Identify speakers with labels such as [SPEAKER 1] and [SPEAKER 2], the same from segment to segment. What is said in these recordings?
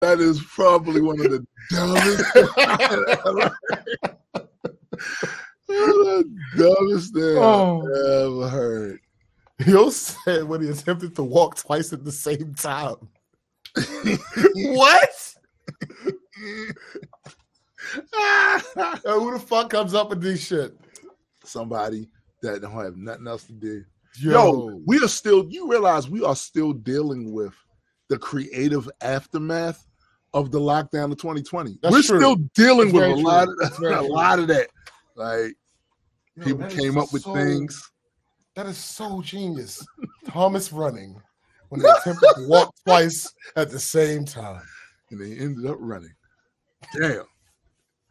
[SPEAKER 1] That is probably one of the dumbest. the dumbest thing
[SPEAKER 2] Oh.
[SPEAKER 1] I've ever heard.
[SPEAKER 2] Yo oh. said when he attempted to walk twice at the same time.
[SPEAKER 1] what?
[SPEAKER 2] Who the fuck comes up with this shit?
[SPEAKER 1] Somebody that don't have nothing else to do.
[SPEAKER 2] Yo,
[SPEAKER 1] Yo, we are still. You realize we are still dealing with the creative aftermath of the lockdown of 2020.
[SPEAKER 2] That's
[SPEAKER 1] We're
[SPEAKER 2] true.
[SPEAKER 1] still dealing
[SPEAKER 2] That's
[SPEAKER 1] with a
[SPEAKER 2] true.
[SPEAKER 1] lot of
[SPEAKER 2] very
[SPEAKER 1] a lot of that. Like
[SPEAKER 2] Yo,
[SPEAKER 1] people
[SPEAKER 2] that
[SPEAKER 1] came up with
[SPEAKER 2] so-
[SPEAKER 1] things.
[SPEAKER 2] That is so genius. Thomas running when they attempted to walk twice at the same time.
[SPEAKER 1] and they ended up running. Damn.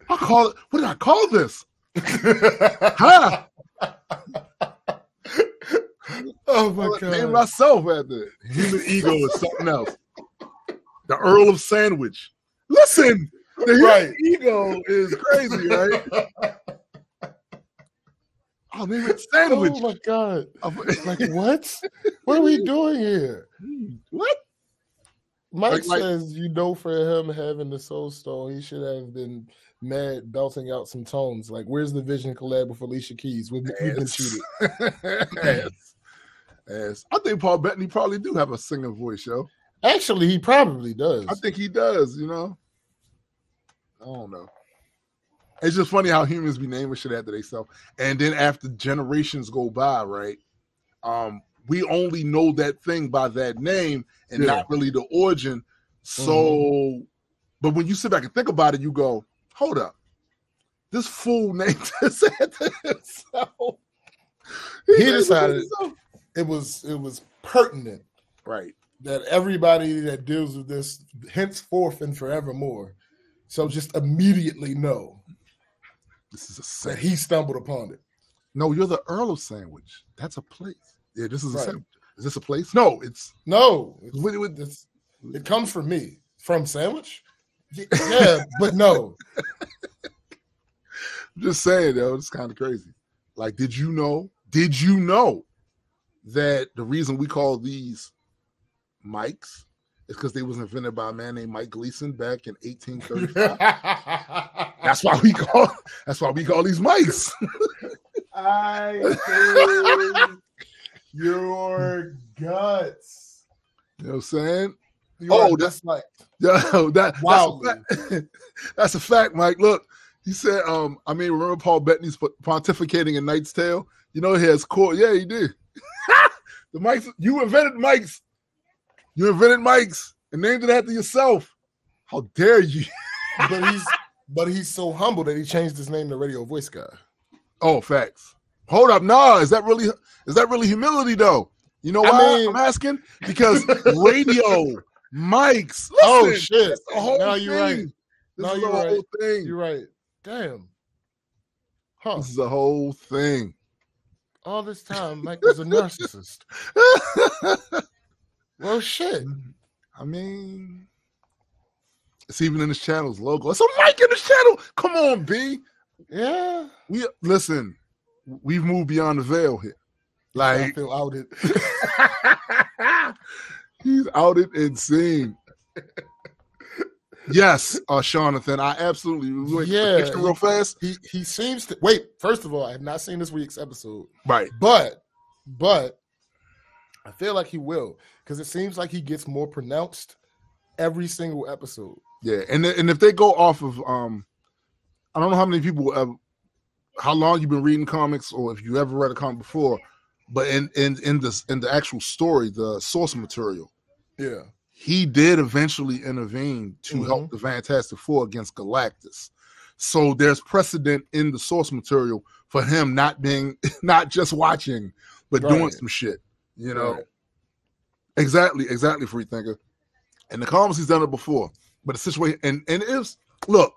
[SPEAKER 1] I call it. What did I call this? Huh?
[SPEAKER 2] oh my god.
[SPEAKER 1] myself after it. Human ego is something else. The Earl of Sandwich. Listen, the
[SPEAKER 2] Right.
[SPEAKER 1] ego is crazy, right? Name it Sandwich.
[SPEAKER 2] Oh my god. Like what? What are we doing here?
[SPEAKER 1] Hmm, what?
[SPEAKER 2] Mike
[SPEAKER 1] Like- like-
[SPEAKER 2] says, you know, for him having the Soul Stone, he should have been mad belting out some tones. Like, where's the Vision collab with Alicia Keys? We've, we've been cheated.
[SPEAKER 1] Ass. Ass. I think Paul Bettany probably do have a singer voice, yo.
[SPEAKER 2] Actually, he probably does.
[SPEAKER 1] I think he does, you know. I don't know. It's just funny how humans be naming shit after themselves. And then after generations go by, right? Um, we only know that thing by that name and
[SPEAKER 2] Yeah.
[SPEAKER 1] not really the origin. So, but when you sit back and think about it, you go, hold up. This fool named this after himself.
[SPEAKER 2] He
[SPEAKER 1] it
[SPEAKER 2] decided-
[SPEAKER 1] himself.
[SPEAKER 2] It was it was pertinent
[SPEAKER 1] Right.
[SPEAKER 2] That everybody that deals with this henceforth and forevermore. So just immediately know
[SPEAKER 1] This is a
[SPEAKER 2] that he stumbled upon it.
[SPEAKER 1] No, you're the Earl of Sandwich. That's a place. Yeah, this is a
[SPEAKER 2] Right.
[SPEAKER 1] sandwich. Is this a place? No, it's
[SPEAKER 2] No, it's,
[SPEAKER 1] What- what-
[SPEAKER 2] it's, it comes from me. From sandwich? Yeah, but no.
[SPEAKER 1] Just saying, though, it's kind of crazy. Like, did you know? Did you know that the reason we call these mics is because they was invented by a man named Mike Gleason back in 1835? that's why we call. That's why we call these mics.
[SPEAKER 2] I your guts.
[SPEAKER 1] You know what I'm saying?
[SPEAKER 2] You
[SPEAKER 1] Oh,
[SPEAKER 2] just like
[SPEAKER 1] Yo, that
[SPEAKER 2] Wildly.
[SPEAKER 1] That's a, fact. that's a fact, Mike. Look, he said, um, I mean, remember Paul Bettany's pontificating in Knight's Tale? You know, he has court. Yeah, he did. the mics, you invented mics. You invented mics and named it after yourself. How dare you?
[SPEAKER 2] but he's but he's so humble that he changed his name to Radio Voice Guy.
[SPEAKER 1] Oh, facts. Hold up. Nah, is that really is that really humility though? You know
[SPEAKER 2] I
[SPEAKER 1] why
[SPEAKER 2] mean-
[SPEAKER 1] I'm asking? Because radio, mics.
[SPEAKER 2] Oh shit!
[SPEAKER 1] it's the whole
[SPEAKER 2] No, you're right.
[SPEAKER 1] This
[SPEAKER 2] No,
[SPEAKER 1] is
[SPEAKER 2] you're
[SPEAKER 1] the
[SPEAKER 2] right.
[SPEAKER 1] thing.
[SPEAKER 2] You're right. Damn. Huh.
[SPEAKER 1] This is the whole thing.
[SPEAKER 2] All this time, Mike was a narcissist. Well, shit.
[SPEAKER 1] I mean, it's even in his channel's logo. It's a mic in his channel. Come on, B.
[SPEAKER 2] Yeah.
[SPEAKER 1] We listen. We've moved beyond the veil here. Like I
[SPEAKER 2] feel outed.
[SPEAKER 1] he's outed and seen. Yes, uh, Jonathan. I absolutely
[SPEAKER 2] Yeah,
[SPEAKER 1] real fast.
[SPEAKER 2] He he seems to wait. First of all, I have not seen this week's episode,
[SPEAKER 1] Right.
[SPEAKER 2] but but I feel like he will because it seems like he gets more pronounced every single episode.
[SPEAKER 1] Yeah, and and if they go off of um, I don't know how many people have, how long you've been reading comics, or if you ever read a comic before, but in in in this in the actual story, the source material,
[SPEAKER 2] Yeah.
[SPEAKER 1] he did eventually intervene to
[SPEAKER 2] Mhm.
[SPEAKER 1] help the Fantastic Four against Galactus. So there's precedent in the source material for him not being not just watching, but doing some shit. You know,
[SPEAKER 2] Right.
[SPEAKER 1] Exactly, exactly, free thinker. And the comics he's done it before, but the situation and and it's look,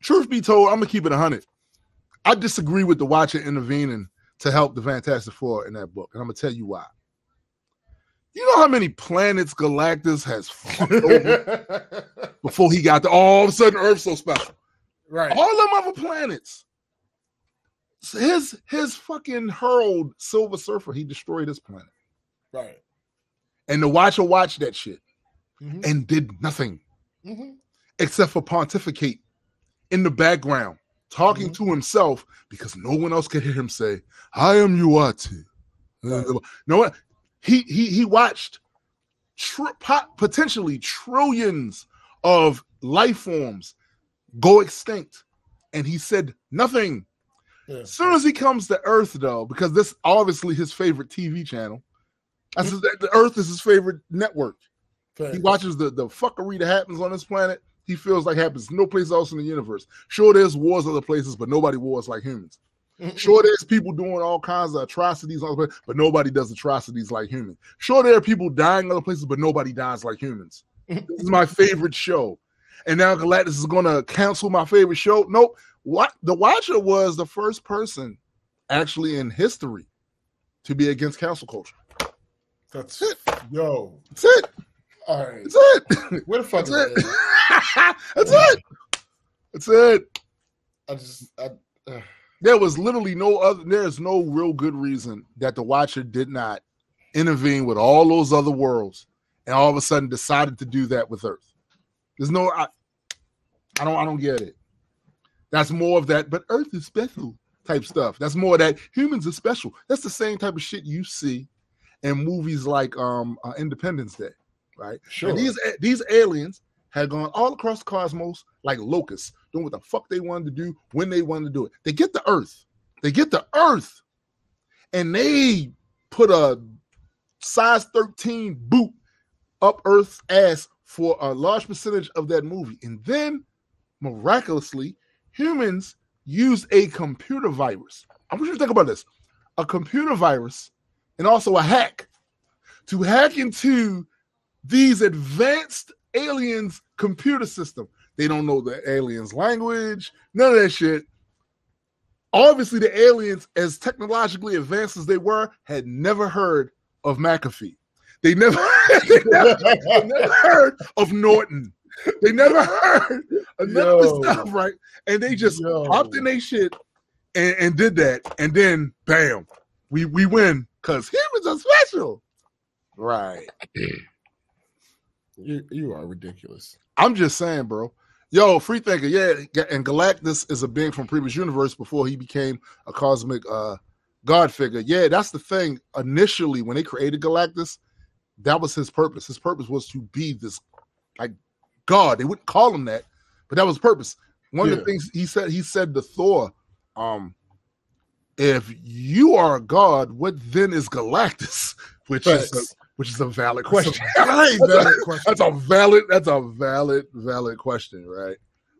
[SPEAKER 1] truth be told, I'm gonna keep it hundred. I disagree with the Watcher intervening to help the Fantastic Four in that book, and I'm gonna tell you why. You know how many planets Galactus has fucked over before he got there? All of a sudden, Earth's so special.
[SPEAKER 2] right.
[SPEAKER 1] All them other planets. So His his fucking hurled Silver Surfer, he destroyed his planet.
[SPEAKER 2] Right.
[SPEAKER 1] And the Watcher watched that shit
[SPEAKER 2] Mhm.
[SPEAKER 1] and did nothing.
[SPEAKER 2] Mhm.
[SPEAKER 1] except for pontificate in the background, talking
[SPEAKER 2] Mhm.
[SPEAKER 1] to himself because no one else could hear him say, "I am Uatu."
[SPEAKER 2] Right.
[SPEAKER 1] No one. He he he watched tr- potentially trillions of life forms go extinct, and he said nothing.
[SPEAKER 2] Yeah.
[SPEAKER 1] As soon as he comes to Earth, though, because this obviously his favorite TV channel. That's his, the Earth is his favorite network. He watches the the fuckery that happens on this planet. He feels like happens no place else in the universe. Sure, there's wars other places, but nobody wars like humans. Sure, there's people doing all kinds of atrocities, on other places, but nobody does atrocities like humans. Sure, there are people dying other places, but nobody dies like humans. This is my favorite show, and now Galactus is going to cancel my favorite show. Nope. What the Watcher was the first person, actually in history, to be against cancel culture.
[SPEAKER 2] That's it. Yo.
[SPEAKER 1] That's it.
[SPEAKER 2] All right.
[SPEAKER 1] That's it.
[SPEAKER 2] Where the fuck
[SPEAKER 1] That's
[SPEAKER 2] is
[SPEAKER 1] it.
[SPEAKER 2] that?
[SPEAKER 1] That's it. That's it.
[SPEAKER 2] I just I, uh,
[SPEAKER 1] There was literally no other. There's no real good reason that the Watcher did not intervene with all those other worlds, and all of a sudden decided to do that with Earth. There's no. I, I don't. I don't get it. That's more of that. But Earth is special type stuff. That's more of that humans are special. That's the same type of shit you see in movies like um uh, Independence Day, right?
[SPEAKER 2] sure.
[SPEAKER 1] And these these aliens had gone all across the cosmos like locusts, doing what the fuck they wanted to do when they wanted to do it. They get the Earth, they get the Earth, and they put a size 13 boot up Earth's ass for a large percentage of that movie. And then miraculously, humans used a computer virus. I want you to think about this a computer virus and also a hack to hack into these advanced aliens computer system. They don't know the aliens language, none of that shit. Obviously, the aliens, as technologically advanced as they were, had never heard of McAfee. They never, they never, they never heard of Norton. They never heard of none of this stuff, right? And they just
[SPEAKER 2] Yo.
[SPEAKER 1] popped in their shit and, and did that. And then, bam, we we win because humans are special. Right.
[SPEAKER 2] you you are ridiculous.
[SPEAKER 1] I'm just saying, bro. Yo, free thinker, yeah, and Galactus is a being from previous universe before he became a cosmic uh god figure. Yeah, that's the thing. Initially, when they created Galactus, that was his purpose. His purpose was to be this like God. They wouldn't call him that, but that was purpose. One of the things he said, he said to Thor, um, if you are a god, what then is Galactus? Which is a, which is a valid
[SPEAKER 2] That's a
[SPEAKER 1] question.
[SPEAKER 2] valid question.
[SPEAKER 1] That's a valid. That's a valid, valid question, right?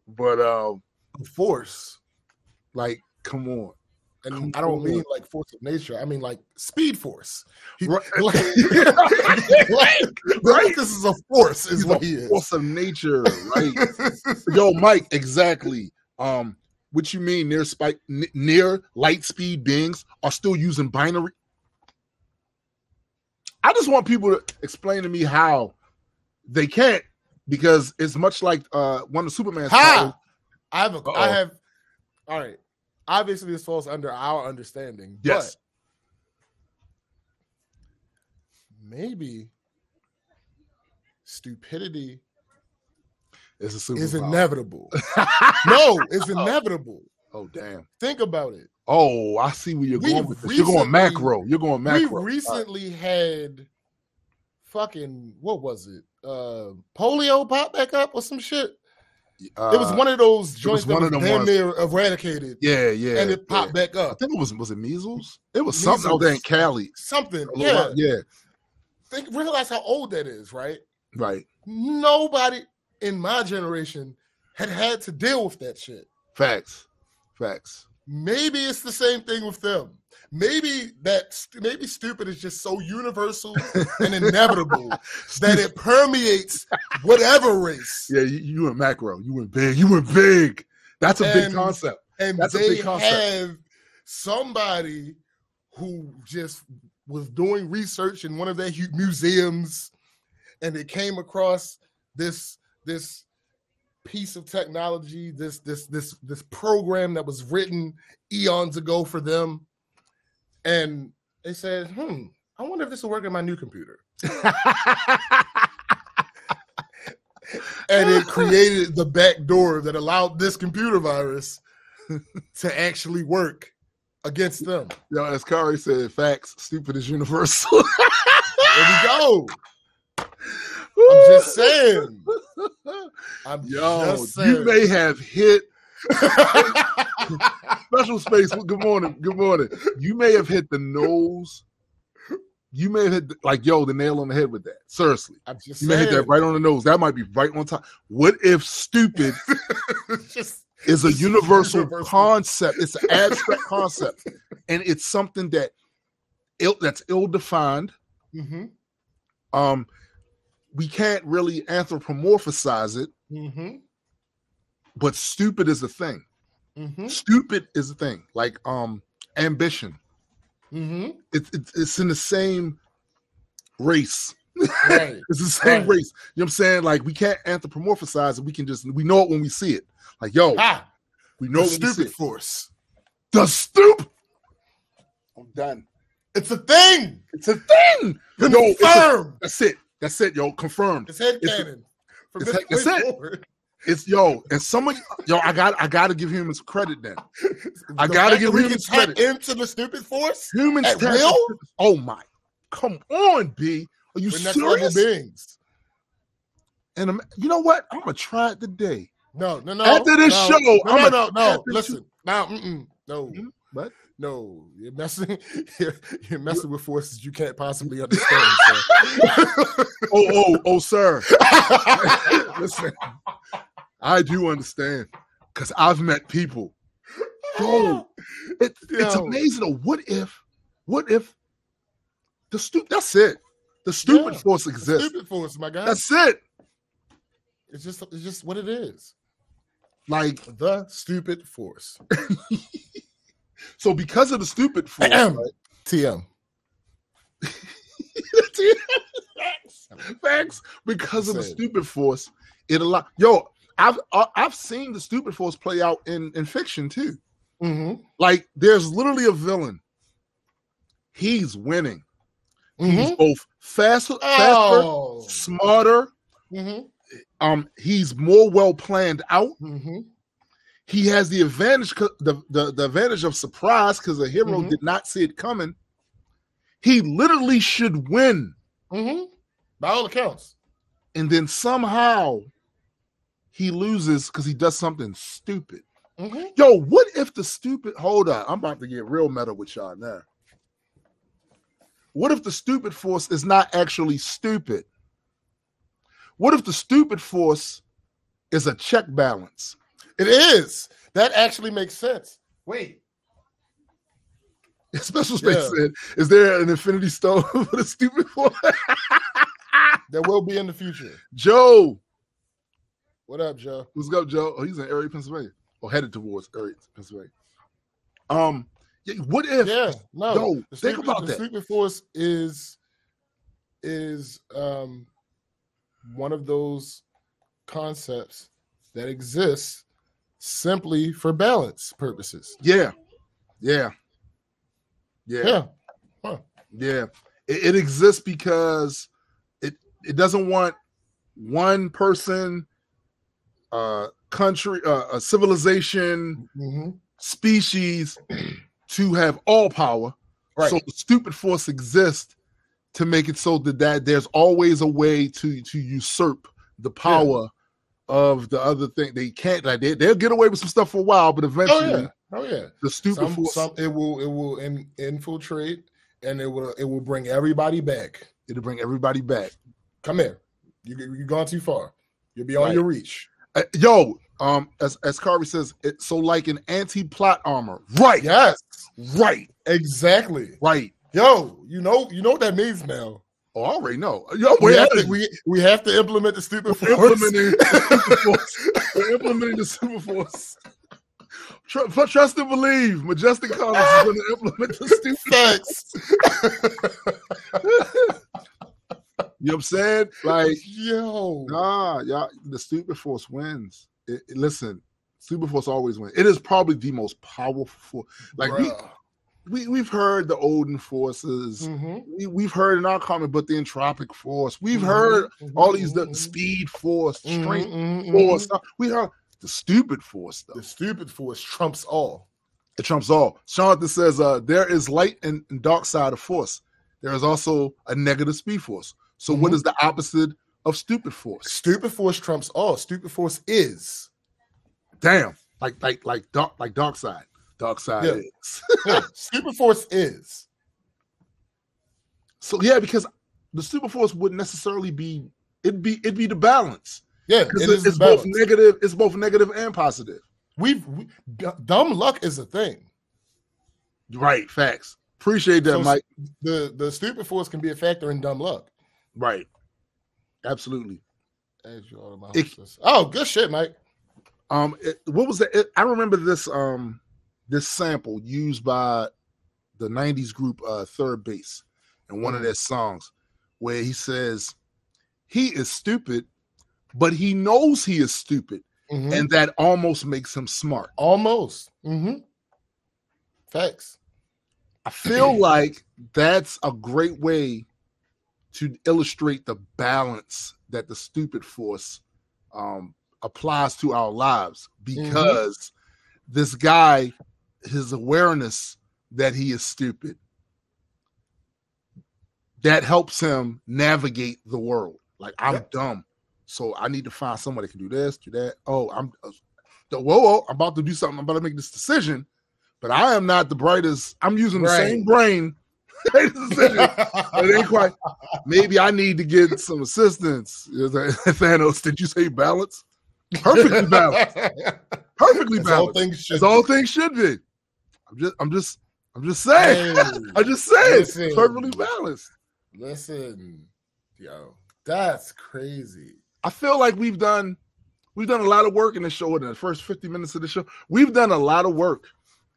[SPEAKER 1] But um,
[SPEAKER 2] force.
[SPEAKER 1] like, come on,
[SPEAKER 2] And
[SPEAKER 1] Come
[SPEAKER 2] I don't
[SPEAKER 1] on.
[SPEAKER 2] mean like force of nature. I mean like speed force. He,
[SPEAKER 1] Right.
[SPEAKER 2] like, like,
[SPEAKER 1] Right.
[SPEAKER 2] This is a force, is
[SPEAKER 1] he's
[SPEAKER 2] what he is.
[SPEAKER 1] force of nature, right? Yo, Mike, exactly. Um, what you mean near spike near light speed beings are still using binary? I just want people to explain to me how they can't because it's much like uh one of Superman's
[SPEAKER 2] Ha! I have a, I have all right. Obviously, this falls under our understanding.
[SPEAKER 1] Yes.
[SPEAKER 2] But maybe stupidity
[SPEAKER 1] It's a super
[SPEAKER 2] is inevitable. no, it's inevitable.
[SPEAKER 1] Oh damn.
[SPEAKER 2] Think about it.
[SPEAKER 1] Oh, I see where you're
[SPEAKER 2] We
[SPEAKER 1] going with this. You're going macro. You're going macro.
[SPEAKER 2] We recently had fucking what was it? Uh polio pop back up or some shit.
[SPEAKER 1] Uh,
[SPEAKER 2] it was one of those joints that
[SPEAKER 1] one
[SPEAKER 2] was
[SPEAKER 1] of them
[SPEAKER 2] damn
[SPEAKER 1] ones.
[SPEAKER 2] near eradicated,
[SPEAKER 1] Yeah, yeah.
[SPEAKER 2] and it popped
[SPEAKER 1] yeah.
[SPEAKER 2] back
[SPEAKER 1] I
[SPEAKER 2] up.
[SPEAKER 1] think it was was it measles? It was something out there in Cali.
[SPEAKER 2] Something, yeah.
[SPEAKER 1] yeah.
[SPEAKER 2] Think, realize how old that is, right?
[SPEAKER 1] Right.
[SPEAKER 2] Nobody in my generation had had to deal with that shit.
[SPEAKER 1] Facts. Facts.
[SPEAKER 2] Maybe it's the same thing with them. Maybe that maybe stupid is just so universal and inevitable that it permeates whatever race.
[SPEAKER 1] Yeah, you, you went macro. You went big. You went big. That's a big
[SPEAKER 2] And-
[SPEAKER 1] concept.
[SPEAKER 2] and
[SPEAKER 1] That's a
[SPEAKER 2] they
[SPEAKER 1] big concept.
[SPEAKER 2] have somebody who just was doing research in one of their museums and they came across this this piece of technology this this this this program that was written eons ago for them and they said hmm i wonder if this will work in my new computer and it created the back door that allowed this computer virus to actually work against them.
[SPEAKER 1] Yo, as Kari said, facts, stupid is universal.
[SPEAKER 2] There we go. I'm just saying. I'm
[SPEAKER 1] Yo,
[SPEAKER 2] just saying.
[SPEAKER 1] you may have hit special space. Good morning. Good morning. You may have hit the nose. You may have hit the- like yo the nail on the head with that. Seriously,
[SPEAKER 2] I'm just
[SPEAKER 1] you may hit that right on the nose. That might be right on top. What if stupid
[SPEAKER 2] just
[SPEAKER 1] is a universal,
[SPEAKER 2] universal.
[SPEAKER 1] concept? It's an abstract concept, and it's something that ill that's ill defined.
[SPEAKER 2] Mhm,
[SPEAKER 1] Um, we can't really anthropomorphize it,
[SPEAKER 2] mhm,
[SPEAKER 1] but stupid is a thing.
[SPEAKER 2] mhm,
[SPEAKER 1] Stupid is a thing. Like um, ambition.
[SPEAKER 2] mhm.
[SPEAKER 1] It's it's, it's in the same race.
[SPEAKER 2] Right.
[SPEAKER 1] It's the same
[SPEAKER 2] Right.
[SPEAKER 1] race. You know what I'm saying? Like we can't anthropomorphize it. We can just we know it when we see it. Like yo,
[SPEAKER 2] Ah,
[SPEAKER 1] we know
[SPEAKER 2] the
[SPEAKER 1] it
[SPEAKER 2] stupid force.
[SPEAKER 1] The stoop. I'm done.
[SPEAKER 2] It's a thing.
[SPEAKER 1] It's a thing. Yo, it's a- that's it. That's it, yo. Confirmed.
[SPEAKER 2] It's head
[SPEAKER 1] It's-
[SPEAKER 2] cannon. From
[SPEAKER 1] it's-
[SPEAKER 2] this
[SPEAKER 1] that's
[SPEAKER 2] point
[SPEAKER 1] it.
[SPEAKER 2] forward.
[SPEAKER 1] It's yo, and somebody, yo, I got, I got to give humans credit. Then I
[SPEAKER 2] The
[SPEAKER 1] gotta give
[SPEAKER 2] that we can
[SPEAKER 1] humans credit.
[SPEAKER 2] into the stupid force.
[SPEAKER 1] humans
[SPEAKER 2] At will?
[SPEAKER 1] Oh my, come on, B. Are you
[SPEAKER 2] We're
[SPEAKER 1] serious?
[SPEAKER 2] beings.
[SPEAKER 1] And I'm, you know what? I'm gonna try it today.
[SPEAKER 2] No, no, no.
[SPEAKER 1] After this
[SPEAKER 2] no,
[SPEAKER 1] show,
[SPEAKER 2] no,
[SPEAKER 1] I'm
[SPEAKER 2] no,
[SPEAKER 1] a-
[SPEAKER 2] no, no. Listen, now, mm-mm, no,
[SPEAKER 1] Mhm. What?
[SPEAKER 2] No, you're messing, you're, you're messing with forces you can't possibly understand.
[SPEAKER 1] Oh, oh, oh, sir. Listen, I do understand because I've met people. Yo, it, it's amazing. Though. What if, what if the stupid? That's it. The stupid
[SPEAKER 2] Yeah.
[SPEAKER 1] force
[SPEAKER 2] The
[SPEAKER 1] exists.
[SPEAKER 2] stupid force, my guy.
[SPEAKER 1] That's it.
[SPEAKER 2] it's just, it's just what it is.
[SPEAKER 1] Like
[SPEAKER 2] The stupid force.
[SPEAKER 1] So, because of the stupid force,
[SPEAKER 2] Ahem.
[SPEAKER 1] right?
[SPEAKER 2] TM.
[SPEAKER 1] facts, facts. Because of the stupid force, it a lot. Yo, I've I- I've seen the stupid force play out in in fiction too.
[SPEAKER 2] Mm-hmm.
[SPEAKER 1] Like there's literally a villain. He's winning. He's
[SPEAKER 2] Mm-hmm.
[SPEAKER 1] both faster, faster,
[SPEAKER 2] Oh.
[SPEAKER 1] smarter.
[SPEAKER 2] Mm-hmm.
[SPEAKER 1] Um, he's more well planned out.
[SPEAKER 2] Mm-hmm.
[SPEAKER 1] He has the advantage, the the, the advantage of surprise because the hero
[SPEAKER 2] Mhm.
[SPEAKER 1] did not see it coming. He literally should win,
[SPEAKER 2] Mm-hmm. By all accounts.
[SPEAKER 1] and then somehow he loses because he does something stupid.
[SPEAKER 2] Mm-hmm.
[SPEAKER 1] Yo, what if the stupid? Hold on, I'm about to get real meta with y'all now. What if the stupid force is not actually stupid? What if the stupid force is a check balance?
[SPEAKER 2] It is. That actually makes sense. Wait.
[SPEAKER 1] Special space
[SPEAKER 2] Yeah.
[SPEAKER 1] said, "Is there an infinity stone for the stupid force?"
[SPEAKER 2] There will be in the future.
[SPEAKER 1] Joe,
[SPEAKER 2] What up, Joe?
[SPEAKER 1] what's up, Joe? Oh, he's in Erie, Pennsylvania, or headed towards Erie, Pennsylvania. Um, what if?
[SPEAKER 2] Yeah, no.
[SPEAKER 1] Yo, think
[SPEAKER 2] stupid,
[SPEAKER 1] about
[SPEAKER 2] the
[SPEAKER 1] that.
[SPEAKER 2] Stupid force is is um one of those concepts that exists simply for balance purposes.
[SPEAKER 1] Yeah, yeah, yeah.
[SPEAKER 2] Yeah.
[SPEAKER 1] Yeah, it, it exists because it it doesn't want one person, uh, country, uh, a civilization,
[SPEAKER 2] hmm
[SPEAKER 1] species to have all power.
[SPEAKER 2] Right.
[SPEAKER 1] So the stupid force exists to make it so that, that there's always a way to to usurp the power of the other thing. They can't like they, they'll get away with some stuff for a while, but eventually, oh
[SPEAKER 2] yeah. Oh yeah.
[SPEAKER 1] the stupid
[SPEAKER 2] Some,
[SPEAKER 1] force
[SPEAKER 2] some it will it will in, infiltrate and it will it will bring everybody back.
[SPEAKER 1] it'll bring everybody back.
[SPEAKER 2] Come here. You you gone too far. You'll be on
[SPEAKER 1] Right.
[SPEAKER 2] your reach.
[SPEAKER 1] Uh, yo, um, as as Carvey says, it's so like an anti-plot armor. Right,
[SPEAKER 2] Yes.
[SPEAKER 1] right,
[SPEAKER 2] Exactly.
[SPEAKER 1] right.
[SPEAKER 2] Yo, you know, you know what that means now.
[SPEAKER 1] Oh, I already know. Yo,
[SPEAKER 2] We have, to, we, we have to implement the stupid force.
[SPEAKER 1] implementing the force. We're implementing the super force. Tr- tr- trust and believe. Majestic Comics is going to implement the stupid.
[SPEAKER 2] Facts.
[SPEAKER 1] You know what I'm saying? Like,
[SPEAKER 2] Yo.
[SPEAKER 1] nah, y'all, the stupid force wins. It, it- listen, Super force always wins. It is probably the most powerful. Like, we. We we've heard the Odin forces.
[SPEAKER 2] Mhm.
[SPEAKER 1] We, we've heard in our comic book the entropic force. We've
[SPEAKER 2] Mhm.
[SPEAKER 1] heard
[SPEAKER 2] Mhm.
[SPEAKER 1] all these the
[SPEAKER 2] Mhm.
[SPEAKER 1] speed force,
[SPEAKER 2] Mhm.
[SPEAKER 1] strength
[SPEAKER 2] Mhm.
[SPEAKER 1] force. We heard the stupid force though.
[SPEAKER 2] The stupid force trumps all.
[SPEAKER 1] It trumps all. Jonathan says, uh, there is light and, and dark side of force. There is also a negative speed force. So what is the opposite of stupid force?
[SPEAKER 2] Stupid force trumps all. Stupid force is.
[SPEAKER 1] Damn. Like like like dark like dark side. Dark side
[SPEAKER 2] Yeah.
[SPEAKER 1] is.
[SPEAKER 2] Yeah, stupid force is.
[SPEAKER 1] so yeah, because the stupid force wouldn't necessarily be it'd be it'd be the balance.
[SPEAKER 2] Yeah,
[SPEAKER 1] Because
[SPEAKER 2] it
[SPEAKER 1] it
[SPEAKER 2] is
[SPEAKER 1] it's
[SPEAKER 2] the
[SPEAKER 1] both
[SPEAKER 2] balance.
[SPEAKER 1] negative, it's both negative and positive.
[SPEAKER 2] We've we, d- dumb luck is a thing.
[SPEAKER 1] Right, facts. Appreciate that,
[SPEAKER 2] So-
[SPEAKER 1] Mike.
[SPEAKER 2] The the stupid force can be a factor in dumb luck.
[SPEAKER 1] Right. Absolutely.
[SPEAKER 2] As you all my
[SPEAKER 1] It-
[SPEAKER 2] Oh, good shit, Mike.
[SPEAKER 1] Um, it, what was that? It, I remember this um this sample used by the '90s group uh 3rd Bass in one of
[SPEAKER 2] Mhm.
[SPEAKER 1] their songs, where he says he is stupid, but he knows he is stupid,
[SPEAKER 2] Mhm.
[SPEAKER 1] and that almost makes him smart.
[SPEAKER 2] Almost. hmm Facts.
[SPEAKER 1] I feel like that's a great way to illustrate the balance that the stupid force um, applies to our lives because this guy, his awareness that he is stupid, that helps him navigate the world. Like, I'm dumb. So I need to find someone that can do this, do that. Oh, I'm uh, whoa, whoa, I'm about to do something. I'm about to make this decision but I am not the brightest. I'm using the same brain. the decision. it ain't quite. Maybe I need to get some assistance. Thanos, did you say balance? Perfectly balanced. Perfectly
[SPEAKER 2] As all
[SPEAKER 1] balanced.
[SPEAKER 2] things should.
[SPEAKER 1] As all things should be. I'm just. I'm just. I'm just saying.
[SPEAKER 2] Hey,
[SPEAKER 1] I'm just saying.
[SPEAKER 2] Listen.
[SPEAKER 1] It's perfectly balanced.
[SPEAKER 2] listen, yo, that's crazy.
[SPEAKER 1] I feel like we've done. We've done a lot of work in the show in the first 50 minutes of the show. We've done a lot of work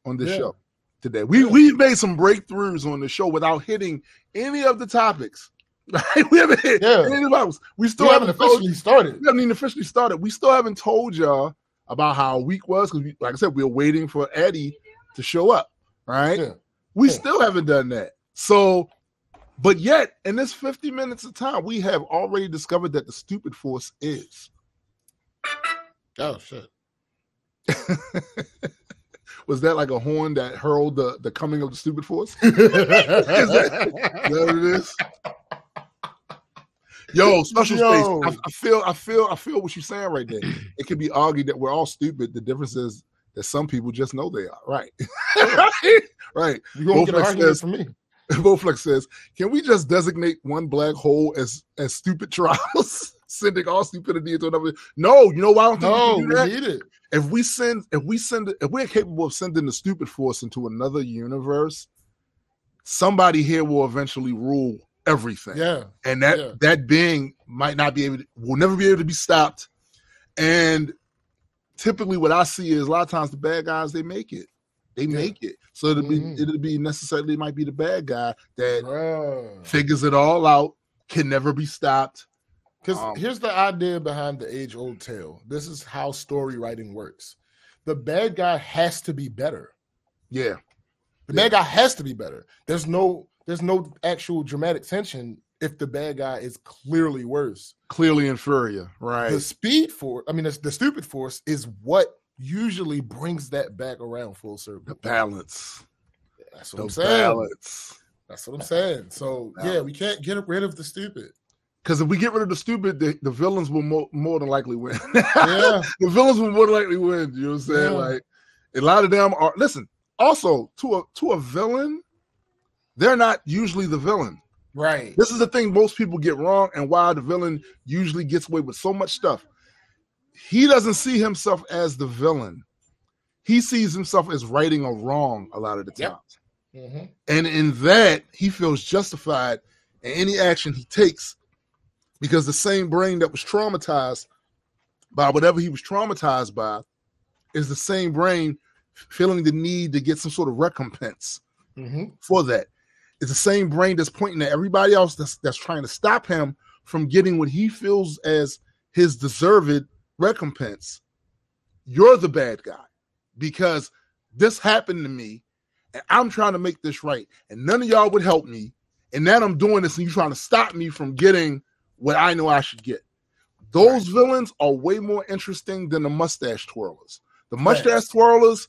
[SPEAKER 1] on this
[SPEAKER 2] Yeah.
[SPEAKER 1] show today. We we've made some breakthroughs on the show without hitting any of the topics. Right? We haven't hit
[SPEAKER 2] Yeah.
[SPEAKER 1] any of the topics. We still
[SPEAKER 2] We haven't
[SPEAKER 1] haven't, told,
[SPEAKER 2] officially started.
[SPEAKER 1] we haven't even officially started. We still haven't told y'all about how our week was because, like I said, we are waiting for Eddie to show up. Right?
[SPEAKER 2] Yeah.
[SPEAKER 1] We
[SPEAKER 2] Yeah.
[SPEAKER 1] still haven't done that. So, but yet in this 50 minutes of time, we have already discovered that the stupid force is.
[SPEAKER 2] Oh shit.
[SPEAKER 1] Was that like a horn that heralded the, the coming of the stupid force? Is that what it is? Yo, special
[SPEAKER 2] Yo.
[SPEAKER 1] space. I, I feel, I feel, I feel what you're saying right there. It could be argued that we're all stupid. The difference is that some people just know they are. Right. right. Right.
[SPEAKER 2] You won't get an argument
[SPEAKER 1] says-
[SPEAKER 2] from me.
[SPEAKER 1] Bowflex says, "Can we just designate one black hole as as stupid trials, sending all stupidity into another?" No, you know why I don't think
[SPEAKER 2] No,
[SPEAKER 1] we do that?
[SPEAKER 2] need it.
[SPEAKER 1] if we send if we send if we're capable of sending the stupid force into another universe somebody here will eventually rule everything
[SPEAKER 2] Yeah.
[SPEAKER 1] and that
[SPEAKER 2] yeah.
[SPEAKER 1] that being might not be able to will never be able to be stopped and typically what i see is a lot of times the bad guys they make it they
[SPEAKER 2] Yeah.
[SPEAKER 1] make it so it'll be
[SPEAKER 2] Mhm.
[SPEAKER 1] it'll be necessarily it might be the bad guy that
[SPEAKER 2] Bruh.
[SPEAKER 1] figures it all out can never be stopped
[SPEAKER 2] Because
[SPEAKER 1] Um,
[SPEAKER 2] here's the idea behind the age old tale. This is how story writing works. The bad guy has to be better.
[SPEAKER 1] yeah
[SPEAKER 2] The
[SPEAKER 1] Yeah.
[SPEAKER 2] bad guy has to be better. There's no there's no actual dramatic tension if the bad guy is clearly worse.
[SPEAKER 1] clearly inferior right
[SPEAKER 2] The speed force, I mean, the, the stupid force is what usually brings that back around full circle.
[SPEAKER 1] the balance
[SPEAKER 2] That's what
[SPEAKER 1] the
[SPEAKER 2] I'm saying.
[SPEAKER 1] balance
[SPEAKER 2] That's what I'm saying. So yeah, we can't get rid of the stupid.
[SPEAKER 1] Because if we get rid of the stupid, the, the villains will more, more than likely win.
[SPEAKER 2] Yeah.
[SPEAKER 1] the villains will more than likely win. You know what I'm saying?
[SPEAKER 2] Yeah.
[SPEAKER 1] Like a lot of them are. Listen, also to a to a villain, they're not usually the villain.
[SPEAKER 2] Right.
[SPEAKER 1] This is the thing most people get wrong, and why the villain usually gets away with so much stuff. He doesn't see himself as the villain. He sees himself as righting a wrong a lot of the
[SPEAKER 2] Yep.
[SPEAKER 1] times.
[SPEAKER 2] Mhm.
[SPEAKER 1] And in that, he feels justified in any action he takes because the same brain that was traumatized by whatever he was traumatized by is the same brain feeling the need to get some sort of recompense
[SPEAKER 2] Mhm.
[SPEAKER 1] for that. It's the same brain that's pointing at everybody else that's, that's trying to stop him from getting what he feels as his deserved recompense. You're the bad guy because this happened to me and I'm trying to make this right, and none of y'all would help me, and now I'm doing this, and you're trying to stop me from getting what I know I should get. Those villains are way more interesting than the mustache twirlers. The mustache
[SPEAKER 2] Yes.
[SPEAKER 1] twirlers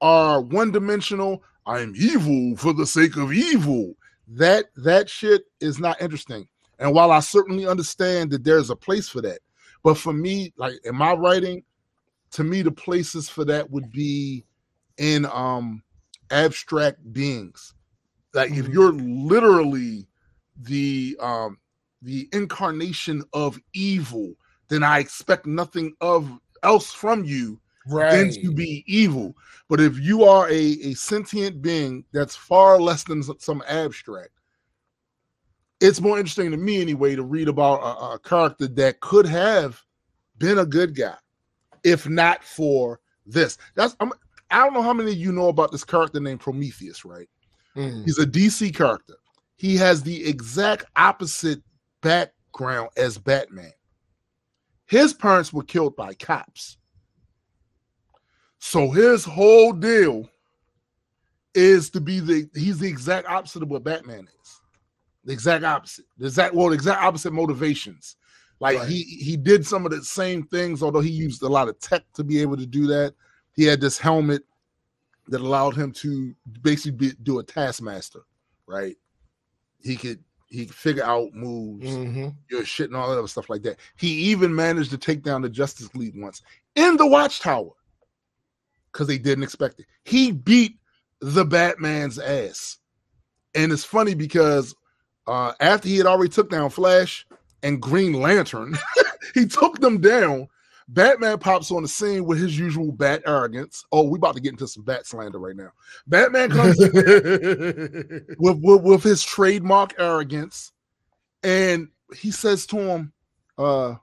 [SPEAKER 1] are one dimensional. I am evil for the sake of evil. That that shit is not interesting. And while I certainly understand that there's a place for that, but for me, like in my writing, to me, the places for that would be in um abstract beings. Like if
[SPEAKER 2] Mhm.
[SPEAKER 1] you're literally the um the incarnation of evil, then I expect nothing of else from you than
[SPEAKER 2] Right.
[SPEAKER 1] to be evil. But if you are a, a sentient being that's far less than some abstract, it's more interesting to me anyway to read about a, a character that could have been a good guy, if not for this. That's I'm, I don't know how many of you know about this character named Prometheus, right?
[SPEAKER 2] Mm.
[SPEAKER 1] He's a DC character. He has the exact opposite background as Batman. His parents were killed by cops. So his whole deal is to be the he's the exact opposite of what Batman is. The exact opposite. The exact well, the exact opposite motivations. Like
[SPEAKER 2] Right.
[SPEAKER 1] he he did some of the same things, although he used a lot of tech to be able to do that. He had this helmet that allowed him to basically be, do a taskmaster, right? He could he could figure out moves,
[SPEAKER 2] Mhm.
[SPEAKER 1] your shit, and all that other stuff like that. He even managed to take down the Justice League once in the Watchtower because they didn't expect it. He beat the Batman's ass, and it's funny because uh, after he had already took down Flash and Green Lantern, he took them down. Batman pops on the scene with his usual bat arrogance. Oh, we about to get into some bat slander right now. Batman comes with, with with his trademark arrogance, and he says to him, uh,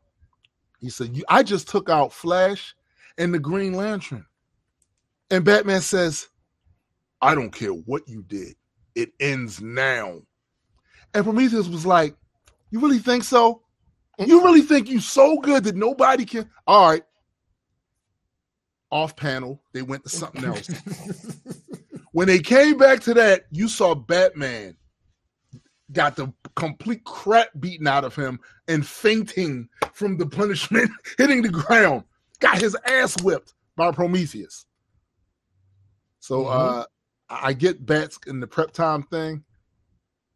[SPEAKER 1] he said, I just took out Flash and the Green Lantern," and Batman says, "I don't care what you did. It ends now." And Prometheus was like, "You really think so? You really think you so good that nobody can?" All right. Off panel, they went to something else. when they came back to that, you saw Batman got the complete crap beaten out of him and fainting from the punishment, hitting the ground, got his ass whipped by Prometheus. So
[SPEAKER 2] Mhm.
[SPEAKER 1] uh I get bats in the prep time thing.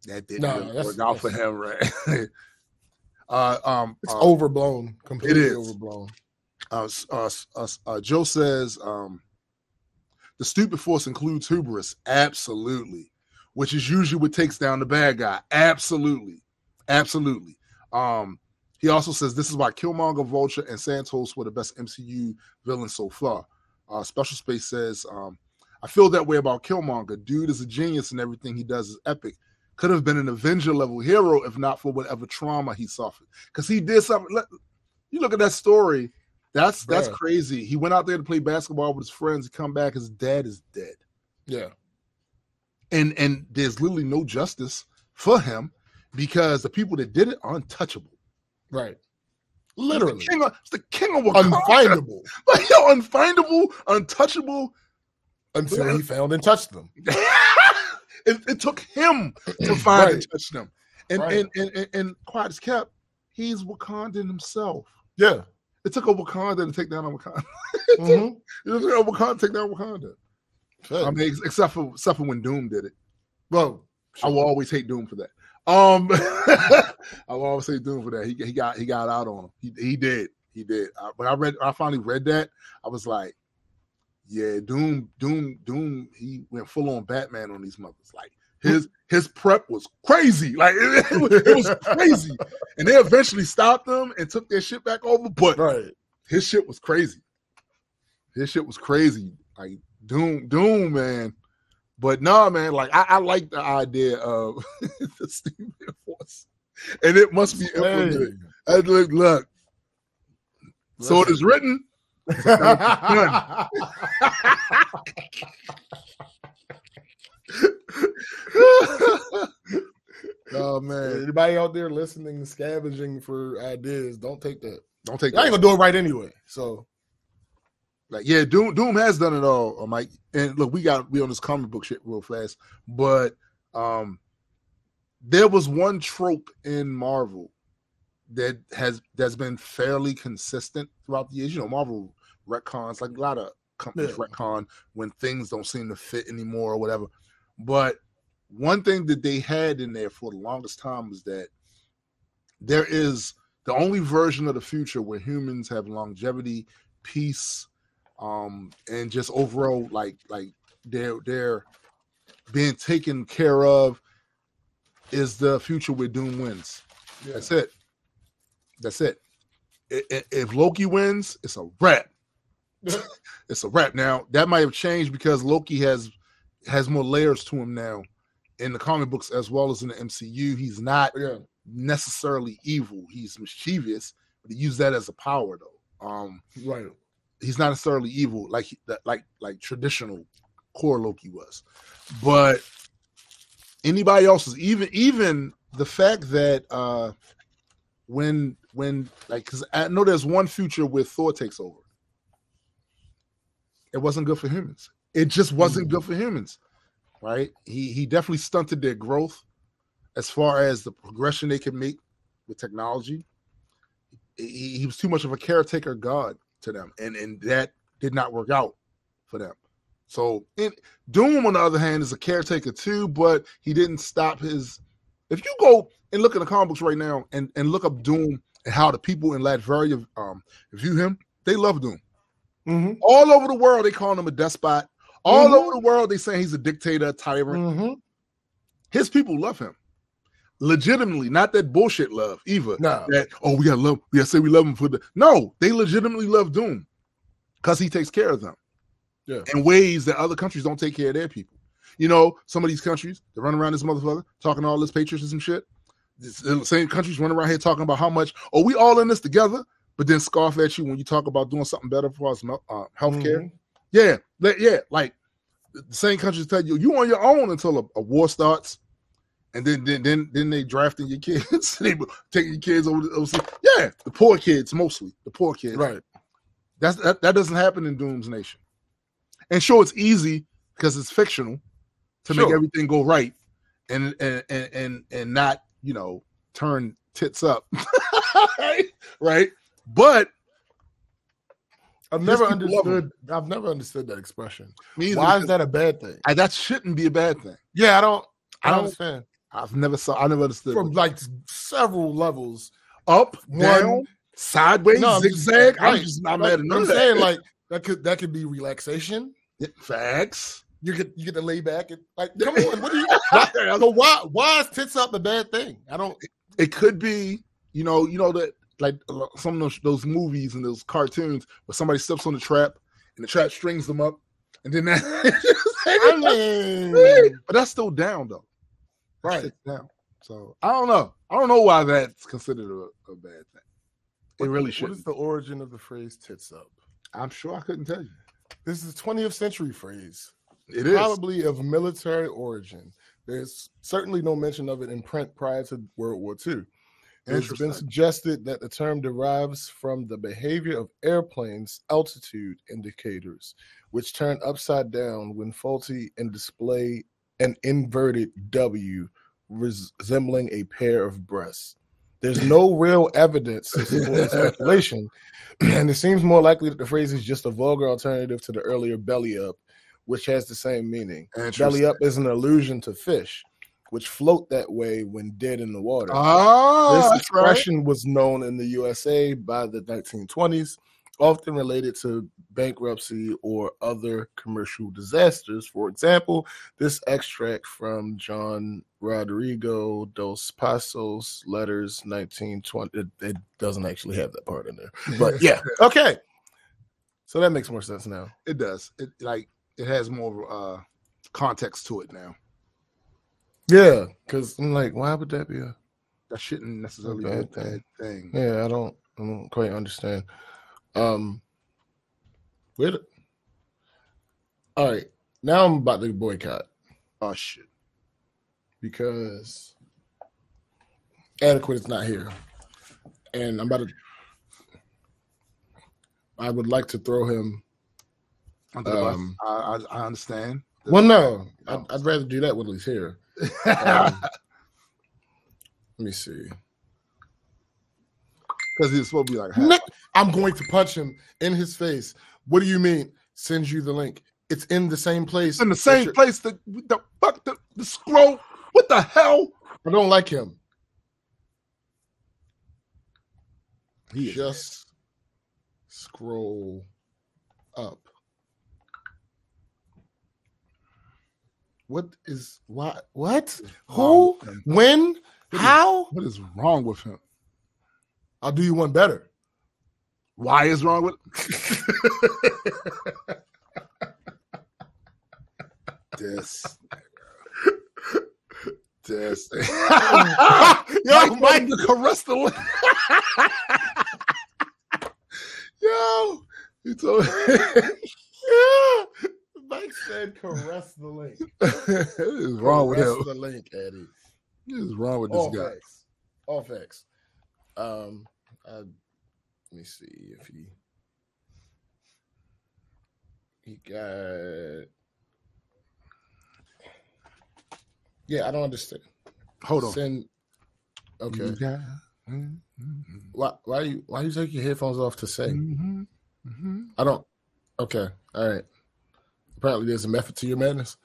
[SPEAKER 1] That didn't
[SPEAKER 2] No,
[SPEAKER 1] really work out for him, right? uh um
[SPEAKER 2] It's
[SPEAKER 1] uh,
[SPEAKER 2] overblown, completely
[SPEAKER 1] is.
[SPEAKER 2] overblown.
[SPEAKER 1] uh, uh, uh, uh, Joe says um, the stupid force includes hubris. Absolutely. Which is usually what takes down the bad guy. Absolutely. Absolutely. Um, he also says this is why Killmonger, Vulture, and Thanos were the best MCU villains so far. Uh, Special Space says, um, I feel that way about Killmonger. Dude is a genius and everything he does is epic. Could have been an Avenger level hero if not for whatever trauma he suffered. Because he did something. let- You look at that story. That's that's crazy. He went out there to play basketball with his friends. He come back, his dad is dead,
[SPEAKER 2] Yeah.
[SPEAKER 1] and and there's literally no justice for him because the people that did it are untouchable.
[SPEAKER 2] Right. Literally.
[SPEAKER 1] the king of, he's the king of Wakanda.
[SPEAKER 2] Unfindable
[SPEAKER 1] like yo, unfindable, untouchable.
[SPEAKER 2] Until he found and touched them.
[SPEAKER 1] it, it took him to find and touch them, and,
[SPEAKER 2] Right.
[SPEAKER 1] and and and and quiet as kept. He's Wakandan himself.
[SPEAKER 2] Yeah.
[SPEAKER 1] It took a Wakanda to take down a Wakanda.
[SPEAKER 2] Mhm.
[SPEAKER 1] It took a Wakanda to take down Wakanda. I mean, except for except for when Doom did it.
[SPEAKER 2] Well,
[SPEAKER 1] I will always hate Doom for that. Um, I will always hate Doom for that. He, he got he got out on him. He he did he did. Uh, when I read, I finally read that. I was like, yeah, Doom Doom Doom. He went full on Batman on these mothers. Like his his prep was crazy. Like it, it was, it was crazy. And they eventually stopped them and took their shit back over. But
[SPEAKER 2] right.
[SPEAKER 1] his shit was crazy. His shit was crazy. Like Doom, Doom, man. But nah, man, like I, I like the idea of the stupid force. And it must be implemented. Look, look. So it is written. oh man.
[SPEAKER 2] Anybody out there listening, scavenging for ideas, don't take that.
[SPEAKER 1] Don't take
[SPEAKER 2] I ain't gonna do it right anyway. So
[SPEAKER 1] Like, yeah, Doom Doom has done it all, uh, Mike. And look, we got we on this comic book shit real fast, but um, there was one trope in Marvel that has that's been fairly consistent throughout the years. You know, Marvel retcons like a lot of companies
[SPEAKER 2] Yeah.
[SPEAKER 1] retcon when things don't seem to fit anymore or whatever. But one thing that they had in there for the longest time was that there is the only version of the future where humans have longevity, peace, um, and just overall like like they're they're being taken care of is the future where Doom wins. That's it. That's it. If Loki wins, it's a wrap. it's a wrap. Now that might have changed because Loki has has more layers to him now in the comic books as well as in the MCU. He's not
[SPEAKER 2] Yeah.
[SPEAKER 1] necessarily evil. He's mischievous, but he used that as a power though. Um,
[SPEAKER 2] Right.
[SPEAKER 1] he's not necessarily evil like that like like traditional core Loki was. But anybody else's even even the fact that uh when when like because I know there's one future where Thor takes over. It wasn't good for humans. It just wasn't good for humans. Right? He he definitely stunted their growth as far as the progression they could make with technology. He, he was too much of a caretaker god to them, and and that did not work out for them. So, and Doom, on the other hand, is a caretaker too, but he didn't stop his. If you go and look at the comic books right now and and look up Doom and how the people in Latveria um view him, they love Doom.
[SPEAKER 2] Mm-hmm.
[SPEAKER 1] All over the world, they call him a despot. All
[SPEAKER 2] Mhm.
[SPEAKER 1] over the world, they saying he's a dictator, tyrant.
[SPEAKER 2] Mm-hmm.
[SPEAKER 1] His people love him, legitimately, not that bullshit love either.
[SPEAKER 2] No.
[SPEAKER 1] That oh, we gotta love, we gotta say we love him for the no, they legitimately love Doom because he takes care of them.
[SPEAKER 2] Yeah.
[SPEAKER 1] in ways that other countries don't take care of their people. You know, some of these countries they run around this motherfucker talking all this patriotism shit. The same countries running around here talking about how much oh we all in this together, but then scoff at you when you talk about doing something better for us uh, healthcare.
[SPEAKER 2] Mhm.
[SPEAKER 1] Yeah, like- yeah, like the same countries tell you you on your own until a, a war starts, and then then then then they drafting your kids, they taking your kids over. To, overseas. yeah, the poor kids mostly, the poor kids.
[SPEAKER 2] Right.
[SPEAKER 1] That's that, that doesn't happen in Doom's Nation. And sure, it's easy because it's fictional to make everything go right and and and and, and not you know turn tits up, right? Right, but
[SPEAKER 2] I've never
[SPEAKER 1] people love him.
[SPEAKER 2] understood. I've never understood that expression.
[SPEAKER 1] me
[SPEAKER 2] Why is that a bad thing?
[SPEAKER 1] I, that shouldn't be a bad thing.
[SPEAKER 2] Yeah, I don't. I
[SPEAKER 1] I
[SPEAKER 2] don't understand.
[SPEAKER 1] I've never saw. I never understood.
[SPEAKER 2] From
[SPEAKER 1] it.
[SPEAKER 2] like several levels.
[SPEAKER 1] up,
[SPEAKER 2] One-
[SPEAKER 1] down, sideways,
[SPEAKER 2] No, I'm just-
[SPEAKER 1] zigzag. I'm just not
[SPEAKER 2] Like,
[SPEAKER 1] mad at none
[SPEAKER 2] I'm
[SPEAKER 1] that.
[SPEAKER 2] saying like that could that could be relaxation.
[SPEAKER 1] Facts.
[SPEAKER 2] You get you get to lay back and like come on. What do you? Why, so why why is tits up a bad thing? I don't.
[SPEAKER 1] it could be, you know, you know that like some of those, those movies and those cartoons where somebody steps on the trap and the trap strings them up, and then that.
[SPEAKER 2] I mean,
[SPEAKER 1] but that's still down though.
[SPEAKER 2] Right.
[SPEAKER 1] down. So I don't know. I don't know why that's considered a, a bad thing. It really should.
[SPEAKER 2] What is the origin of the phrase "tits up"?
[SPEAKER 1] I'm sure I couldn't tell you.
[SPEAKER 2] This is a 20th century phrase,
[SPEAKER 1] It is.
[SPEAKER 2] probably of military origin. There's certainly no mention of it in print prior to World War II. It's been suggested that the term derives from the behavior of airplanes' altitude indicators, which turn upside down when faulty and display an inverted W resembling a pair of breasts. There's no real evidence to support speculation, and it seems more likely that the phrase is just a vulgar alternative to the earlier belly up, which has the same meaning. Belly up is an allusion to fish, which float that way when dead in the water.
[SPEAKER 1] Oh,
[SPEAKER 2] this
[SPEAKER 1] right.
[SPEAKER 2] expression was known in the USA by the 1920s, often related to bankruptcy or other commercial disasters. For example, this extract from John Rodrigo dos Passos letters 1920 it, it doesn't actually have that part in there. But yeah, okay. So that makes more sense now.
[SPEAKER 1] It does. It like it has more uh context to it now.
[SPEAKER 2] Yeah, because I'm like, why would that be a
[SPEAKER 1] That shouldn't necessarily be a
[SPEAKER 2] bad
[SPEAKER 1] bad
[SPEAKER 2] thing. Yeah, I don't, I don't quite understand. Um, wait. All right, now I'm about to boycott
[SPEAKER 1] Oh shit.
[SPEAKER 2] because adequate is not here, and I'm about to. I would like to throw him
[SPEAKER 1] Under the bus.
[SPEAKER 2] Um,
[SPEAKER 1] I, I, I understand.
[SPEAKER 2] Well, no, I'd, I'd rather do that when he's here. Um, let me see.
[SPEAKER 1] Because he's supposed to be like,
[SPEAKER 2] Ne- I'm going to punch him in his face. What do you mean? Sends you the link. It's in the same place.
[SPEAKER 1] in the same
[SPEAKER 2] you're-
[SPEAKER 1] place. The the fuck the, the scroll. What the hell?
[SPEAKER 2] I don't like him.
[SPEAKER 1] He
[SPEAKER 2] Just scroll up. What is why? What? Who? When?
[SPEAKER 1] What is-
[SPEAKER 2] How?
[SPEAKER 1] What is wrong with him?
[SPEAKER 2] I'll do you one better.
[SPEAKER 1] Why is wrong with this? This.
[SPEAKER 2] Yo,
[SPEAKER 1] Mike to caress the. Yo, he told
[SPEAKER 2] Yeah. Mike said caress the link.
[SPEAKER 1] what is wrong with
[SPEAKER 2] Caress
[SPEAKER 1] him?
[SPEAKER 2] the link, Eddie.
[SPEAKER 1] What is wrong with this
[SPEAKER 2] All
[SPEAKER 1] guy?
[SPEAKER 2] facts. All facts. Um, I, let me see if he he got. Yeah, I don't understand.
[SPEAKER 1] Hold on.
[SPEAKER 2] Send. Okay.
[SPEAKER 1] You got- Mhm,
[SPEAKER 2] Why? Why you? Why you take your headphones off to sing?
[SPEAKER 1] mhm, mhm.
[SPEAKER 2] I don't. Okay. All right. Apparently, there's a method to your madness.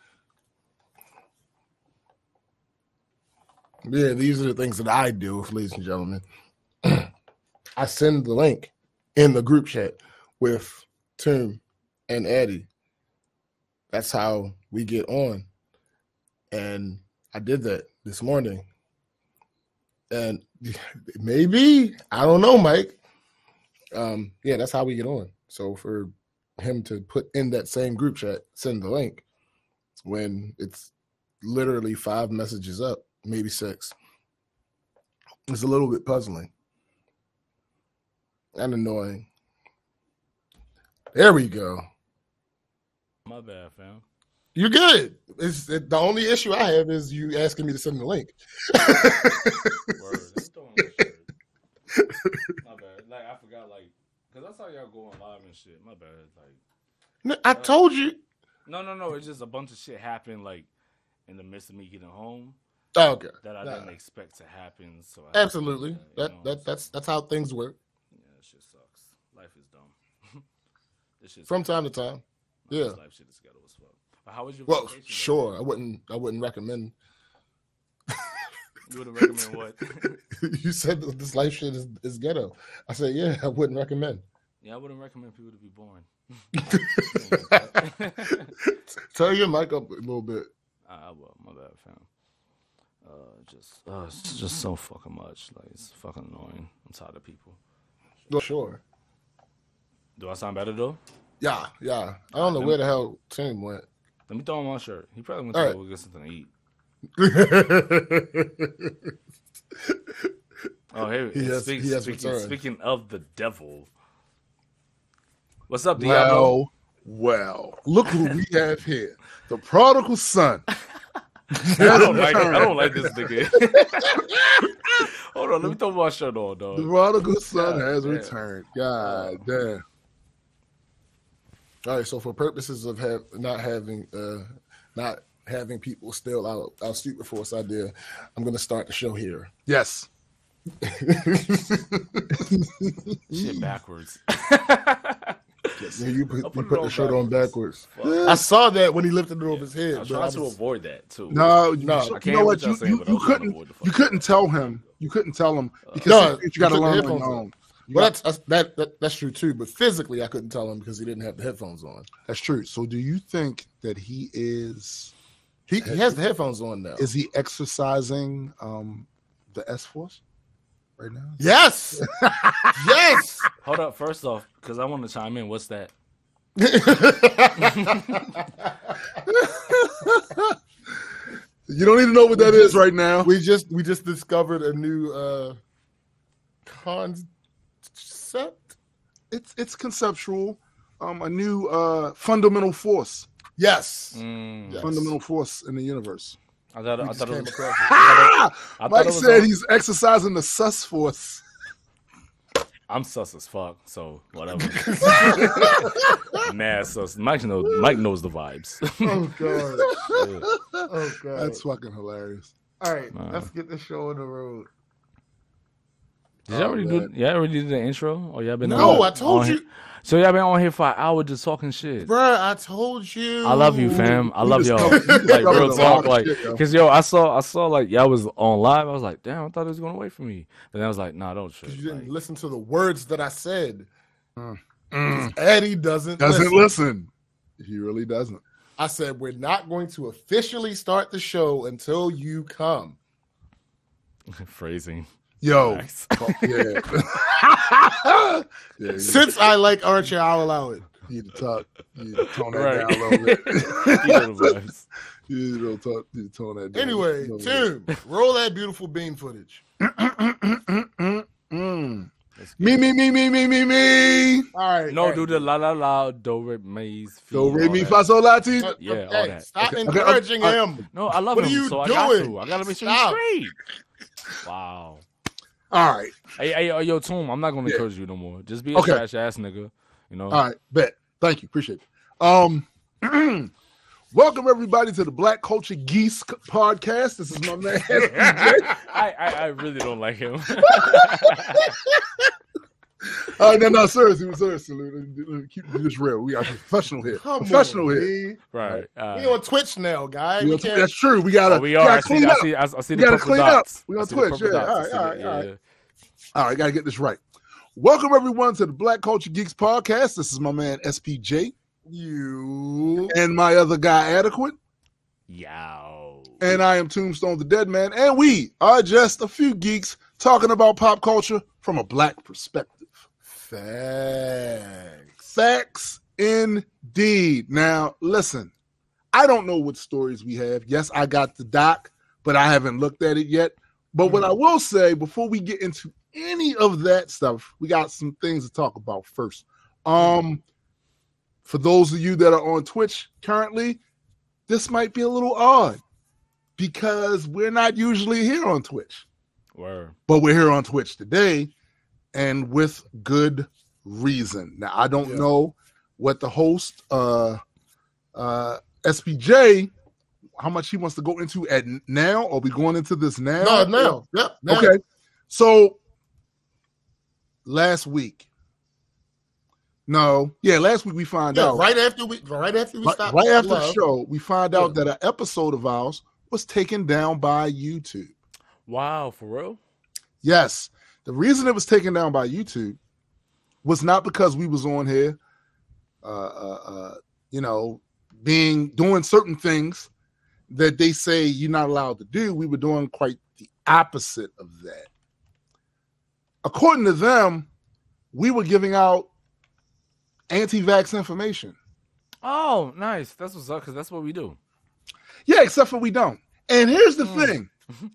[SPEAKER 2] Yeah, these are the things that I do, ladies and gentlemen. I send the link in the group chat with Tim and Eddie. That's how we get on. And I did that this morning. And maybe, I don't know, Mike. Um, yeah, that's how we get on. So for him to put in that same group chat, send the link when it's literally five messages up, maybe six. It's a little bit puzzling and annoying. There we go.
[SPEAKER 3] My bad, fam.
[SPEAKER 2] You're good. It's it, the only issue I have is you asking me to send the link.
[SPEAKER 3] Word. Let's throw on the shirt. My bad. Like I forgot, like, cause that's how y'all go on live and shit. My bad. Like,
[SPEAKER 2] I uh, told you.
[SPEAKER 3] no, no, no. It's just a bunch of shit happened, like, in the midst of me getting home
[SPEAKER 2] Oh, okay.
[SPEAKER 3] that I
[SPEAKER 2] Nah.
[SPEAKER 3] didn't expect to happen. So I had to do
[SPEAKER 2] Absolutely.
[SPEAKER 3] you
[SPEAKER 2] That that that's that's how things work
[SPEAKER 3] yeah, that shit sucks. Life is dumb. this shit
[SPEAKER 2] from time to time. yeah.
[SPEAKER 3] Life shit is ghetto as fuck. But how was your
[SPEAKER 2] Well,
[SPEAKER 3] though?
[SPEAKER 2] sure. I wouldn't I wouldn't recommend
[SPEAKER 3] You would recommend what?
[SPEAKER 2] you said this life shit is, is ghetto. I said, yeah, I wouldn't recommend.
[SPEAKER 3] Yeah, I wouldn't recommend people to be born.
[SPEAKER 2] Turn your mic up a little bit.
[SPEAKER 3] I will. My bad, fam. Uh, just, uh, it's just so fucking much. Like, it's fucking annoying. I'm tired of people.
[SPEAKER 2] Well, sure.
[SPEAKER 3] Do I sound better though?
[SPEAKER 2] Yeah, yeah. I don't know where the hell Tim went.
[SPEAKER 3] Let me throw him on shirt. He probably went to
[SPEAKER 2] right.
[SPEAKER 3] go get something to eat. Oh, hey,
[SPEAKER 2] He has-
[SPEAKER 3] speak-
[SPEAKER 2] he has
[SPEAKER 3] speaking,
[SPEAKER 2] returned.
[SPEAKER 3] speaking of the devil, what's up, Diablo?
[SPEAKER 1] Well, well, look who we have here. The prodigal son.
[SPEAKER 3] I don't like it. I don't like this nigga. Hold on, let me throw my shirt on, dog.
[SPEAKER 1] The
[SPEAKER 3] dog.
[SPEAKER 1] prodigal son
[SPEAKER 3] God
[SPEAKER 1] has
[SPEAKER 3] damn.
[SPEAKER 1] returned. God damn.
[SPEAKER 2] All right, so for purposes of have not having uh not having people steal our, our stupid force idea, I'm gonna start the show here.
[SPEAKER 1] Yes.
[SPEAKER 3] Shit backwards.
[SPEAKER 2] Yeah, you put, you
[SPEAKER 3] put
[SPEAKER 2] put the shirt on backwards.
[SPEAKER 3] Fuck.
[SPEAKER 2] I saw that when he lifted it over his head.
[SPEAKER 3] I
[SPEAKER 2] but
[SPEAKER 3] try
[SPEAKER 2] I
[SPEAKER 3] to
[SPEAKER 2] was-
[SPEAKER 3] avoid that too.
[SPEAKER 1] No, you,
[SPEAKER 2] No, I
[SPEAKER 1] you
[SPEAKER 3] can't
[SPEAKER 1] know
[SPEAKER 3] what
[SPEAKER 1] what?
[SPEAKER 3] y'all
[SPEAKER 1] You, you, you
[SPEAKER 3] I'm trying to
[SPEAKER 1] couldn't you couldn't tell him. You couldn't tell him because
[SPEAKER 2] No,
[SPEAKER 1] you, you got to
[SPEAKER 2] you took the
[SPEAKER 1] learn on
[SPEAKER 2] headphones
[SPEAKER 1] your
[SPEAKER 2] off.
[SPEAKER 1] own. You
[SPEAKER 2] Well, that's, that's that, that that's true too. But physically, I couldn't tell him because he didn't have the headphones on.
[SPEAKER 1] that's true. So, do you think that he is
[SPEAKER 2] He, he has the headphones on now.
[SPEAKER 1] is he exercising um the S force right now?
[SPEAKER 2] yes, yes.
[SPEAKER 3] Hold up, first off, because I want to chime in. What's that?
[SPEAKER 1] You don't even know what that is right now.
[SPEAKER 2] we just we just discovered a new uh concept.
[SPEAKER 1] It's it's conceptual. Um, a new uh fundamental force,
[SPEAKER 2] Yes.
[SPEAKER 3] Mm,
[SPEAKER 2] Yes.
[SPEAKER 1] fundamental force in the universe.
[SPEAKER 3] I thought, I thought it was.
[SPEAKER 2] across it.
[SPEAKER 3] I thought
[SPEAKER 1] Mike
[SPEAKER 3] was
[SPEAKER 1] said
[SPEAKER 3] on-
[SPEAKER 1] he's exercising the sus force.
[SPEAKER 3] I'm sus as fuck, so whatever. Man,
[SPEAKER 4] mad sus. Mike knows. Mike knows the vibes.
[SPEAKER 2] Oh god.
[SPEAKER 4] Yeah.
[SPEAKER 2] Oh god.
[SPEAKER 1] That's fucking hilarious.
[SPEAKER 2] All right,
[SPEAKER 4] Nah.
[SPEAKER 2] let's get the show on the road.
[SPEAKER 4] Did y'all
[SPEAKER 1] Oh,
[SPEAKER 4] already
[SPEAKER 1] man.
[SPEAKER 4] do? Y'all already did the intro, or y'all been?
[SPEAKER 2] No,
[SPEAKER 4] on-
[SPEAKER 2] I told
[SPEAKER 4] on
[SPEAKER 2] you,
[SPEAKER 4] here- So y'all been on here for an hour just talking shit.
[SPEAKER 2] bruh. I told you.
[SPEAKER 4] I love you, fam. I love y'all.
[SPEAKER 1] covered- we just
[SPEAKER 4] like
[SPEAKER 1] covered
[SPEAKER 4] real talk, like because yo, I saw, I saw like y'all was on live. I was like, damn, I thought it was going away from me. But then I was like, nah, don't trip.
[SPEAKER 2] You didn't
[SPEAKER 4] Like,
[SPEAKER 2] listen to the words that I said.
[SPEAKER 1] Mm.
[SPEAKER 2] Eddie doesn't
[SPEAKER 1] Doesn't
[SPEAKER 2] listen.
[SPEAKER 1] listen. He really doesn't.
[SPEAKER 2] I said we're not going to officially start the show until you come.
[SPEAKER 4] phrasing.
[SPEAKER 1] Yo,
[SPEAKER 4] Nice.
[SPEAKER 1] fuck yeah. yeah,
[SPEAKER 2] Since I like Archer, I'll allow it.
[SPEAKER 1] you need to talk. You need to tone that
[SPEAKER 4] Right.
[SPEAKER 1] down a little bit.
[SPEAKER 4] You know the vibes.
[SPEAKER 1] you need to talk. You need to tone that down.
[SPEAKER 2] Anyway,
[SPEAKER 1] a little
[SPEAKER 2] Tim, roll that beautiful bean footage.
[SPEAKER 1] bit. Mm. Me, me, me, me, me, me, me.
[SPEAKER 2] All right.
[SPEAKER 4] No,
[SPEAKER 2] all right.
[SPEAKER 4] do the la la la do re mi fi.
[SPEAKER 1] Do re mi fa sol la ti.
[SPEAKER 2] Uh,
[SPEAKER 4] Yeah, all that.
[SPEAKER 2] Stop
[SPEAKER 1] Okay, okay,
[SPEAKER 2] encouraging
[SPEAKER 1] okay,
[SPEAKER 2] him.
[SPEAKER 4] No, I love
[SPEAKER 2] What are you
[SPEAKER 4] so I got
[SPEAKER 2] doing?
[SPEAKER 4] to. I gotta make sure
[SPEAKER 2] Stop.
[SPEAKER 4] he's straight. Wow.
[SPEAKER 1] All right,
[SPEAKER 4] Hey, hey, yo, Toom, I'm not gonna
[SPEAKER 1] Yeah.
[SPEAKER 4] encourage you no more. Just be a
[SPEAKER 1] Okay.
[SPEAKER 4] trash ass nigga. You know.
[SPEAKER 1] all right, bet. Thank you, appreciate it. Um, welcome everybody to the Black Culture Geese podcast. This is my man.
[SPEAKER 4] I, I I really don't like him.
[SPEAKER 1] All right, no, no, seriously, seriously. Keep this real. We are professional here.
[SPEAKER 2] Come
[SPEAKER 1] professional
[SPEAKER 2] on,
[SPEAKER 1] here.
[SPEAKER 2] B.
[SPEAKER 4] right. Uh,
[SPEAKER 2] We on Twitch now, guy.
[SPEAKER 1] We
[SPEAKER 2] We
[SPEAKER 1] on- that's true. We gotta.
[SPEAKER 4] oh, we
[SPEAKER 1] we
[SPEAKER 4] are.
[SPEAKER 1] gotta
[SPEAKER 4] I see,
[SPEAKER 1] clean
[SPEAKER 4] I
[SPEAKER 1] up.
[SPEAKER 4] see, I, I see
[SPEAKER 1] We gotta
[SPEAKER 4] purple
[SPEAKER 1] clean up. We on Twitch, yeah,
[SPEAKER 4] dots. I
[SPEAKER 1] all right,
[SPEAKER 4] see
[SPEAKER 1] all
[SPEAKER 4] the-
[SPEAKER 1] right,
[SPEAKER 4] yeah,
[SPEAKER 1] all right.
[SPEAKER 4] yeah.
[SPEAKER 1] All right, gotta get this right. Welcome everyone to the Black Culture Geeks podcast. This is my man SPJ
[SPEAKER 2] You.
[SPEAKER 1] and my other guy Adequate,
[SPEAKER 4] Yow.
[SPEAKER 1] and I am Tombstone the Dead Man, and we are just a few geeks talking about pop culture from a black perspective.
[SPEAKER 2] Facts.
[SPEAKER 1] Facts indeed. Now, listen, I don't know what stories we have. Yes, I got the doc, but I haven't looked at it yet. But what I will say before we get into any of that stuff, we got some things to talk about first. Um, for those of you that are on Twitch currently, this might be a little odd because we're not usually here on Twitch
[SPEAKER 4] Word.
[SPEAKER 1] but we're here on Twitch today, and with good reason. Now I don't
[SPEAKER 2] Yeah.
[SPEAKER 1] know what the host, uh, uh, SPJ, how much he wants to go into at now. Are we going into this now?
[SPEAKER 2] No, now. Yep. Now.
[SPEAKER 1] Okay. So last week, no, yeah, last week we found
[SPEAKER 2] Yeah,
[SPEAKER 1] out
[SPEAKER 2] right after we right after we
[SPEAKER 1] right,
[SPEAKER 2] stopped
[SPEAKER 1] right after the show, we find out
[SPEAKER 2] Yeah.
[SPEAKER 1] that an episode of ours was taken down by YouTube.
[SPEAKER 4] Wow, for real?
[SPEAKER 1] Yes. The reason it was taken down by YouTube was not because we was on here, uh, uh, uh, you know, being doing certain things that they say you're not allowed to do. We were doing quite the opposite of that. According to them, we were giving out anti-vax information.
[SPEAKER 4] Oh, nice. That's what's up, because that's what we do.
[SPEAKER 1] Yeah, except for we don't. And here's the
[SPEAKER 4] Mm.
[SPEAKER 1] thing.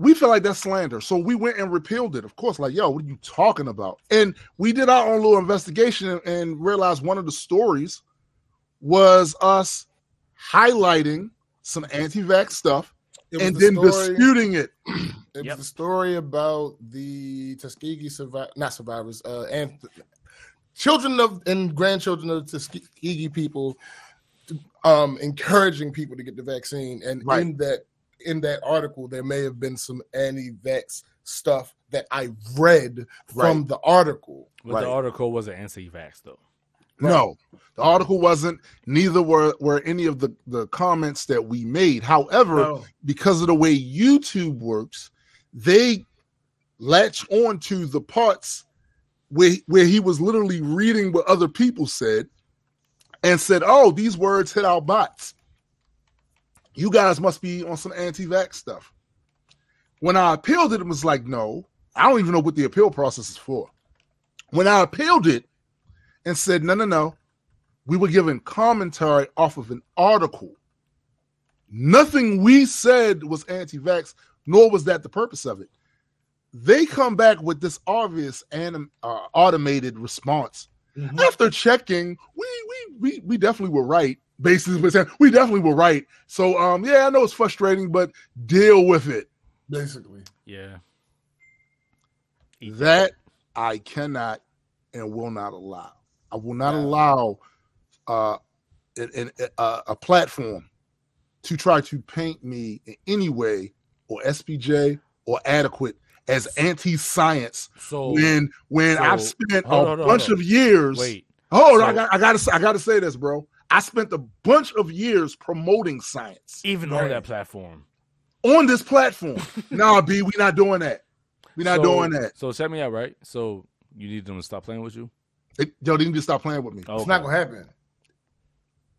[SPEAKER 1] We feel like that's slander. So we went and repealed it. Of course, like, yo, what are you talking about? And we did our own little investigation and realized one of the stories was us highlighting some anti-vax stuff and
[SPEAKER 2] the
[SPEAKER 1] then
[SPEAKER 2] story-
[SPEAKER 1] disputing it.
[SPEAKER 2] It
[SPEAKER 4] Yep.
[SPEAKER 2] was a story about the Tuskegee survivors, not survivors, uh, and children of and grandchildren of Tuskegee people, um, encouraging people to get the vaccine. And
[SPEAKER 1] Right.
[SPEAKER 2] in that in that article, there may have been some anti-vax stuff that I read from the article.
[SPEAKER 4] But
[SPEAKER 1] Right.
[SPEAKER 4] the article wasn't anti-vax though.
[SPEAKER 1] No, the article wasn't. Neither were were any of the the comments that we made. However,
[SPEAKER 2] No.
[SPEAKER 1] because of the way YouTube works, they latch on to the parts where where he was literally reading what other people said and said, "Oh, these words hit our bots. You guys must be on some anti-vax stuff." When I appealed it, it was like, "No, I don't even know what the appeal process is for." When I appealed it and said, "No, no, no," we were given commentary off of an article nothing we said was anti-vax nor was that the purpose of it they come back with this obvious anim- uh, automated response
[SPEAKER 2] Mhm.
[SPEAKER 1] after checking we, we we we definitely were right basically we're saying we definitely were right so um yeah i know it's frustrating but deal with it
[SPEAKER 2] Basically,
[SPEAKER 4] Yeah.
[SPEAKER 1] That i cannot and will not allow I will not
[SPEAKER 2] Yeah.
[SPEAKER 1] allow uh, in, in, uh, a platform to try to paint me in any way or SPJ or adequate as anti-science
[SPEAKER 3] So
[SPEAKER 1] when when I've spent
[SPEAKER 3] hold
[SPEAKER 1] a
[SPEAKER 3] on,
[SPEAKER 1] bunch
[SPEAKER 3] on.
[SPEAKER 1] of years.
[SPEAKER 3] wait,
[SPEAKER 1] hold on, I got I gotta I gotta say this, bro. I spent a bunch of years promoting science
[SPEAKER 3] even
[SPEAKER 2] Right.
[SPEAKER 3] on that platform,
[SPEAKER 1] on this platform. nah, B, we not doing that. We not
[SPEAKER 3] So-
[SPEAKER 1] doing that.
[SPEAKER 3] So check me out, right? So you need them to stop playing with you.
[SPEAKER 1] They, yo, they need to stop playing with me.
[SPEAKER 3] Oh,
[SPEAKER 2] It's not gonna happen.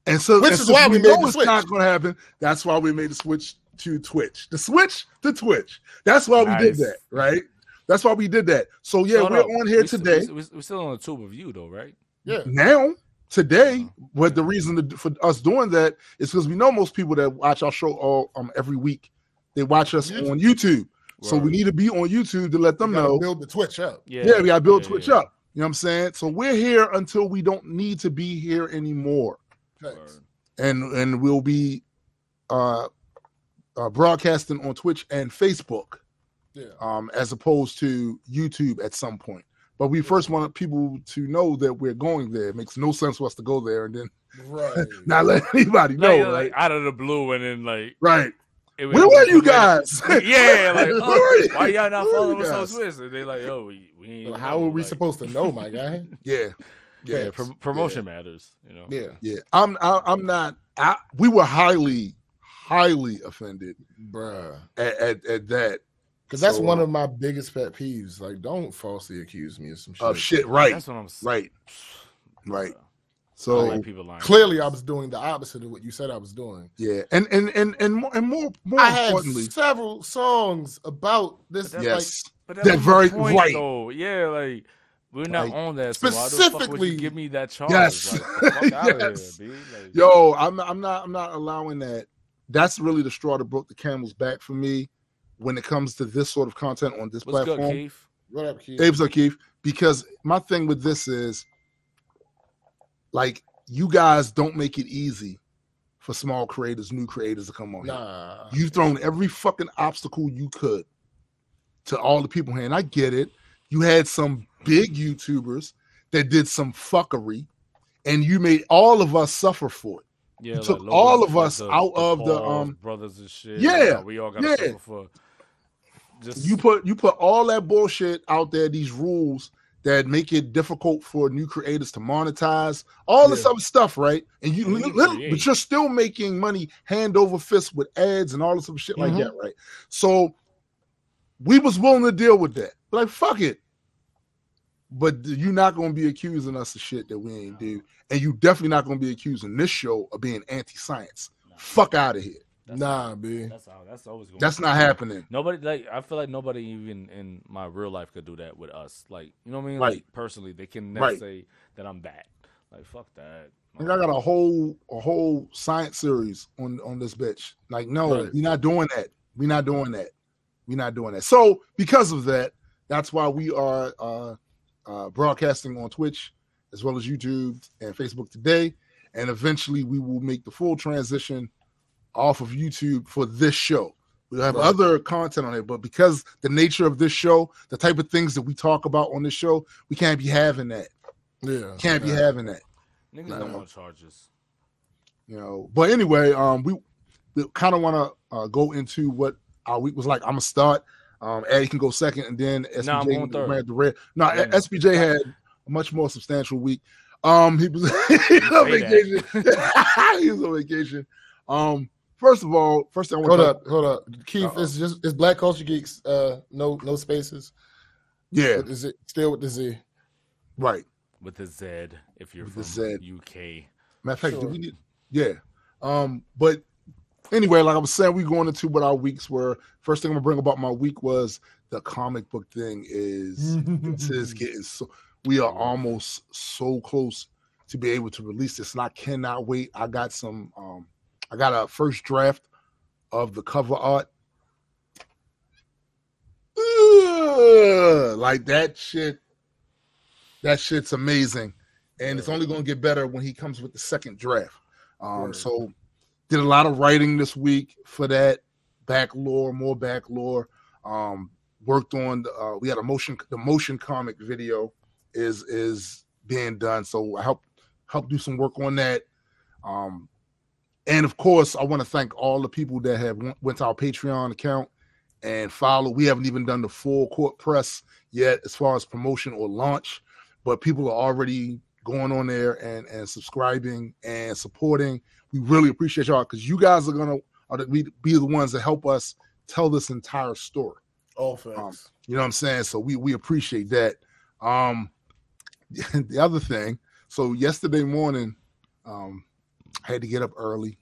[SPEAKER 1] And so,
[SPEAKER 2] Which
[SPEAKER 1] and
[SPEAKER 2] is
[SPEAKER 1] so
[SPEAKER 2] why we made
[SPEAKER 1] know
[SPEAKER 2] the
[SPEAKER 1] it's
[SPEAKER 2] switch.
[SPEAKER 1] not going to happen. That's why we made the switch to Twitch. The switch to Twitch. That's why we did that, right? That's why we did that. So yeah,
[SPEAKER 3] No,
[SPEAKER 1] we're
[SPEAKER 3] no,
[SPEAKER 1] on here
[SPEAKER 3] we st-
[SPEAKER 1] today.
[SPEAKER 3] we st- We're still on the tube of you, though, right?
[SPEAKER 2] Yeah.
[SPEAKER 1] now today but the reason to, for us doing that is because we know most people that watch our show all um every week they watch us
[SPEAKER 2] YouTube.
[SPEAKER 1] on youtube so we need to be on youtube to let them know
[SPEAKER 2] build the Twitch up.
[SPEAKER 3] Yeah,
[SPEAKER 1] yeah, we gotta build
[SPEAKER 3] yeah,
[SPEAKER 1] twitch
[SPEAKER 3] yeah.
[SPEAKER 1] up you know what i'm saying so we're here until we don't need to be here anymore
[SPEAKER 2] Thanks.
[SPEAKER 3] Word.
[SPEAKER 1] and and we'll be uh, uh broadcasting on twitch and facebook
[SPEAKER 2] Yeah.
[SPEAKER 1] um as opposed to youtube at some point but we first want people to know that we're going there. It makes no sense for us to go there and then
[SPEAKER 2] Right.
[SPEAKER 1] not let anybody know,
[SPEAKER 3] Like,
[SPEAKER 1] right?
[SPEAKER 3] like, out of the blue, and then like,
[SPEAKER 1] right.
[SPEAKER 3] it
[SPEAKER 1] Where were you guys?
[SPEAKER 3] Yeah, like,
[SPEAKER 1] Where
[SPEAKER 3] oh,
[SPEAKER 1] you?
[SPEAKER 3] why y'all not
[SPEAKER 1] Where
[SPEAKER 3] following us on
[SPEAKER 1] guys?
[SPEAKER 3] Swiss? And they like, yo, we, we ain't.
[SPEAKER 2] So
[SPEAKER 3] even
[SPEAKER 2] how
[SPEAKER 3] know,
[SPEAKER 2] are we
[SPEAKER 3] like-
[SPEAKER 2] supposed to know, my guy?
[SPEAKER 1] Yeah.
[SPEAKER 3] Yeah,
[SPEAKER 1] Yeah.
[SPEAKER 3] prom- promotion matters, you know.
[SPEAKER 2] Yeah.
[SPEAKER 1] Yeah. I'm I, I'm not I, we were highly, highly offended
[SPEAKER 2] Bruh.
[SPEAKER 1] at, at, at that
[SPEAKER 2] Because that's
[SPEAKER 1] So,
[SPEAKER 2] one
[SPEAKER 1] uh,
[SPEAKER 2] of my biggest pet peeves. Like, don't falsely accuse me of some shit.
[SPEAKER 1] of shit. Right.
[SPEAKER 3] That's what I'm saying.
[SPEAKER 1] Right. Right. So
[SPEAKER 3] like people lying.
[SPEAKER 2] Clearly, I was doing the opposite of what you said I was doing.
[SPEAKER 1] yeah. And and and and more and more, more
[SPEAKER 2] I had
[SPEAKER 1] importantly,
[SPEAKER 2] several songs about this.
[SPEAKER 3] But
[SPEAKER 2] Like,
[SPEAKER 1] yes.
[SPEAKER 3] But that
[SPEAKER 1] That
[SPEAKER 3] was
[SPEAKER 1] very-
[SPEAKER 3] point,
[SPEAKER 1] right.
[SPEAKER 3] Though. Yeah, like we're not
[SPEAKER 1] Like,
[SPEAKER 3] on that. So why the fuck would
[SPEAKER 2] specifically-
[SPEAKER 3] you give me that charge?
[SPEAKER 1] Yes.
[SPEAKER 3] Like, the fuck out
[SPEAKER 1] Yes.
[SPEAKER 3] of here, Like,
[SPEAKER 1] Yo, I'm I'm not I'm not allowing that. That's really the straw that broke the camel's back for me when it comes to this sort of content on this
[SPEAKER 3] what's
[SPEAKER 1] platform.
[SPEAKER 3] good, Keith?
[SPEAKER 2] what up, kid?
[SPEAKER 1] Abe's Keith, because my thing with this is like you guys don't make it easy for small creators, new creators to come on here. You've thrown every fucking obstacle you could to all the people here. And I get it. You had some big YouTubers that did some fuckery, and you made all of us suffer for it.
[SPEAKER 3] Yeah,
[SPEAKER 1] You took
[SPEAKER 3] Logan,
[SPEAKER 1] all of
[SPEAKER 3] like
[SPEAKER 1] us out of the, um,
[SPEAKER 3] brothers and shit.
[SPEAKER 1] Yeah,
[SPEAKER 3] like, we all got to
[SPEAKER 1] yeah.
[SPEAKER 3] suffer for. Just
[SPEAKER 1] You put you put all that bullshit out there, these rules that make it difficult for new creators to monetize, all this other stuff, right? And you,
[SPEAKER 3] you
[SPEAKER 1] little- but you're still making money hand over fist with ads and all this other shit like
[SPEAKER 2] Mhm.
[SPEAKER 1] that, right? So we was willing to deal with that. Like fuck it. But you're not gonna be accusing us of shit that we ain't do, and you definitely not gonna be accusing this show of being anti-science. Fuck out of here.
[SPEAKER 3] That's,
[SPEAKER 2] Nah, B.
[SPEAKER 3] That's how. That's always. Gonna
[SPEAKER 1] That's not happening.
[SPEAKER 3] Nobody like I feel like nobody even in my real life could do that with us. Like you know what I mean?
[SPEAKER 1] Right.
[SPEAKER 3] Like personally, they can never
[SPEAKER 1] Right.
[SPEAKER 3] say that I'm bad. Like fuck that.
[SPEAKER 1] Like I got a whole a whole science series on on this bitch. Like, no,
[SPEAKER 2] Right.
[SPEAKER 1] we're not doing that. We're not doing that. We're not doing that. So because of that, that's why we are uh, uh, broadcasting on Twitch as well as YouTube and Facebook today. And eventually, we will make the full transition off of YouTube for this show. We'll have
[SPEAKER 2] Right.
[SPEAKER 1] other content on it, but because the nature of this show, the type of things that we talk about on this show, we can't be having that.
[SPEAKER 2] Yeah.
[SPEAKER 1] Can't be having that.
[SPEAKER 3] Niggas
[SPEAKER 1] Nah.
[SPEAKER 3] don't want charges.
[SPEAKER 1] you know. But anyway, um, we, we kind of want to uh, go into what our week was like. I'm gonna start. Um, Eddie can go second, and then SPJ
[SPEAKER 3] Nah, I'm going third.
[SPEAKER 1] ran the red. No,
[SPEAKER 3] Yeah.
[SPEAKER 1] SPJ had a much more substantial week. Um, he was, he was on vacation. he was on vacation. Um, first of all, first thing I want
[SPEAKER 2] Hold
[SPEAKER 1] to
[SPEAKER 2] up, hold up. Keith,
[SPEAKER 1] Uh-oh.
[SPEAKER 2] it's just it's Black Culture Geeks. Uh, no, no spaces.
[SPEAKER 1] yeah,
[SPEAKER 2] But Is it still with the Z?
[SPEAKER 1] right.
[SPEAKER 3] With the Z, if you're
[SPEAKER 1] With
[SPEAKER 3] from
[SPEAKER 1] the Z.
[SPEAKER 3] UK.
[SPEAKER 1] Matter of fact, do we need? Yeah. Um, but anyway, like I was saying, we going into what our weeks were. First thing I'm gonna bring about my week was the comic book thing. Is this is getting so we are almost so close to be able to release this, and I cannot wait. I got some. Um, I got a first draft of the cover art. Ugh, like that shit. That shit's amazing, and it's only going to get better when he comes with the second draft. Um, so did a lot of writing this week for that back lore, more back lore. Um, worked on the, uh, we had a motion the motion comic video is is being done. So I help help do some work on that. Um, and of course, I want to thank all the people that have went, to our Patreon account and follow. We haven't even done the full court press yet as far as promotion or launch, but people are already going on there and and subscribing and supporting. We really appreciate y'all because you guys are gonna are the, be, be the ones that help us tell this entire story.
[SPEAKER 2] All facts.
[SPEAKER 1] You know what I'm saying? So we we appreciate that. Um the other thing, so yesterday morning, um, I had to get up early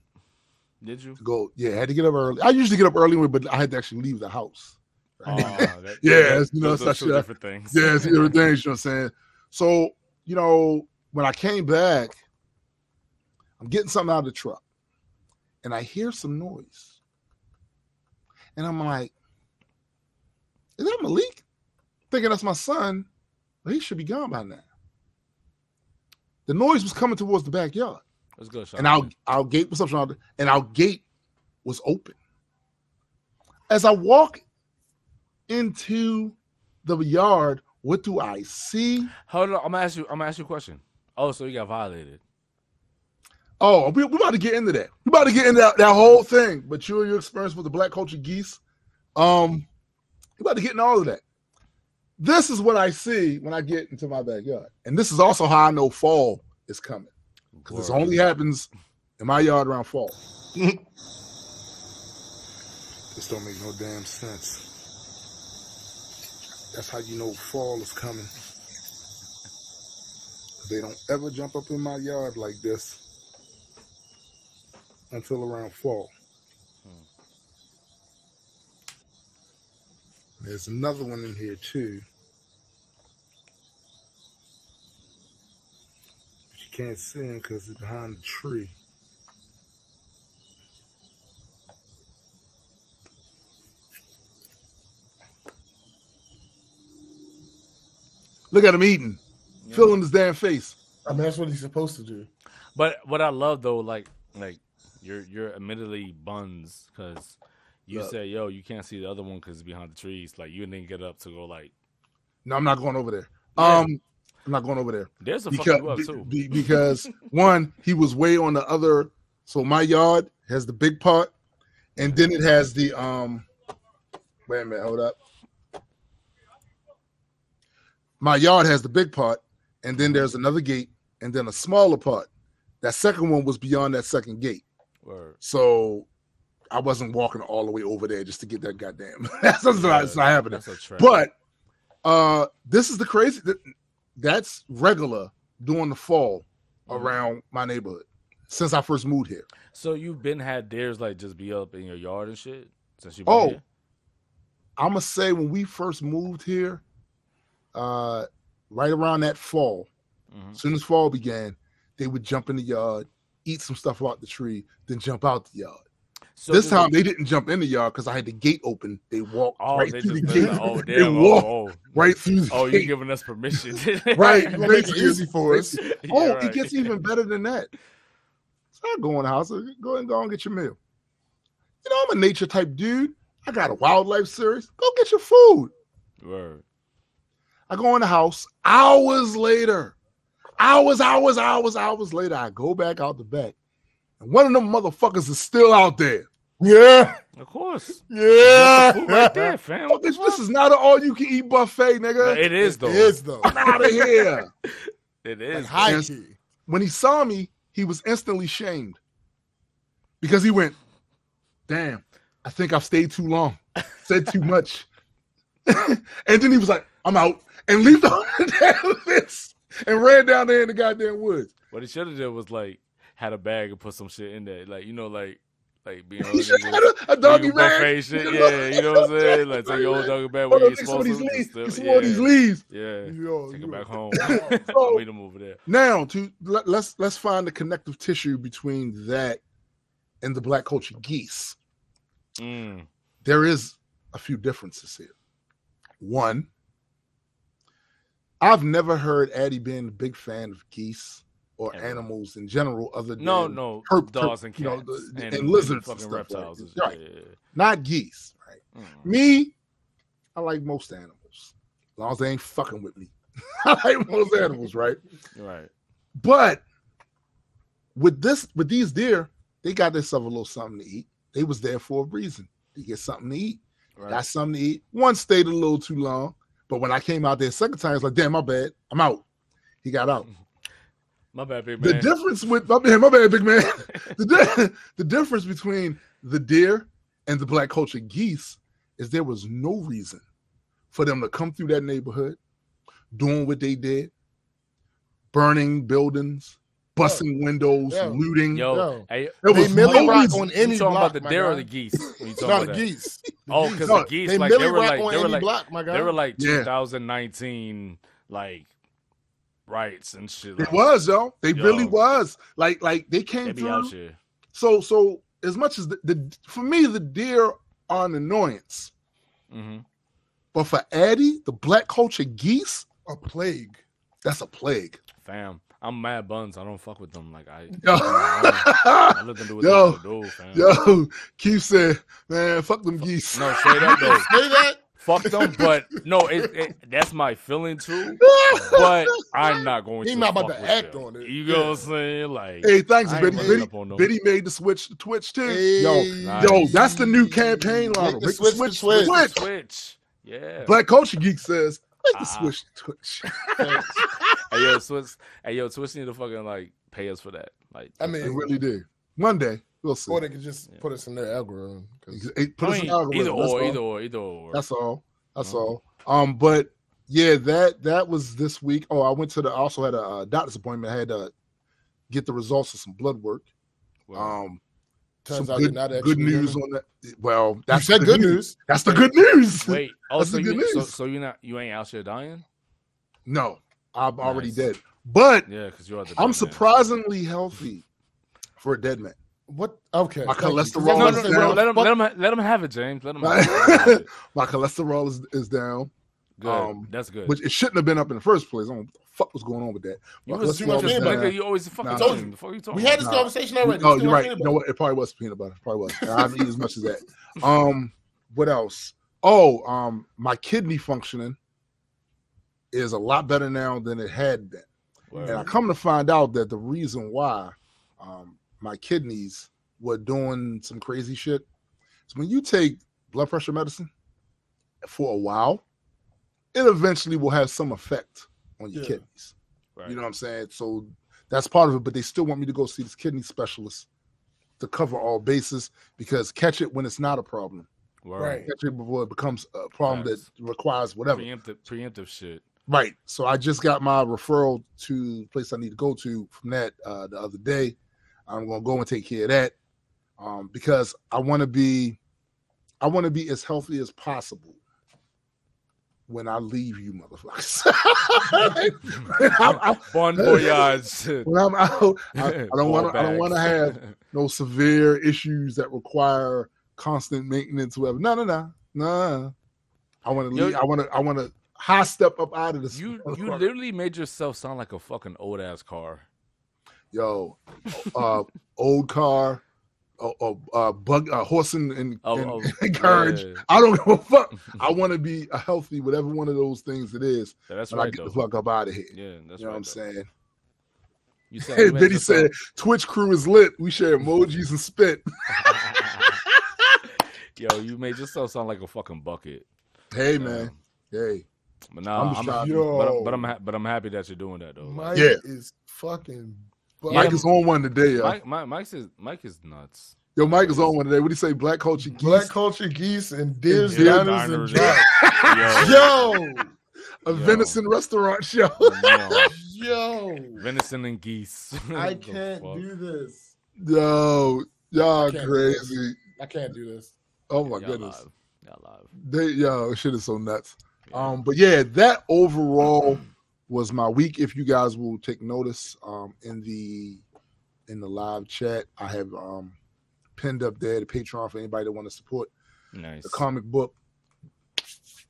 [SPEAKER 3] Did you?
[SPEAKER 1] go. Yeah, I had to get up early. I usually get up early, but I had to actually leave the house.
[SPEAKER 3] Oh, that,
[SPEAKER 1] Yeah, you know,
[SPEAKER 3] those are
[SPEAKER 1] such
[SPEAKER 3] two
[SPEAKER 1] a-
[SPEAKER 3] different things.
[SPEAKER 1] Yeah, it's different things. You know what I'm saying? So, you know, when I came back, I'm getting something out of the truck and I hear some noise. And I'm like, is that Malik? Thinking that's my son. Well, he should be gone by now. The noise was coming towards the backyard.
[SPEAKER 3] Let's go, Sean.
[SPEAKER 1] And our, our gate, what's up, Sean? And our gate was open. As I walk into the yard, what do I see?
[SPEAKER 3] Hold on, I'm gonna ask you. I'm gonna ask you a question. Oh, so you got violated?
[SPEAKER 1] Oh, we, we about to get into that. We about to get into that, that whole thing. But you and your experience with the black culture geese, um, we about to get into all of that. This is what I see when I get into my backyard, and this is also how I know fall is coming because this only happens in my yard around fall. this don't make no damn sense. That's how you know fall is coming. They don't ever jump up in my yard like this until around fall. Hmm. There's another one in here too. But you can't see him because he's behind the tree. Look at him eating,
[SPEAKER 3] Yeah.
[SPEAKER 1] filling his damn face.
[SPEAKER 2] I mean, that's what he's supposed to do.
[SPEAKER 3] But what I love though, like like you're you're admittedly buns because you
[SPEAKER 1] Look.
[SPEAKER 3] say, yo, you can't see the other one because it's behind the trees. Like you didn't get up to go like
[SPEAKER 1] No, I'm not going over there.
[SPEAKER 3] Yeah.
[SPEAKER 1] Um, I'm not going over there.
[SPEAKER 3] there's a
[SPEAKER 1] because
[SPEAKER 3] fucking you up too.
[SPEAKER 1] be- because one, he was way on the other. So my yard has the big part, and then it has the um. Wait a minute, hold up. My yard has the big part, and then there's another gate, and then a smaller part. That second one was beyond that second gate,
[SPEAKER 3] Word.
[SPEAKER 1] so I wasn't walking all the way over there just to get that goddamn. that's, that's not, it's not happening.
[SPEAKER 3] That's.
[SPEAKER 1] But uh this is the crazy that's regular during the fall
[SPEAKER 3] Mhm.
[SPEAKER 1] around my neighborhood since I first moved here.
[SPEAKER 3] so you've been had dares like just be up in your yard and shit since you
[SPEAKER 1] Oh.
[SPEAKER 3] here?
[SPEAKER 1] I'm gonna say when we first moved here, uh right around that fall,
[SPEAKER 3] Mhm.
[SPEAKER 1] as soon as fall began, they would jump in the yard, eat some stuff out the tree, then jump out the yard.
[SPEAKER 3] So
[SPEAKER 1] this time they didn't jump in the yard because I had the gate open. They walked
[SPEAKER 3] oh,
[SPEAKER 1] right
[SPEAKER 3] they
[SPEAKER 1] through the gate.
[SPEAKER 3] like, oh
[SPEAKER 1] they
[SPEAKER 3] oh,
[SPEAKER 1] walked
[SPEAKER 3] oh, oh,
[SPEAKER 1] right through the
[SPEAKER 3] oh,
[SPEAKER 1] you're
[SPEAKER 3] giving us permission?
[SPEAKER 1] Right,
[SPEAKER 2] You make it easy for us.
[SPEAKER 3] Yeah,
[SPEAKER 1] Oh,
[SPEAKER 3] right.
[SPEAKER 1] it gets even better than that. So I go in the house. Go and go and get your meal. You know, I'm a nature type dude. I got a wildlife series. Go get your food.
[SPEAKER 3] Word.
[SPEAKER 1] I go in the house. Hours later, hours, hours, hours, hours later, I go back out the back, and one of them motherfuckers is still out there.
[SPEAKER 2] Yeah,
[SPEAKER 3] Of course.
[SPEAKER 2] yeah.
[SPEAKER 3] Right there, fam.
[SPEAKER 1] Oh, this, this is not an all-you-can-eat buffet, nigga.
[SPEAKER 3] It is though.
[SPEAKER 2] It is though.
[SPEAKER 1] I'm out of here.
[SPEAKER 3] it is.
[SPEAKER 2] Like
[SPEAKER 3] is.
[SPEAKER 2] high key.
[SPEAKER 1] when he saw me, he was instantly shamed because he went, "Damn, I think I've stayed too long, said too much," and then he was like, "I'm out," and leaped on the damn fence and ran down there in the goddamn woods.
[SPEAKER 3] What he should have did was like had a bag and put some shit in there, like you know, like like being
[SPEAKER 1] He should have a, a doggy bag.
[SPEAKER 3] shit. Yeah, you know what I'm saying? Like take your old doggy bag where
[SPEAKER 1] on,
[SPEAKER 3] you
[SPEAKER 1] take some of
[SPEAKER 3] supposed
[SPEAKER 1] these
[SPEAKER 3] to.
[SPEAKER 1] leaves. Get some more of these
[SPEAKER 3] yeah,
[SPEAKER 1] leaves.
[SPEAKER 3] Yeah,
[SPEAKER 2] Yo,
[SPEAKER 3] take it back home.
[SPEAKER 1] So-
[SPEAKER 3] Meet him over there.
[SPEAKER 1] Now, to let, let's let's find the connective tissue between that and the black culture geese.
[SPEAKER 3] Mm.
[SPEAKER 1] there is a few differences here. One, I've never heard Addie being a big fan of geese or animals in general, other than
[SPEAKER 3] No, no,
[SPEAKER 1] herp-
[SPEAKER 3] dogs
[SPEAKER 1] herp-
[SPEAKER 3] and
[SPEAKER 1] you know, the-
[SPEAKER 3] and,
[SPEAKER 1] and lizards and
[SPEAKER 3] fucking
[SPEAKER 1] stuff like
[SPEAKER 3] reptiles.
[SPEAKER 1] that. Right.
[SPEAKER 3] yeah,
[SPEAKER 1] not geese. Right?
[SPEAKER 3] Mm.
[SPEAKER 1] Me, I like most animals, as long as they ain't fucking with me. I like most animals, right?
[SPEAKER 3] Right.
[SPEAKER 1] But with this, with these deer, they got themselves a little something to eat. They was there for a reason. They get something to eat.
[SPEAKER 3] Right.
[SPEAKER 1] Got something to eat. One stayed a little too long, but when I came out there second time, it's like, damn, my bad, I'm out. He got out.
[SPEAKER 3] My bad, big
[SPEAKER 1] The difference with my bad, my bad, big man. the, di- the difference between the deer and the black culture geese is there was no reason for them to come through that neighborhood doing what they did, burning buildings, busting windows,
[SPEAKER 2] Yeah.
[SPEAKER 1] looting.
[SPEAKER 3] Yo,
[SPEAKER 2] Yo.
[SPEAKER 3] hey,
[SPEAKER 1] There
[SPEAKER 2] They
[SPEAKER 1] was
[SPEAKER 2] millie
[SPEAKER 1] no
[SPEAKER 2] rock
[SPEAKER 1] reason.
[SPEAKER 2] on
[SPEAKER 3] you
[SPEAKER 2] any
[SPEAKER 3] talking
[SPEAKER 2] block,
[SPEAKER 3] about the deer or the geese? When you talking
[SPEAKER 2] not
[SPEAKER 3] about
[SPEAKER 2] a
[SPEAKER 3] that?
[SPEAKER 2] geese. The
[SPEAKER 3] Oh, because
[SPEAKER 1] No,
[SPEAKER 3] the geese,
[SPEAKER 2] They
[SPEAKER 3] like they were
[SPEAKER 2] rock
[SPEAKER 3] like
[SPEAKER 2] on
[SPEAKER 3] they were
[SPEAKER 2] any
[SPEAKER 3] like
[SPEAKER 2] block, my guy.
[SPEAKER 3] they were like
[SPEAKER 1] Yeah.
[SPEAKER 3] 2019 like rights and shit.
[SPEAKER 1] It was, though. They
[SPEAKER 3] Yo.
[SPEAKER 1] really was. Like, like they
[SPEAKER 3] They
[SPEAKER 1] came
[SPEAKER 3] be
[SPEAKER 1] through. So, so as much as the, the for me, the deer are an annoyance,
[SPEAKER 3] hmm
[SPEAKER 1] but for Addie, the black culture geese,
[SPEAKER 2] a plague.
[SPEAKER 1] that's a plague.
[SPEAKER 3] Fam, I'm mad buns. I don't fuck with them. Like I,
[SPEAKER 1] Yo.
[SPEAKER 3] I, I let them do what
[SPEAKER 1] Yo.
[SPEAKER 3] they do, fam.
[SPEAKER 1] Yo, Keith said, man, fuck them geese.
[SPEAKER 3] No, straight up though.
[SPEAKER 2] Say that.
[SPEAKER 3] fuck them, but no, it, it, that's my feeling too. But I'm not going
[SPEAKER 2] He
[SPEAKER 3] to.
[SPEAKER 2] not about to act
[SPEAKER 3] them.
[SPEAKER 2] on it.
[SPEAKER 3] You know what I'm saying? Like,
[SPEAKER 1] hey, thanks, Biddy. Biddy,
[SPEAKER 3] up on them.
[SPEAKER 1] Biddy made the switch to Twitch too.
[SPEAKER 2] Hey.
[SPEAKER 1] Yo,
[SPEAKER 3] Nice.
[SPEAKER 1] yo, that's the new campaign
[SPEAKER 2] Make
[SPEAKER 1] line.
[SPEAKER 2] the
[SPEAKER 1] Make the
[SPEAKER 2] switch to
[SPEAKER 1] switch,
[SPEAKER 2] Twitch.
[SPEAKER 1] Twitch.
[SPEAKER 3] switch. Yeah.
[SPEAKER 1] Black Culture Geek says, make the
[SPEAKER 3] Ah.
[SPEAKER 1] switch to Twitch.
[SPEAKER 3] hey yo, Twitch. Hey yo, Twitch need to fucking like pay us for that. Like,
[SPEAKER 2] I
[SPEAKER 1] They
[SPEAKER 2] mean,
[SPEAKER 1] really did. One day, we'll see.
[SPEAKER 2] or they could just
[SPEAKER 3] Yeah.
[SPEAKER 2] put us in their algorithm. 'cause
[SPEAKER 1] Hey, Put
[SPEAKER 3] I
[SPEAKER 1] us in algorithm.
[SPEAKER 3] either or, either or, either or.
[SPEAKER 1] That's all. That's
[SPEAKER 3] Mhm.
[SPEAKER 1] all. Um, but yeah, that that was this week. Oh, I went to the. I also had a uh, doctor's appointment. I had to get the results of some blood work.
[SPEAKER 3] Well,
[SPEAKER 1] Um,
[SPEAKER 2] Turns
[SPEAKER 1] some
[SPEAKER 2] out
[SPEAKER 1] good,
[SPEAKER 2] you're not
[SPEAKER 1] good news on that. Well,
[SPEAKER 2] You
[SPEAKER 1] that's
[SPEAKER 2] said
[SPEAKER 1] the
[SPEAKER 2] good news.
[SPEAKER 1] That's the good news.
[SPEAKER 3] wait. Oh,
[SPEAKER 1] That's
[SPEAKER 3] so
[SPEAKER 1] the good
[SPEAKER 3] you so,
[SPEAKER 1] news.
[SPEAKER 3] so you not you ain't out here dying?
[SPEAKER 1] No, I'm already dead. But
[SPEAKER 3] Yeah, because you're the.
[SPEAKER 1] I'm
[SPEAKER 3] dead man.
[SPEAKER 1] surprisingly healthy for a dead man.
[SPEAKER 2] What? Okay.
[SPEAKER 1] My
[SPEAKER 2] thank you. 'Cause
[SPEAKER 1] cholesterol
[SPEAKER 2] I was
[SPEAKER 3] No,
[SPEAKER 1] is
[SPEAKER 3] no, no,
[SPEAKER 1] down.
[SPEAKER 3] let
[SPEAKER 2] the
[SPEAKER 3] him, let him, let him have it, James. Let him
[SPEAKER 1] My,
[SPEAKER 3] have it. Let him have it.
[SPEAKER 1] my cholesterol is, is down,
[SPEAKER 3] Good.
[SPEAKER 1] Um,
[SPEAKER 3] That's good.
[SPEAKER 1] which it shouldn't have been up in the first place. I don't know what the fuck was going on with that.
[SPEAKER 3] you
[SPEAKER 1] My
[SPEAKER 3] was
[SPEAKER 2] too much peanut butter.
[SPEAKER 3] nigga, you always fucking
[SPEAKER 1] Nah.
[SPEAKER 3] told him. Before you told
[SPEAKER 2] We had this
[SPEAKER 1] Nah.
[SPEAKER 2] conversation already.
[SPEAKER 1] Oh, you're
[SPEAKER 2] too much
[SPEAKER 1] right. You know what? It probably was peanut butter. It probably was. I haven't eaten as much as that. Um, what else? Oh, um, my kidney functioning is a lot better now than it had been.
[SPEAKER 3] Word.
[SPEAKER 1] And I come to find out that the reason why um, my kidneys were doing some crazy shit is when you take blood pressure medicine for a while, it eventually will have some effect on your
[SPEAKER 2] Yeah.
[SPEAKER 1] kidneys.
[SPEAKER 3] Right.
[SPEAKER 1] You know what I'm saying? So that's part of it. But they still want me to go see this kidney specialist to cover all bases because catch it when it's not a problem.
[SPEAKER 3] Word.
[SPEAKER 2] Right.
[SPEAKER 1] Catch it before it becomes a problem
[SPEAKER 3] Facts.
[SPEAKER 1] that requires whatever.
[SPEAKER 3] Preemptive, preemptive shit.
[SPEAKER 1] Right. So I just got my referral to the place I need to go to from that uh, the other day. I'm gonna go and take care of that um, because I want to be, I want to be as healthy as possible when I leave you, motherfuckers. I'm-
[SPEAKER 3] Bon voyage.
[SPEAKER 1] when I'm out, I, I don't want to. I don't want to have no severe issues that require constant maintenance. Whatever. No, no, no, no. I want to
[SPEAKER 3] Yo-
[SPEAKER 1] leave. I want to. I want to high step up out of this.
[SPEAKER 3] You you literally made yourself sound like a fucking old ass car.
[SPEAKER 1] Yo, uh, old car, uh, uh, uh bug, uh, horse and, and,
[SPEAKER 3] Of-
[SPEAKER 1] and,
[SPEAKER 3] of-
[SPEAKER 1] and carriage.
[SPEAKER 3] yeah.
[SPEAKER 1] I don't give a fuck. I want to be a healthy, whatever one of those things it is.
[SPEAKER 3] Yeah, that's
[SPEAKER 1] when I get
[SPEAKER 3] though.
[SPEAKER 1] the fuck up out of here.
[SPEAKER 3] Yeah, that's
[SPEAKER 1] you know
[SPEAKER 3] right.
[SPEAKER 1] what I'm
[SPEAKER 3] though.
[SPEAKER 1] saying?
[SPEAKER 3] You said
[SPEAKER 1] Hey, Biddy
[SPEAKER 3] yourself-
[SPEAKER 1] said, Twitch crew is lit. We share emojis and spit.
[SPEAKER 3] Yo, you made yourself sound like a fucking bucket.
[SPEAKER 1] Hey, man. Hey.
[SPEAKER 3] But now
[SPEAKER 1] I'm
[SPEAKER 3] I'm,
[SPEAKER 1] just trying to-
[SPEAKER 3] but, I'm, but I'm ha- but I'm happy that you're doing that though. Like,
[SPEAKER 2] Mike
[SPEAKER 1] Yeah.
[SPEAKER 2] is fucking.
[SPEAKER 1] Mike is on one today, yo.
[SPEAKER 3] Mike, Mike, Mike is Mike is nuts.
[SPEAKER 1] Yo, Mike is on one today. What do you say? Black culture geese?
[SPEAKER 2] Black culture geese and deers,
[SPEAKER 1] deer
[SPEAKER 2] diners, and
[SPEAKER 3] diners. Yo,
[SPEAKER 2] Yo,
[SPEAKER 1] a
[SPEAKER 3] Yo.
[SPEAKER 1] venison restaurant show.
[SPEAKER 3] yo,
[SPEAKER 2] yo,
[SPEAKER 3] venison and geese.
[SPEAKER 2] I can't
[SPEAKER 3] fuck?
[SPEAKER 2] do this.
[SPEAKER 1] Yo, y'all
[SPEAKER 2] I
[SPEAKER 1] crazy.
[SPEAKER 2] I can't do this.
[SPEAKER 1] Oh my
[SPEAKER 3] Y'all
[SPEAKER 1] goodness.
[SPEAKER 3] live. Y'all live.
[SPEAKER 1] They yo, shit is so nuts.
[SPEAKER 3] Yeah.
[SPEAKER 1] Um, but yeah, that overall was my week. If you guys will take notice, um, in the in the live chat, I have um pinned up there the Patreon for anybody that want to support
[SPEAKER 3] nice.
[SPEAKER 1] the comic book.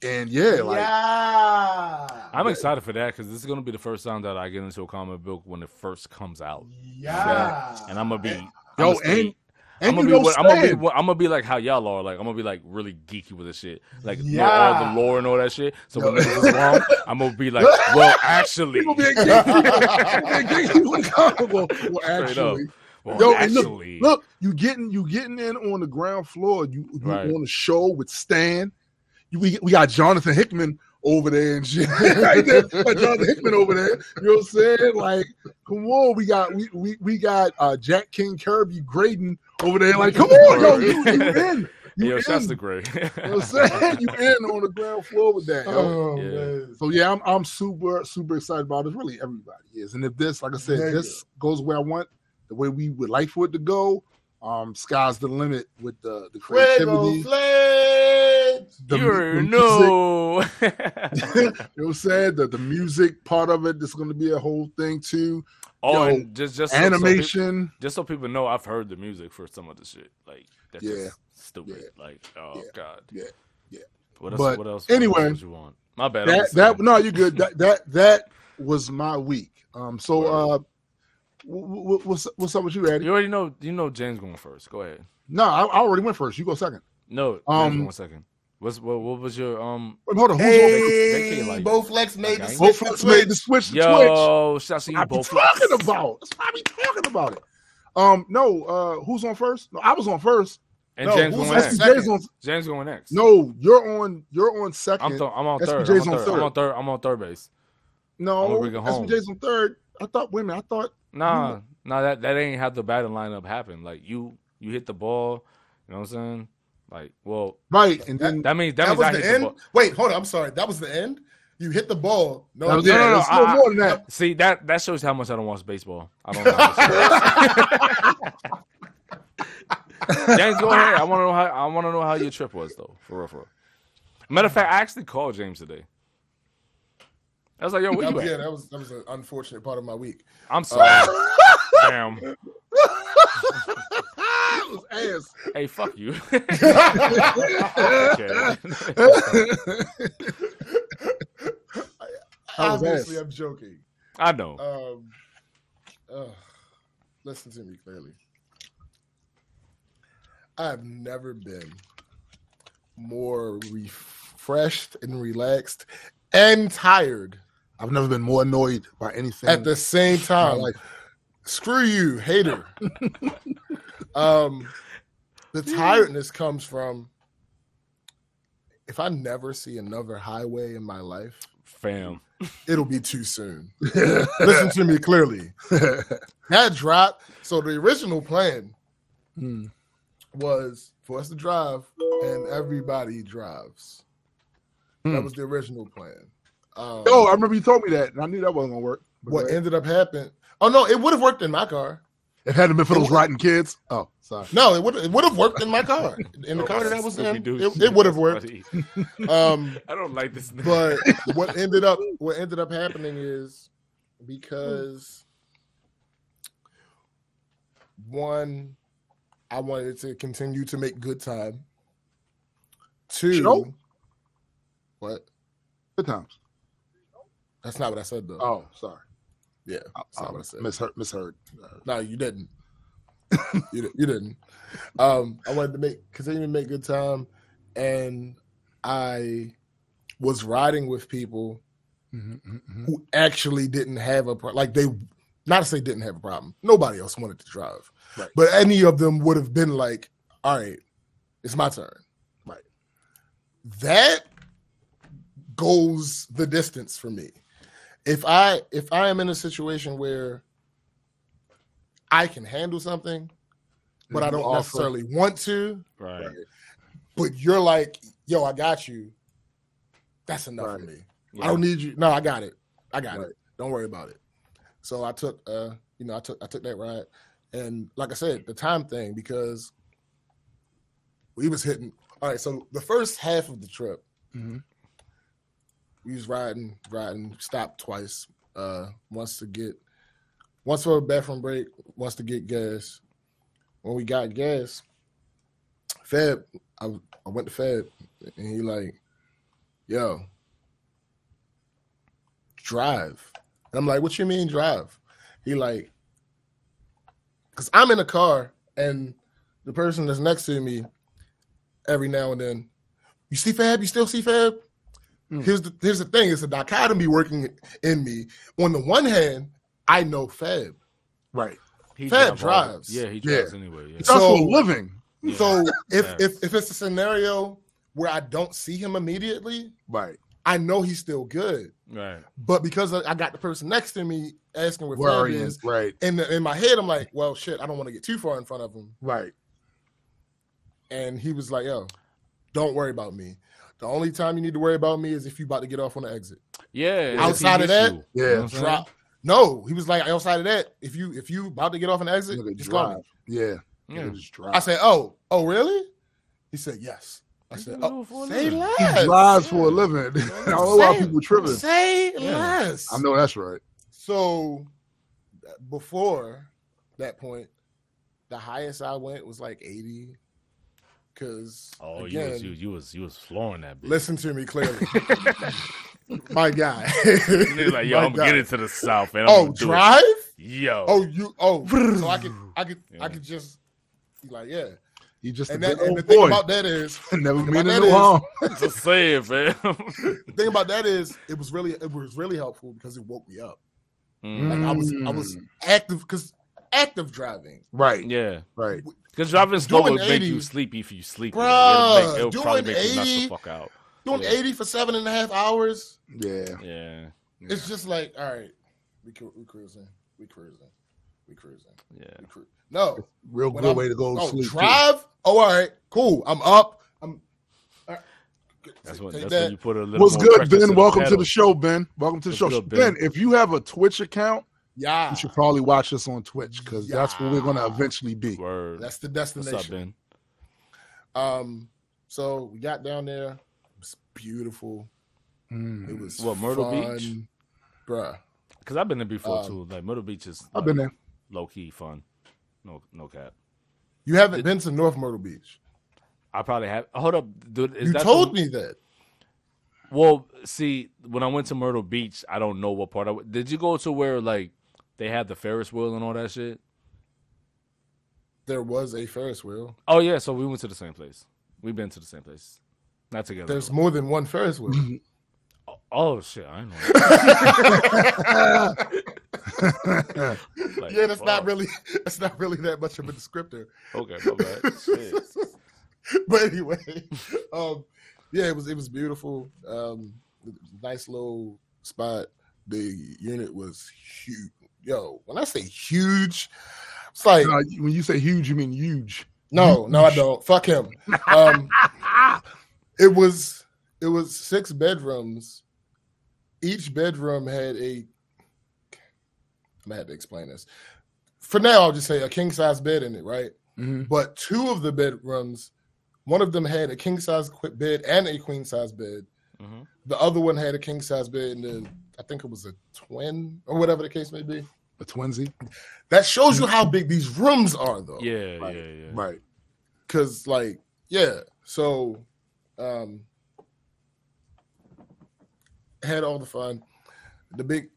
[SPEAKER 1] And yeah, like
[SPEAKER 2] yeah,
[SPEAKER 3] I'm excited for that because this is gonna be the first time that I get into a comic book when it first comes out.
[SPEAKER 2] yeah,
[SPEAKER 3] And I'm gonna be
[SPEAKER 1] Yo,
[SPEAKER 3] I'ma
[SPEAKER 1] and- And
[SPEAKER 3] I'm gonna be what, I'm gonna be what, I'm gonna be like how y'all are. Like I'm gonna be like really geeky with this shit. Like
[SPEAKER 2] Yeah.
[SPEAKER 3] all the lore and all that shit. So when this is wrong, I'm gonna be like, well, actually,
[SPEAKER 1] People being geeky. being geeky. Well, actually.
[SPEAKER 3] well,
[SPEAKER 1] Yo, and look, Look, you getting you getting in on the ground floor. You, you
[SPEAKER 3] Right.
[SPEAKER 1] on the show with Stan. You, we we got Jonathan Hickman over there and shit. right there. Jonathan Hickman over there. You know what I'm saying? Like, come on, we got we we, we got uh, Jack King Kirby Graydon over there. Like, come on, yo, you, you in. You
[SPEAKER 3] yo,
[SPEAKER 1] in.
[SPEAKER 3] shouts to Gray.
[SPEAKER 1] You know I'm saying? You in on the ground floor with that.
[SPEAKER 2] Oh,
[SPEAKER 3] Yeah.
[SPEAKER 2] man.
[SPEAKER 1] So yeah, I'm I'm super super excited about it. Really, everybody is. And if this, like I said,
[SPEAKER 2] Nigga.
[SPEAKER 1] this goes where I want, the way we would like for it to go, um, sky's the limit with the the
[SPEAKER 2] Fuego
[SPEAKER 1] creativity.
[SPEAKER 2] flames.
[SPEAKER 1] The,
[SPEAKER 3] you
[SPEAKER 1] the
[SPEAKER 3] know.
[SPEAKER 1] you know what I'm saying? The the music part of it is going to be a whole thing too.
[SPEAKER 3] Oh,
[SPEAKER 1] Yo,
[SPEAKER 3] and just just so- so peop-
[SPEAKER 1] Animation.
[SPEAKER 3] just so people know, I've heard the music for some of the shit. Like that's
[SPEAKER 1] Yeah.
[SPEAKER 3] just stupid. Like oh
[SPEAKER 1] Yeah.
[SPEAKER 3] god.
[SPEAKER 1] Yeah. Yeah.
[SPEAKER 3] What else?
[SPEAKER 1] But
[SPEAKER 3] what else?
[SPEAKER 1] anyway,
[SPEAKER 3] what else you want? My bad.
[SPEAKER 1] That that no, you're good. That that that was my week. Um, so uh, wh- wh- what's what's up with you, Eddie?
[SPEAKER 3] You already know. You know James going first. Go ahead.
[SPEAKER 1] No, I, I already went first. You go second.
[SPEAKER 3] No, James,
[SPEAKER 1] Um,
[SPEAKER 3] one second. What's what? What was your um?
[SPEAKER 1] Wait, hold on. Who's
[SPEAKER 2] Hey,
[SPEAKER 3] can't like-
[SPEAKER 2] Bo Flex made the switch.
[SPEAKER 1] folks made the switch to Twitch.
[SPEAKER 3] Yo, shout out to you
[SPEAKER 1] I be
[SPEAKER 3] both.
[SPEAKER 1] talking about. That's why be talking about it. Um, no, uh, who's on first? No, I was on first.
[SPEAKER 3] And
[SPEAKER 2] No,
[SPEAKER 3] James going
[SPEAKER 2] next?
[SPEAKER 1] SPJ's on.
[SPEAKER 3] James going next.
[SPEAKER 1] No, you're on. You're on 2nd
[SPEAKER 3] I'm, th- I'm on third. I'm
[SPEAKER 1] on
[SPEAKER 3] on third.
[SPEAKER 1] third.
[SPEAKER 3] I'm on third. I'm on third base.
[SPEAKER 1] No. SPJ's on third. I thought. Wait a minute. I thought.
[SPEAKER 3] Nah, nah. That that ain't how the batting lineup happened. Like you, you hit the ball. You know what I'm saying? Like, well,
[SPEAKER 1] Right, and then
[SPEAKER 3] that means that,
[SPEAKER 2] That
[SPEAKER 3] means
[SPEAKER 2] was
[SPEAKER 3] I
[SPEAKER 2] the
[SPEAKER 3] hit
[SPEAKER 2] end.
[SPEAKER 3] the ball.
[SPEAKER 2] Wait, hold on. I'm sorry. That was the end. You hit the ball. No,
[SPEAKER 1] that was
[SPEAKER 2] no,
[SPEAKER 1] it.
[SPEAKER 3] no, no,
[SPEAKER 1] no
[SPEAKER 3] I-
[SPEAKER 1] more than that.
[SPEAKER 3] See that that shows how much I don't watch baseball. I don't know. James, go ahead. I want to know how I want to know how your trip was though. For real, for real. Matter of fact, I actually called James today. I was like, "Yo, where
[SPEAKER 2] That
[SPEAKER 3] you
[SPEAKER 2] was,
[SPEAKER 3] at?"
[SPEAKER 2] yeah, that was that was an unfortunate part of my week.
[SPEAKER 3] I'm sorry. Uh, Damn.
[SPEAKER 1] It was ass.
[SPEAKER 3] Hey, fuck you.
[SPEAKER 2] Obviously,
[SPEAKER 1] ass.
[SPEAKER 2] I'm joking.
[SPEAKER 3] I know.
[SPEAKER 2] Um, uh, listen to me clearly. I've never been more refreshed and relaxed and tired
[SPEAKER 1] I've never been more annoyed by anything
[SPEAKER 2] at the same time.
[SPEAKER 1] life.
[SPEAKER 2] Screw you, hater. um, the tiredness comes from if I never see another highway in my life,
[SPEAKER 3] Fam.
[SPEAKER 2] it'll be too soon. Listen to me clearly. That drop. So the original plan
[SPEAKER 1] Hmm.
[SPEAKER 2] was for us to drive, and everybody drives.
[SPEAKER 1] Hmm.
[SPEAKER 2] That was the original plan. Um,
[SPEAKER 1] Yo, I remember you told me that, and I knew that wasn't gonna work.
[SPEAKER 2] What ended up happening? Oh no, it would have worked in my car.
[SPEAKER 1] It hadn't been for those rotten kids. Oh, sorry.
[SPEAKER 2] No, it would it would have worked in my car. In the car that I was in, it, it would have worked. Um,
[SPEAKER 3] I don't like this.
[SPEAKER 2] but what ended up what ended up happening is because one, I wanted to continue to make good time. Two,
[SPEAKER 1] Show?
[SPEAKER 2] what?
[SPEAKER 1] Good times.
[SPEAKER 2] That's not what I said though.
[SPEAKER 1] Oh, sorry.
[SPEAKER 2] Yeah, that's not
[SPEAKER 1] I
[SPEAKER 2] what I said.
[SPEAKER 1] misheard. Misheard.
[SPEAKER 2] No, you didn't. you, you didn't. Um, I wanted to make continue to make good time, and I was riding with people
[SPEAKER 1] Mhm, mhm, mhm.
[SPEAKER 2] who actually didn't have a pro- like they not to say didn't have a problem. Nobody else wanted to drive,
[SPEAKER 1] Right.
[SPEAKER 2] but any of them would have been like, "All right, it's my turn."
[SPEAKER 1] Right.
[SPEAKER 2] That goes the distance for me. If I if I am in a situation where I can handle something, but I don't
[SPEAKER 1] offer-
[SPEAKER 2] necessarily want to,
[SPEAKER 3] right.
[SPEAKER 2] but you're like, "Yo, I got you." That's enough
[SPEAKER 1] Right.
[SPEAKER 2] for me.
[SPEAKER 3] Yeah.
[SPEAKER 2] I don't need you. No, I got it. I got
[SPEAKER 1] Right.
[SPEAKER 2] it. Don't worry about it. So I took uh, you know, I took I took that ride. And like I said, the time thing, because we was hitting all right, so the first half of the trip,
[SPEAKER 1] Mhm.
[SPEAKER 2] We was riding, riding, stopped twice. Uh once to get once for a bathroom break, once to get gas. When we got gas, Fab, I, I went to Fab, and he like, yo, drive. And I'm like, what you mean drive? He like, cause I'm in a car and the person that's next to me every now and then. You see Fab? You still see Fab?
[SPEAKER 1] Hmm.
[SPEAKER 2] Here's the here's the thing. It's a dichotomy working in me. On the one hand, I know Fab.
[SPEAKER 1] Right.
[SPEAKER 3] He
[SPEAKER 2] Fab
[SPEAKER 3] drive
[SPEAKER 2] drives.
[SPEAKER 3] Yeah, he
[SPEAKER 1] Yeah.
[SPEAKER 3] drives anyway. Yeah.
[SPEAKER 1] It's also a
[SPEAKER 2] So-
[SPEAKER 1] living.
[SPEAKER 3] Yeah.
[SPEAKER 2] So if,
[SPEAKER 3] Yeah.
[SPEAKER 2] if if it's a scenario where I don't see him immediately,
[SPEAKER 1] Right.
[SPEAKER 2] I know he's still good.
[SPEAKER 3] right.
[SPEAKER 2] But because I got the person next to me asking where Fab
[SPEAKER 1] Worrying.
[SPEAKER 2] is,
[SPEAKER 1] Right.
[SPEAKER 2] in the, in my head, I'm like, well, shit, I don't want to get too far in front of him.
[SPEAKER 1] Right.
[SPEAKER 2] And he was like, yo, don't worry about me. The only time you need to worry about me is if you about to get off on the exit.
[SPEAKER 3] Yeah.
[SPEAKER 2] Outside of that,
[SPEAKER 3] you,
[SPEAKER 1] Yeah.
[SPEAKER 3] you know what I'm saying?
[SPEAKER 2] Drop. No, he was like, outside of that, if you if you about to get off an exit,
[SPEAKER 1] Nigga
[SPEAKER 2] just call me.
[SPEAKER 1] drive. Yeah.
[SPEAKER 3] Yeah.
[SPEAKER 1] Just drive.
[SPEAKER 2] I said, oh, oh, really? He said, yes. I said, oh,
[SPEAKER 3] for a
[SPEAKER 2] say
[SPEAKER 3] living.
[SPEAKER 1] he
[SPEAKER 2] less.
[SPEAKER 1] drives for a living. I don't know why
[SPEAKER 2] Say-
[SPEAKER 1] people tripping.
[SPEAKER 2] Say
[SPEAKER 3] Yeah.
[SPEAKER 2] less.
[SPEAKER 1] I know that's right.
[SPEAKER 2] So before that point, the highest I went was like 80. Cause
[SPEAKER 3] Oh, you was you, you was you was flooring that bitch.
[SPEAKER 2] listen to me clearly. My guy.
[SPEAKER 3] Like, yo,
[SPEAKER 2] My
[SPEAKER 3] I'm
[SPEAKER 2] guy.
[SPEAKER 3] getting to the south, and I'm
[SPEAKER 2] Oh,
[SPEAKER 3] gonna it.
[SPEAKER 2] drive?
[SPEAKER 3] Yo.
[SPEAKER 2] Oh, you oh so I could I could I
[SPEAKER 3] Yeah.
[SPEAKER 2] could just be like, yeah.
[SPEAKER 1] You just
[SPEAKER 2] And
[SPEAKER 1] a
[SPEAKER 2] that and the
[SPEAKER 1] old
[SPEAKER 2] thing about that is
[SPEAKER 1] Never
[SPEAKER 2] thing
[SPEAKER 1] meaning
[SPEAKER 2] about that
[SPEAKER 1] no
[SPEAKER 2] is-
[SPEAKER 1] harm.
[SPEAKER 3] Just say it, fam.
[SPEAKER 2] the thing about that is it was really it was really helpful because it woke me up.
[SPEAKER 3] Mm.
[SPEAKER 2] Like I was I was
[SPEAKER 1] Mm.
[SPEAKER 2] active because active driving.
[SPEAKER 1] Right.
[SPEAKER 3] Yeah.
[SPEAKER 1] Right.
[SPEAKER 3] Because driving slow
[SPEAKER 2] Doing
[SPEAKER 3] would make you sleepy if you sleep.
[SPEAKER 2] Bruh,
[SPEAKER 3] it'll, make, it'll probably
[SPEAKER 2] doing
[SPEAKER 3] make you knock the
[SPEAKER 2] 80
[SPEAKER 3] fuck out.
[SPEAKER 2] Doing
[SPEAKER 3] Yeah.
[SPEAKER 2] 80 for seven and a half hours.
[SPEAKER 1] Yeah.
[SPEAKER 3] Yeah.
[SPEAKER 2] It's just like, all right, we we cruising, we cruising, we cruising,
[SPEAKER 3] Yeah.
[SPEAKER 2] we cru- No,
[SPEAKER 1] Real good
[SPEAKER 2] I'm-
[SPEAKER 1] way to go
[SPEAKER 2] oh,
[SPEAKER 1] sleep. too.
[SPEAKER 2] drive. Oh, all right, cool. I'm up. I'm. all right.
[SPEAKER 3] That's when,
[SPEAKER 2] Take
[SPEAKER 3] that's
[SPEAKER 2] that.
[SPEAKER 3] when you put a little
[SPEAKER 1] What's
[SPEAKER 3] more
[SPEAKER 1] good, Ben? Welcome to the show, Ben. Welcome to the
[SPEAKER 3] What's
[SPEAKER 1] show.
[SPEAKER 3] good,
[SPEAKER 1] ben?
[SPEAKER 3] Ben?
[SPEAKER 1] if you have a Twitch account,
[SPEAKER 2] Yeah,
[SPEAKER 1] you should probably watch us on Twitch because that's where we're going to eventually be.
[SPEAKER 3] Word.
[SPEAKER 2] that's the
[SPEAKER 3] What's
[SPEAKER 2] destination.
[SPEAKER 3] up, Ben?
[SPEAKER 2] Um, so we got down there. It was beautiful.
[SPEAKER 1] Mm.
[SPEAKER 2] It was
[SPEAKER 3] What, Myrtle
[SPEAKER 2] fun,
[SPEAKER 3] Beach?
[SPEAKER 2] bruh.
[SPEAKER 3] Because I've been there before
[SPEAKER 2] Um,
[SPEAKER 3] too. Like Myrtle Beach is
[SPEAKER 1] I've been there.
[SPEAKER 3] low key fun. No, no cap.
[SPEAKER 2] You haven't been to North Myrtle Beach.
[SPEAKER 3] I probably have. Hold up, dude. Is
[SPEAKER 2] you
[SPEAKER 3] that
[SPEAKER 2] told
[SPEAKER 3] the-
[SPEAKER 2] me that.
[SPEAKER 3] Well, see, when I went to Myrtle Beach, I don't know what part. I did you go to where like they had the Ferris wheel and all that shit?
[SPEAKER 2] There was a Ferris wheel.
[SPEAKER 3] Oh yeah, so we went to the same place. We've been to the same place, not together.
[SPEAKER 2] There's more than one Ferris wheel.
[SPEAKER 3] oh, oh, shit, I know. Like,
[SPEAKER 2] yeah, that's not really that's not really that much of a descriptor.
[SPEAKER 3] Okay, my bad.
[SPEAKER 2] But anyway, um, yeah, it was it was beautiful. Um, nice little spot. The unit was huge. Yo, when I say huge, it's like
[SPEAKER 1] when you say huge, you mean huge.
[SPEAKER 2] no, no, I don't. Fuck him. Um, it was it was six bedrooms. Each bedroom had a. I'm gonna have to explain this. For now, I'll just say a king size bed in it, right?
[SPEAKER 1] Mhm.
[SPEAKER 2] But two of the bedrooms, one of them had a king size bed and a queen size bed.
[SPEAKER 3] hmm
[SPEAKER 2] The other one had a king size bed, and then I think it was a twin or whatever the case may be.
[SPEAKER 1] A twinsy.
[SPEAKER 2] That shows you how big these rooms are, though.
[SPEAKER 3] Yeah,
[SPEAKER 2] Like,
[SPEAKER 3] yeah, yeah.
[SPEAKER 1] Right.
[SPEAKER 2] Cause like, yeah. So um had all the fun. The big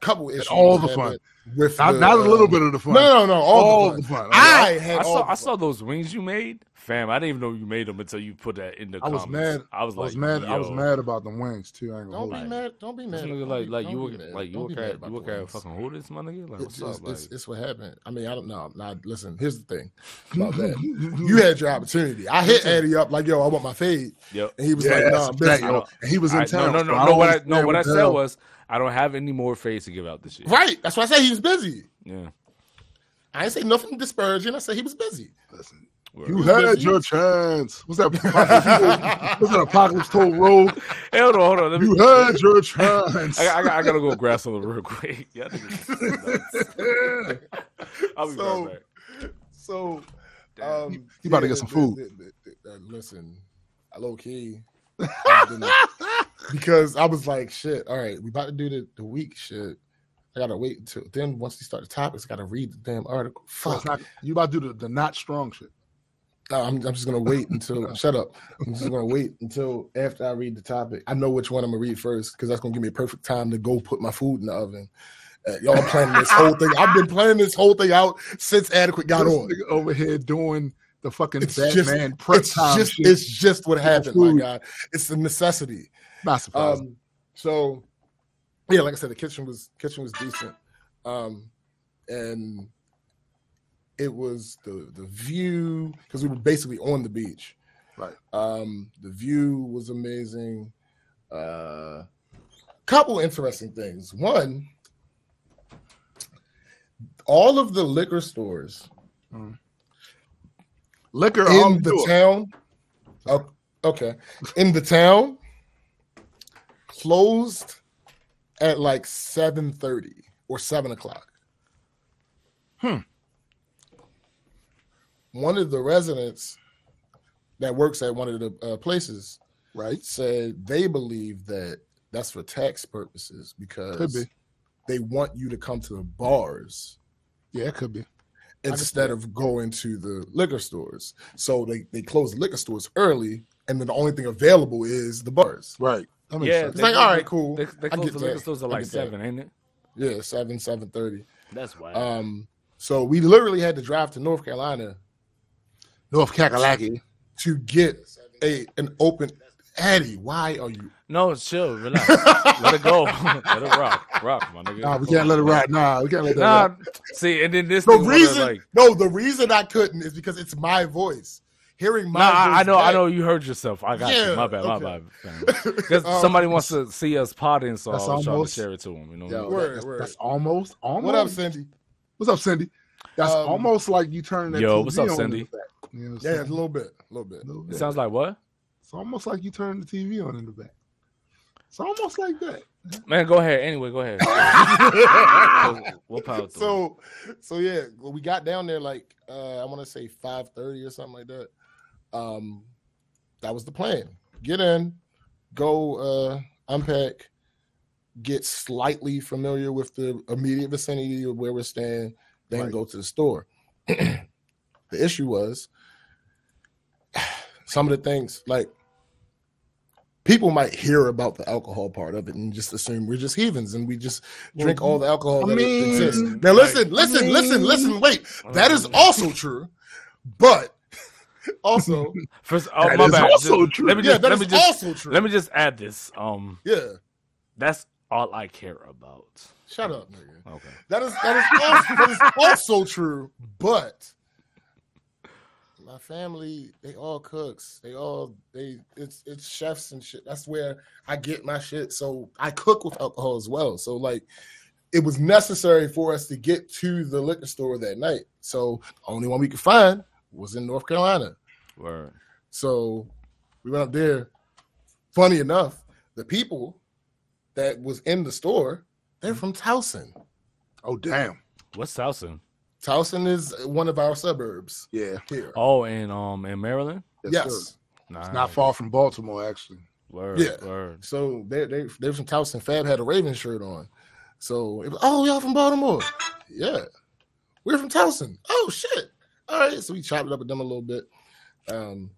[SPEAKER 2] couple issues.
[SPEAKER 1] all the fun.
[SPEAKER 2] with-
[SPEAKER 1] Not,
[SPEAKER 2] the,
[SPEAKER 1] not a little
[SPEAKER 2] um,
[SPEAKER 1] bit of the fun.
[SPEAKER 2] No, no, no, all,
[SPEAKER 1] all
[SPEAKER 2] the
[SPEAKER 1] the
[SPEAKER 2] fun.
[SPEAKER 1] fun.
[SPEAKER 2] I
[SPEAKER 1] I,
[SPEAKER 2] had
[SPEAKER 3] I saw I saw those wings you made, fam. I didn't even know you made them until you put that in the
[SPEAKER 1] I was
[SPEAKER 3] comments.
[SPEAKER 1] mad.
[SPEAKER 3] I was
[SPEAKER 1] I
[SPEAKER 3] like,
[SPEAKER 1] was mad. I was mad about the wings too. I ain't gonna
[SPEAKER 2] Don't be
[SPEAKER 1] you.
[SPEAKER 2] mad. Don't be mad.
[SPEAKER 3] nigga
[SPEAKER 2] Don't
[SPEAKER 3] like
[SPEAKER 2] be-
[SPEAKER 3] like you were,
[SPEAKER 2] mad.
[SPEAKER 3] like you
[SPEAKER 2] Don't
[SPEAKER 3] work
[SPEAKER 2] be mad
[SPEAKER 3] at you work
[SPEAKER 2] the
[SPEAKER 3] at
[SPEAKER 2] wings.
[SPEAKER 3] fucking Hooters, my nigga. Like
[SPEAKER 2] It's,
[SPEAKER 3] what's
[SPEAKER 2] it's,
[SPEAKER 3] up? Like,
[SPEAKER 2] it's, it's what happened. I mean, I don't know. Nah, listen, here's the thing about that. you had your opportunity. I hit Eddie up like, yo, I want my fade.
[SPEAKER 3] yep.
[SPEAKER 2] And he was
[SPEAKER 1] Yeah,
[SPEAKER 2] like,
[SPEAKER 1] that's
[SPEAKER 2] nah,
[SPEAKER 1] a
[SPEAKER 2] I'm
[SPEAKER 1] fact,
[SPEAKER 2] busy.
[SPEAKER 1] yo. And he was in
[SPEAKER 3] I-
[SPEAKER 1] town.
[SPEAKER 3] no, no, no, no. What I no, what I said was I don't have any more face to give out this shit.
[SPEAKER 2] Right. That's why I said he was busy.
[SPEAKER 3] Yeah.
[SPEAKER 2] I ain't say nothing disparaging. I said he was busy.
[SPEAKER 1] Listen,
[SPEAKER 3] Word.
[SPEAKER 1] You had
[SPEAKER 2] busy.
[SPEAKER 1] your chance. What's that? Apocalypse, what's that? Apocalypse Told Road.
[SPEAKER 3] Hey, hold on, hold on. Let me,
[SPEAKER 1] You had your chance.
[SPEAKER 3] I, I, I gotta go grab something real quick. Yeah, I'll be
[SPEAKER 2] So,
[SPEAKER 3] right back.
[SPEAKER 2] So,
[SPEAKER 3] Damn.
[SPEAKER 2] um,
[SPEAKER 1] You about to get some
[SPEAKER 2] the-
[SPEAKER 1] food.
[SPEAKER 2] the- the- the- uh, listen, low key, because I was like, shit. All right, we about to do the, the week shit. I gotta wait until then. Once we start the topics, I gotta read the damn article.
[SPEAKER 1] So it's
[SPEAKER 2] Fuck.
[SPEAKER 1] not- you about to do the, the not strong shit.
[SPEAKER 2] I'm, I'm just gonna wait until. shut up. I'm just gonna wait until after I read the topic. I know which one I'm gonna read first because that's gonna give me a perfect time to go put my food in the oven. Uh, y'all planning this whole thing. I've been planning this whole thing out since Adequate got
[SPEAKER 1] This
[SPEAKER 2] on.
[SPEAKER 1] over here doing the fucking
[SPEAKER 2] It's just-
[SPEAKER 1] Batman prep
[SPEAKER 2] it's
[SPEAKER 1] time
[SPEAKER 2] just
[SPEAKER 1] shit.
[SPEAKER 2] it's just what happened, my. God. It's a necessity.
[SPEAKER 1] Not surprising.
[SPEAKER 2] Um, so yeah, like I said, the kitchen was kitchen was decent, um, and it was the the view because we were basically on the beach.
[SPEAKER 1] Right.
[SPEAKER 2] Um, the view was amazing. Uh, couple interesting things. One, all of the liquor stores
[SPEAKER 1] Liquor
[SPEAKER 2] in the
[SPEAKER 1] the
[SPEAKER 2] town. Oh, okay, in the town, closed at like seven thirty or seven o'clock.
[SPEAKER 1] Hmm.
[SPEAKER 2] One of the residents that works at one of the uh, places
[SPEAKER 1] right?
[SPEAKER 2] said they believe that that's for tax purposes
[SPEAKER 1] Could
[SPEAKER 2] because
[SPEAKER 1] be.
[SPEAKER 2] they want you to come to the bars
[SPEAKER 1] Yeah, it could be. can see
[SPEAKER 2] instead of going to the liquor stores. So they, they close the liquor stores early, and then the only thing available is the bars.
[SPEAKER 1] Right. That makes
[SPEAKER 3] Yeah,
[SPEAKER 1] sense.
[SPEAKER 2] It's like,
[SPEAKER 3] They-
[SPEAKER 2] all right, cool.
[SPEAKER 3] They, they
[SPEAKER 2] I
[SPEAKER 3] close
[SPEAKER 2] get
[SPEAKER 3] the liquor
[SPEAKER 2] that.
[SPEAKER 3] stores at like
[SPEAKER 2] get that.
[SPEAKER 3] seven, ain't it?
[SPEAKER 2] Yeah, seven, seven thirty.
[SPEAKER 3] That's why.
[SPEAKER 2] Um, so we literally had to drive to North Carolina
[SPEAKER 1] North Kakalaki.
[SPEAKER 2] to get a an open. Addy, why are you?
[SPEAKER 3] no, chill, relax, let it go, let it rock, rock, my nigga.
[SPEAKER 1] Nah, we can't let it rock. Nah, we can't let that
[SPEAKER 3] Nah,
[SPEAKER 1] ride.
[SPEAKER 3] see, and then this
[SPEAKER 2] The reason,
[SPEAKER 3] like,
[SPEAKER 2] no, the reason I couldn't is because it's my voice. Hearing my
[SPEAKER 3] nah,
[SPEAKER 2] voice
[SPEAKER 3] I, I know, I know, you heard yourself. I got
[SPEAKER 2] Yeah,
[SPEAKER 3] you. My bad, my bad. Because
[SPEAKER 2] Um,
[SPEAKER 3] somebody wants to see us potting, so I
[SPEAKER 1] That's
[SPEAKER 3] was trying to share it to them. You know,
[SPEAKER 1] Yo,
[SPEAKER 2] Word,
[SPEAKER 1] that's,
[SPEAKER 2] word.
[SPEAKER 1] that's almost, almost.
[SPEAKER 2] What up, Cindy?
[SPEAKER 1] What's up, Cindy? That's
[SPEAKER 2] Um,
[SPEAKER 1] almost like you turning that
[SPEAKER 3] Yo,
[SPEAKER 1] TV
[SPEAKER 3] what's up,
[SPEAKER 1] on in
[SPEAKER 3] Cindy?
[SPEAKER 1] the back. You know
[SPEAKER 2] Yeah, a little bit, a little bit.
[SPEAKER 1] Little
[SPEAKER 3] it
[SPEAKER 1] bit.
[SPEAKER 3] sounds like what?
[SPEAKER 1] It's almost like you turning the TV on in the back. It's almost like that.
[SPEAKER 3] Man, go ahead. Anyway, go ahead. we'll power through.
[SPEAKER 2] so so yeah we got down there like uh i want to say 5.30 or something like that um that was the plan get in go uh unpack get slightly familiar with the immediate vicinity of where we're staying then
[SPEAKER 1] Right.
[SPEAKER 2] go to the store the issue was some of the things like people might hear about the alcohol part of it and just assume we're just heathens and we just drink all the alcohol
[SPEAKER 1] I
[SPEAKER 2] that
[SPEAKER 1] mean,
[SPEAKER 2] exists. Now listen,
[SPEAKER 1] like,
[SPEAKER 2] listen,
[SPEAKER 1] I
[SPEAKER 2] listen,
[SPEAKER 1] mean-
[SPEAKER 2] listen, wait. That is also true. But also,
[SPEAKER 3] First, oh,
[SPEAKER 1] That
[SPEAKER 3] my
[SPEAKER 1] is
[SPEAKER 3] bad.
[SPEAKER 1] also
[SPEAKER 3] Just-
[SPEAKER 1] true.
[SPEAKER 3] Let me
[SPEAKER 2] yeah,
[SPEAKER 3] just,
[SPEAKER 2] that
[SPEAKER 3] let
[SPEAKER 2] is
[SPEAKER 3] me just,
[SPEAKER 2] also true.
[SPEAKER 3] let me just add this. Um,
[SPEAKER 2] yeah.
[SPEAKER 3] that's all I care about.
[SPEAKER 2] Shut up, nigga.
[SPEAKER 3] Okay.
[SPEAKER 2] That is that is also, that is also true, but my family, they all cooks. They all they it's it's chefs and shit. That's where I get my shit. So I cook with alcohol as well. So like it was necessary for us to get to the liquor store that night. So the only one we could find was in North Carolina.
[SPEAKER 3] Word.
[SPEAKER 2] So we went up there. Funny enough, the people that was in the store, they're from Towson.
[SPEAKER 1] Oh damn.
[SPEAKER 3] What's Towson?
[SPEAKER 2] Towson is one of our suburbs
[SPEAKER 1] Yeah.
[SPEAKER 2] here.
[SPEAKER 3] Oh, and um in Maryland.
[SPEAKER 1] Yes.
[SPEAKER 2] yes.
[SPEAKER 1] sir.
[SPEAKER 3] Nah,
[SPEAKER 1] It's not far from Baltimore, actually.
[SPEAKER 3] Word.
[SPEAKER 2] Yeah.
[SPEAKER 3] Word.
[SPEAKER 2] So they they they're from Towson. Fab had a Raven shirt on. So it was, oh, y'all from Baltimore? Yeah, we're from Towson. Oh shit! All right, so we chopped it up with them a little bit. Um,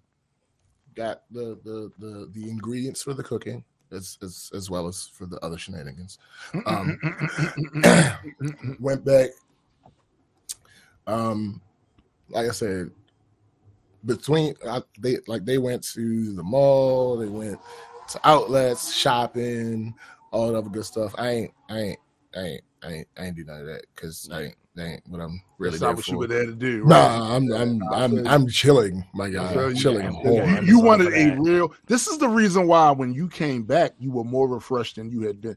[SPEAKER 2] got the the the the ingredients for the cooking as as as well as for the other shenanigans. Um, went back. Um, like I said, between I, they like they went to the mall, they went to outlets, shopping, all that other good stuff. I ain't, I ain't, I ain't, I ain't, I ain't do none of that because I ain't, that ain't what I'm really
[SPEAKER 1] That's
[SPEAKER 2] there
[SPEAKER 1] not what
[SPEAKER 2] for.
[SPEAKER 1] you were there to do. Right?
[SPEAKER 2] Nah, I'm, I'm,
[SPEAKER 1] I
[SPEAKER 2] I'm. I'm chilling, my guy.
[SPEAKER 1] feel you.
[SPEAKER 2] chilling
[SPEAKER 3] Yeah,
[SPEAKER 2] hard.
[SPEAKER 3] yeah.
[SPEAKER 1] You wanted a real. This is the reason why when you came back, you were more refreshed than you had been.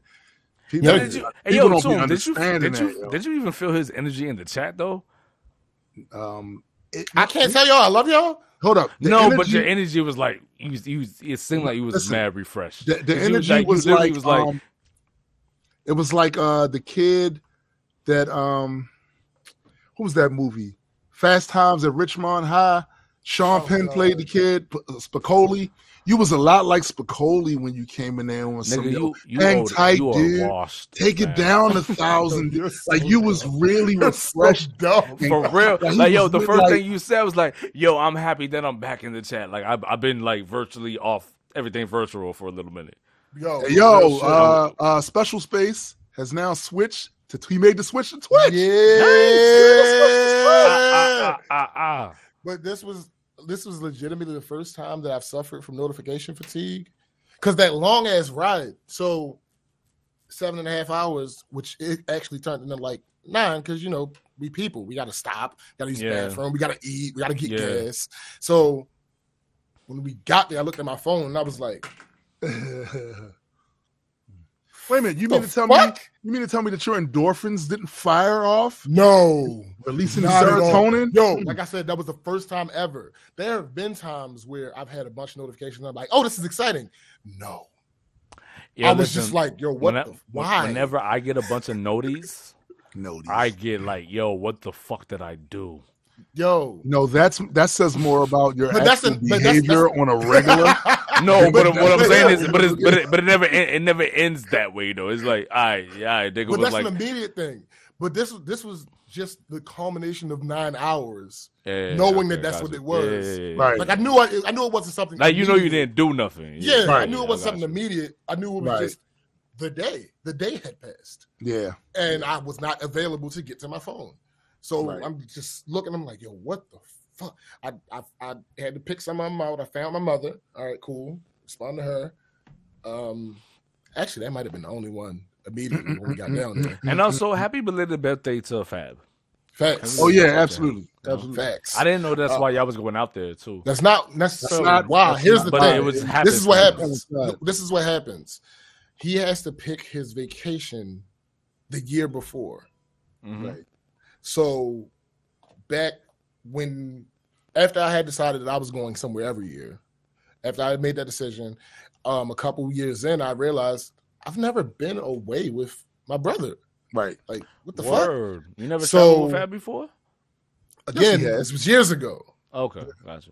[SPEAKER 1] People,
[SPEAKER 2] Yeah,
[SPEAKER 3] Did you, hey, yo,
[SPEAKER 1] don't be
[SPEAKER 3] Toom, did you
[SPEAKER 1] understanding
[SPEAKER 3] did you
[SPEAKER 1] that, yo.
[SPEAKER 3] did you even feel his energy in the chat though?
[SPEAKER 1] Um, it-
[SPEAKER 2] I can't tell y'all I love y'all.
[SPEAKER 1] Hold up. The
[SPEAKER 3] no, but your energy was like you was, you was, it seemed like you was
[SPEAKER 1] Listen,
[SPEAKER 3] mad refreshed.
[SPEAKER 1] the, the
[SPEAKER 3] 'Cause you
[SPEAKER 1] energy
[SPEAKER 3] you
[SPEAKER 1] was,
[SPEAKER 3] literally
[SPEAKER 1] like, um, it was like uh the kid that um who was that movie fast times at ridgemont high sean
[SPEAKER 2] Oh,
[SPEAKER 1] penn
[SPEAKER 2] God.
[SPEAKER 1] played the kid uh, spicoli you was a lot like spicoli when you came in there on some
[SPEAKER 3] Nigga, you you,
[SPEAKER 1] hang
[SPEAKER 3] old,
[SPEAKER 1] tight,
[SPEAKER 3] you
[SPEAKER 1] dude.
[SPEAKER 3] washed.
[SPEAKER 1] take it down a thousand
[SPEAKER 2] so
[SPEAKER 1] like you was really
[SPEAKER 2] You're so
[SPEAKER 1] refreshed
[SPEAKER 2] dumb.
[SPEAKER 3] For real,
[SPEAKER 1] Like,
[SPEAKER 3] like yo, the first
[SPEAKER 1] like-
[SPEAKER 3] thing you said was like, "Yo, I'm happy that I'm back in the chat." Like I've, I've been like virtually off everything virtual for a little minute.
[SPEAKER 2] Yo,
[SPEAKER 1] yo uh uh special space has now switched he made the switch to twitch
[SPEAKER 2] yeah.
[SPEAKER 3] Ah, ah, ah, ah, ah.
[SPEAKER 2] But this was this was legitimately the first time that I've suffered from notification fatigue. Cause that long ass ride, so seven and a half hours, which it actually turned into like nine, because you know, we people, we gotta stop, gotta use
[SPEAKER 3] Yeah.
[SPEAKER 2] the bathroom, we gotta eat, we gotta get
[SPEAKER 3] Yeah.
[SPEAKER 2] gas. So when we got there, I looked at my phone and I was like,
[SPEAKER 1] Wait a minute, you
[SPEAKER 2] The
[SPEAKER 1] mean to tell me you mean to tell me that your endorphins didn't fire off,
[SPEAKER 2] no.
[SPEAKER 1] releasing
[SPEAKER 2] Not at all.
[SPEAKER 1] serotonin?
[SPEAKER 2] Yo, hmm. like I said, that was the first time ever. There have been times where I've had a bunch of notifications. I'm like, oh, this is exciting. No.
[SPEAKER 3] Yeah,
[SPEAKER 2] I was
[SPEAKER 3] listen,
[SPEAKER 2] just like, yo, what
[SPEAKER 3] when I-
[SPEAKER 2] the why?
[SPEAKER 3] Whenever I get a bunch of noties,
[SPEAKER 1] no, dude.
[SPEAKER 3] I get like, yo, what the fuck did I do?
[SPEAKER 2] yo.
[SPEAKER 1] no, that's that says more about your
[SPEAKER 2] But that's
[SPEAKER 1] actual
[SPEAKER 2] a- but that's-
[SPEAKER 1] behavior on a regular.
[SPEAKER 3] No, but,
[SPEAKER 2] But-
[SPEAKER 3] what I'm saying is, but it's, but it, but it never en- it never ends that way though. It's like, all right, yeah, all right, nigga
[SPEAKER 2] but
[SPEAKER 3] was
[SPEAKER 2] that's
[SPEAKER 3] like,
[SPEAKER 2] an immediate thing. But this was this was just the culmination of nine hours.
[SPEAKER 3] yeah, yeah,
[SPEAKER 2] knowing that that's
[SPEAKER 3] gotcha.
[SPEAKER 2] what it was.
[SPEAKER 3] Yeah, yeah, yeah, yeah.
[SPEAKER 1] Right.
[SPEAKER 2] Like I knew I, I knew it wasn't something
[SPEAKER 3] Like you know, you didn't do nothing.
[SPEAKER 2] Yeah, I
[SPEAKER 1] Right.
[SPEAKER 2] knew it was
[SPEAKER 3] I
[SPEAKER 2] something
[SPEAKER 3] got you.
[SPEAKER 2] immediate. I knew it was
[SPEAKER 1] Right.
[SPEAKER 2] just the day. The day had passed.
[SPEAKER 1] yeah,
[SPEAKER 2] and I was not available to get to my phone. So
[SPEAKER 1] Right.
[SPEAKER 2] I'm just looking. I'm like, yo, what the fuck? I, I I had to pick some of them out. I found my mother. All right, cool. Respond to her. Um, actually, that might have been the only one immediately when we got down there.
[SPEAKER 3] And also, happy belated birthday to Fab.
[SPEAKER 2] Facts.
[SPEAKER 1] Oh yeah, absolutely, absolutely.
[SPEAKER 2] facts.
[SPEAKER 3] I didn't know that's
[SPEAKER 2] Uh,
[SPEAKER 3] why y'all was going out there too.
[SPEAKER 2] That's not necessarily
[SPEAKER 1] not-
[SPEAKER 2] why.
[SPEAKER 1] that's
[SPEAKER 2] Here's
[SPEAKER 1] not-
[SPEAKER 2] the
[SPEAKER 3] But
[SPEAKER 2] thing.
[SPEAKER 3] it was
[SPEAKER 2] this is what happens. This is what happens. He has to pick his vacation the year before.
[SPEAKER 3] Mhm.
[SPEAKER 2] Right. So back when after I had decided that I was going somewhere every year, after I had made that decision, um, a couple years in, I realized I've never been away with my brother.
[SPEAKER 1] Right.
[SPEAKER 2] Like, what the fuck?
[SPEAKER 3] You never
[SPEAKER 2] So-
[SPEAKER 3] traveled with Fab before?
[SPEAKER 2] Again,
[SPEAKER 1] Yes,
[SPEAKER 2] this was years ago.
[SPEAKER 3] Okay, gotcha.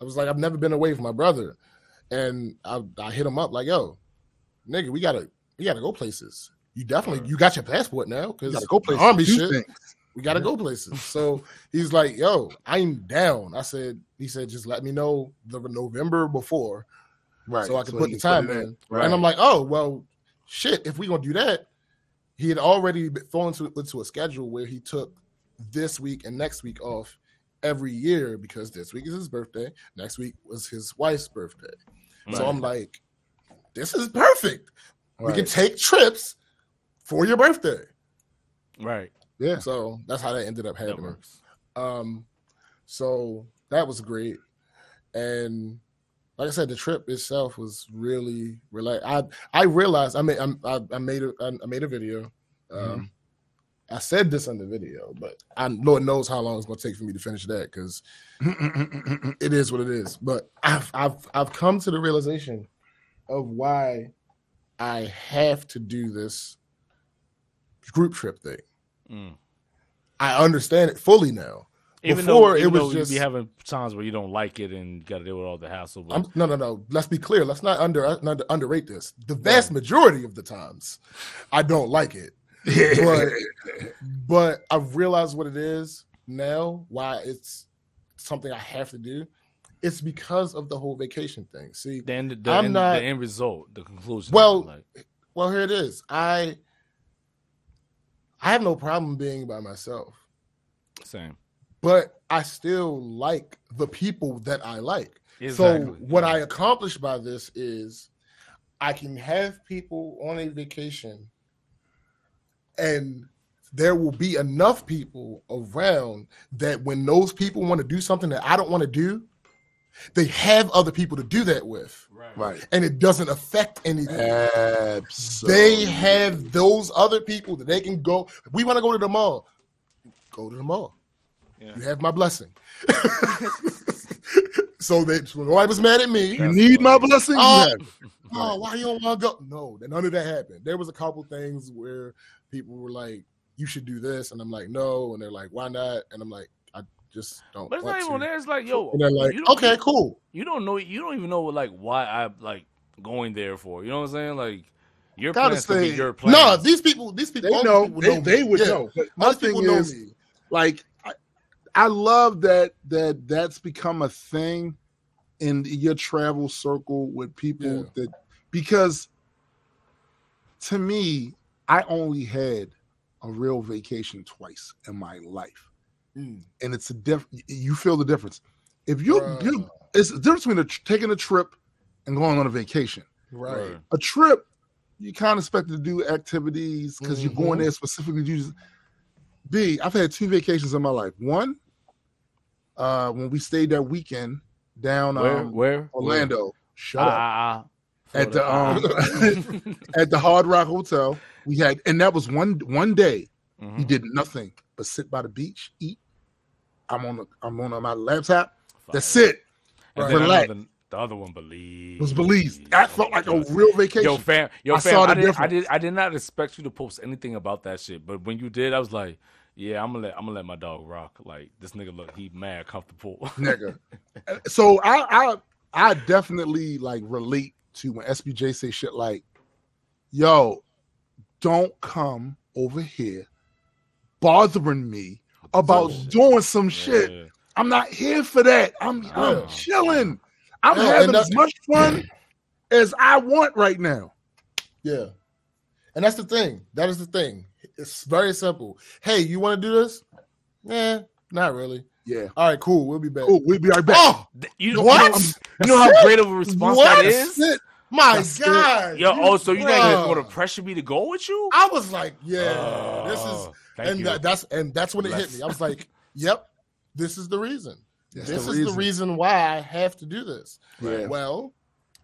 [SPEAKER 2] I was like, I've never been away from my brother, and I, I hit him up like, yo, nigga, we gotta we gotta go places. You definitely you got your passport now
[SPEAKER 1] You
[SPEAKER 2] because
[SPEAKER 1] gotta go places.
[SPEAKER 2] army shit.
[SPEAKER 1] things.
[SPEAKER 2] We gotta go places. So he's like, "Yo, I'm down." I said, "He said, just let me know the November before,
[SPEAKER 1] Right.
[SPEAKER 2] so I can
[SPEAKER 1] he
[SPEAKER 2] put the time in."
[SPEAKER 3] Right.
[SPEAKER 2] And I'm like, "Oh, well, shit. If we gonna do that, he had already thrown into, into a schedule where he took this week and next week off every year because this week is his birthday, next week was his wife's birthday. So I'm like, this is perfect. We can take trips for your birthday.
[SPEAKER 3] Right.
[SPEAKER 1] Yeah.
[SPEAKER 2] So that's how that ended up happening. Um, so that was great, and like I said, the trip itself was really relax. I I realized I made I'm- I, I made a I made a video. Um, I said this on the video, but I Lord knows how long it's going to take for me to finish that because it is what it is. But I've I've I've come to the realization of why I have to do this group trip thing.
[SPEAKER 3] Mm.
[SPEAKER 2] I understand it fully now.
[SPEAKER 3] Even
[SPEAKER 2] Before,
[SPEAKER 3] though,
[SPEAKER 2] it was
[SPEAKER 3] you
[SPEAKER 2] just-
[SPEAKER 3] be having times where you don't like it and got to deal with all the hassle. But
[SPEAKER 2] I'm, no, no, no. Let's be clear. Let's not under not underrate this. The vast majority of the times, I don't like it, but but I've realized what it is now. Why it's something I have to do. It's because of the whole vacation thing. See,
[SPEAKER 3] the end, the,
[SPEAKER 2] I'm
[SPEAKER 3] end,
[SPEAKER 2] not-
[SPEAKER 3] the end result, the conclusion.
[SPEAKER 2] Well,
[SPEAKER 3] like,
[SPEAKER 2] well, here it is. I I have no problem being by myself,
[SPEAKER 3] same.
[SPEAKER 2] but I still like the people that I like.
[SPEAKER 3] Exactly.
[SPEAKER 2] So what I accomplished by this is I can have people on a vacation and there will be enough people around that when those people want to do something that I don't want to do, they have other people to do that with.
[SPEAKER 1] right.
[SPEAKER 2] And it doesn't affect anything.
[SPEAKER 1] Absolutely.
[SPEAKER 2] They have those other people that they can go. If we want to go to the mall, go to the mall.
[SPEAKER 3] Yeah.
[SPEAKER 2] You have my blessing. so that so nobody was mad at me.
[SPEAKER 1] You need my blessing.
[SPEAKER 2] Oh,
[SPEAKER 1] Yeah.
[SPEAKER 2] oh, why you don't want to go? No, none of that happened. There was a couple things where people were like, "You should do this," and I'm like, "No," and they're like, "Why not?" And I'm like, "I just don't."
[SPEAKER 3] But it's
[SPEAKER 2] want
[SPEAKER 3] not even
[SPEAKER 2] to.
[SPEAKER 3] there. It's like, yo,
[SPEAKER 2] And they're like,
[SPEAKER 3] you don't,
[SPEAKER 2] "Okay, cool."
[SPEAKER 3] You don't know. You don't even know what like why I'm like going there for. You know what I'm saying? Like your
[SPEAKER 1] Gotta
[SPEAKER 3] plans could be your plans.
[SPEAKER 2] No, these people, these people,
[SPEAKER 1] They know.
[SPEAKER 2] these people
[SPEAKER 1] They,
[SPEAKER 2] me.
[SPEAKER 1] they would
[SPEAKER 2] Yeah,
[SPEAKER 1] know. But my thing
[SPEAKER 2] know
[SPEAKER 1] is,
[SPEAKER 2] me.
[SPEAKER 1] like, I, I love that that that's become a thing in your travel circle with people
[SPEAKER 2] Yeah.
[SPEAKER 1] that because to me, I only had a real vacation twice in my life.
[SPEAKER 2] Mm.
[SPEAKER 1] and it's a diff. You feel the difference. If you, you it's the difference between a, tr- taking a trip and going on a vacation.
[SPEAKER 2] Right.
[SPEAKER 1] A trip, you kind of expect to do activities because you're going
[SPEAKER 2] Mhm.
[SPEAKER 1] there specifically. to use B, I've had two vacations in my life. One, uh, when we stayed that weekend down
[SPEAKER 3] Where?
[SPEAKER 1] um,
[SPEAKER 3] Where?
[SPEAKER 1] Orlando. Shut
[SPEAKER 3] Ah,
[SPEAKER 1] up.
[SPEAKER 3] ah, ah.
[SPEAKER 1] At the, um, At the Hard Rock Hotel, we had, and that was one one day.
[SPEAKER 3] Mhm.
[SPEAKER 1] We did nothing but sit by the beach, eat. I'm on the, I'm on uh, my laptop. That's it.
[SPEAKER 3] And then
[SPEAKER 1] Relax.
[SPEAKER 3] another- the other one, believe.
[SPEAKER 1] Was Belize. That felt like a real vacation.
[SPEAKER 3] Yo, fam, yo,
[SPEAKER 1] I
[SPEAKER 3] fam. I,
[SPEAKER 1] the
[SPEAKER 3] did, I did. I did not expect you to post anything about that shit, but when you did, I was like, "Yeah, I'm gonna let I'm gonna let my dog rock." Like this nigga look, he mad comfortable.
[SPEAKER 1] nigga. So I I I definitely like relate to when SBJ say shit like, "Yo, don't come over here bothering me about
[SPEAKER 3] Bullshit.
[SPEAKER 1] doing some shit.
[SPEAKER 3] Yeah.
[SPEAKER 1] I'm not here for that. I'm
[SPEAKER 2] Yeah.
[SPEAKER 1] I'm chilling. I'm
[SPEAKER 2] Yeah,
[SPEAKER 1] having
[SPEAKER 2] and
[SPEAKER 1] as much fun as I want right now."
[SPEAKER 2] Yeah. And that's the thing. That is the thing. It's very simple. Hey, you want to do this? Nah, not really.
[SPEAKER 1] Yeah.
[SPEAKER 2] All right, cool. We'll be back.
[SPEAKER 1] Cool. We'll be right back.
[SPEAKER 2] Oh,
[SPEAKER 3] You know
[SPEAKER 2] What?
[SPEAKER 3] You know, um, you know how great of a response
[SPEAKER 2] What?
[SPEAKER 3] that is.
[SPEAKER 1] That's it.
[SPEAKER 2] my
[SPEAKER 1] That's it.
[SPEAKER 2] God.
[SPEAKER 3] Yo, oh, so you not even
[SPEAKER 2] Bruh.
[SPEAKER 3] going to pressure me to go with you?
[SPEAKER 2] I was like, yeah, this is
[SPEAKER 3] Oh, thank
[SPEAKER 2] and
[SPEAKER 3] you.
[SPEAKER 2] that, that's and that's when it hit me. I was like, yep, this is the reason.
[SPEAKER 1] That's
[SPEAKER 2] this
[SPEAKER 1] the
[SPEAKER 2] is
[SPEAKER 1] reason.
[SPEAKER 2] the reason why I have to do this.
[SPEAKER 1] Yeah.
[SPEAKER 2] Well,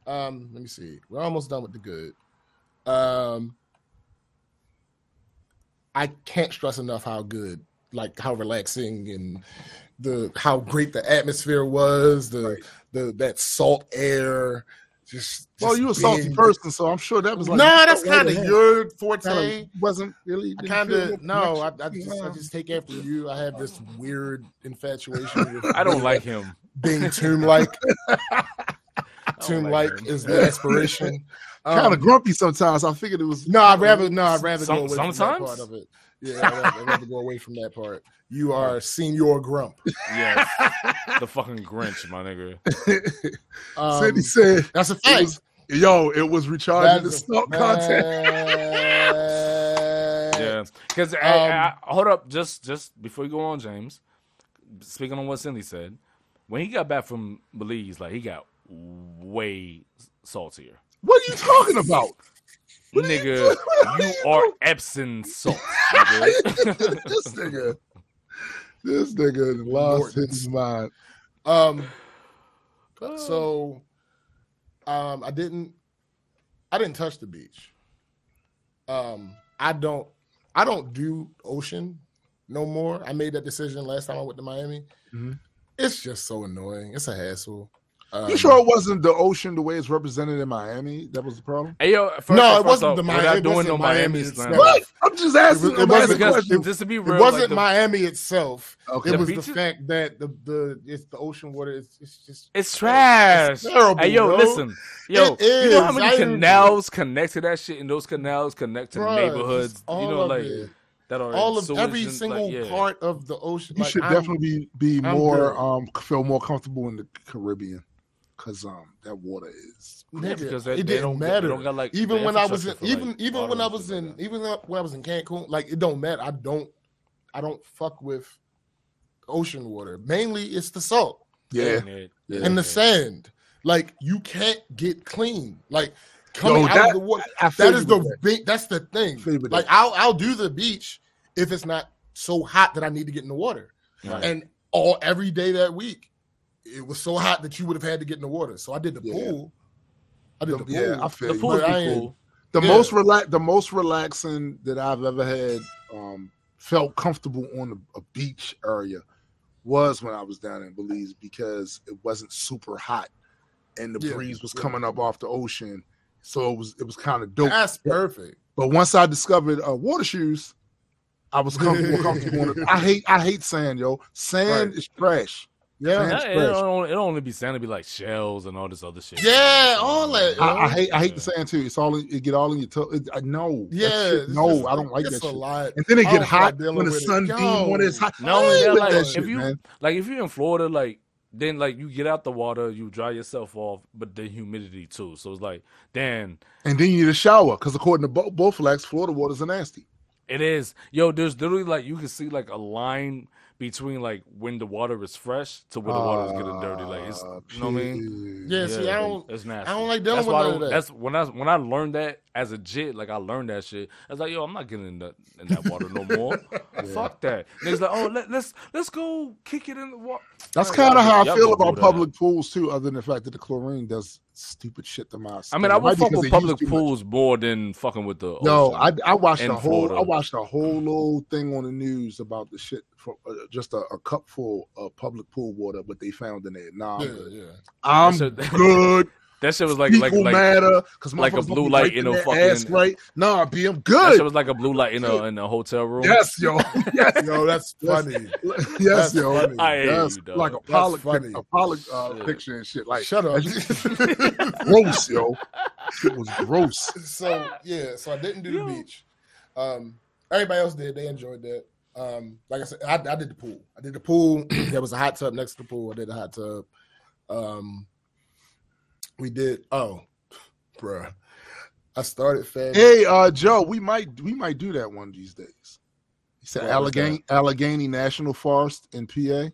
[SPEAKER 2] um, let me see. We're almost done with the good. Um, I can't stress enough how good, like how relaxing and the how great the atmosphere was. The the that salt air. Just,
[SPEAKER 1] Well,
[SPEAKER 2] just
[SPEAKER 1] you a salty
[SPEAKER 2] being-
[SPEAKER 1] person, so I'm sure that was like
[SPEAKER 2] no, that's
[SPEAKER 1] right
[SPEAKER 2] kind of
[SPEAKER 1] ahead.
[SPEAKER 2] your forte.
[SPEAKER 1] Kinda wasn't really.
[SPEAKER 2] Kind of no. I, I
[SPEAKER 1] connection.
[SPEAKER 2] just I just take after you. I have this weird infatuation. With
[SPEAKER 3] I don't like him.
[SPEAKER 2] being tomb like. Tomb
[SPEAKER 3] like
[SPEAKER 2] like is the aspiration.
[SPEAKER 1] kind of
[SPEAKER 2] Um,
[SPEAKER 1] grumpy sometimes. I figured it was.
[SPEAKER 2] No, I'd rather no, I'd rather
[SPEAKER 3] Some-
[SPEAKER 2] go away from that
[SPEAKER 3] sometimes?
[SPEAKER 2] part of it. Yeah, I'd rather, go away from that part. You are senior grump.
[SPEAKER 3] Yes, the fucking Grinch, my nigga.
[SPEAKER 2] Um,
[SPEAKER 1] Cindy said,
[SPEAKER 2] that's a
[SPEAKER 1] it
[SPEAKER 2] fact.
[SPEAKER 1] was, "Yo, it was recharging the
[SPEAKER 2] That's a
[SPEAKER 1] salt content."
[SPEAKER 3] Yeah, because
[SPEAKER 2] Um,
[SPEAKER 3] hold up, just just before you go on, James. Speaking on what Cindy said, when he got back from Belize, like he got way saltier.
[SPEAKER 1] What are you talking about?
[SPEAKER 3] Nigga? You
[SPEAKER 1] you
[SPEAKER 3] are? Epsom salt. Nigga.
[SPEAKER 1] this nigga, this nigga lost
[SPEAKER 2] Morton's.
[SPEAKER 1] his mind.
[SPEAKER 2] Um. So, um, I didn't, I didn't touch the beach. Um, I don't, I don't do ocean no more. I made that decision last time I went to Miami.
[SPEAKER 1] Mhm.
[SPEAKER 2] It's just so annoying. It's a hassle. Um,
[SPEAKER 1] You sure it wasn't the ocean the way it's represented in Miami? That was the problem.
[SPEAKER 3] Hey yo, first
[SPEAKER 2] No,
[SPEAKER 3] off,
[SPEAKER 2] it wasn't
[SPEAKER 3] off,
[SPEAKER 2] the Miami- it
[SPEAKER 3] doing
[SPEAKER 2] wasn't
[SPEAKER 3] no
[SPEAKER 2] Miami
[SPEAKER 3] Miami
[SPEAKER 2] itself.
[SPEAKER 1] What? I'm just asking.
[SPEAKER 2] It
[SPEAKER 1] I'm
[SPEAKER 2] wasn't
[SPEAKER 3] Because
[SPEAKER 1] questions.
[SPEAKER 3] just to be
[SPEAKER 2] It wasn't
[SPEAKER 3] like the-
[SPEAKER 2] Miami itself.
[SPEAKER 1] Okay.
[SPEAKER 2] It
[SPEAKER 3] The
[SPEAKER 2] was the fact that the the it's the ocean water. It's, it's just
[SPEAKER 3] It's trash.
[SPEAKER 2] It's terrible,
[SPEAKER 3] hey yo,
[SPEAKER 2] bro.
[SPEAKER 3] listen, yo,
[SPEAKER 2] It
[SPEAKER 3] you know how
[SPEAKER 2] is.
[SPEAKER 3] many
[SPEAKER 2] I didn't-
[SPEAKER 3] canals connect to that shit, and those canals connect to
[SPEAKER 2] Bruh,
[SPEAKER 3] neighborhoods. You know, like
[SPEAKER 2] it.
[SPEAKER 3] that are
[SPEAKER 2] all
[SPEAKER 3] in
[SPEAKER 2] of every
[SPEAKER 3] sewage
[SPEAKER 2] single
[SPEAKER 3] like, yeah.
[SPEAKER 2] part of the ocean.
[SPEAKER 1] You
[SPEAKER 2] like,
[SPEAKER 1] should
[SPEAKER 2] I'm-
[SPEAKER 1] definitely be, be
[SPEAKER 2] I'm
[SPEAKER 1] more
[SPEAKER 2] good.
[SPEAKER 1] um feel more comfortable in the Caribbean because um that water is
[SPEAKER 3] Yeah, because they-
[SPEAKER 2] it
[SPEAKER 3] they
[SPEAKER 2] didn't
[SPEAKER 3] don't-
[SPEAKER 2] matter.
[SPEAKER 3] don't got, like,
[SPEAKER 2] even when I was in, even
[SPEAKER 3] like,
[SPEAKER 2] even when I was in,
[SPEAKER 3] like that.
[SPEAKER 2] even when I was in Cancun, like it don't matter. I don't, I don't fuck with ocean water. Mainly, it's the salt
[SPEAKER 1] yeah.
[SPEAKER 3] Yeah.
[SPEAKER 1] Yeah.
[SPEAKER 2] and the sand. Like you can't get clean. Like coming
[SPEAKER 1] Yo,
[SPEAKER 2] out
[SPEAKER 1] that-
[SPEAKER 2] of the water.
[SPEAKER 1] I feel
[SPEAKER 2] That is the
[SPEAKER 1] with that.
[SPEAKER 2] big. That's the thing.
[SPEAKER 1] Feel you with
[SPEAKER 2] Like
[SPEAKER 1] that.
[SPEAKER 2] I'll I'll do the beach if it's not so hot that I need to get in the water.
[SPEAKER 3] Right.
[SPEAKER 2] And all every day that week, it was so hot that you would have had to get in the water. So I did the
[SPEAKER 1] Yeah.
[SPEAKER 2] pool. I did the pool.
[SPEAKER 1] Yeah, I feel
[SPEAKER 3] The
[SPEAKER 1] you.
[SPEAKER 3] pool's
[SPEAKER 2] But
[SPEAKER 3] be
[SPEAKER 2] I
[SPEAKER 3] cool.
[SPEAKER 1] the
[SPEAKER 2] Yeah.
[SPEAKER 1] most relax the most relaxing that I've ever had um felt comfortable on a, a beach area was when I was down in Belize because it wasn't super hot and the
[SPEAKER 2] Yeah,
[SPEAKER 1] breeze was coming up off the ocean. So it was it was kind of dope.
[SPEAKER 2] That's perfect.
[SPEAKER 1] But once I discovered uh, water shoes, I was comfortable. comfortable on it. I hate I hate sand, yo. Sand
[SPEAKER 2] Right.
[SPEAKER 1] is trash.
[SPEAKER 2] Yeah.
[SPEAKER 1] Sand-
[SPEAKER 3] Yeah, it
[SPEAKER 1] fresh.
[SPEAKER 3] don't, it don't only be sand, to be like shells and all this other shit.
[SPEAKER 2] Yeah, all that.
[SPEAKER 1] I, I hate I hate the sand too. It's all in, it get all in your toe. It, I know.
[SPEAKER 2] Yeah.
[SPEAKER 1] shit- no,
[SPEAKER 2] just-
[SPEAKER 1] I don't like
[SPEAKER 2] it's
[SPEAKER 1] that
[SPEAKER 2] a
[SPEAKER 1] shit.
[SPEAKER 2] lot.
[SPEAKER 1] And then it
[SPEAKER 2] I
[SPEAKER 1] get
[SPEAKER 2] oh,
[SPEAKER 1] hot
[SPEAKER 2] like
[SPEAKER 1] when the
[SPEAKER 2] with it.
[SPEAKER 1] sun beam when it's hot.
[SPEAKER 3] No, yeah, like
[SPEAKER 1] that
[SPEAKER 3] if
[SPEAKER 1] shit,
[SPEAKER 3] you
[SPEAKER 1] man.
[SPEAKER 3] like if you're in Florida, like then like you get out the water, you dry yourself off, but the humidity too. So it's like, damn,
[SPEAKER 1] And then you need a shower because according to Bo- Bowflex, Florida waters are nasty.
[SPEAKER 3] it is. Yo, there's literally like you can see like a line between like when the water is fresh to when the water is getting dirty. Like it's
[SPEAKER 1] Ah,
[SPEAKER 3] you know what I mean.
[SPEAKER 2] Yeah, see, I don't.
[SPEAKER 3] It's nasty.
[SPEAKER 2] I don't like dealing
[SPEAKER 3] that's
[SPEAKER 2] with
[SPEAKER 3] why
[SPEAKER 2] none of that.
[SPEAKER 3] That's when I when I learned that as a jit, like I learned that shit. I was like, yo, I'm not getting in that in that water no more. Fuck that. Niggas like, oh, let, let's let's go kick it in the water.
[SPEAKER 1] That's kind of how I feel about public pools too. Other than the fact that the chlorine does stupid shit to my.
[SPEAKER 3] I mean, I
[SPEAKER 1] It might
[SPEAKER 3] would
[SPEAKER 1] be
[SPEAKER 3] fuck
[SPEAKER 1] 'cause
[SPEAKER 3] with public
[SPEAKER 1] too much.
[SPEAKER 3] pools more than fucking with the.
[SPEAKER 1] Yo,
[SPEAKER 3] ocean.
[SPEAKER 1] I I watched
[SPEAKER 3] in
[SPEAKER 1] a whole I watched a whole little thing on the news about the shit for uh, just a, a cup full of public pool water, what they found in there. Nah, I'm good.
[SPEAKER 2] yeah.
[SPEAKER 1] I'm
[SPEAKER 3] That
[SPEAKER 1] good.
[SPEAKER 3] That shit was like like like
[SPEAKER 1] matter because
[SPEAKER 3] like a blue light in a fucking-
[SPEAKER 1] right. Nah, B, I'm
[SPEAKER 3] that
[SPEAKER 1] good.
[SPEAKER 3] shit was like a blue light in a in a hotel room.
[SPEAKER 1] Yes, yo. Yes,
[SPEAKER 2] Yo, that's funny.
[SPEAKER 1] yes,
[SPEAKER 2] That's
[SPEAKER 1] yo.
[SPEAKER 2] funny.
[SPEAKER 3] I hate
[SPEAKER 1] Yes,
[SPEAKER 3] you, dog.
[SPEAKER 1] like a
[SPEAKER 2] That's funny.
[SPEAKER 1] pic- a Pollock uh,
[SPEAKER 3] Shit.
[SPEAKER 1] picture and shit. Like
[SPEAKER 2] Shut up.
[SPEAKER 1] gross, yo. It was gross.
[SPEAKER 2] so yeah, so I didn't do
[SPEAKER 3] Yo.
[SPEAKER 2] the beach. Um, everybody else did. They enjoyed that. Um, like I said, I, I did the pool. I did the pool. there was a hot tub next to the pool. I did the hot tub. Um, we did. Oh, bruh. I started fed.
[SPEAKER 1] Hey, uh, Joe, we might we might do that one of these days. He said
[SPEAKER 2] What was
[SPEAKER 1] Allegheny Allegheny National Forest in PA.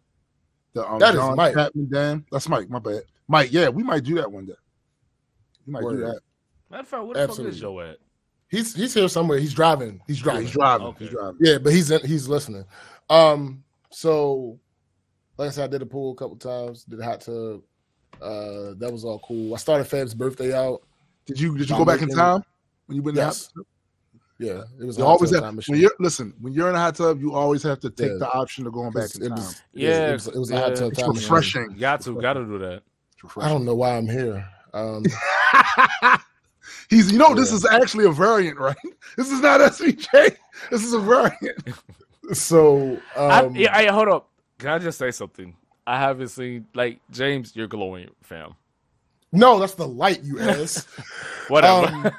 [SPEAKER 1] The um,
[SPEAKER 2] That is
[SPEAKER 1] John
[SPEAKER 2] Mike.
[SPEAKER 1] Chapman Dam. That's Mike. My bad. Mike. Yeah, we might do that one day. We might do that.
[SPEAKER 3] Matter of fact, where the fuck
[SPEAKER 2] Absolutely.
[SPEAKER 3] is Joe at?
[SPEAKER 2] He's he's here somewhere. He's driving. He's driving.
[SPEAKER 1] he's driving.
[SPEAKER 3] Okay.
[SPEAKER 1] He's driving.
[SPEAKER 2] Yeah, but he's in, he's listening. Um, so like I said, I did a pool a couple times, did a hot tub. Uh, that was all cool. I started Fab's birthday out.
[SPEAKER 1] Did you did you go back in time when you went in the hot
[SPEAKER 2] Yes.
[SPEAKER 1] tub?
[SPEAKER 2] Yeah, it was
[SPEAKER 1] You always
[SPEAKER 2] tub
[SPEAKER 1] have
[SPEAKER 2] time
[SPEAKER 1] when
[SPEAKER 2] machine.
[SPEAKER 1] you're listen when you're in a hot tub, you always have to take
[SPEAKER 2] Yeah.
[SPEAKER 1] the option of going back in time.
[SPEAKER 2] was,
[SPEAKER 3] Yeah,
[SPEAKER 2] it was, it was a
[SPEAKER 3] yeah.
[SPEAKER 2] hot tub
[SPEAKER 1] It's
[SPEAKER 2] time machine.
[SPEAKER 1] refreshing.
[SPEAKER 3] Got to, got to do that.
[SPEAKER 2] I don't know why I'm here. Um,
[SPEAKER 1] He's you know this is actually a variant, right? This is not SVJ. This is a variant.
[SPEAKER 2] so
[SPEAKER 3] I,
[SPEAKER 2] um,
[SPEAKER 3] yeah, hey, hold up. Can I just say something? I haven't seen like James. You're glowing, fam.
[SPEAKER 2] no, that's the light you ass.
[SPEAKER 3] Whatever.
[SPEAKER 2] Um,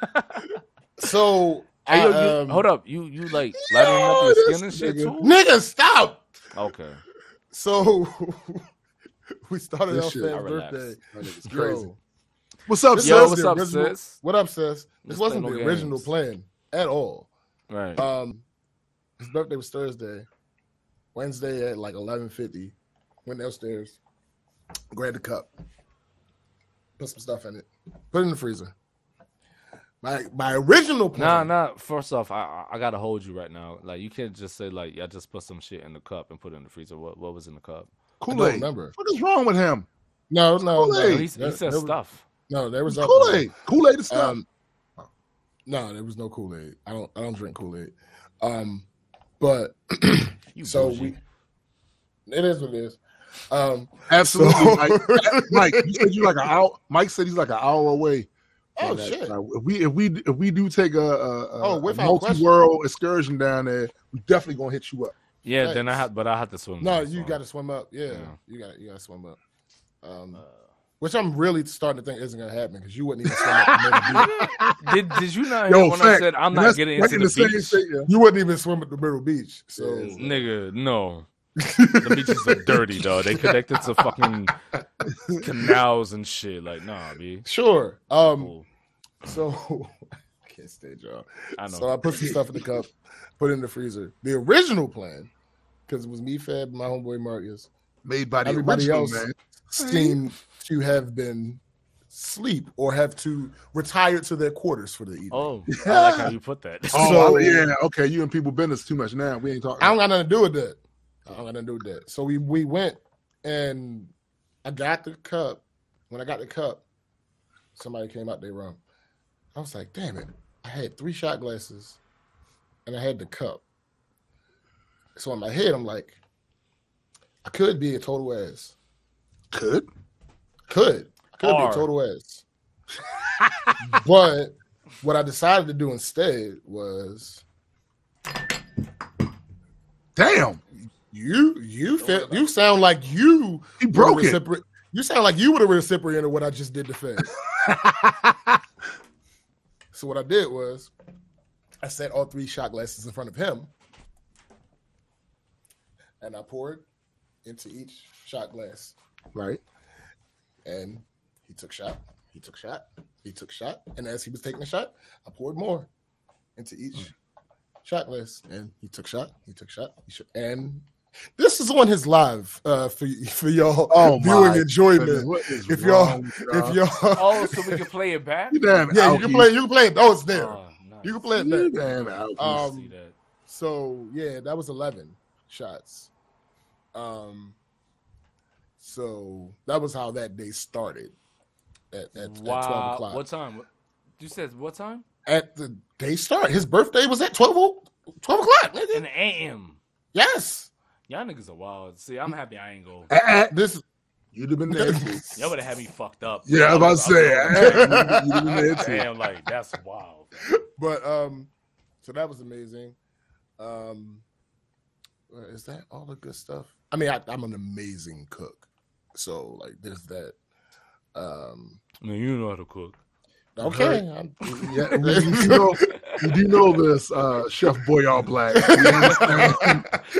[SPEAKER 2] so
[SPEAKER 3] hey, yo,
[SPEAKER 2] I,
[SPEAKER 3] you,
[SPEAKER 2] um,
[SPEAKER 3] hold up. You you like lightening up your skin and shit
[SPEAKER 1] nigga.
[SPEAKER 3] too?
[SPEAKER 2] nigga, stop.
[SPEAKER 3] Okay.
[SPEAKER 2] So we started
[SPEAKER 1] This
[SPEAKER 2] off
[SPEAKER 1] shit-
[SPEAKER 2] Fab's birthday.
[SPEAKER 1] That nigga's
[SPEAKER 2] Yo,
[SPEAKER 1] crazy. What's up,
[SPEAKER 3] Yo,
[SPEAKER 1] sis?
[SPEAKER 3] what's up,
[SPEAKER 2] original-
[SPEAKER 3] sis?
[SPEAKER 2] What up, sis? This
[SPEAKER 3] Let's
[SPEAKER 2] wasn't the
[SPEAKER 3] no
[SPEAKER 2] original
[SPEAKER 3] games.
[SPEAKER 2] plan at all.
[SPEAKER 3] Right.
[SPEAKER 2] Um, his birthday was Thursday. Wednesday at like eleven fifty. Went downstairs, grabbed a cup, put some stuff in it, put it in the freezer. My my original plan.
[SPEAKER 3] nah. nah. First off, I I- I gotta hold you right now. Like you can't just say like I just put some shit in the cup and put it in the freezer. What what was in the cup?
[SPEAKER 2] I don't
[SPEAKER 1] Kool Aid.
[SPEAKER 2] remember.
[SPEAKER 1] What is wrong with him?
[SPEAKER 2] No, no, no.
[SPEAKER 1] Kool-Aid.
[SPEAKER 3] he, he
[SPEAKER 2] There-
[SPEAKER 3] said
[SPEAKER 2] there was-
[SPEAKER 3] stuff.
[SPEAKER 2] No, there was
[SPEAKER 1] Kool Aid. Kool Aid is stuff.
[SPEAKER 2] Um, no, there was no Kool Aid. I don't. I don't drink Kool Aid. Um, but so
[SPEAKER 3] bougie.
[SPEAKER 2] we. It is what it is. Um,
[SPEAKER 1] Absolutely,
[SPEAKER 2] so-
[SPEAKER 1] Mike. Mike, you said you like an hour. Mike said he's like an hour away.
[SPEAKER 2] oh
[SPEAKER 1] that.
[SPEAKER 2] shit!
[SPEAKER 1] Like, if we if we if we do take a, a, a,
[SPEAKER 2] Oh,
[SPEAKER 1] a multi world excursion down there, we definitely gonna hit you up.
[SPEAKER 3] yeah.
[SPEAKER 2] Thanks.
[SPEAKER 3] Then I have, but I have to swim.
[SPEAKER 2] No, you got to swim up. Yeah,
[SPEAKER 3] Yeah.
[SPEAKER 2] you got you got to swim up. Um, which I'm really starting to think isn't gonna happen because you wouldn't even swim up. the middle beach.
[SPEAKER 3] Did Did you not
[SPEAKER 1] Yo,
[SPEAKER 3] hear when I said I'm not getting into
[SPEAKER 1] in
[SPEAKER 3] the, beach?
[SPEAKER 1] state, yeah.
[SPEAKER 2] You wouldn't even swim at the middle beach. So
[SPEAKER 3] Nigga, no. The beaches are dirty, though. They connected to fucking canals and shit. Like, nah, b.
[SPEAKER 2] sure. Um,
[SPEAKER 3] Cool.
[SPEAKER 2] so I can't stand y'all.
[SPEAKER 3] I know.
[SPEAKER 2] So I put some stuff in the cup, put it in the freezer. The original plan, because it was me, Fab, my homeboy Marcus,
[SPEAKER 1] Made by the
[SPEAKER 2] Everybody
[SPEAKER 1] original
[SPEAKER 2] else-
[SPEAKER 1] man.
[SPEAKER 2] seemed to have been sleep or have to retire to their quarters for the evening.
[SPEAKER 3] oh, I like how you put that.
[SPEAKER 1] Oh
[SPEAKER 2] So-
[SPEAKER 1] yeah, okay. You and people business too much now. We ain't talking.
[SPEAKER 2] I don't got nothing to do with that. I don't got nothing to do that. So we we went and I got the cup. When I got the cup, somebody came out their room. I was like, damn it. I had three shot glasses and I had the cup. So in my head, I'm like, I could be a total ass.
[SPEAKER 1] Could
[SPEAKER 2] Could. Could be a total ass. but what I decided to do instead was
[SPEAKER 1] damn.
[SPEAKER 2] You you feel, you sound like you
[SPEAKER 1] He broke
[SPEAKER 2] the
[SPEAKER 1] it.
[SPEAKER 2] recipro- You sound like you were the recipient of what I just did to Fed. so what I did was I set all three shot glasses in front of him, and I poured into each shot glass,
[SPEAKER 1] Right.
[SPEAKER 2] and he took shot. He took shot. He took shot, and as he was taking a shot, I poured more into each mm. shot glass, and he took shot. He took shot. He sh- and This is on his live uh, for for y'all
[SPEAKER 1] Oh
[SPEAKER 2] viewing
[SPEAKER 1] my
[SPEAKER 2] enjoyment.
[SPEAKER 1] what is
[SPEAKER 2] If y'all-
[SPEAKER 1] wrong?
[SPEAKER 2] If y'all,
[SPEAKER 3] Oh, so we can play it back.
[SPEAKER 1] you damn
[SPEAKER 2] yeah, you can play. You can play it. Oh, it's there.
[SPEAKER 3] Oh, nice.
[SPEAKER 2] You can play it
[SPEAKER 1] You damn alkies.
[SPEAKER 2] Um,
[SPEAKER 3] See that.
[SPEAKER 2] So yeah, that was eleven shots. Um, so that was how that day started. At, at, at twelve o'clock.
[SPEAKER 3] What time? You said what time?
[SPEAKER 2] At the day start, his birthday was at 12, o- 12 o'clock. nigga.
[SPEAKER 3] In the AM.
[SPEAKER 2] Yes,
[SPEAKER 3] Y'all niggas are wild. See, I'm happy I ain't go.
[SPEAKER 1] Eh, eh,
[SPEAKER 2] this
[SPEAKER 1] You'd have been there. too.
[SPEAKER 3] Y'all would have had me fucked up.
[SPEAKER 1] Yeah, I was about to say.
[SPEAKER 3] I'm-
[SPEAKER 1] eh, you'd have- been there too.
[SPEAKER 3] Damn, like that's wild.
[SPEAKER 2] but um so that was amazing um uh, is that all the good stuff i mean I, i'm an amazing cook so like there's that um
[SPEAKER 3] I mean, you know how to cook.
[SPEAKER 2] Okay I'm-
[SPEAKER 1] Yeah, you, you know, you do know this, uh, Chef Boyard Black. You?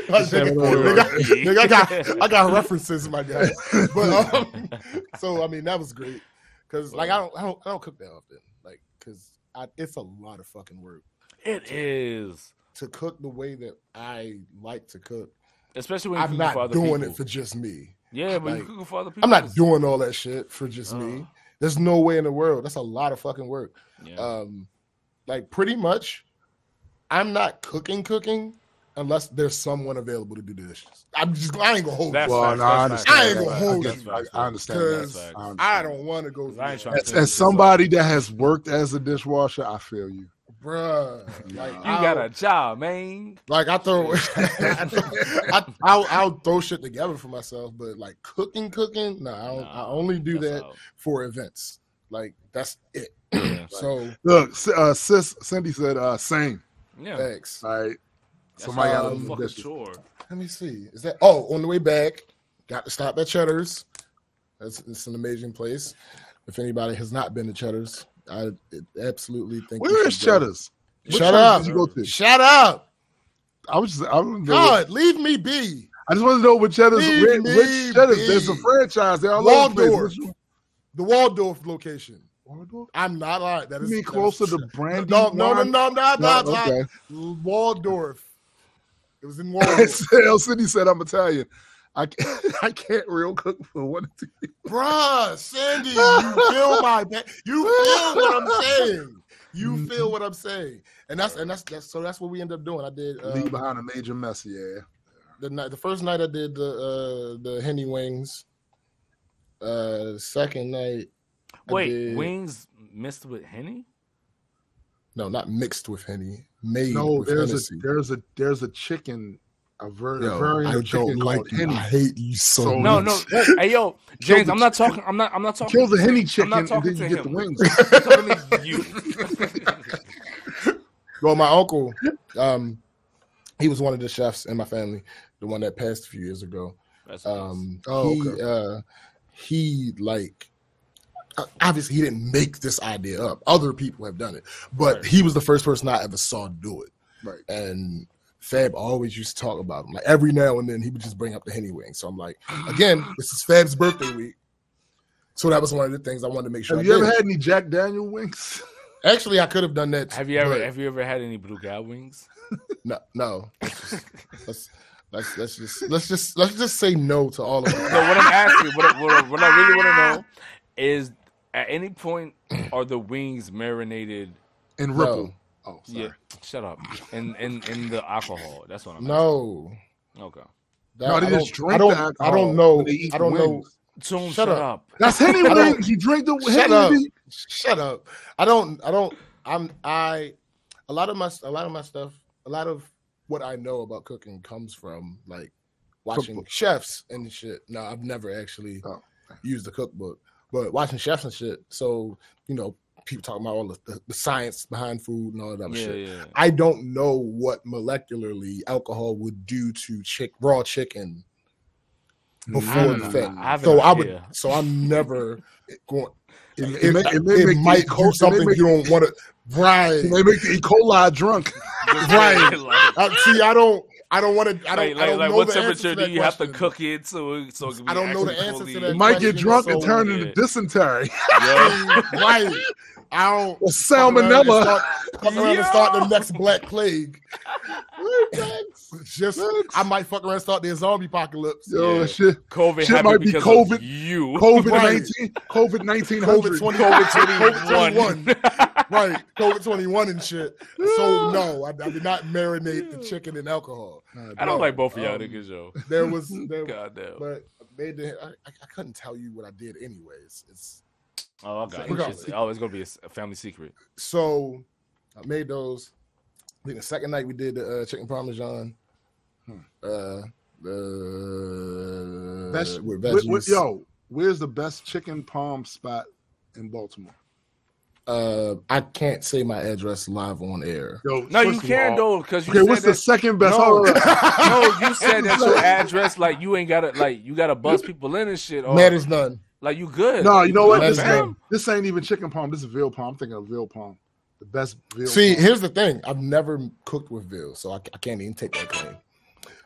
[SPEAKER 2] Nigga,
[SPEAKER 1] Boyardee.
[SPEAKER 2] nigga, nigga, I got I got references, my guy. But um, so I mean that was great because like I don't I don't I don't cook that often like because it's a lot of fucking work
[SPEAKER 3] It is,
[SPEAKER 2] to cook the way that I like to cook.
[SPEAKER 3] especially when
[SPEAKER 2] I'm
[SPEAKER 3] cook for
[SPEAKER 2] not
[SPEAKER 3] other
[SPEAKER 2] doing
[SPEAKER 3] people.
[SPEAKER 2] it for just me.
[SPEAKER 3] yeah, when
[SPEAKER 2] like,
[SPEAKER 3] you cooking for other people.
[SPEAKER 2] I'm not doing all that shit for just me. There's no way in the world. That's a lot of fucking work.
[SPEAKER 3] Yeah.
[SPEAKER 2] Um, like pretty much, I'm not cooking cooking unless there's someone available to do the dishes. I'm just I ain't gonna hold
[SPEAKER 3] That's
[SPEAKER 2] you
[SPEAKER 1] Well, no, I understand.
[SPEAKER 2] I ain't gonna hold
[SPEAKER 1] get-
[SPEAKER 2] you.
[SPEAKER 1] I, I understand that.
[SPEAKER 2] because
[SPEAKER 3] facts.
[SPEAKER 1] I,
[SPEAKER 2] I don't want to go.
[SPEAKER 3] I
[SPEAKER 2] through
[SPEAKER 3] ain't
[SPEAKER 2] that.
[SPEAKER 3] trying to
[SPEAKER 1] As, as somebody that has worked as a dishwasher, I feel you.
[SPEAKER 2] Bruh. Like
[SPEAKER 3] you
[SPEAKER 2] I'll,
[SPEAKER 3] got a job, man.
[SPEAKER 2] like I throw, I, I'll, I'll throw shit together for myself, but like cooking, cooking, no, I, don't, I only do that
[SPEAKER 3] out.
[SPEAKER 2] for events. Like that's it.
[SPEAKER 3] Yeah.
[SPEAKER 2] So
[SPEAKER 1] Look, uh, sis Cindy said, uh, same.
[SPEAKER 3] Yeah.
[SPEAKER 2] thanks.
[SPEAKER 1] All right.
[SPEAKER 3] That's
[SPEAKER 1] Somebody
[SPEAKER 3] a
[SPEAKER 1] got to do the
[SPEAKER 3] fucking chore.
[SPEAKER 2] Let me see. Is that oh on the way back? Got to stop at Cheddar's. That's it's an amazing place. If anybody has not been to Cheddar's, I absolutely think. you
[SPEAKER 1] Where is. Cheddar's?
[SPEAKER 2] Shut up!
[SPEAKER 1] You go to?
[SPEAKER 2] Shut up!
[SPEAKER 1] I was just, I don't know.
[SPEAKER 2] God, leave me be.
[SPEAKER 1] I just want to know what Cheddar's,
[SPEAKER 2] Leave
[SPEAKER 1] which, which Cheddar's. There's a franchise. They're all the.
[SPEAKER 2] Waldorf. The Waldorf location.
[SPEAKER 1] Waldorf?
[SPEAKER 2] I'm not lying. That
[SPEAKER 1] You
[SPEAKER 2] is
[SPEAKER 1] mean closer to Brandy?
[SPEAKER 2] No, no, no, no, no, no,
[SPEAKER 1] No,
[SPEAKER 2] no.
[SPEAKER 1] okay.
[SPEAKER 2] Waldorf. It was in Waldorf.
[SPEAKER 1] El City said I'm Italian. I can't, I can't real cook for one or two.
[SPEAKER 2] Bruh, Sandy, you feel my pa- you feel what I'm saying. You
[SPEAKER 1] Mm-hmm.
[SPEAKER 2] feel what I'm saying, and that's and that's that's so that's what we end up doing. I did uh,
[SPEAKER 1] Leave behind a major mess. Yeah.
[SPEAKER 2] the night the first night I did the uh the henny wings. Uh, second night, I
[SPEAKER 3] Wait,
[SPEAKER 2] did-
[SPEAKER 3] wings mixed with henny?
[SPEAKER 2] no, not mixed with henny, made
[SPEAKER 1] No,
[SPEAKER 2] with
[SPEAKER 1] there's
[SPEAKER 2] Hennessy.
[SPEAKER 1] a there's a there's a chicken, a, ver-
[SPEAKER 2] Yo,
[SPEAKER 1] a variant
[SPEAKER 2] I
[SPEAKER 1] of
[SPEAKER 2] don't like
[SPEAKER 1] called
[SPEAKER 2] you.
[SPEAKER 1] Henny.
[SPEAKER 2] I hate you so,
[SPEAKER 1] So-
[SPEAKER 3] No,
[SPEAKER 2] much.
[SPEAKER 3] no. Hey, yo, James, I'm not talking. I'm not. I'm not talking.
[SPEAKER 1] Kill the henny
[SPEAKER 3] I'm
[SPEAKER 1] chicken
[SPEAKER 3] not
[SPEAKER 1] and
[SPEAKER 3] talking
[SPEAKER 1] then
[SPEAKER 3] to
[SPEAKER 1] you get
[SPEAKER 3] him.
[SPEAKER 1] the wings.
[SPEAKER 3] I'm talking to you.
[SPEAKER 2] Well, my uncle, um, he was one of the chefs in my family, the one that passed a few years ago.
[SPEAKER 3] That's nice.
[SPEAKER 2] Um,
[SPEAKER 1] Oh,
[SPEAKER 2] he,
[SPEAKER 1] okay.
[SPEAKER 2] uh, he like uh, obviously he didn't make this idea up. Other people have done it, but
[SPEAKER 3] Right.
[SPEAKER 2] he was the first person I ever saw do it.
[SPEAKER 1] Right.
[SPEAKER 2] And Fab always used to talk about him. Like every now and then, he would just bring up the henny wing. So I'm like, again, this is Fab's birthday week. So that was one of the things I wanted to make sure.
[SPEAKER 1] Have
[SPEAKER 2] I
[SPEAKER 1] you ever had any Jack Daniel wings?
[SPEAKER 2] Actually, I could have done that.
[SPEAKER 3] have you ever
[SPEAKER 2] but
[SPEAKER 3] have you ever had any blue cow wings?
[SPEAKER 2] No, no. let's, let's let's just let's just let's just say no to all of them.
[SPEAKER 3] No, what I'm asking, what, I- what, what I really want to know is, at any point are the wings marinated?
[SPEAKER 1] And
[SPEAKER 2] No.
[SPEAKER 1] Ripple. Oh, sorry.
[SPEAKER 3] Yeah, shut up. In in in the alcohol. That's what I'm.
[SPEAKER 2] No.
[SPEAKER 3] asking. Okay.
[SPEAKER 2] That-
[SPEAKER 1] No, they
[SPEAKER 2] I
[SPEAKER 1] just
[SPEAKER 2] don't-
[SPEAKER 1] drink
[SPEAKER 2] I don't,
[SPEAKER 1] the
[SPEAKER 2] I don't know.
[SPEAKER 1] they eat
[SPEAKER 2] I don't
[SPEAKER 1] the
[SPEAKER 2] know.
[SPEAKER 1] wings.
[SPEAKER 3] Tom,
[SPEAKER 2] Shut
[SPEAKER 3] shut,
[SPEAKER 2] up.
[SPEAKER 3] up.
[SPEAKER 1] That's henny
[SPEAKER 2] I don't-
[SPEAKER 1] wings. You drink the
[SPEAKER 2] Shut
[SPEAKER 1] henny.
[SPEAKER 2] up.
[SPEAKER 1] and
[SPEAKER 2] Shut up. I don't. I don't. I'm. I. A lot of my. A lot of my stuff. A lot of what I know about cooking comes from like watching
[SPEAKER 1] Cookbook.
[SPEAKER 2] chefs and shit. No, I've never actually
[SPEAKER 1] Oh.
[SPEAKER 2] used the cookbook, but watching chefs and shit. So you know, people talking about all the, the, the science behind food and all that other
[SPEAKER 3] Yeah,
[SPEAKER 2] shit.
[SPEAKER 3] yeah.
[SPEAKER 2] I don't know what molecularly alcohol would do to chick raw chicken before the
[SPEAKER 3] don't
[SPEAKER 2] fact.
[SPEAKER 3] I have
[SPEAKER 2] so I would. So I'm never going. It,
[SPEAKER 1] It
[SPEAKER 2] it,
[SPEAKER 1] may-
[SPEAKER 2] it,
[SPEAKER 1] it may
[SPEAKER 2] might
[SPEAKER 1] the
[SPEAKER 2] do
[SPEAKER 1] E. coli- it may
[SPEAKER 2] something
[SPEAKER 1] make-
[SPEAKER 2] you don't want to. Right.
[SPEAKER 1] They make the E. coli drunk.
[SPEAKER 2] Right.
[SPEAKER 3] like,
[SPEAKER 2] Uh, see, I don't. I don't want to. I don't.
[SPEAKER 3] like,
[SPEAKER 2] I
[SPEAKER 3] like,
[SPEAKER 2] don't
[SPEAKER 3] like
[SPEAKER 2] know
[SPEAKER 3] what
[SPEAKER 2] the
[SPEAKER 3] temperature do
[SPEAKER 2] that
[SPEAKER 3] you have to cook it so so it can be
[SPEAKER 2] I don't know the answer to that
[SPEAKER 1] You might get
[SPEAKER 2] question,
[SPEAKER 1] drunk and turn into dysentery.
[SPEAKER 3] Yeah.
[SPEAKER 2] right. I don't.
[SPEAKER 1] Or
[SPEAKER 2] fuck around and
[SPEAKER 1] salmonella.
[SPEAKER 2] Start, fuck around and start the next black plague. just I might fuck around and start the zombie apocalypse.
[SPEAKER 1] Yo,
[SPEAKER 3] Yeah.
[SPEAKER 1] shit.
[SPEAKER 3] COVID
[SPEAKER 1] shit might be COVID.
[SPEAKER 3] Of you
[SPEAKER 1] COVID nineteen. COVID nineteen
[SPEAKER 2] COVID twenty.
[SPEAKER 3] COVID twenty one.
[SPEAKER 2] right, COVID twenty one and shit. So no, I, I did not marinate the chicken in alcohol.
[SPEAKER 3] I don't like both of y'all
[SPEAKER 2] Um,
[SPEAKER 3] niggas, yo.
[SPEAKER 2] There was, there,
[SPEAKER 3] God damn.
[SPEAKER 2] but they did. I, I I couldn't tell you what I did anyways. It's
[SPEAKER 3] Oh, I got it.
[SPEAKER 2] Regardless.
[SPEAKER 3] It's- Oh, it's gonna be a family secret.
[SPEAKER 2] so I made those. I think the second night we did the uh, chicken parmesan.
[SPEAKER 1] Hmm.
[SPEAKER 2] Uh, the
[SPEAKER 1] Best,
[SPEAKER 2] with
[SPEAKER 1] wh- wh-
[SPEAKER 2] veggies.
[SPEAKER 1] yo, where's the best chicken palm spot in Baltimore?
[SPEAKER 2] Uh, I can't say my address live on air.
[SPEAKER 1] Yo,
[SPEAKER 3] No, you
[SPEAKER 1] first of
[SPEAKER 3] can
[SPEAKER 1] all-
[SPEAKER 3] though, because you
[SPEAKER 1] Okay,
[SPEAKER 3] said
[SPEAKER 1] what's the second best?
[SPEAKER 3] No. No, you said that's your address. Like you ain't gotta like you gotta buzz people in and shit. Or,
[SPEAKER 2] Matters none.
[SPEAKER 3] Like you good.
[SPEAKER 1] No, you know what? This ain't, this ain't even chicken palm. This is veal palm. I'm thinking of veal palm. The best veal.
[SPEAKER 2] See,
[SPEAKER 1] palm.
[SPEAKER 2] here's the thing. I've never cooked with veal, so I, I can't even take that claim.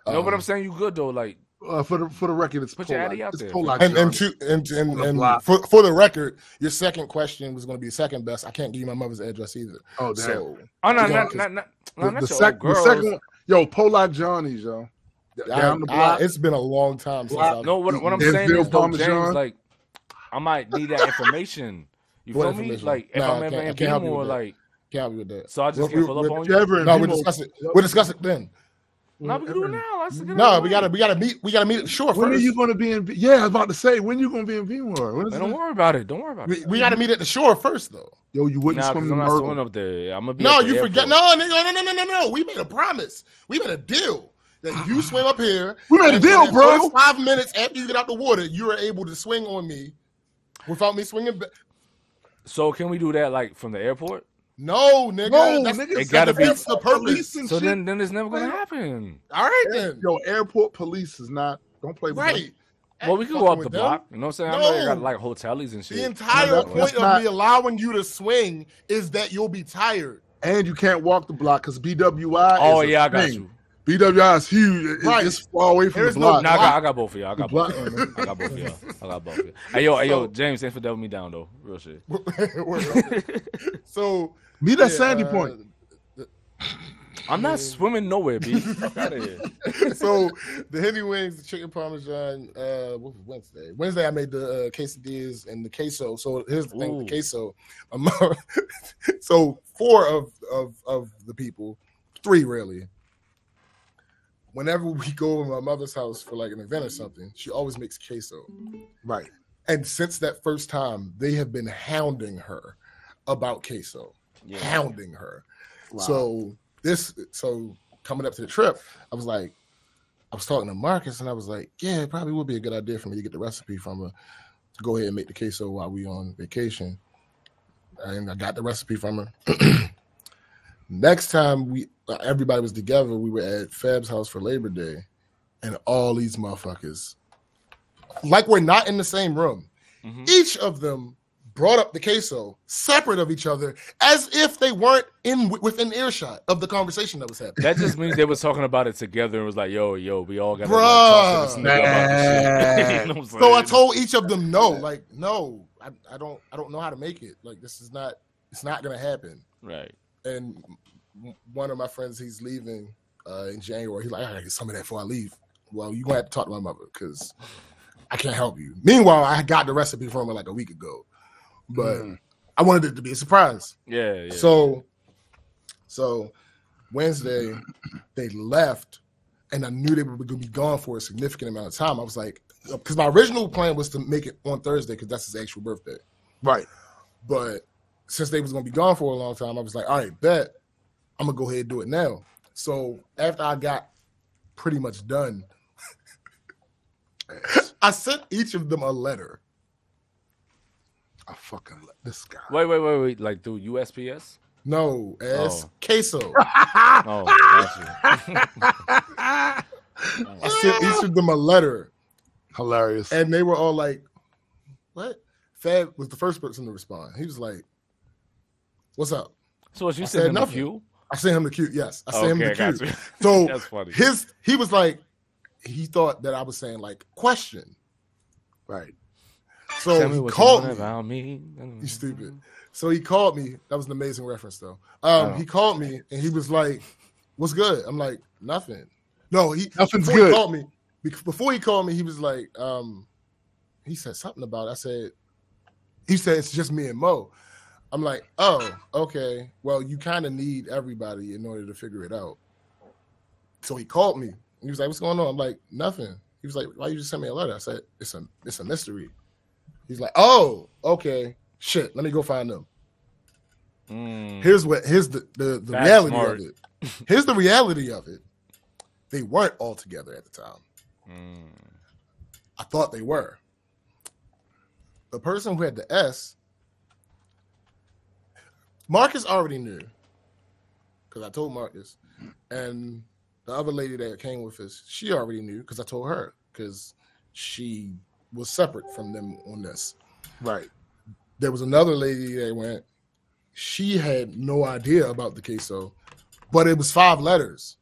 [SPEAKER 3] no, but
[SPEAKER 2] Um,
[SPEAKER 3] I'm saying you good though. Like
[SPEAKER 1] uh, for the for the record, it's
[SPEAKER 3] Put your
[SPEAKER 1] Polock.
[SPEAKER 3] addy out
[SPEAKER 1] It's
[SPEAKER 3] there.
[SPEAKER 1] Polock
[SPEAKER 2] and and, to, and, and,
[SPEAKER 1] On the
[SPEAKER 2] and for, for the record, your second question was going to be second best. I can't give you my mother's address either.
[SPEAKER 1] oh damn.
[SPEAKER 2] So
[SPEAKER 3] oh no,
[SPEAKER 2] Yeah,
[SPEAKER 3] not
[SPEAKER 2] 'cause
[SPEAKER 3] not not,
[SPEAKER 1] the,
[SPEAKER 3] no, not
[SPEAKER 1] the,
[SPEAKER 3] your
[SPEAKER 1] sec- the second one, yo, Polock Johnny's, yo.
[SPEAKER 2] I,
[SPEAKER 1] Down the
[SPEAKER 2] I-
[SPEAKER 1] block.
[SPEAKER 2] it's been a long time since
[SPEAKER 1] Block.
[SPEAKER 2] I've
[SPEAKER 3] No, what, what I'm saying is though,
[SPEAKER 1] Parmesan.
[SPEAKER 3] James, like I might need that information. You
[SPEAKER 2] What
[SPEAKER 3] feel me?
[SPEAKER 2] information?
[SPEAKER 3] Like if
[SPEAKER 2] Nah,
[SPEAKER 3] I'm ever in
[SPEAKER 2] can't help
[SPEAKER 3] Baltimore, like
[SPEAKER 2] can't help you with that.
[SPEAKER 3] so I just
[SPEAKER 2] We're-
[SPEAKER 3] can't pull up
[SPEAKER 2] we're-
[SPEAKER 3] on
[SPEAKER 1] If
[SPEAKER 3] you.
[SPEAKER 1] you ever in
[SPEAKER 2] No, we'll
[SPEAKER 1] Vimo-
[SPEAKER 2] discuss it. We'll discuss it then.
[SPEAKER 3] No, we can do it now. Let's get it
[SPEAKER 2] No,
[SPEAKER 3] out
[SPEAKER 2] we gotta we gotta meet we gotta meet at the shore
[SPEAKER 1] When are you going to be in? Yeah, I was about to say when you going to be in B'more? When is
[SPEAKER 3] Man,
[SPEAKER 1] it?
[SPEAKER 3] don't worry about it. Don't worry about
[SPEAKER 2] We,
[SPEAKER 3] it.
[SPEAKER 2] we gotta meet at the shore first though.
[SPEAKER 1] Yo, you wouldn't
[SPEAKER 3] Nah,
[SPEAKER 1] swim
[SPEAKER 3] because
[SPEAKER 1] in
[SPEAKER 3] I'm not up there. I'm gonna be.
[SPEAKER 2] No,
[SPEAKER 3] at the
[SPEAKER 2] you forget.
[SPEAKER 3] airport.
[SPEAKER 2] No, no, no, no, no, no. We made a promise. We made a deal that you swim up here.
[SPEAKER 1] We made a deal, bro.
[SPEAKER 2] Five minutes after you get out the water, you are able to swing on me without me swinging. Back.
[SPEAKER 3] So can we do that like from the airport?
[SPEAKER 2] No, nigga.
[SPEAKER 1] No,
[SPEAKER 2] that's,
[SPEAKER 1] nigga,
[SPEAKER 3] It gotta be-
[SPEAKER 2] the.
[SPEAKER 1] Police and
[SPEAKER 3] So
[SPEAKER 1] shit.
[SPEAKER 3] then, then it's never gonna happen.
[SPEAKER 2] All right then.
[SPEAKER 1] Yo, airport police is not. Don't play with them.
[SPEAKER 2] Right.
[SPEAKER 3] Well, we can go up
[SPEAKER 2] with
[SPEAKER 3] the
[SPEAKER 2] them.
[SPEAKER 3] block. You know what I'm saying? No. I know they got like hotels and shit.
[SPEAKER 2] The entire
[SPEAKER 1] No,
[SPEAKER 2] point
[SPEAKER 1] that's
[SPEAKER 2] of me allowing you to swing is that you'll be tired.
[SPEAKER 1] And you can't walk the block because BWI.
[SPEAKER 3] oh
[SPEAKER 1] is a
[SPEAKER 3] yeah, I got
[SPEAKER 1] thing.
[SPEAKER 3] you.
[SPEAKER 1] BWI is huge. It-
[SPEAKER 2] Right.
[SPEAKER 1] It's far away from
[SPEAKER 2] There's
[SPEAKER 1] the
[SPEAKER 2] no
[SPEAKER 1] block.
[SPEAKER 3] Nah, I got. I got both of y'all. I got both. Of y'all. I got both of y'all. I got both of y'all. Hey yo, hey yo, James, thanks for doubling me down though. Real shit.
[SPEAKER 2] so
[SPEAKER 1] Meet at
[SPEAKER 2] yeah,
[SPEAKER 1] Sandy
[SPEAKER 2] uh,
[SPEAKER 1] Point.
[SPEAKER 3] I'm not swimming nowhere, b. Out of here.
[SPEAKER 2] so the Henny wings, the chicken parmesan. Uh, what was Wednesday? Wednesday I made the uh, quesadillas and the queso. So here's the thing:
[SPEAKER 3] Ooh.
[SPEAKER 2] the queso. Um, so four of of of the people, three really. Whenever we go to my mother's house for like an event or something, she always makes queso.
[SPEAKER 1] Right.
[SPEAKER 2] And since that first time, they have been hounding her about queso,
[SPEAKER 3] Yeah.
[SPEAKER 2] hounding her.
[SPEAKER 1] Wow.
[SPEAKER 2] So this, so coming up to the trip, I was like, I was talking to Marcus, and I was like, yeah, it probably would be a good idea for me to get the recipe from her to go ahead and make the queso while we on vacation. And I got the recipe from her. Next time we everybody was together, we were at Fab's house for Labor Day, and all these motherfuckers, like we're not in the same room,
[SPEAKER 3] Mhm.
[SPEAKER 2] each of them brought up the queso separate of each other as if they weren't in within earshot of the conversation that was happening.
[SPEAKER 3] That just means they was talking about it together and was like, yo, yo, we all got to talk to this nigga about this shit. You know what I'm
[SPEAKER 2] So I told each of them no, like no, I, I don't I don't know how to make it. Like this is not it's not gonna happen.
[SPEAKER 3] Right.
[SPEAKER 2] And one of my friends, he's leaving uh, in January. He's like, I gotta get some of that before I leave. Well, you gonna have to talk to my mother because I can't help you. Meanwhile, I got the recipe from her like a week ago, but
[SPEAKER 1] Mm.
[SPEAKER 2] I wanted it to be a surprise.
[SPEAKER 3] Yeah, yeah.
[SPEAKER 2] So, so Wednesday they left, and I knew they were going to be gone for a significant amount of time. I was like, because my original plan was to make it on Thursday because that's his actual birthday.
[SPEAKER 1] Right.
[SPEAKER 2] But since they was going to be gone for a long time, I was like, all right, bet I'm gonna go ahead and do it now. So after I got pretty much done, I sent each of them a letter.
[SPEAKER 1] I fucking let this guy.
[SPEAKER 3] wait, wait, wait, wait. Like through USPS?
[SPEAKER 2] No, as
[SPEAKER 3] Oh.
[SPEAKER 2] queso.
[SPEAKER 3] Oh, got you.
[SPEAKER 2] I sent each of them a letter.
[SPEAKER 1] Hilarious.
[SPEAKER 2] And they were all like, What? Fab was the first person to respond. He was like, What's up?
[SPEAKER 3] So what you
[SPEAKER 2] I said
[SPEAKER 3] him a
[SPEAKER 2] nothing.
[SPEAKER 3] few?
[SPEAKER 2] I sent him the cute. Yes. I sent him the
[SPEAKER 3] got
[SPEAKER 2] cute. So
[SPEAKER 3] That's funny.
[SPEAKER 2] his he was like, he thought that I was saying like question.
[SPEAKER 1] right.
[SPEAKER 2] So
[SPEAKER 3] Tell me
[SPEAKER 2] he
[SPEAKER 3] what
[SPEAKER 2] called
[SPEAKER 3] you
[SPEAKER 2] me.
[SPEAKER 3] want about me.
[SPEAKER 2] You stupid. So he called me. That was an amazing reference though. Um,
[SPEAKER 3] Oh.
[SPEAKER 2] he called me and he was like, What's good? I'm like, nothing. No, he
[SPEAKER 1] Nothing's
[SPEAKER 2] before
[SPEAKER 1] good.
[SPEAKER 2] He called me before he called me. He was like, um, he said something about. It. I said, he said it's just me and Mo. I'm like, oh, okay. Well, you kind of need everybody in order to figure it out. So he called me. He was like, "What's going on?" I'm like, "Nothing." He was like, "Why you just send me a letter?" I said, "It's a it's a mystery." He's like, "Oh, okay. Shit, let me go find them."
[SPEAKER 3] Mm.
[SPEAKER 2] Here's what here's the the, the
[SPEAKER 3] That's
[SPEAKER 2] reality
[SPEAKER 3] smart.
[SPEAKER 2] of it. Here's the reality of it. They weren't all together at the time.
[SPEAKER 3] Mm.
[SPEAKER 2] I thought they were. The person who had the S, Marcus already knew because I told Marcus, and the other lady that came with us, she already knew because I told her because she was separate from them on this.
[SPEAKER 1] Right.
[SPEAKER 2] There was another lady that went. She had no idea about the queso, but it was five letters.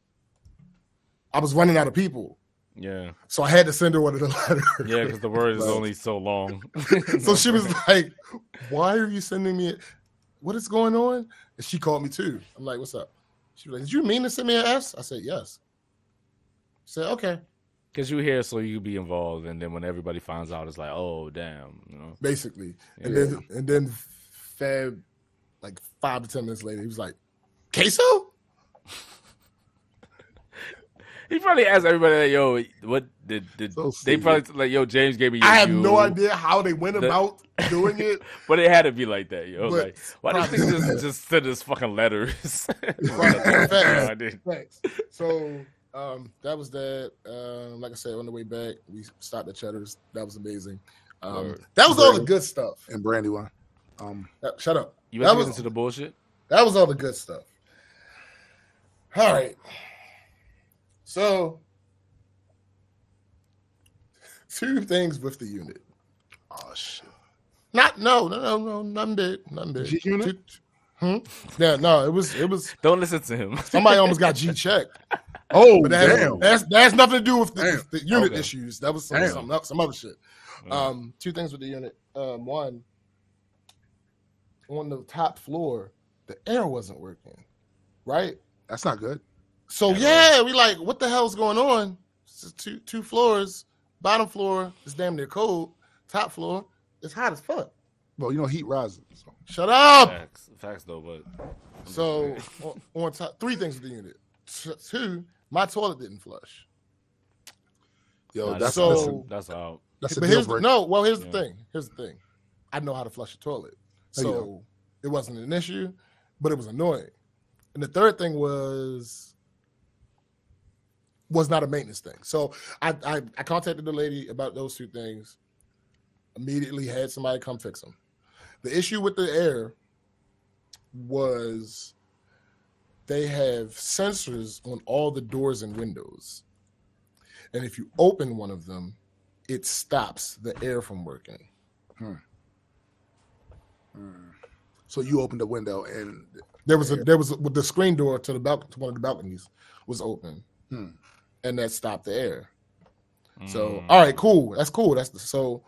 [SPEAKER 2] I was running out of people,
[SPEAKER 3] Yeah,
[SPEAKER 2] so I had to send her one of the letters.
[SPEAKER 3] yeah, because the word is only so long.
[SPEAKER 2] so she was like, "Why are you sending me? What is going on?" And she called me too. I'm like, "What's up?" She was like, "Did you mean to send me an S? I said, "Yes." She said, "Okay."
[SPEAKER 3] Because you here so you be involved, and then when everybody finds out, it's like, oh damn, you know.
[SPEAKER 2] Basically, and
[SPEAKER 3] Yeah.
[SPEAKER 2] then and then Fab, like five to ten minutes later, he was like, "Queso."
[SPEAKER 3] He probably asked everybody, like, "Yo, what did did
[SPEAKER 1] So
[SPEAKER 3] they probably like, yo, James gave me your
[SPEAKER 2] I have
[SPEAKER 3] view,"
[SPEAKER 2] no idea how they went
[SPEAKER 3] The-
[SPEAKER 2] about doing it.
[SPEAKER 3] but it had to be like that, yo.
[SPEAKER 2] But
[SPEAKER 3] like, why did they just just send us fucking letters?
[SPEAKER 2] Right, facts.
[SPEAKER 3] No, I didn't.
[SPEAKER 2] Thanks. So um, that was that. Um, like I said, on the way back, we stopped at Cheddar's. That was amazing. Um,
[SPEAKER 3] Word.
[SPEAKER 2] that was all the good stuff.
[SPEAKER 1] And Brandywine. Um,
[SPEAKER 2] Uh, shut up.
[SPEAKER 3] You
[SPEAKER 2] That
[SPEAKER 3] to
[SPEAKER 2] was-
[SPEAKER 3] get into the bullshit?
[SPEAKER 2] That was all the good stuff. All right. So, two things with the unit.
[SPEAKER 1] oh shit.
[SPEAKER 2] Not no no no no nothing big nothing big.
[SPEAKER 1] G unit?
[SPEAKER 2] Hmm? Yeah, no, it was it was
[SPEAKER 3] Don't listen to him.
[SPEAKER 2] somebody almost got G checked.
[SPEAKER 1] Oh
[SPEAKER 2] But that has,
[SPEAKER 1] damn.
[SPEAKER 2] that's that nothing to do with the, the unit
[SPEAKER 3] Okay.
[SPEAKER 2] issues. That was some,
[SPEAKER 1] Damn.
[SPEAKER 2] some, some other shit.
[SPEAKER 3] Mm.
[SPEAKER 2] Um, two things with the unit. Um, one, on the top floor, the air wasn't working. Right.
[SPEAKER 1] That's not good.
[SPEAKER 2] So yeah, we like, what the hell's going on? Two two floors. Bottom floor is damn near cold. Top floor is hot as fuck.
[SPEAKER 1] Well, you know, heat rises. So.
[SPEAKER 2] Shut up.
[SPEAKER 3] Facts, facts though, but
[SPEAKER 2] So on, on top, three things with the unit. T- Two, my toilet didn't flush.
[SPEAKER 1] Yo,
[SPEAKER 3] Nah,
[SPEAKER 1] that's
[SPEAKER 2] so-
[SPEAKER 1] that's a,
[SPEAKER 3] that's out.
[SPEAKER 1] that's
[SPEAKER 2] but
[SPEAKER 1] deal
[SPEAKER 2] here's the, no. Well, here's
[SPEAKER 3] Yeah.
[SPEAKER 2] the thing. Here's the thing. I know how to flush a toilet,
[SPEAKER 1] No, you
[SPEAKER 2] so it wasn't an issue, but it was annoying. And the third thing was was not a maintenance thing. So I I, I contacted the lady about those two things. Immediately had somebody come fix them. The issue with the air was they have sensors on all the doors and windows. And if you open one of them, it stops the air from working.
[SPEAKER 1] So you opened the window and
[SPEAKER 2] There was a there was a, with the screen door to the balcony to one of the balconies was open,
[SPEAKER 1] Hmm.
[SPEAKER 2] And that stopped the air. So
[SPEAKER 3] Mm.
[SPEAKER 2] all right, cool. That's cool. That's the, so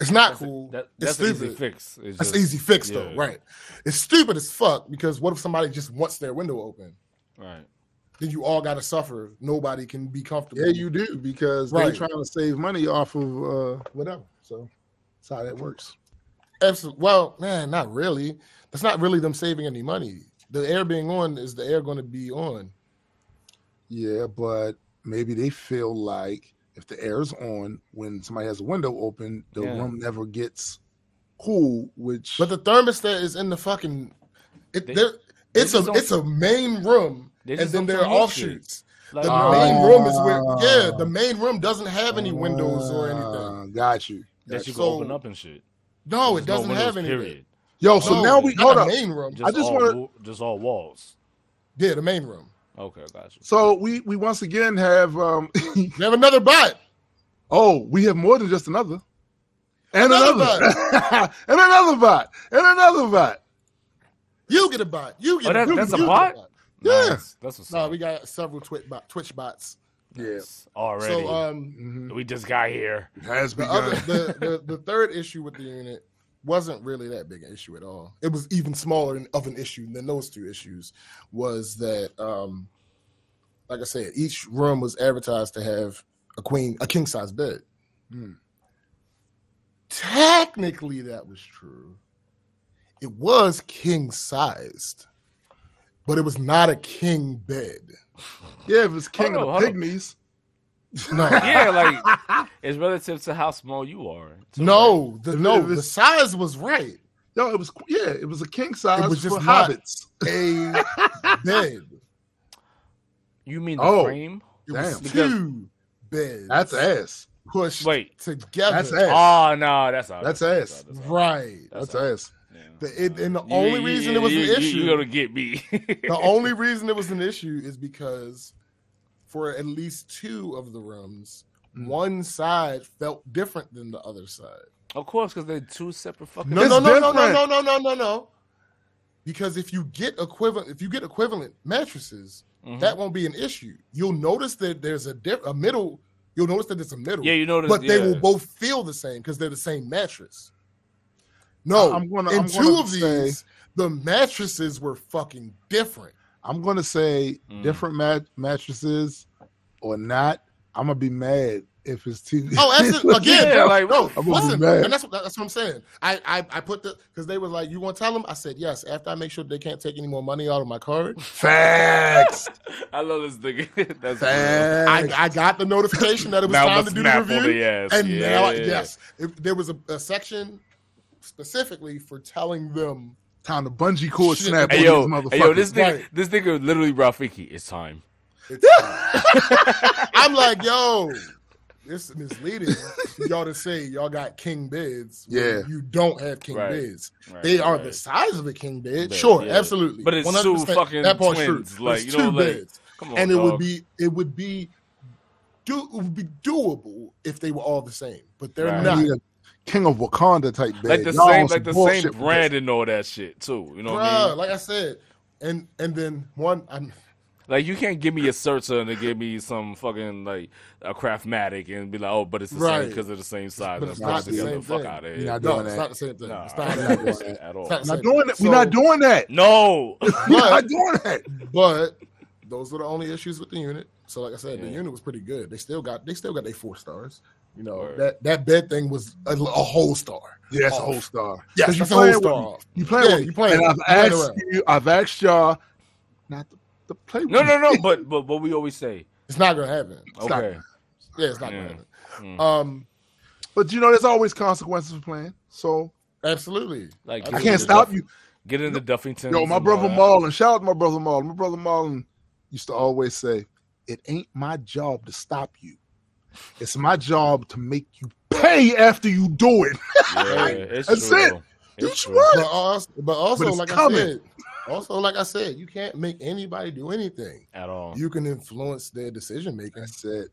[SPEAKER 2] it's not
[SPEAKER 3] That's, a-
[SPEAKER 2] cool.
[SPEAKER 3] that,
[SPEAKER 2] it's
[SPEAKER 3] that's an easy
[SPEAKER 2] stupid.
[SPEAKER 3] fix. It's
[SPEAKER 2] That's
[SPEAKER 3] just-
[SPEAKER 2] easy fix though,
[SPEAKER 3] yeah.
[SPEAKER 2] right? It's stupid as fuck because what if somebody just wants their window open?
[SPEAKER 3] Right.
[SPEAKER 2] Then you all got to suffer. Nobody can be comfortable.
[SPEAKER 1] yeah, you do because
[SPEAKER 2] Right.
[SPEAKER 1] they're trying to save money off of uh, whatever. So that's how that works.
[SPEAKER 2] Absolutely. Well, man, not really. That's not really them saving any money. The air being on is the air going to be on.
[SPEAKER 1] Yeah, but maybe they feel like if the air is on when somebody has a window open, the
[SPEAKER 3] Yeah.
[SPEAKER 1] room never gets cool. Which
[SPEAKER 2] But the thermostat is in the fucking. It,
[SPEAKER 3] They- they
[SPEAKER 2] it's a it's a main room, and then there are
[SPEAKER 3] promote shit.
[SPEAKER 2] offshoots.
[SPEAKER 3] Like,
[SPEAKER 2] The
[SPEAKER 1] Ah.
[SPEAKER 2] main room is where yeah, the main room doesn't have any windows or anything.
[SPEAKER 1] Uh, got you.
[SPEAKER 3] that
[SPEAKER 1] Got
[SPEAKER 3] you
[SPEAKER 1] you.
[SPEAKER 3] can
[SPEAKER 2] So-
[SPEAKER 3] open up and shit.
[SPEAKER 2] No, it
[SPEAKER 3] There's
[SPEAKER 2] doesn't
[SPEAKER 3] windows,
[SPEAKER 2] have any.
[SPEAKER 3] Period.
[SPEAKER 1] Yo, so
[SPEAKER 2] No,
[SPEAKER 1] now we
[SPEAKER 2] not
[SPEAKER 1] hold
[SPEAKER 2] the
[SPEAKER 1] up.
[SPEAKER 2] main room.
[SPEAKER 3] Just,
[SPEAKER 1] just wanna-
[SPEAKER 3] just all walls.
[SPEAKER 2] Yeah, the main room.
[SPEAKER 3] Okay, got you.
[SPEAKER 1] So we we once again have um
[SPEAKER 2] You have another bot.
[SPEAKER 1] oh we have more than just another. And
[SPEAKER 2] Another
[SPEAKER 1] another, and another bot, and another bot.
[SPEAKER 2] You get a bot. You get
[SPEAKER 3] Oh,
[SPEAKER 2] a,
[SPEAKER 3] that-
[SPEAKER 2] you,
[SPEAKER 3] that's a
[SPEAKER 2] you get
[SPEAKER 3] bot?
[SPEAKER 1] Yeah.
[SPEAKER 3] Nice. That's what's
[SPEAKER 2] No,
[SPEAKER 3] up.
[SPEAKER 2] we got several Twitch bot, Twitch bots.
[SPEAKER 1] Yeah,
[SPEAKER 3] already.
[SPEAKER 2] So um,
[SPEAKER 1] Mhm.
[SPEAKER 3] we just got here.
[SPEAKER 1] It has
[SPEAKER 2] the
[SPEAKER 1] begun.
[SPEAKER 2] other the, the the third issue with the unit wasn't really that big an issue at all. It was even smaller of an issue than those two issues. Was that um like I said, each room was advertised to have a queen, a king size bed.
[SPEAKER 1] Hmm.
[SPEAKER 2] Technically, that was true. It was king sized, but it was not a king bed.
[SPEAKER 1] Yeah, it was king
[SPEAKER 3] Hold
[SPEAKER 1] of
[SPEAKER 3] on,
[SPEAKER 1] the
[SPEAKER 3] hold on.
[SPEAKER 1] pygmies.
[SPEAKER 2] No,
[SPEAKER 3] Yeah, like it's relative to how small you are. too, right?
[SPEAKER 2] no, the no,
[SPEAKER 1] if
[SPEAKER 2] the size was right.
[SPEAKER 1] No, it was yeah, it was a king size it
[SPEAKER 2] was just
[SPEAKER 1] for
[SPEAKER 2] not-
[SPEAKER 1] hobbits.
[SPEAKER 2] A bed.
[SPEAKER 3] You mean the
[SPEAKER 1] Oh.
[SPEAKER 3] frame?
[SPEAKER 2] It was
[SPEAKER 1] Damn.
[SPEAKER 2] two beds.
[SPEAKER 1] That's ass.
[SPEAKER 2] pushed
[SPEAKER 3] Wait.
[SPEAKER 2] together.
[SPEAKER 1] That's ass.
[SPEAKER 3] Oh no, that's all.
[SPEAKER 1] That's
[SPEAKER 3] all.
[SPEAKER 1] ass.
[SPEAKER 3] all.
[SPEAKER 2] right.
[SPEAKER 3] That's
[SPEAKER 1] That's ass.
[SPEAKER 3] Yeah.
[SPEAKER 2] The, it, and the
[SPEAKER 3] You-
[SPEAKER 2] only
[SPEAKER 3] you-
[SPEAKER 2] reason
[SPEAKER 3] you-
[SPEAKER 2] it was
[SPEAKER 3] you-
[SPEAKER 2] an issue.
[SPEAKER 3] You're gonna get me.
[SPEAKER 2] the only reason it was an issue is because for at least two of the rooms,
[SPEAKER 1] Mm.
[SPEAKER 2] one side felt different than the other side.
[SPEAKER 3] of course, because they're two separate fucking.
[SPEAKER 2] No, no, no, no, no, no, no, no, no, no. Because if you get equivalent, if you get equivalent mattresses,
[SPEAKER 3] Mhm.
[SPEAKER 2] that won't be an issue. You'll notice that there's a diff- a middle. You'll notice that it's a middle.
[SPEAKER 3] Yeah, you notice.
[SPEAKER 2] but they
[SPEAKER 3] yeah.
[SPEAKER 2] will both feel the same because they're the same mattress. No,
[SPEAKER 1] I'm gonna-
[SPEAKER 2] in
[SPEAKER 1] I'm
[SPEAKER 2] two
[SPEAKER 1] gonna
[SPEAKER 2] of
[SPEAKER 1] say-
[SPEAKER 2] these, the mattresses were fucking different.
[SPEAKER 1] I'm gonna say
[SPEAKER 3] Mm.
[SPEAKER 1] different mat- mattresses or not. I'm gonna be mad if it's two.
[SPEAKER 2] Oh, that's it. again.
[SPEAKER 3] Yeah,
[SPEAKER 2] no,
[SPEAKER 3] like,
[SPEAKER 2] no,
[SPEAKER 1] I'm gonna be
[SPEAKER 2] listen,
[SPEAKER 1] mad.
[SPEAKER 2] and that's what that's what I'm saying. I I, I put the because they were like, "You want to tell them?" I said, "Yes." After I make sure they can't take any more money out of my card,
[SPEAKER 1] Facts.
[SPEAKER 3] I love this nigga. That's
[SPEAKER 1] Facts.
[SPEAKER 2] I, I got the notification that it was
[SPEAKER 3] now
[SPEAKER 2] time to do the
[SPEAKER 3] snap on
[SPEAKER 2] review,
[SPEAKER 3] the
[SPEAKER 2] and
[SPEAKER 3] yeah.
[SPEAKER 2] now yes, if there was a, a section specifically for telling them.
[SPEAKER 1] Time to bungee cord
[SPEAKER 2] Shit.
[SPEAKER 1] snap.
[SPEAKER 3] Hey
[SPEAKER 1] on
[SPEAKER 3] yo,
[SPEAKER 1] these motherfuckers.
[SPEAKER 3] hey yo, this nigga,
[SPEAKER 2] Right.
[SPEAKER 3] this nigga literally Rafiki. It's time.
[SPEAKER 2] It's I'm like, yo, this is misleading y'all to say y'all got king beds.
[SPEAKER 1] Yeah.
[SPEAKER 2] you don't have king
[SPEAKER 3] Right.
[SPEAKER 2] beds.
[SPEAKER 3] Right,
[SPEAKER 2] They are
[SPEAKER 3] right.
[SPEAKER 2] the size of a king bed.
[SPEAKER 3] Bed,
[SPEAKER 2] sure,
[SPEAKER 3] yeah.
[SPEAKER 2] absolutely.
[SPEAKER 3] But it's two
[SPEAKER 2] 100%.
[SPEAKER 3] fucking
[SPEAKER 2] that part's
[SPEAKER 3] twins,
[SPEAKER 2] True.
[SPEAKER 3] like,
[SPEAKER 2] It's
[SPEAKER 3] you know,
[SPEAKER 2] two
[SPEAKER 3] like,
[SPEAKER 2] beds,
[SPEAKER 3] Come on,
[SPEAKER 2] and it would be it would be do it would be doable if they were all the same, but they're
[SPEAKER 3] Right.
[SPEAKER 1] I
[SPEAKER 2] not.
[SPEAKER 1] Need a King of Wakanda type bed.
[SPEAKER 3] like the
[SPEAKER 1] Y'all
[SPEAKER 3] same, like the same brand and all that shit too. You know what I mean?
[SPEAKER 2] like I said, and and then one, I'm
[SPEAKER 3] Like you can't give me a Serta and then give me some fucking like a Craftmatic and be like, oh, but it's the same
[SPEAKER 2] Right.
[SPEAKER 3] because they're the same size.
[SPEAKER 2] But
[SPEAKER 3] Let's
[SPEAKER 2] it's not
[SPEAKER 3] it
[SPEAKER 2] the
[SPEAKER 3] together.
[SPEAKER 2] same
[SPEAKER 3] Fuck
[SPEAKER 2] thing.
[SPEAKER 3] out of
[SPEAKER 1] You're
[SPEAKER 3] here.
[SPEAKER 1] not
[SPEAKER 2] no,
[SPEAKER 1] doing
[SPEAKER 2] it's
[SPEAKER 1] that.
[SPEAKER 2] not the same thing.
[SPEAKER 3] Nah,
[SPEAKER 2] it's not
[SPEAKER 3] not doing that at all.
[SPEAKER 2] It's
[SPEAKER 1] Not
[SPEAKER 2] not
[SPEAKER 1] doing it.
[SPEAKER 2] So-
[SPEAKER 1] We're not doing that.
[SPEAKER 3] No.
[SPEAKER 1] We're
[SPEAKER 2] But-
[SPEAKER 1] not doing that.
[SPEAKER 2] But those were the only issues with the unit. So, like I said, the unit was pretty good. They still got they still got their four stars. You know
[SPEAKER 3] Word.
[SPEAKER 2] that that bed thing was a, a whole star.
[SPEAKER 1] Yeah, that's a whole star.
[SPEAKER 2] Yes,
[SPEAKER 1] 'Cause
[SPEAKER 2] that's a
[SPEAKER 1] playing
[SPEAKER 2] whole
[SPEAKER 1] with
[SPEAKER 2] star.
[SPEAKER 1] me.
[SPEAKER 2] off.
[SPEAKER 1] You play.
[SPEAKER 2] Yeah,
[SPEAKER 1] with
[SPEAKER 2] you
[SPEAKER 1] play.
[SPEAKER 2] playing.
[SPEAKER 1] And I've
[SPEAKER 2] you
[SPEAKER 1] asked
[SPEAKER 2] around.
[SPEAKER 1] you. I've asked y'all not to, to play.
[SPEAKER 3] No,
[SPEAKER 1] me.
[SPEAKER 3] no, no. But but what we always say.
[SPEAKER 2] It's not gonna happen.
[SPEAKER 1] It's not-
[SPEAKER 3] Okay.
[SPEAKER 2] Yeah, it's not
[SPEAKER 3] Yeah.
[SPEAKER 2] gonna happen.
[SPEAKER 3] Mm.
[SPEAKER 2] Um,
[SPEAKER 1] But you know, there's always consequences for playing. So
[SPEAKER 2] absolutely.
[SPEAKER 3] Like
[SPEAKER 1] I can't stop
[SPEAKER 3] Duff-
[SPEAKER 1] you.
[SPEAKER 3] Get into Duffington.
[SPEAKER 1] Yo, my brother Marlon. Shout out to my brother Marlon. My brother Marlon used to always say, "It ain't my job to stop you. It's my job to make you pay after you do it."
[SPEAKER 3] Yeah, it's
[SPEAKER 1] That's
[SPEAKER 3] true.
[SPEAKER 1] it.
[SPEAKER 3] though.
[SPEAKER 1] You
[SPEAKER 3] It's true.
[SPEAKER 2] But also, but also
[SPEAKER 1] But it's
[SPEAKER 2] like
[SPEAKER 1] coming.
[SPEAKER 2] I said, also like I said, you can't make anybody do anything.
[SPEAKER 3] At all.
[SPEAKER 2] You can influence their decision making.
[SPEAKER 1] I said,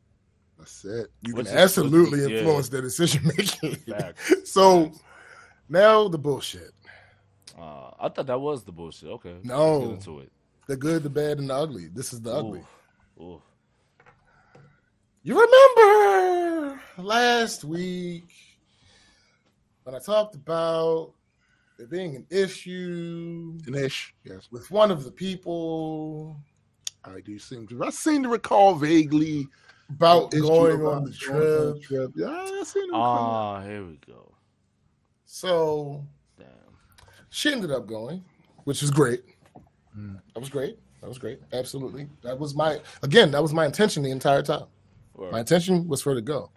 [SPEAKER 1] I said,
[SPEAKER 2] You
[SPEAKER 3] Which
[SPEAKER 2] can
[SPEAKER 3] is-
[SPEAKER 2] absolutely
[SPEAKER 3] which is- yeah.
[SPEAKER 2] influence their decision making. So
[SPEAKER 3] Facts.
[SPEAKER 2] now the bullshit.
[SPEAKER 3] Uh, I thought that was the bullshit. Okay.
[SPEAKER 2] No.
[SPEAKER 3] Let's get into it.
[SPEAKER 2] The good, the bad, and the ugly. This is the ugly.
[SPEAKER 3] Ooh. Ooh.
[SPEAKER 2] You remember last week when I talked about there being an issue
[SPEAKER 1] Dinesh, yes.
[SPEAKER 2] with one of the people
[SPEAKER 1] I do seem to. I seem to recall vaguely
[SPEAKER 2] about
[SPEAKER 1] issue
[SPEAKER 2] going
[SPEAKER 1] about
[SPEAKER 2] on the
[SPEAKER 1] going on the
[SPEAKER 2] trip.
[SPEAKER 1] trip. Yeah, I seem to recall.
[SPEAKER 3] Ah, here we go.
[SPEAKER 2] So
[SPEAKER 3] Damn.
[SPEAKER 2] she ended up going, which is great.
[SPEAKER 1] Mm.
[SPEAKER 2] That was great. That was great. Absolutely. That was my again. That was my intention the entire time.
[SPEAKER 3] Word.
[SPEAKER 2] My intention was for her to go.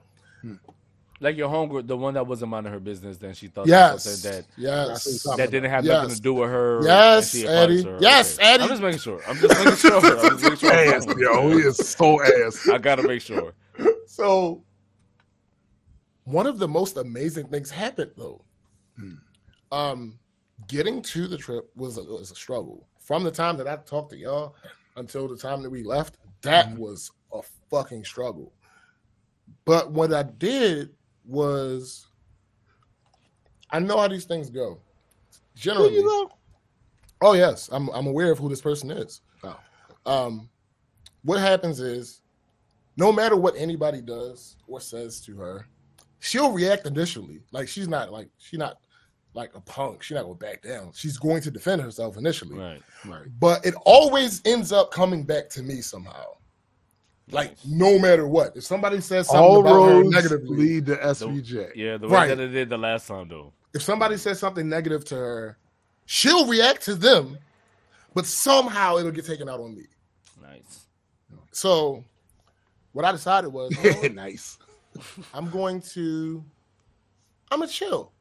[SPEAKER 3] Like your homegirl, the one that wasn't minding her business, then she thought
[SPEAKER 2] Yes.
[SPEAKER 3] that
[SPEAKER 2] Yes.
[SPEAKER 3] that didn't have
[SPEAKER 2] Yes.
[SPEAKER 3] nothing to do with her.
[SPEAKER 2] Yes,
[SPEAKER 3] and
[SPEAKER 2] Eddie.
[SPEAKER 3] her.
[SPEAKER 2] Yes, Eddie.
[SPEAKER 3] I'm just making sure. I'm just making sure. I'm just making sure.
[SPEAKER 1] ass, yo. He is so ass.
[SPEAKER 3] I gotta make sure.
[SPEAKER 2] So one of the most amazing things happened though.
[SPEAKER 1] Hmm.
[SPEAKER 2] Um, getting to the trip was a, was a struggle. From the time that I talked to y'all until the time that we left, that
[SPEAKER 1] Mhm.
[SPEAKER 2] was a fucking struggle. But what I did was, I know how these things go. Generally,
[SPEAKER 1] You know?
[SPEAKER 2] Oh yes, I'm I'm aware of who this person is.
[SPEAKER 1] Oh.
[SPEAKER 2] Um, what happens is, no matter what anybody does or says to her, she'll react initially. Like she's not like she's not like a punk. She's not gonna back down. She's going to defend herself initially.
[SPEAKER 3] Right.
[SPEAKER 1] Right.
[SPEAKER 2] But it always ends up coming back to me somehow. Like
[SPEAKER 3] Nice.
[SPEAKER 2] no matter what, if somebody says something
[SPEAKER 1] All
[SPEAKER 2] about her
[SPEAKER 1] roads
[SPEAKER 2] negatively,
[SPEAKER 1] lead to SVJ.
[SPEAKER 3] Yeah, the way
[SPEAKER 2] Right.
[SPEAKER 3] that it did the last time though.
[SPEAKER 2] if somebody says something negative to her, she'll react to them, but somehow it'll get taken out on me.
[SPEAKER 3] Nice.
[SPEAKER 2] So what I decided was, you know what?
[SPEAKER 1] nice.
[SPEAKER 2] I'm going to, I'm gonna chill.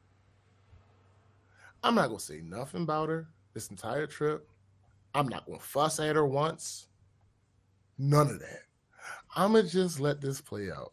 [SPEAKER 2] I'm not gonna say nothing about her this entire trip. I'm not gonna fuss at her once. None of that. I'm gonna just let this play out.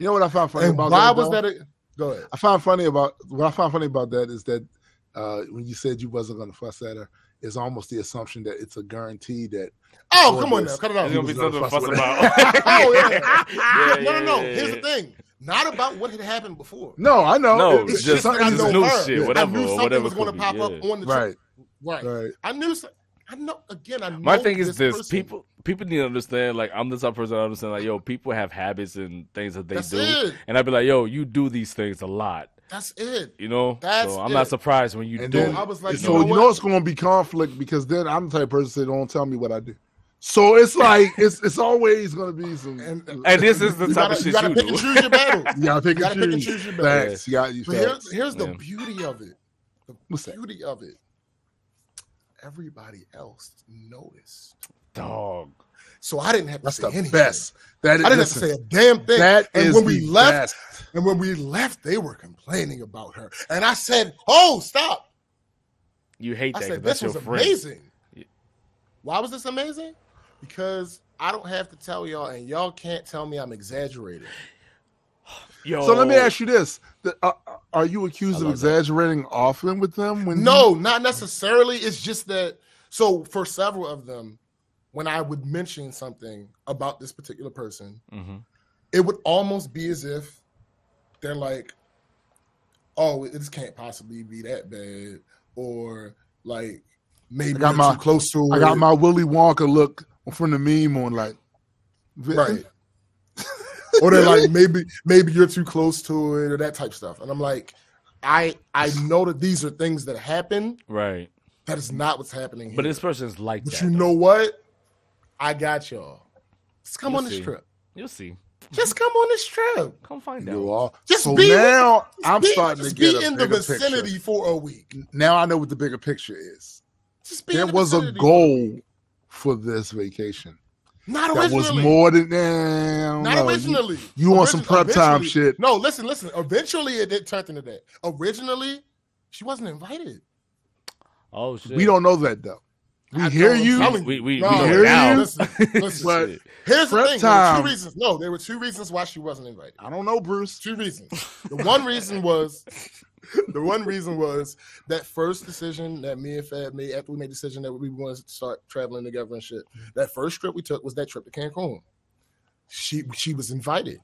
[SPEAKER 1] You know what I found funny
[SPEAKER 2] And
[SPEAKER 1] about
[SPEAKER 2] why
[SPEAKER 1] that?
[SPEAKER 2] was
[SPEAKER 1] though?
[SPEAKER 2] that? A, go ahead.
[SPEAKER 1] I found funny about what I found funny about that is that uh, when you said you wasn't going to fuss at her, it's almost the assumption that it's a guarantee that
[SPEAKER 2] Oh,
[SPEAKER 1] Or
[SPEAKER 2] come on
[SPEAKER 1] this.
[SPEAKER 2] now, cut it out.
[SPEAKER 3] There's gonna be
[SPEAKER 1] was gonna
[SPEAKER 3] something to
[SPEAKER 1] fuss
[SPEAKER 3] fuss about.
[SPEAKER 2] oh yeah.
[SPEAKER 3] Yeah,
[SPEAKER 2] no, no, no.
[SPEAKER 3] yeah, yeah,
[SPEAKER 2] Here's the thing. Not about what had happened before.
[SPEAKER 1] no, I know.
[SPEAKER 3] No,
[SPEAKER 2] It's
[SPEAKER 3] just-
[SPEAKER 2] just that I
[SPEAKER 1] something
[SPEAKER 2] know
[SPEAKER 3] new
[SPEAKER 2] her.
[SPEAKER 3] shit,
[SPEAKER 2] I
[SPEAKER 3] whatever,
[SPEAKER 2] knew something
[SPEAKER 3] whatever
[SPEAKER 2] was going to pop
[SPEAKER 3] be,
[SPEAKER 2] up
[SPEAKER 3] yeah.
[SPEAKER 2] on the
[SPEAKER 1] right,
[SPEAKER 2] trip. Right.
[SPEAKER 1] right.
[SPEAKER 2] I knew. some- I know. Again, I know.
[SPEAKER 3] My thing is
[SPEAKER 2] this,
[SPEAKER 3] this:
[SPEAKER 2] person.
[SPEAKER 3] people people need to understand. Like I'm the type of person I understand. Like yo, people have habits and things that they
[SPEAKER 2] That's
[SPEAKER 3] do,
[SPEAKER 2] it.
[SPEAKER 3] and I'd be like, yo, you do these things a lot.
[SPEAKER 2] That's it.
[SPEAKER 3] You know,
[SPEAKER 2] That's
[SPEAKER 3] so I'm not surprised when you
[SPEAKER 1] And
[SPEAKER 3] do.
[SPEAKER 1] then
[SPEAKER 3] it.
[SPEAKER 2] I was like,
[SPEAKER 1] so
[SPEAKER 2] you
[SPEAKER 1] you
[SPEAKER 2] know
[SPEAKER 1] know, it's going to be conflict because then I'm the type of person that "Don't tell me what I do." So it's like it's it's always going to be some.
[SPEAKER 2] And- uh,
[SPEAKER 3] and this is the type
[SPEAKER 2] gotta,
[SPEAKER 3] of
[SPEAKER 2] you
[SPEAKER 3] shit
[SPEAKER 2] gotta
[SPEAKER 3] you
[SPEAKER 2] pick
[SPEAKER 3] do.
[SPEAKER 2] and choose your battles.
[SPEAKER 1] you gotta pick
[SPEAKER 2] You
[SPEAKER 1] and
[SPEAKER 2] gotta pick and
[SPEAKER 1] choose.
[SPEAKER 2] choose your battles.
[SPEAKER 1] Facts. You got you.
[SPEAKER 2] But
[SPEAKER 1] facts.
[SPEAKER 2] here's here's the
[SPEAKER 3] Yeah.
[SPEAKER 2] beauty of it. The
[SPEAKER 1] What's that?
[SPEAKER 2] beauty of it. Everybody else noticed,
[SPEAKER 3] Dog.
[SPEAKER 2] so I didn't have to
[SPEAKER 1] That's
[SPEAKER 2] say
[SPEAKER 1] the
[SPEAKER 2] anything.
[SPEAKER 1] best. That is
[SPEAKER 2] I didn't have to say a damn thing.
[SPEAKER 1] That
[SPEAKER 2] and
[SPEAKER 1] is
[SPEAKER 2] when we
[SPEAKER 1] the
[SPEAKER 2] left,
[SPEAKER 1] best.
[SPEAKER 2] and when we left, they were complaining about her. And I said, "Oh, stop!"
[SPEAKER 3] You hate that. I
[SPEAKER 2] said, "This was
[SPEAKER 3] friend.
[SPEAKER 2] amazing."
[SPEAKER 3] Yeah.
[SPEAKER 2] Why was this amazing? Because I don't have to tell y'all, and y'all can't tell me I'm exaggerating.
[SPEAKER 3] Yo.
[SPEAKER 1] So let me ask you this: The- uh, Are you accused of
[SPEAKER 3] love that.
[SPEAKER 1] exaggerating often with them? When
[SPEAKER 2] No, not necessarily. It's just that. So for several of them, when I would mention something about this particular person,
[SPEAKER 3] Mhm.
[SPEAKER 2] it would almost be as if they're like, "Oh, this can't possibly be that bad," or like maybe
[SPEAKER 1] I got my-
[SPEAKER 2] too close to
[SPEAKER 1] I
[SPEAKER 2] it.
[SPEAKER 1] got my Willy Wonka look from the meme on, like,
[SPEAKER 2] right. or they're like maybe maybe you're too close to it or that type of stuff, and I'm like, I I know that these are things that happen.
[SPEAKER 3] Right.
[SPEAKER 2] That is not what's happening here.
[SPEAKER 3] But this person's like
[SPEAKER 2] But
[SPEAKER 3] that.
[SPEAKER 2] you know what? I got y'all. Just come
[SPEAKER 3] You'll
[SPEAKER 2] on this trip.
[SPEAKER 3] You'll see.
[SPEAKER 2] Just come on this trip.
[SPEAKER 3] Come find
[SPEAKER 1] You
[SPEAKER 3] out.
[SPEAKER 1] are.
[SPEAKER 2] Just
[SPEAKER 1] so
[SPEAKER 2] be
[SPEAKER 1] now
[SPEAKER 2] just
[SPEAKER 1] I'm
[SPEAKER 2] be,
[SPEAKER 1] starting to
[SPEAKER 2] just
[SPEAKER 1] get
[SPEAKER 2] be
[SPEAKER 1] a
[SPEAKER 2] in the vicinity
[SPEAKER 1] picture.
[SPEAKER 2] for a week.
[SPEAKER 1] Now I know what the bigger picture is.
[SPEAKER 2] Just be
[SPEAKER 1] There
[SPEAKER 2] in the
[SPEAKER 1] was a
[SPEAKER 2] vicinity for week.
[SPEAKER 1] goal for this vacation.
[SPEAKER 2] Not
[SPEAKER 1] That
[SPEAKER 2] originally.
[SPEAKER 1] was more than nah,
[SPEAKER 2] Not
[SPEAKER 1] no, you-
[SPEAKER 2] originally.
[SPEAKER 1] You, want some prep time shit?
[SPEAKER 2] No, listen, listen. Eventually, it did turn into that. Originally, she wasn't invited.
[SPEAKER 3] Oh shit.
[SPEAKER 1] We don't know that though. We
[SPEAKER 2] I
[SPEAKER 1] hear you.
[SPEAKER 3] We we,
[SPEAKER 2] No,
[SPEAKER 3] we
[SPEAKER 1] hear
[SPEAKER 3] now.
[SPEAKER 1] you.
[SPEAKER 2] Listen, listen.
[SPEAKER 1] But
[SPEAKER 2] Here's the thing. There were
[SPEAKER 1] time.
[SPEAKER 2] two reasons. No, there were two reasons why she wasn't invited.
[SPEAKER 1] I don't know, Bruce.
[SPEAKER 2] Two reasons. The one reason was the one reason was that first decision that me and Fab made after we made the decision that we wanted to start traveling together and shit. That first trip we took was that trip to Cancun. She she was invited.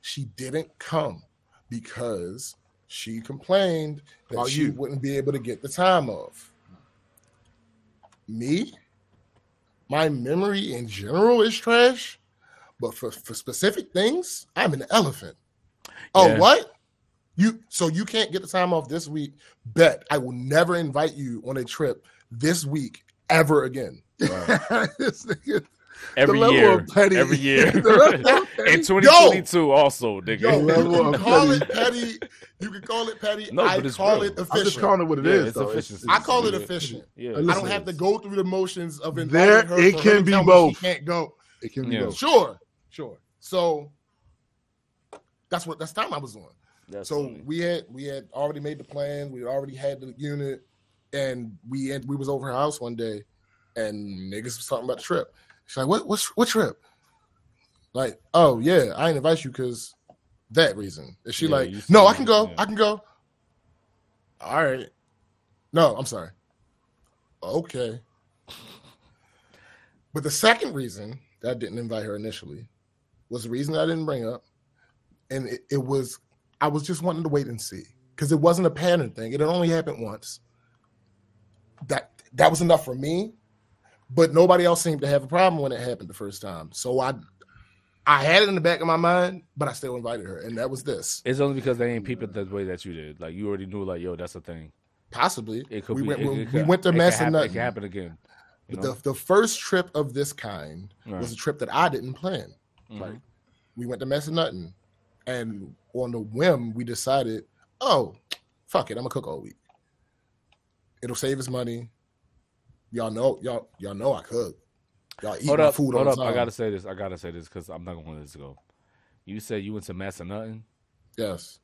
[SPEAKER 2] She didn't come because she complained that
[SPEAKER 1] About
[SPEAKER 2] she
[SPEAKER 1] you.
[SPEAKER 2] wouldn't be able to get the time off. Me, my memory in general is trash, but for, for specific things, I'm an elephant. Oh, what? You so you can't get the time off this week? Bet I will never invite you on a trip this week ever again.
[SPEAKER 1] This nigga-
[SPEAKER 3] Every
[SPEAKER 1] level
[SPEAKER 3] year.
[SPEAKER 1] of petty-
[SPEAKER 3] Every year.
[SPEAKER 1] The level of petty-
[SPEAKER 3] In 2022 also, nigga.
[SPEAKER 2] Yo,
[SPEAKER 1] level of
[SPEAKER 2] call
[SPEAKER 1] petty.
[SPEAKER 2] it petty. You can call it petty.
[SPEAKER 3] No,
[SPEAKER 2] I
[SPEAKER 3] but it's
[SPEAKER 2] call
[SPEAKER 3] real.
[SPEAKER 2] it
[SPEAKER 1] I'm just
[SPEAKER 2] efficient.
[SPEAKER 1] calling it what it
[SPEAKER 3] Yeah,
[SPEAKER 1] is.
[SPEAKER 3] it's
[SPEAKER 1] though.
[SPEAKER 3] efficiency.
[SPEAKER 2] I call it
[SPEAKER 3] Yeah.
[SPEAKER 2] efficient.
[SPEAKER 3] Yeah.
[SPEAKER 1] Listen,
[SPEAKER 2] I don't have to go through the motions of inviting
[SPEAKER 1] There-
[SPEAKER 2] her.
[SPEAKER 1] it
[SPEAKER 2] for her
[SPEAKER 1] can be both.
[SPEAKER 2] She can't go.
[SPEAKER 1] It can be
[SPEAKER 3] Yeah.
[SPEAKER 1] both.
[SPEAKER 2] Sure, sure. So that's what that's time I was on.
[SPEAKER 3] That's
[SPEAKER 2] So
[SPEAKER 3] funny.
[SPEAKER 2] we had we had already made the plans. We already had the unit, and we and we was over her house one day, and niggas was talking about the trip. She's like, "What? What's what trip?" Like, oh yeah, I didn't invite you because that reason. Is she
[SPEAKER 3] Yeah,
[SPEAKER 2] like, no, I can go.
[SPEAKER 3] yeah.
[SPEAKER 2] I can go. All right. No, I'm sorry. Okay. But the second reason that I didn't invite her initially was the reason I didn't bring up, and it, it was I was just wanting to wait and see because it wasn't a pattern thing. It had only happened once. That that was enough for me, but nobody else seemed to have a problem when it happened the first time. So I I had it in the back of my mind, but I still invited her, and that was this.
[SPEAKER 3] It's only because they ain't peeped it the way that you did. Like you already knew, like, yo, that's a thing.
[SPEAKER 2] Possibly,
[SPEAKER 3] It could
[SPEAKER 2] we
[SPEAKER 3] be.
[SPEAKER 2] went
[SPEAKER 3] it,
[SPEAKER 2] we,
[SPEAKER 3] it
[SPEAKER 2] we went to
[SPEAKER 3] it
[SPEAKER 2] mess and
[SPEAKER 3] It
[SPEAKER 2] nothing.
[SPEAKER 3] can happen again. You
[SPEAKER 2] But
[SPEAKER 3] know?
[SPEAKER 2] the, the first trip of this kind
[SPEAKER 3] Right.
[SPEAKER 2] was a trip that I didn't plan.
[SPEAKER 3] Mhm.
[SPEAKER 2] Like we went to Massanutten, and on the whim, we decided, oh, fuck it, I'm gonna cook all week. It'll save us money. Y'all know, y'all, y'all know I cook. Y'all eat
[SPEAKER 3] hold
[SPEAKER 2] my
[SPEAKER 3] up,
[SPEAKER 2] food
[SPEAKER 3] hold
[SPEAKER 2] all
[SPEAKER 3] up.
[SPEAKER 2] the
[SPEAKER 3] I gotta say this. I gotta say this because I'm not gonna let this go. You said you went to Massanutten.
[SPEAKER 2] Yes.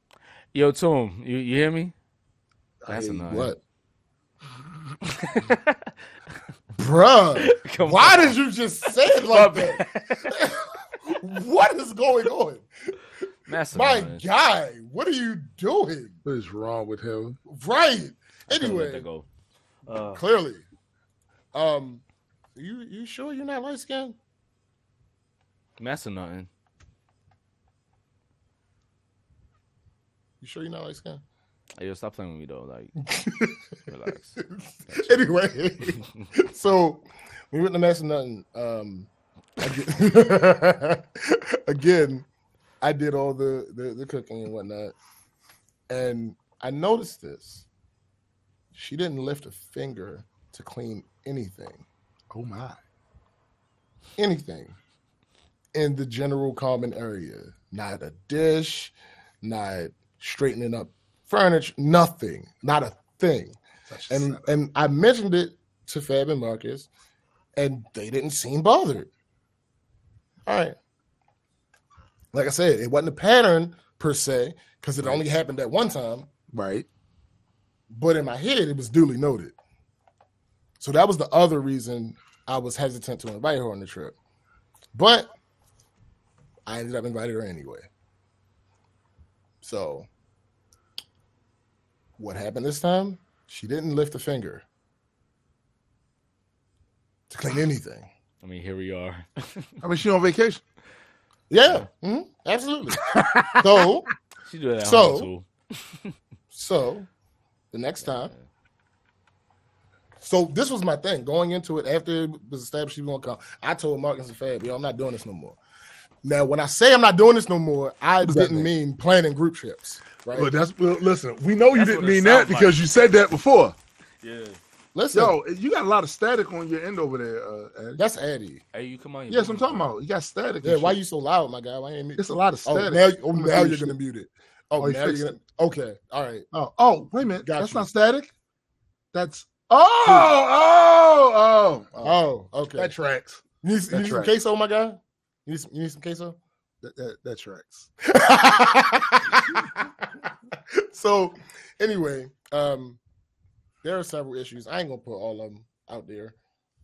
[SPEAKER 3] Yo, Tom, you, you hear me? Massanutten.
[SPEAKER 2] What? Bruh,
[SPEAKER 3] Come
[SPEAKER 2] why
[SPEAKER 3] on.
[SPEAKER 2] did you just say it like that? what is going on? My
[SPEAKER 3] Massanutten.
[SPEAKER 2] guy, what are you doing?
[SPEAKER 1] What is wrong with him?
[SPEAKER 2] Right.
[SPEAKER 3] I couldn't let
[SPEAKER 2] Anyway,
[SPEAKER 3] go. Uh,
[SPEAKER 2] clearly. Um, you you sure you're not light skinned?
[SPEAKER 3] Messing nothing.
[SPEAKER 2] You sure you're not light skinned?
[SPEAKER 3] Hey, yo, stop playing with me though. Like, relax.
[SPEAKER 2] anyway, so we went to mess nothing. Um, again, again, I did all the, the the cooking and whatnot, and I noticed this. She didn't lift a finger to clean anything,
[SPEAKER 1] Oh my.
[SPEAKER 2] anything in the general common area. Not a dish, not straightening up furniture, nothing, not a thing. And
[SPEAKER 1] setup.
[SPEAKER 2] and I mentioned it to Fab and Marcus, and they didn't seem bothered. All right. Like I said, it wasn't a pattern per se, because it only happened at one time,
[SPEAKER 1] right.
[SPEAKER 2] but in my head, it was duly noted. So that was the other reason I was hesitant to invite her on the trip. But I ended up inviting her anyway. So what happened this time? She didn't lift a finger to clean anything.
[SPEAKER 3] I mean, here we are.
[SPEAKER 1] I mean, she on vacation.
[SPEAKER 2] Yeah, mhm, absolutely. so,
[SPEAKER 3] she do that at
[SPEAKER 2] So-
[SPEAKER 3] home too.
[SPEAKER 2] so the next time. So this was my thing going into it after it was established she was gonna come. I told Marcus and Fab, yo, I'm not doing this no more. Now, when I say I'm not doing this no more, I
[SPEAKER 1] does
[SPEAKER 2] didn't
[SPEAKER 1] mean?
[SPEAKER 2] mean planning group trips. Right?
[SPEAKER 1] But that's well, listen. We know you
[SPEAKER 3] That's
[SPEAKER 1] didn't mean that
[SPEAKER 3] like.
[SPEAKER 1] because you said that before.
[SPEAKER 3] Yeah.
[SPEAKER 2] Listen,
[SPEAKER 1] Yo, you got a lot of static on your end over there, uh, Eddie.
[SPEAKER 2] that's Eddie.
[SPEAKER 3] Hey, you come on. you
[SPEAKER 1] Yes, I'm talking about. You got static.
[SPEAKER 2] Yeah, why
[SPEAKER 1] shit.
[SPEAKER 2] you so loud, my guy? Why ain't me?
[SPEAKER 1] It's a lot of
[SPEAKER 2] Oh,
[SPEAKER 1] static.
[SPEAKER 2] now, oh, now you're gonna mute it. Oh,
[SPEAKER 1] Oh,
[SPEAKER 2] now you're gonna. Okay, all right.
[SPEAKER 1] Oh, oh, wait a minute.
[SPEAKER 2] Got
[SPEAKER 1] That's
[SPEAKER 2] you.
[SPEAKER 1] not static. That's oh, oh, oh, oh.
[SPEAKER 2] Oh, okay.
[SPEAKER 1] That tracks.
[SPEAKER 2] you need, you need some queso, my guy. You need some, you need some queso.
[SPEAKER 1] That, that, that tracks.
[SPEAKER 2] so anyway, um, there are several issues. I ain't gonna put all of them out there,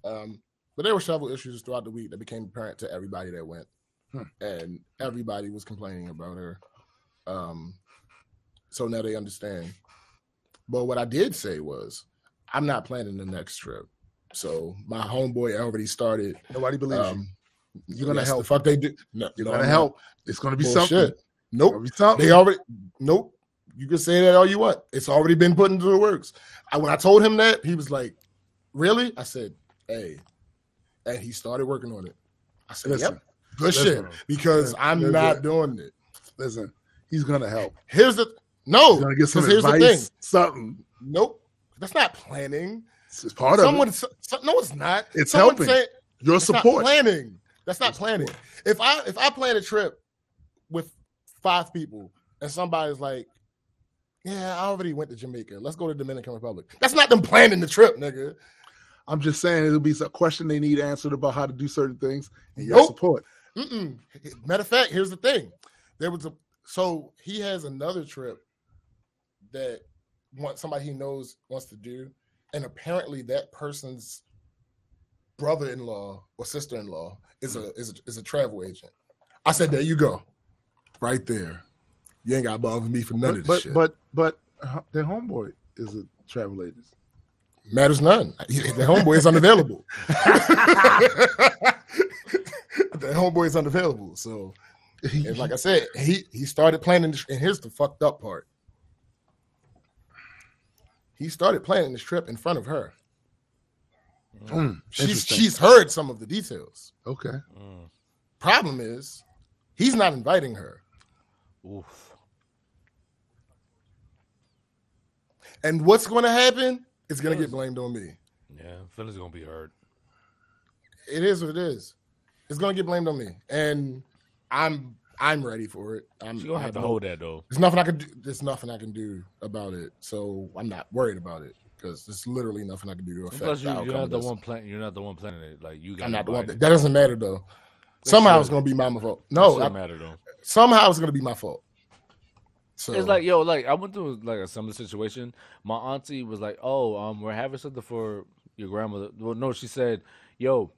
[SPEAKER 2] um, but there were several issues throughout the week that became apparent to everybody that went,
[SPEAKER 1] Hmm.
[SPEAKER 2] and everybody was complaining about her. Um, so now they understand. But what I did say was, I'm not planning the next trip. So my homeboy already started.
[SPEAKER 1] Nobody believes you.
[SPEAKER 2] Um,
[SPEAKER 1] You're gonna help.
[SPEAKER 2] The fuck they do. No,
[SPEAKER 1] You're
[SPEAKER 2] no,
[SPEAKER 1] gonna help. It's gonna be
[SPEAKER 2] Bullshit.
[SPEAKER 1] something.
[SPEAKER 2] Nope.
[SPEAKER 1] be something.
[SPEAKER 2] They already nope. You can say that all you want. It's already been put into the works. I, when I told him that, he was like, "Really?" I said, "Hey," and he started working on it. I said,
[SPEAKER 1] Listen,
[SPEAKER 2] "Yep, good
[SPEAKER 1] listen,
[SPEAKER 2] shit." Because
[SPEAKER 1] listen,
[SPEAKER 2] I'm not doing it.
[SPEAKER 1] listen. He's gonna help.
[SPEAKER 2] Here's the no.
[SPEAKER 1] He's gonna get some
[SPEAKER 2] 'cause here's the
[SPEAKER 1] advice.
[SPEAKER 2] thing.
[SPEAKER 1] Something.
[SPEAKER 2] Nope, that's not planning.
[SPEAKER 1] It's part of
[SPEAKER 2] Someone,
[SPEAKER 1] it.
[SPEAKER 2] so- no, it's not.
[SPEAKER 1] It's
[SPEAKER 2] Someone
[SPEAKER 1] helping.
[SPEAKER 2] say-
[SPEAKER 1] Your support.
[SPEAKER 2] planning. That's not
[SPEAKER 1] Your
[SPEAKER 2] planning.
[SPEAKER 1] support.
[SPEAKER 2] If I if I plan a trip with five people and somebody's like, "Yeah, I already went to Jamaica. Let's go to Dominican Republic." That's not them planning the trip, nigga.
[SPEAKER 1] I'm just saying it'll be a question they need answered about how to do certain things and your
[SPEAKER 2] Nope.
[SPEAKER 1] support.
[SPEAKER 2] Mm-mm. Matter of fact, here's the thing: there was a so he has another trip that want somebody he knows wants to do, and apparently that person's brother-in-law or sister-in-law is a is a, is a travel agent. I said, "There you go, right there. You ain't got to bother me for none
[SPEAKER 1] But
[SPEAKER 2] of this
[SPEAKER 1] but,
[SPEAKER 2] shit.
[SPEAKER 1] but but their homeboy is a travel agent.
[SPEAKER 2] Matters none. The homeboy is unavailable. the homeboy is unavailable. So, and like I said, he he started planning. This, and here's the fucked up part. He started planning this trip in front of her.
[SPEAKER 1] Mm,
[SPEAKER 2] She's she's heard some of the details.
[SPEAKER 1] okay.
[SPEAKER 3] Mm.
[SPEAKER 2] Problem is, he's not inviting her.
[SPEAKER 3] Oof.
[SPEAKER 2] And what's going to happen It's going to get blamed on me.
[SPEAKER 3] Yeah, feelings gonna be hurt.
[SPEAKER 2] it is what it is. It's gonna get blamed on me, and I'm I'm ready for it. I'm
[SPEAKER 3] She gonna have to hold that though.
[SPEAKER 2] There's nothing I can do. There's nothing I can do about it. So I'm not worried about it because there's literally nothing I can do to affect
[SPEAKER 3] Plus, you, you're not the one planning. You're not the one planning it. Like you got.
[SPEAKER 2] I'm not the one. That doesn't matter though. Somehow
[SPEAKER 3] should.
[SPEAKER 2] it's gonna be my fault. No,
[SPEAKER 3] shouldn't matter though.
[SPEAKER 2] somehow it's gonna be my fault. So
[SPEAKER 3] It's like yo, like I went through like a similar situation. My auntie was like, "Oh, um, we're having something for your grandmother." Well, no, she said, "Yo,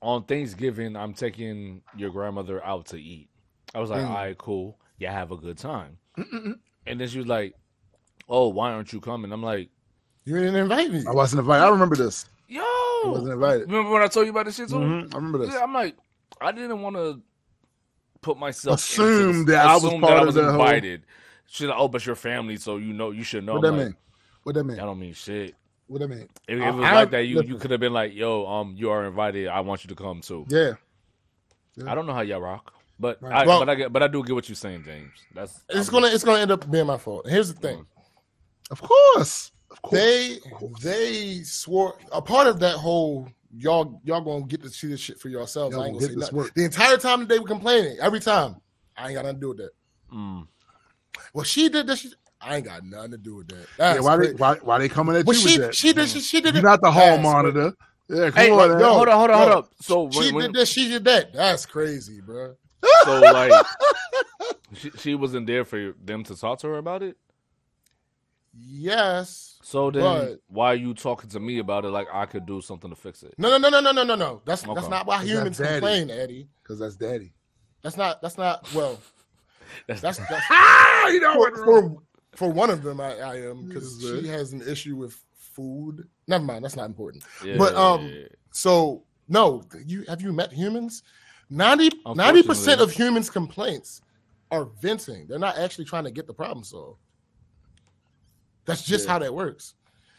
[SPEAKER 3] on Thanksgiving, I'm taking your grandmother out to eat." I was like,
[SPEAKER 2] Mm.
[SPEAKER 3] "All right, cool. Yeah, have a good time." And then she was like, "Oh, why aren't you coming?" I'm like,
[SPEAKER 2] you didn't invite me.
[SPEAKER 1] I wasn't invited. I remember this.
[SPEAKER 3] "Yo,
[SPEAKER 1] I wasn't invited.
[SPEAKER 3] remember when I told you about this shit too?"
[SPEAKER 1] Mhm, I remember this.
[SPEAKER 3] Yeah, I'm like, I didn't want to put myself
[SPEAKER 1] Assume
[SPEAKER 3] into this-
[SPEAKER 1] that I was
[SPEAKER 3] assume
[SPEAKER 1] part
[SPEAKER 3] that I
[SPEAKER 1] of
[SPEAKER 3] was
[SPEAKER 1] the whole-
[SPEAKER 3] invited. She's like, "Oh, but your family, so you know, you should know."
[SPEAKER 1] What that
[SPEAKER 3] I'm like,
[SPEAKER 1] mean? What that mean?
[SPEAKER 3] That don't mean shit.
[SPEAKER 1] What I mean?
[SPEAKER 3] If, if it was
[SPEAKER 1] I-
[SPEAKER 3] like that, you, you could have been like, "Yo, um, you are invited. I want you to come too."
[SPEAKER 1] Yeah.
[SPEAKER 3] I don't know how y'all rock, but
[SPEAKER 1] Right.
[SPEAKER 3] I,
[SPEAKER 2] Well-
[SPEAKER 3] but I get, but I do get what you're saying, James. That's
[SPEAKER 2] It's
[SPEAKER 3] I'm-
[SPEAKER 2] gonna it's gonna end up being my fault. Here's the thing.
[SPEAKER 1] Of course. Of course.
[SPEAKER 2] They they swore a part of that whole y'all y'all gonna get to see this shit for yourselves.
[SPEAKER 1] Y'all
[SPEAKER 2] I ain't
[SPEAKER 1] gonna
[SPEAKER 2] gonna say nothing.
[SPEAKER 1] work.
[SPEAKER 2] The entire time that they were complaining, every time, I ain't got nothing to do with that.
[SPEAKER 3] Mm.
[SPEAKER 2] Well, she did this. She, I ain't got nothing to do with that. That's
[SPEAKER 1] yeah, why they why, why they coming at
[SPEAKER 2] Well,
[SPEAKER 1] you
[SPEAKER 2] she
[SPEAKER 1] with that?
[SPEAKER 2] she did she, she did
[SPEAKER 1] You're
[SPEAKER 2] it.
[SPEAKER 1] not the hall
[SPEAKER 2] That's
[SPEAKER 1] monitor. Yeah, come
[SPEAKER 2] Hey,
[SPEAKER 1] on.
[SPEAKER 2] like, yo,
[SPEAKER 3] hold on, hold on, hold
[SPEAKER 2] yo,
[SPEAKER 3] up. So
[SPEAKER 2] She
[SPEAKER 3] when, when
[SPEAKER 2] did this. She did that. That's crazy, bro.
[SPEAKER 3] so like, she, she wasn't there for them to talk to her about it.
[SPEAKER 2] Yes.
[SPEAKER 3] So then,
[SPEAKER 2] But-
[SPEAKER 3] why are you talking to me about it like I could do something to fix it?
[SPEAKER 2] No, no, no, no, no, no, no, no. That's
[SPEAKER 3] Okay.
[SPEAKER 2] that's not why humans
[SPEAKER 1] daddy?
[SPEAKER 2] complain, Eddie.
[SPEAKER 1] Because that's daddy.
[SPEAKER 2] That's not. That's not. Well,
[SPEAKER 3] That's,
[SPEAKER 2] that's that's
[SPEAKER 1] Ah, you know
[SPEAKER 2] for,
[SPEAKER 1] what?
[SPEAKER 2] for, for one of them. I, I am because
[SPEAKER 1] Yes, sir.
[SPEAKER 2] she has an issue with food. Never mind. That's not important.
[SPEAKER 3] yeah,
[SPEAKER 2] but, um,
[SPEAKER 3] yeah, yeah.
[SPEAKER 2] So no, you have you met humans? 90 percent of humans' complaints are venting. They're not actually trying to get the problem solved. That's just
[SPEAKER 1] Yeah.
[SPEAKER 2] how that works.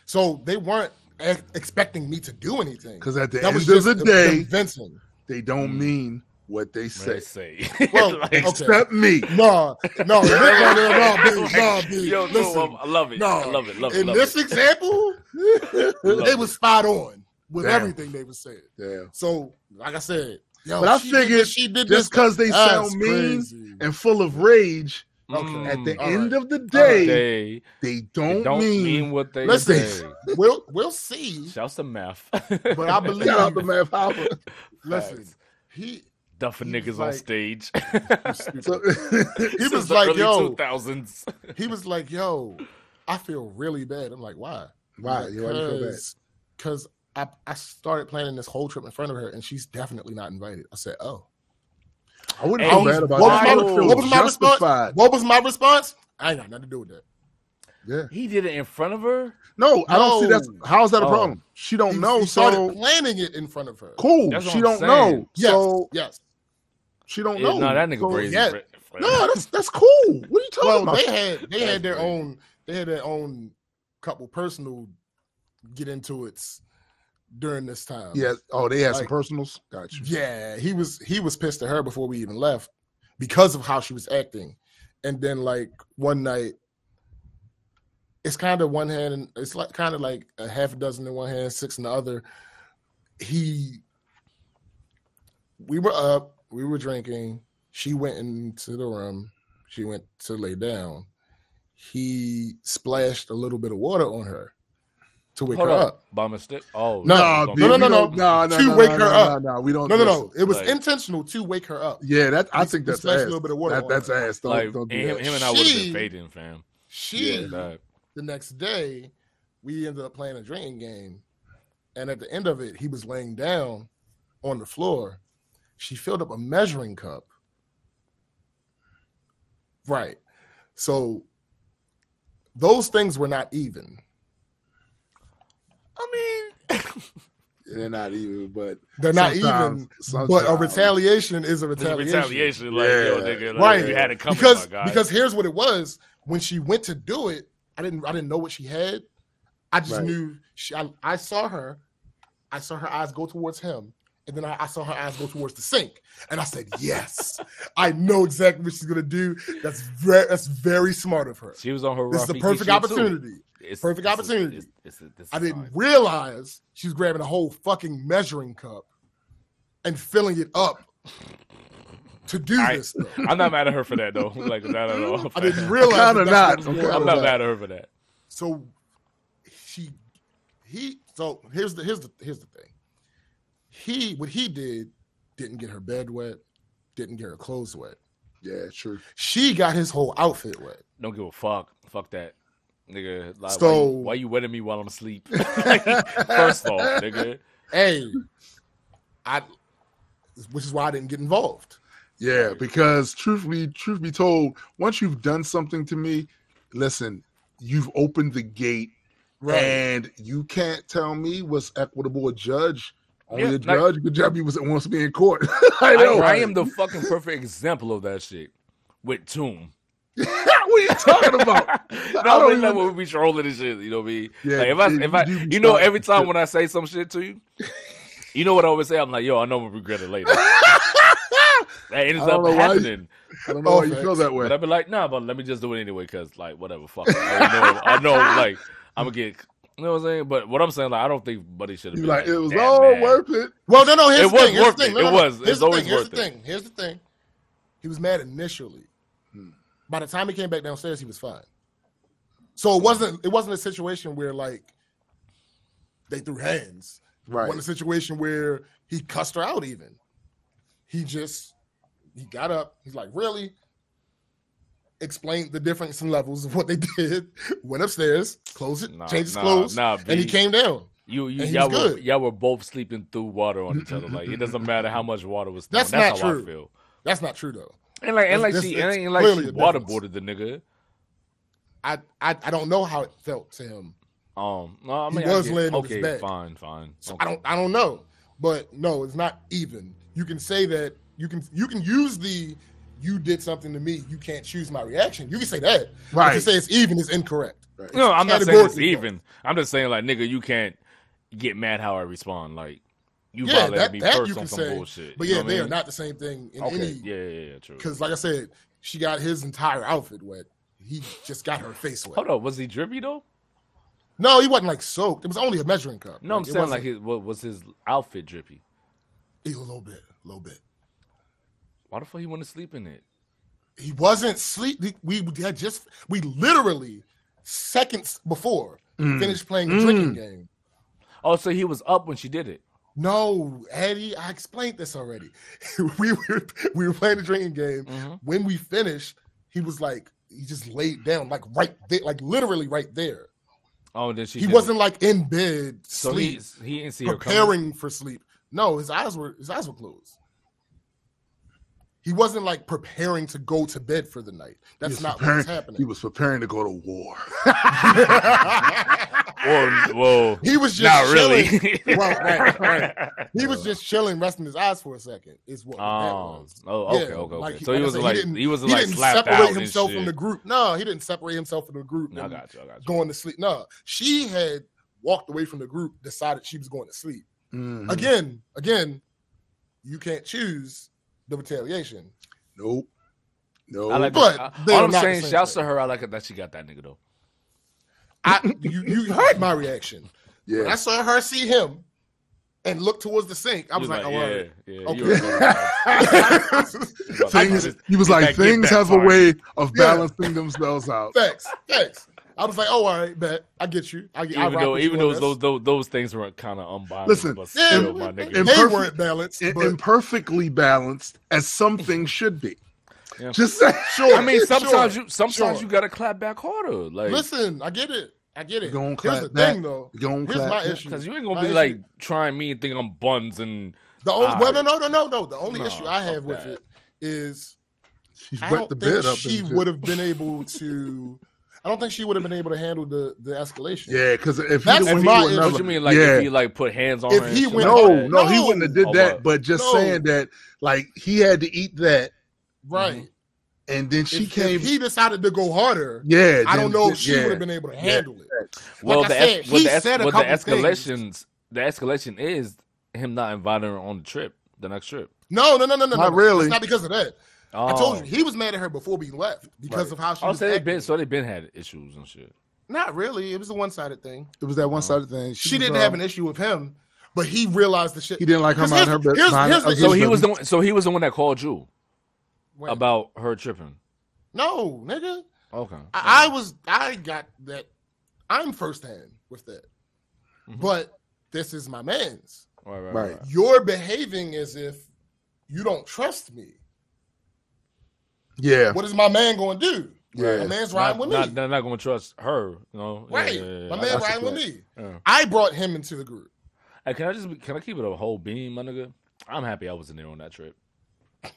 [SPEAKER 2] So they weren't ex- expecting me to do anything.
[SPEAKER 1] Because at the
[SPEAKER 2] That
[SPEAKER 1] end
[SPEAKER 2] was
[SPEAKER 1] of
[SPEAKER 2] just
[SPEAKER 1] the
[SPEAKER 2] them
[SPEAKER 1] day,
[SPEAKER 2] venting.
[SPEAKER 1] they don't
[SPEAKER 3] Mm.
[SPEAKER 1] mean what they say.
[SPEAKER 3] they say.
[SPEAKER 2] Well,
[SPEAKER 3] Like.
[SPEAKER 1] Except me.
[SPEAKER 2] No, no, no, no, no, no, B, no, B.
[SPEAKER 3] Yo, no, I love it.
[SPEAKER 2] no,
[SPEAKER 3] I love it. Love it.
[SPEAKER 2] in
[SPEAKER 3] love
[SPEAKER 2] this
[SPEAKER 3] it.
[SPEAKER 2] example, they
[SPEAKER 3] it.
[SPEAKER 2] was spot on with
[SPEAKER 1] Damn.
[SPEAKER 2] everything they were saying.
[SPEAKER 1] Yeah.
[SPEAKER 2] So, like I said, yo,
[SPEAKER 1] But I
[SPEAKER 2] she
[SPEAKER 1] figured
[SPEAKER 2] this, she did this.
[SPEAKER 1] Just because they
[SPEAKER 2] That's
[SPEAKER 1] sound mean
[SPEAKER 2] crazy.
[SPEAKER 1] and full of rage,
[SPEAKER 2] Okay.
[SPEAKER 1] at the
[SPEAKER 3] Mm,
[SPEAKER 2] all
[SPEAKER 1] end
[SPEAKER 2] right.
[SPEAKER 1] of the day,
[SPEAKER 3] they,
[SPEAKER 1] they
[SPEAKER 3] they
[SPEAKER 1] don't,
[SPEAKER 3] don't
[SPEAKER 1] mean.
[SPEAKER 3] mean, what they
[SPEAKER 2] Listen.
[SPEAKER 3] say.
[SPEAKER 2] we'll we'll see.
[SPEAKER 3] Shouts to math.
[SPEAKER 2] But I believe-
[SPEAKER 1] Shout out to Matt
[SPEAKER 2] Listen, he
[SPEAKER 3] Duffing
[SPEAKER 2] He was
[SPEAKER 3] niggas on stage.
[SPEAKER 1] So,
[SPEAKER 2] he
[SPEAKER 3] Since
[SPEAKER 2] was
[SPEAKER 3] the
[SPEAKER 2] like,
[SPEAKER 3] early
[SPEAKER 2] yo,
[SPEAKER 3] 2000s.
[SPEAKER 2] he was like, yo, I feel really bad. I'm like, why?
[SPEAKER 1] why? You already feel bad.
[SPEAKER 2] Because I, I started planning this whole trip in front of her, and she's definitely not invited. I said, oh.
[SPEAKER 1] I wouldn't
[SPEAKER 3] Hey,
[SPEAKER 1] feel bad about
[SPEAKER 2] what
[SPEAKER 1] that.
[SPEAKER 2] was
[SPEAKER 1] I
[SPEAKER 2] my- what was my response? What was my response? I ain't got nothing to do with that.
[SPEAKER 1] Yeah.
[SPEAKER 3] He did it in front of her.
[SPEAKER 1] No, I don't see that. how is that a
[SPEAKER 3] Oh.
[SPEAKER 1] problem? She don't
[SPEAKER 2] He-
[SPEAKER 1] know,
[SPEAKER 2] he started
[SPEAKER 1] so
[SPEAKER 2] planning it in front of her.
[SPEAKER 1] cool.
[SPEAKER 3] That's what
[SPEAKER 1] She
[SPEAKER 3] I'm
[SPEAKER 1] don't
[SPEAKER 3] saying.
[SPEAKER 1] know,
[SPEAKER 2] Yes,
[SPEAKER 1] so
[SPEAKER 2] yes.
[SPEAKER 1] She don't
[SPEAKER 3] Yeah,
[SPEAKER 1] know.
[SPEAKER 3] no, that nigga
[SPEAKER 1] So-
[SPEAKER 3] crazy.
[SPEAKER 2] yeah.
[SPEAKER 3] Fred- Fred.
[SPEAKER 1] No, that's that's cool. What are you talking
[SPEAKER 2] Well,
[SPEAKER 1] about?
[SPEAKER 2] they had they
[SPEAKER 3] That's
[SPEAKER 2] had their
[SPEAKER 3] crazy.
[SPEAKER 2] own they had their own couple personal get into it during this time.
[SPEAKER 1] yeah. Oh, they had some personals. Got you.
[SPEAKER 2] Yeah, he was he was pissed at her before we even left because of how she was acting. And then like one night it's kind of one hand and it's like kind of like a half a dozen in one hand, six in the other. He we were up, we were drinking. She went into the room. She went to lay down. He splashed a little bit of water on her to wake
[SPEAKER 3] Hold
[SPEAKER 2] her
[SPEAKER 3] up.
[SPEAKER 2] up.
[SPEAKER 3] By mistake? Oh,
[SPEAKER 2] No,
[SPEAKER 3] that was
[SPEAKER 1] B,
[SPEAKER 3] on
[SPEAKER 2] no, no, no, no.
[SPEAKER 1] no, no,
[SPEAKER 2] To
[SPEAKER 1] no,
[SPEAKER 2] wake
[SPEAKER 1] no,
[SPEAKER 2] her
[SPEAKER 1] no,
[SPEAKER 2] up.
[SPEAKER 1] No, no, we don't.
[SPEAKER 2] No, no, no. It was
[SPEAKER 3] Like-
[SPEAKER 2] intentional to wake her up.
[SPEAKER 1] Yeah, that I think that's
[SPEAKER 2] splashed a little bit of water
[SPEAKER 1] That, that's
[SPEAKER 2] her.
[SPEAKER 1] ass. Don't,
[SPEAKER 3] Like
[SPEAKER 1] don't do
[SPEAKER 3] him,
[SPEAKER 1] that.
[SPEAKER 3] him and I would have been fading, fam.
[SPEAKER 2] She
[SPEAKER 3] That-
[SPEAKER 2] the next day, we ended up playing a drinking game, and at the end of it, he was laying down on the floor. She filled up a measuring cup. Right. So those things were not even.
[SPEAKER 3] I mean,
[SPEAKER 1] They're not even, but
[SPEAKER 2] They're not even.
[SPEAKER 1] sometimes.
[SPEAKER 2] But a retaliation is a
[SPEAKER 3] it's
[SPEAKER 2] retaliation.
[SPEAKER 3] retaliation. Like, yo, nigga, like,
[SPEAKER 2] right
[SPEAKER 3] you had it coming,
[SPEAKER 2] because
[SPEAKER 3] my
[SPEAKER 2] because here's what it was when she went to do it i didn't i didn't know what she had i just
[SPEAKER 1] Right.
[SPEAKER 2] knew she I, I saw her i saw her eyes go towards him and then I, I saw her eyes go towards the sink, and I said, "Yes, I know exactly what she's gonna do. That's very that's very smart of her.
[SPEAKER 3] She was on her.
[SPEAKER 2] This is the
[SPEAKER 3] Rafiki
[SPEAKER 2] perfect opportunity.
[SPEAKER 3] It's-
[SPEAKER 2] Perfect
[SPEAKER 3] it's a-
[SPEAKER 2] opportunity.
[SPEAKER 3] it's- it's a- it's a
[SPEAKER 2] I didn't
[SPEAKER 3] sign.
[SPEAKER 2] realize she was grabbing a whole fucking measuring cup and filling it up to do
[SPEAKER 3] I-
[SPEAKER 2] this. Though.
[SPEAKER 3] I'm not mad at her for that though. Like not at all.
[SPEAKER 2] I didn't realize.
[SPEAKER 1] Kinda
[SPEAKER 2] that that's
[SPEAKER 1] not.
[SPEAKER 2] what was
[SPEAKER 1] I'm
[SPEAKER 2] going
[SPEAKER 3] I'm not
[SPEAKER 1] not.
[SPEAKER 3] mad at her for that.
[SPEAKER 2] So she he so here's the here's the here's the thing. He what he did didn't get her bed wet, didn't get her clothes wet.
[SPEAKER 1] Yeah, true.
[SPEAKER 2] She got his whole outfit wet.
[SPEAKER 3] Don't give a fuck. Fuck that. Nigga, like,
[SPEAKER 2] So-
[SPEAKER 3] why, you, why you wetting me while I'm asleep? First off, nigga.
[SPEAKER 2] Hey, I which is why I didn't get involved.
[SPEAKER 1] Yeah, because truthfully, truth be told, once you've done something to me, listen, you've opened the gate, and you can't tell me what's equitable. A judge, only
[SPEAKER 3] Yeah,
[SPEAKER 1] a
[SPEAKER 3] like-
[SPEAKER 1] judge. Good job, he was wants to be in court. I
[SPEAKER 3] I,
[SPEAKER 1] know.
[SPEAKER 3] I am the fucking perfect example of that shit with Tomb.
[SPEAKER 1] what are you talking about?
[SPEAKER 3] no, I
[SPEAKER 1] don't
[SPEAKER 3] I
[SPEAKER 1] even-
[SPEAKER 3] like, we be trolling and shit, you know what I mean?
[SPEAKER 1] Yeah,
[SPEAKER 3] like, if I,
[SPEAKER 1] you-
[SPEAKER 3] if I,
[SPEAKER 1] you
[SPEAKER 3] you know, every time
[SPEAKER 1] shit.
[SPEAKER 3] when I say some shit to you, you know what I always say? I'm like, yo, I know I'm gonna regret it later. that ends up
[SPEAKER 1] know you-
[SPEAKER 3] happening.
[SPEAKER 1] I don't know why you feel that way.
[SPEAKER 3] But I'd be like, nah, but let me just do it anyway, cause like whatever, fuck. I know, I know, like I'm gonna get, you know what I'm saying? But what I'm saying, like, I don't think Buddy should have
[SPEAKER 1] He's
[SPEAKER 3] been
[SPEAKER 1] like, it was
[SPEAKER 3] that
[SPEAKER 1] all
[SPEAKER 3] mad.
[SPEAKER 1] worth it.
[SPEAKER 2] Well, no, no. Here's
[SPEAKER 3] It
[SPEAKER 2] the
[SPEAKER 3] was
[SPEAKER 2] thing. Here's
[SPEAKER 3] worth
[SPEAKER 2] the thing.
[SPEAKER 3] it.
[SPEAKER 2] No,
[SPEAKER 3] It
[SPEAKER 2] no, no.
[SPEAKER 3] was.
[SPEAKER 2] Here's
[SPEAKER 3] It's
[SPEAKER 2] the
[SPEAKER 3] always
[SPEAKER 2] thing. Here's
[SPEAKER 3] worth
[SPEAKER 2] the
[SPEAKER 3] it.
[SPEAKER 2] thing. Here's the thing. He was mad initially. Hmm. By the time he came back downstairs, he was fine. So it wasn't. It wasn't a situation where like they threw hands. Right. It
[SPEAKER 1] Right.
[SPEAKER 2] wasn't a situation where he cussed her out. Even he just he got up. He's like, really. Explained the difference in levels of what they did. Went upstairs, closed it,
[SPEAKER 3] Nah,
[SPEAKER 2] changed his
[SPEAKER 3] nah,
[SPEAKER 2] clothes,
[SPEAKER 3] nah,
[SPEAKER 2] and he came down.
[SPEAKER 3] You, you,
[SPEAKER 2] And
[SPEAKER 3] y'all
[SPEAKER 2] was
[SPEAKER 3] were,
[SPEAKER 2] good.
[SPEAKER 3] y'all were both sleeping through water on each other. Like it doesn't matter how much water was. Thrown.
[SPEAKER 2] That's
[SPEAKER 3] That's,
[SPEAKER 2] not
[SPEAKER 3] how
[SPEAKER 2] true.
[SPEAKER 3] I feel.
[SPEAKER 2] That's not true though.
[SPEAKER 3] And like, and like
[SPEAKER 2] It's-
[SPEAKER 3] she,
[SPEAKER 2] it's-
[SPEAKER 3] and like she
[SPEAKER 2] a difference.
[SPEAKER 3] waterboarded the nigga.
[SPEAKER 2] I, I I don't know how it felt to him.
[SPEAKER 3] Um, no, I mean, I
[SPEAKER 2] was
[SPEAKER 3] get-
[SPEAKER 2] laying on his
[SPEAKER 3] okay,
[SPEAKER 2] back.
[SPEAKER 3] fine, fine.
[SPEAKER 2] So
[SPEAKER 3] okay.
[SPEAKER 2] I don't I don't know, but no, it's not even. You can say that you can you can use the you did something to me. You can't choose my reaction. You can say that. But
[SPEAKER 1] Right.
[SPEAKER 2] to say it's even is incorrect.
[SPEAKER 3] No, I'm not saying it's
[SPEAKER 2] categorically
[SPEAKER 3] even. I'm just saying like, nigga, you can't get mad how I respond. Like, you
[SPEAKER 2] Yeah,
[SPEAKER 3] violated
[SPEAKER 2] that,
[SPEAKER 3] me
[SPEAKER 2] that
[SPEAKER 3] first
[SPEAKER 2] you
[SPEAKER 3] on
[SPEAKER 2] can
[SPEAKER 3] some
[SPEAKER 2] say.
[SPEAKER 3] bullshit.
[SPEAKER 2] But
[SPEAKER 3] you
[SPEAKER 2] yeah,
[SPEAKER 3] know what I
[SPEAKER 2] they are not the same thing in
[SPEAKER 3] Okay,
[SPEAKER 2] any.
[SPEAKER 3] yeah, yeah, yeah, true.
[SPEAKER 2] Because like I said, she got his entire outfit wet. He just got her face wet.
[SPEAKER 3] Hold on, was he drippy though?
[SPEAKER 2] No, he wasn't like soaked. It was only a measuring cup.
[SPEAKER 3] No, I'm
[SPEAKER 2] it
[SPEAKER 3] saying like
[SPEAKER 2] wasn't-
[SPEAKER 3] his what was his outfit drippy?
[SPEAKER 2] a little bit, a little bit.
[SPEAKER 3] Why the fuck he want to sleep in it?
[SPEAKER 2] he wasn't sleep. We we had just we literally seconds before
[SPEAKER 1] Mm.
[SPEAKER 2] finished playing the drinking game.
[SPEAKER 3] Oh, so he was up when she did it.
[SPEAKER 2] No, Eddie, I explained this already. we were we were playing the drinking game.
[SPEAKER 3] Mhm.
[SPEAKER 2] When we finished, he was like he just laid down like right there, like literally right there.
[SPEAKER 3] Oh, then she.
[SPEAKER 2] He
[SPEAKER 3] did
[SPEAKER 2] wasn't
[SPEAKER 3] It.
[SPEAKER 2] like in bed,
[SPEAKER 3] So
[SPEAKER 2] sleep,
[SPEAKER 3] he he didn't see her coming.
[SPEAKER 2] preparing for sleep. No, his eyes were his eyes were closed. He wasn't like preparing to go to bed for the night. That's not
[SPEAKER 1] preparing-
[SPEAKER 2] what's
[SPEAKER 1] He was preparing to go to war.
[SPEAKER 3] Or whoa,
[SPEAKER 2] he was just
[SPEAKER 3] not
[SPEAKER 2] chilling.
[SPEAKER 3] really.
[SPEAKER 2] Well, right, right. He was just chilling, resting his eyes for a second. Is what that
[SPEAKER 3] Oh,
[SPEAKER 2] was.
[SPEAKER 3] oh, okay,
[SPEAKER 2] Yeah,
[SPEAKER 3] okay, okay.
[SPEAKER 2] like,
[SPEAKER 3] so he
[SPEAKER 2] like
[SPEAKER 3] was
[SPEAKER 2] said,
[SPEAKER 3] like
[SPEAKER 2] didn't-
[SPEAKER 3] he was
[SPEAKER 2] he
[SPEAKER 3] like
[SPEAKER 2] didn't
[SPEAKER 3] slapped
[SPEAKER 2] separate
[SPEAKER 3] out
[SPEAKER 2] himself from the group. No, he didn't separate himself from the group.
[SPEAKER 3] No, I got you. I got you.
[SPEAKER 2] Going to sleep. No, she had walked away from the group, decided she was going to sleep.
[SPEAKER 1] Mhm.
[SPEAKER 2] Again, again, you can't choose the retaliation.
[SPEAKER 1] Nope. No.
[SPEAKER 3] I like
[SPEAKER 2] But
[SPEAKER 3] that.
[SPEAKER 2] they're
[SPEAKER 3] all I'm saying, shouts
[SPEAKER 2] thing.
[SPEAKER 3] to her. I like it that she got that nigga though.
[SPEAKER 2] I you you heard my reaction. When I saw her see him and look towards the sink, I was
[SPEAKER 3] You
[SPEAKER 2] like, oh,
[SPEAKER 3] yeah, yeah.
[SPEAKER 2] Okay.
[SPEAKER 3] You
[SPEAKER 1] Things, he was like, things
[SPEAKER 3] that
[SPEAKER 1] have a way of
[SPEAKER 2] Yeah.
[SPEAKER 1] balancing themselves out.
[SPEAKER 2] Thanks, thanks. I was like, oh, all right, bet. I get you. I, I
[SPEAKER 3] even
[SPEAKER 2] rock
[SPEAKER 3] though
[SPEAKER 2] with you
[SPEAKER 3] even though those, those those things weren't kind of unbalanced,
[SPEAKER 1] Listen,
[SPEAKER 3] but
[SPEAKER 2] Yeah,
[SPEAKER 3] still, my nigga.
[SPEAKER 1] and
[SPEAKER 2] they weren't balanced.
[SPEAKER 1] I-
[SPEAKER 2] but
[SPEAKER 1] imperfectly balanced as some things should be.
[SPEAKER 3] Yeah.
[SPEAKER 1] Just say,
[SPEAKER 2] sure.
[SPEAKER 3] I mean, sometimes
[SPEAKER 2] sure,
[SPEAKER 3] you sometimes
[SPEAKER 2] sure.
[SPEAKER 3] you gotta clap back harder, like
[SPEAKER 2] listen. I get it. I get it.
[SPEAKER 1] Gonna
[SPEAKER 2] Here's the
[SPEAKER 1] back.
[SPEAKER 2] thing, though.
[SPEAKER 1] Gonna
[SPEAKER 2] Here's
[SPEAKER 1] clap
[SPEAKER 2] my
[SPEAKER 1] back.
[SPEAKER 2] issue.
[SPEAKER 3] because you ain't gonna
[SPEAKER 2] My
[SPEAKER 3] be
[SPEAKER 2] issue-
[SPEAKER 3] like trying me and think I'm buns and
[SPEAKER 2] the only. Well, no, no, no, no, no. The only
[SPEAKER 3] no,
[SPEAKER 2] issue I have with
[SPEAKER 3] that.
[SPEAKER 2] it is
[SPEAKER 1] she's
[SPEAKER 2] I
[SPEAKER 1] wet
[SPEAKER 2] don't
[SPEAKER 1] the
[SPEAKER 2] think
[SPEAKER 1] bed up.
[SPEAKER 2] she would have been able to. I don't think she would have been able to handle the the escalation.
[SPEAKER 1] Yeah, because if
[SPEAKER 2] That's
[SPEAKER 1] he, if
[SPEAKER 2] my
[SPEAKER 1] would
[SPEAKER 2] issue.
[SPEAKER 3] what you mean, like
[SPEAKER 1] yeah.
[SPEAKER 3] if he like put hands on
[SPEAKER 2] If
[SPEAKER 3] her?
[SPEAKER 2] he went-
[SPEAKER 3] like
[SPEAKER 1] no, no, he wouldn't have did
[SPEAKER 3] Oh,
[SPEAKER 1] that. But just
[SPEAKER 2] No.
[SPEAKER 1] saying that, like he had to eat that,
[SPEAKER 2] right.
[SPEAKER 1] and then she
[SPEAKER 2] if,
[SPEAKER 1] came.
[SPEAKER 2] if he decided to go harder,
[SPEAKER 1] yeah,
[SPEAKER 2] I don't know if she
[SPEAKER 1] yeah.
[SPEAKER 2] would have been able to handle it.
[SPEAKER 3] Well,
[SPEAKER 2] Like
[SPEAKER 3] the
[SPEAKER 2] I
[SPEAKER 3] es-
[SPEAKER 2] said,
[SPEAKER 3] what
[SPEAKER 2] he
[SPEAKER 3] the, es-
[SPEAKER 2] said a
[SPEAKER 3] what the
[SPEAKER 2] couple things.
[SPEAKER 3] the escalation is him not inviting her on the trip, the next trip.
[SPEAKER 2] No, no, no, no, no.
[SPEAKER 1] Not
[SPEAKER 2] no.
[SPEAKER 1] really.
[SPEAKER 2] It's not because of that.
[SPEAKER 3] Oh.
[SPEAKER 2] I told you he was mad at her before we left because
[SPEAKER 1] Right.
[SPEAKER 2] of how she
[SPEAKER 3] Oh,
[SPEAKER 2] was
[SPEAKER 3] so they
[SPEAKER 2] acting.
[SPEAKER 3] been so they been had issues and shit.
[SPEAKER 2] Not really. It was a one sided thing.
[SPEAKER 1] It was that one sided thing.
[SPEAKER 2] She
[SPEAKER 1] was,
[SPEAKER 2] didn't
[SPEAKER 1] uh,
[SPEAKER 2] have an issue with him, but he realized the shit.
[SPEAKER 1] He didn't like her
[SPEAKER 2] 'Cause
[SPEAKER 1] mind her bit-
[SPEAKER 2] here's-
[SPEAKER 1] mind
[SPEAKER 2] here's the
[SPEAKER 1] of his
[SPEAKER 3] So he was the one, so he was the one that called you
[SPEAKER 2] Wait,
[SPEAKER 3] about her tripping.
[SPEAKER 2] no, nigga.
[SPEAKER 3] Okay.
[SPEAKER 2] I, I was. I got that. I'm firsthand with that,
[SPEAKER 3] Mhm.
[SPEAKER 2] but this is my man's.
[SPEAKER 3] right, right,
[SPEAKER 1] Right.
[SPEAKER 3] right.
[SPEAKER 2] You're behaving as if you don't trust me.
[SPEAKER 1] Yeah.
[SPEAKER 2] What is my man going to do?
[SPEAKER 1] Yeah.
[SPEAKER 2] My man's
[SPEAKER 3] Not,
[SPEAKER 2] riding with
[SPEAKER 3] not,
[SPEAKER 2] me.
[SPEAKER 3] they're not going to trust her. You know.
[SPEAKER 2] Right.
[SPEAKER 3] yeah, yeah,
[SPEAKER 2] my man
[SPEAKER 3] got
[SPEAKER 2] riding with
[SPEAKER 1] that.
[SPEAKER 2] me.
[SPEAKER 3] Yeah.
[SPEAKER 2] I brought him into the group.
[SPEAKER 3] Hey, can I just can I keep it a whole beam, my nigga? I'm happy I wasn't there on that trip.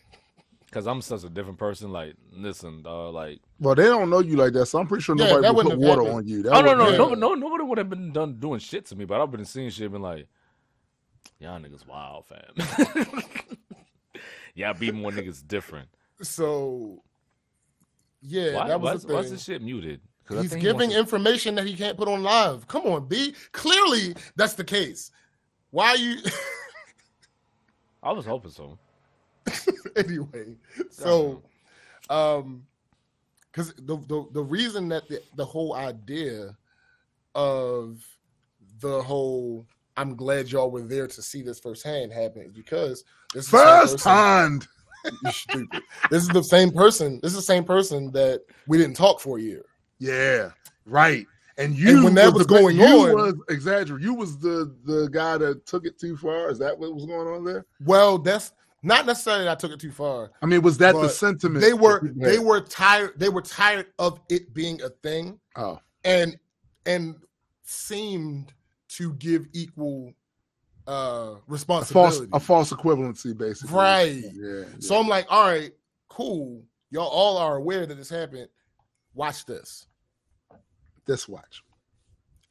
[SPEAKER 3] Cause I'm such a different person. Like, listen, dog. Like,
[SPEAKER 1] Well, they don't know you like that, so I'm pretty sure nobody
[SPEAKER 2] that
[SPEAKER 1] would put water
[SPEAKER 2] happened.
[SPEAKER 1] on you. That
[SPEAKER 3] oh no, no,
[SPEAKER 1] wouldn't
[SPEAKER 3] no, no, nobody would have been done doing shit to me. But I've been seeing shit, been like, y'all niggas wild, fam. y'all be more niggas different.
[SPEAKER 2] So, yeah,
[SPEAKER 3] Why,
[SPEAKER 2] that was
[SPEAKER 3] is-
[SPEAKER 2] the
[SPEAKER 3] why
[SPEAKER 2] thing.
[SPEAKER 3] is this shit muted? 'Cause I
[SPEAKER 2] He's
[SPEAKER 3] think he
[SPEAKER 2] giving
[SPEAKER 3] to-
[SPEAKER 2] information that he can't put on live. Come on, B. Clearly, that's the case. Why you?
[SPEAKER 3] I was hoping so.
[SPEAKER 2] anyway, so, um, because the, the the reason that the, the whole idea of the whole I'm glad y'all were there to see this firsthand happen is because this is the
[SPEAKER 1] First
[SPEAKER 2] person-
[SPEAKER 1] hand.
[SPEAKER 2] You stupid. This is the same person. This is the same person that we didn't talk for a year.
[SPEAKER 1] Yeah. Right. And you
[SPEAKER 2] when that was
[SPEAKER 1] the-
[SPEAKER 2] going
[SPEAKER 1] you
[SPEAKER 2] on-
[SPEAKER 1] was exaggerating. You was the the guy that took it too far. Is that what was going on there?
[SPEAKER 2] Well, that's not necessarily that I took it too far.
[SPEAKER 1] I mean, was that the sentiment?
[SPEAKER 2] They were they were tired. They were tired of it being a thing,
[SPEAKER 1] Oh,
[SPEAKER 2] and and seemed to give equal uh
[SPEAKER 1] a false
[SPEAKER 2] responsibility.
[SPEAKER 1] a false equivalency, basically.
[SPEAKER 2] Right.
[SPEAKER 1] Yeah.
[SPEAKER 2] So I'm like, all right, cool. Y'all all are aware that this happened. Watch this.
[SPEAKER 1] this watch.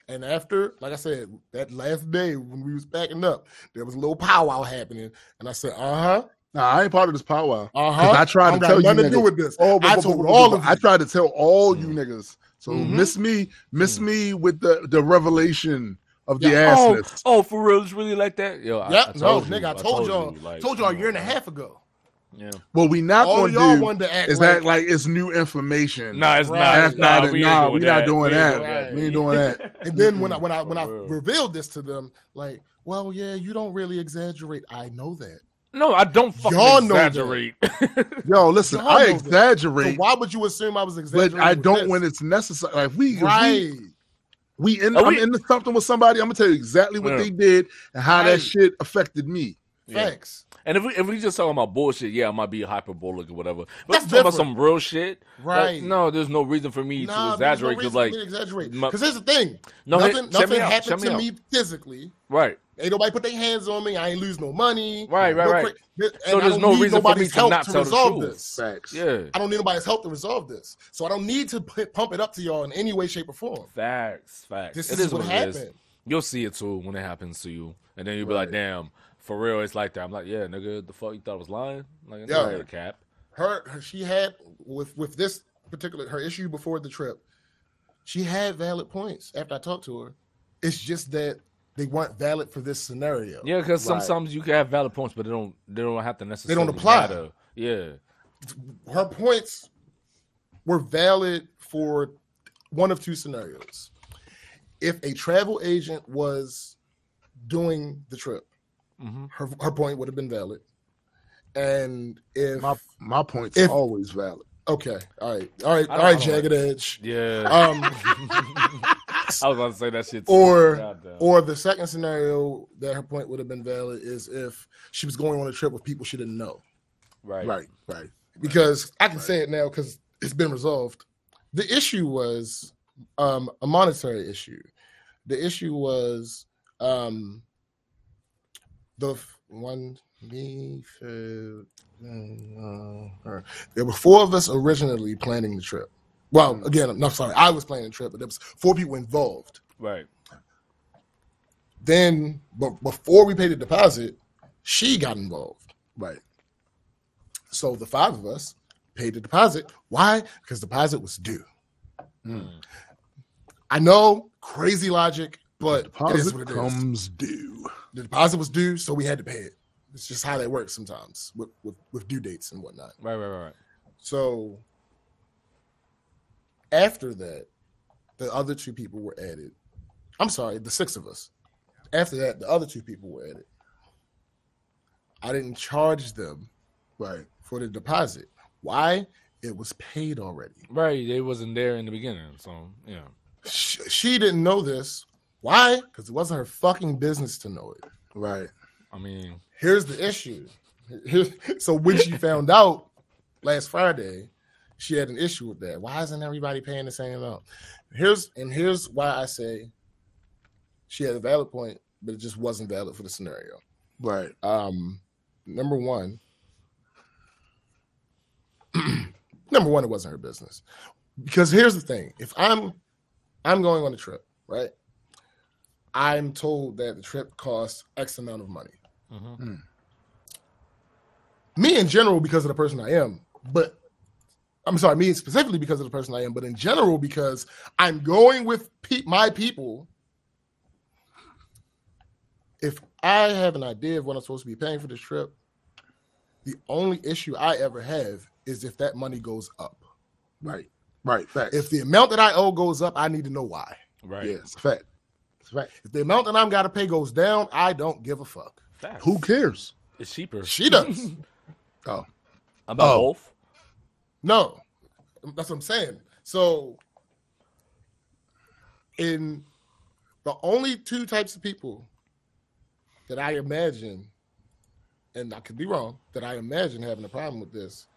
[SPEAKER 2] And after, like I said, that last day when we was backing up, there was a little powwow happening, and I said, uh huh,
[SPEAKER 1] Nah, I ain't part of this powwow.
[SPEAKER 2] Uh-huh.
[SPEAKER 1] I tried to tell you
[SPEAKER 2] nothing to do
[SPEAKER 1] niggas.
[SPEAKER 2] with this.
[SPEAKER 1] Oh,
[SPEAKER 2] I told all of
[SPEAKER 1] I tried to tell all you
[SPEAKER 3] Mm.
[SPEAKER 1] niggas. So
[SPEAKER 2] Mhm.
[SPEAKER 1] miss me, miss
[SPEAKER 3] Mm.
[SPEAKER 1] me with the the revelation of the
[SPEAKER 2] Yeah.
[SPEAKER 3] Oh,
[SPEAKER 1] assness.
[SPEAKER 3] oh, for real, it's really like that. Yo,
[SPEAKER 2] Yep,
[SPEAKER 3] I
[SPEAKER 2] no,
[SPEAKER 3] told you,
[SPEAKER 2] nigga, I told y'all,
[SPEAKER 3] you, like,
[SPEAKER 2] told y'all a year and a
[SPEAKER 3] uh,
[SPEAKER 2] half ago.
[SPEAKER 3] Yeah.
[SPEAKER 1] What we not
[SPEAKER 2] All
[SPEAKER 1] gonna
[SPEAKER 2] y'all
[SPEAKER 1] do
[SPEAKER 2] wanted to act
[SPEAKER 1] is
[SPEAKER 2] like,
[SPEAKER 1] act like it's new information.
[SPEAKER 3] Nah, it's
[SPEAKER 2] Right.
[SPEAKER 3] not.
[SPEAKER 1] That's
[SPEAKER 3] nah,
[SPEAKER 1] not it.
[SPEAKER 3] we
[SPEAKER 1] Nah, we not doing that. We ain't doing that.
[SPEAKER 2] and then when I when I when I revealed this to them, like, well, yeah, you don't really exaggerate. I know that.
[SPEAKER 3] No, I don't fucking
[SPEAKER 2] Y'all know
[SPEAKER 3] exaggerate.
[SPEAKER 1] Yo, listen,
[SPEAKER 2] Y'all
[SPEAKER 1] I
[SPEAKER 2] that. So
[SPEAKER 1] exaggerate,
[SPEAKER 2] why would you assume I was
[SPEAKER 1] but
[SPEAKER 2] exaggerating?
[SPEAKER 1] I don't
[SPEAKER 2] this?
[SPEAKER 1] when it's necessary. Like we,
[SPEAKER 2] right.
[SPEAKER 1] we, we in,
[SPEAKER 3] Oh,
[SPEAKER 1] I'm
[SPEAKER 3] we-
[SPEAKER 1] into something with somebody. I'm gonna tell you exactly what
[SPEAKER 3] Yeah.
[SPEAKER 1] they did and how that shit affected me.
[SPEAKER 3] Yeah.
[SPEAKER 2] Facts.
[SPEAKER 3] And if we if we just talking about bullshit, yeah, I might be hyperbolic or whatever. But
[SPEAKER 2] That's
[SPEAKER 3] talking about some real shit, like,
[SPEAKER 2] Right.
[SPEAKER 3] no, there's no reason for me
[SPEAKER 2] Nah,
[SPEAKER 3] to
[SPEAKER 2] no
[SPEAKER 3] exaggerate because
[SPEAKER 2] reason
[SPEAKER 3] like
[SPEAKER 2] exaggerate. Because here's the thing.
[SPEAKER 3] no,
[SPEAKER 2] nothing nothing
[SPEAKER 3] me out, check
[SPEAKER 2] happened
[SPEAKER 3] me
[SPEAKER 2] to me physically.
[SPEAKER 3] right,
[SPEAKER 2] Ain't nobody put their hands on me. I ain't lose no money.
[SPEAKER 3] Right, right,
[SPEAKER 2] no
[SPEAKER 3] right.
[SPEAKER 2] cra- and
[SPEAKER 3] So there's no reason for me
[SPEAKER 2] nobody's
[SPEAKER 3] to
[SPEAKER 2] help
[SPEAKER 3] not
[SPEAKER 2] to
[SPEAKER 3] tell the truth.
[SPEAKER 2] this.
[SPEAKER 1] Facts.
[SPEAKER 3] yeah,
[SPEAKER 2] I don't need nobody's help to resolve this. So I don't need to p- pump it up to y'all in any way, shape, or form.
[SPEAKER 3] facts, facts.
[SPEAKER 2] This
[SPEAKER 3] It
[SPEAKER 2] is, what
[SPEAKER 3] it is.
[SPEAKER 2] happened.
[SPEAKER 3] You'll see it too when it happens to you, and then you'll be like, damn, for real, it's like that. I'm like, yeah, nigga, the fuck you thought I was lying? Like, it's
[SPEAKER 2] Yeah.
[SPEAKER 3] not a cap.
[SPEAKER 2] Her, her, she had with with this particular her issue before the trip. She had valid points after I talked to her. It's just that they weren't valid for this scenario.
[SPEAKER 3] Yeah, because
[SPEAKER 1] Right.
[SPEAKER 3] sometimes you can have valid points, but they don't they don't have to necessarily They don't
[SPEAKER 2] apply.
[SPEAKER 3] matter. Yeah,
[SPEAKER 2] her points were valid for one of two scenarios. If a travel agent was doing the trip,
[SPEAKER 3] hmm
[SPEAKER 2] her, her point would have been valid. And if
[SPEAKER 1] My my point's
[SPEAKER 2] If-
[SPEAKER 1] always valid.
[SPEAKER 2] okay, All right. All right.
[SPEAKER 3] All right,
[SPEAKER 2] all
[SPEAKER 3] don't-
[SPEAKER 2] right,
[SPEAKER 3] I don't
[SPEAKER 2] jagged edge.
[SPEAKER 3] yeah.
[SPEAKER 2] Um,
[SPEAKER 3] I was about to say that shit. Too.
[SPEAKER 2] or or the second scenario that her point would have been valid is if she was going on a trip with people she didn't know.
[SPEAKER 3] right,
[SPEAKER 1] Right, right.
[SPEAKER 2] because I can say it now because it's been resolved. The issue was um, a monetary issue. The issue was um, the f- one me food. uh, There were four of us originally planning the trip. Well, again, no, sorry, I was planning the trip, but there was four people involved.
[SPEAKER 3] right.
[SPEAKER 2] Then, but before we paid the deposit, she got involved.
[SPEAKER 1] Right.
[SPEAKER 2] So the five of us paid the deposit. Why? Because the deposit was due.
[SPEAKER 1] Mm.
[SPEAKER 2] I know, crazy logic, but it is
[SPEAKER 1] Deposit
[SPEAKER 2] what it is.
[SPEAKER 1] comes due.
[SPEAKER 2] the deposit was due, so we had to pay it. It's just how that works sometimes with, with, with due dates and whatnot.
[SPEAKER 3] Right, right, right, right.
[SPEAKER 2] So after that, the other two people were added. I'm sorry, the six of us. After that, the other two people were added. I didn't charge them
[SPEAKER 1] Right.
[SPEAKER 2] for the deposit. Why? It was paid already.
[SPEAKER 3] Right, they wasn't there in the beginning, so yeah.
[SPEAKER 2] She, she didn't know this. Why? Because it wasn't her fucking business to know it.
[SPEAKER 1] Right.
[SPEAKER 3] I mean,
[SPEAKER 2] Here's the issue. So when she found out last Friday, she had an issue with that. Why isn't everybody paying the same amount? Here's and here's why I say she had a valid point, but it just wasn't valid for the scenario.
[SPEAKER 1] Right.
[SPEAKER 2] Um, number one, number one, it wasn't her business. Because here's the thing: if I'm I'm going on a trip, right? I'm told that the trip costs X amount of money.
[SPEAKER 3] mhm.
[SPEAKER 2] Me in general, because of the person I am, but I'm sorry, me specifically because of the person I am, but in general because I'm going with pe- my people. If I have an idea of what I'm supposed to be paying for this trip, the only issue I ever have is if that money goes up.
[SPEAKER 1] Right. Right. Facts.
[SPEAKER 2] If the amount that I owe goes up, I need to know why.
[SPEAKER 3] right.
[SPEAKER 1] Yes. fact. Fact.
[SPEAKER 2] If the amount that I'm got to pay goes down, I don't give a fuck.
[SPEAKER 3] Facts.
[SPEAKER 1] Who cares?
[SPEAKER 3] It's cheaper.
[SPEAKER 2] She does.
[SPEAKER 1] Oh.
[SPEAKER 3] About
[SPEAKER 1] Oh.
[SPEAKER 3] both?
[SPEAKER 2] No, that's what I'm saying. So, in the only two types of people that I imagine, and I could be wrong, that I imagine having a problem with this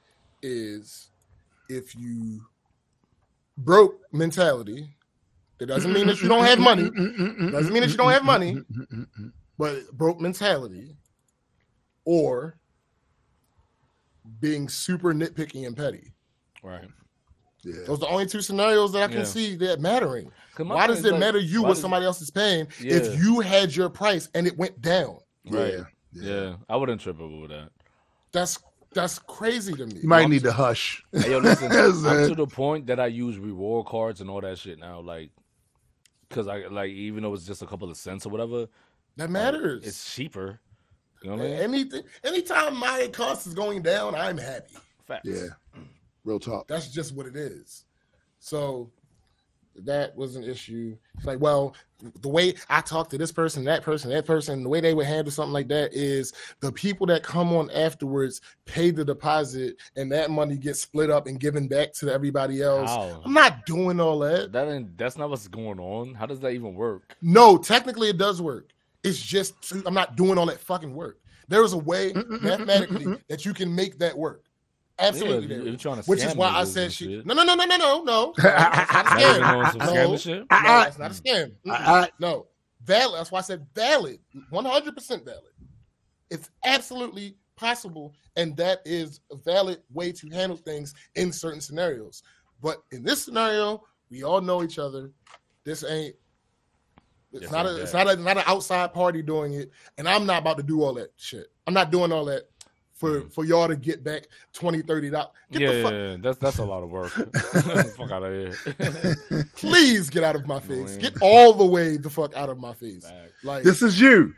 [SPEAKER 2] is if you broke mentality. It doesn't mean that you don't have money. It Doesn't mean that you don't have money, but broke mentality, or being super nitpicky and petty.
[SPEAKER 3] Right.
[SPEAKER 1] Yeah.
[SPEAKER 2] Those are the only two scenarios that I can
[SPEAKER 3] Yeah.
[SPEAKER 2] see that mattering. Why does it
[SPEAKER 3] like,
[SPEAKER 2] matter you
[SPEAKER 3] why
[SPEAKER 2] what somebody else is paying
[SPEAKER 3] Yeah.
[SPEAKER 2] if you had your price and it went down?
[SPEAKER 3] Right.
[SPEAKER 1] Yeah.
[SPEAKER 3] Yeah. I wouldn't trip over that.
[SPEAKER 2] That's that's crazy to me.
[SPEAKER 1] You might need to hush.
[SPEAKER 3] Hey, yo, listen, I'm to the point that I use reward cards and all that shit now, like, because I like even though it's just a couple of cents or whatever,
[SPEAKER 2] That
[SPEAKER 3] like,
[SPEAKER 2] matters.
[SPEAKER 3] it's cheaper. You know what I mean?
[SPEAKER 2] Anything anytime my cost is going down, I'm happy.
[SPEAKER 3] Facts.
[SPEAKER 1] Yeah. Real talk.
[SPEAKER 2] That's just what it is. So that was an issue. It's like, well, the way I talk to this person, that person, that person, the way they would handle something like that is the people that come on afterwards pay the deposit and that money gets split up and given back to everybody else.
[SPEAKER 3] How?
[SPEAKER 2] I'm not doing all that.
[SPEAKER 3] That ain't, that's not what's going on. How does that even work?
[SPEAKER 2] No, technically it does work. It's just I'm not doing all that fucking work. There is a way mm, mm, mm, mathematically that you can make that work. Absolutely,
[SPEAKER 3] Yeah,
[SPEAKER 2] there
[SPEAKER 3] if you're trying to
[SPEAKER 2] which is why I said she.
[SPEAKER 3] shit.
[SPEAKER 2] No, no, no, no, no, no, no. That's not a
[SPEAKER 3] Now you're
[SPEAKER 2] scam.
[SPEAKER 3] doing some
[SPEAKER 2] No. No, that's not a scam. Mm-mm.
[SPEAKER 1] Uh, uh,
[SPEAKER 2] no, valid. That's why I said valid. One hundred percent valid. It's absolutely possible, and that is a valid way to handle things in certain scenarios. But in this scenario, we all know each other. This ain't. It's
[SPEAKER 3] Yes,
[SPEAKER 2] not a. It's not a. Not an outside party doing it, and I'm not about to do all that shit. I'm not doing all that for mm. for y'all to get back 20 30 dollars.
[SPEAKER 3] Yeah,
[SPEAKER 2] the
[SPEAKER 3] yeah, yeah, that's that's a lot of work. fuck out of here.
[SPEAKER 2] Please get out of my face. Get all the way the fuck out of my face.
[SPEAKER 3] Facts.
[SPEAKER 2] Like
[SPEAKER 1] This is you.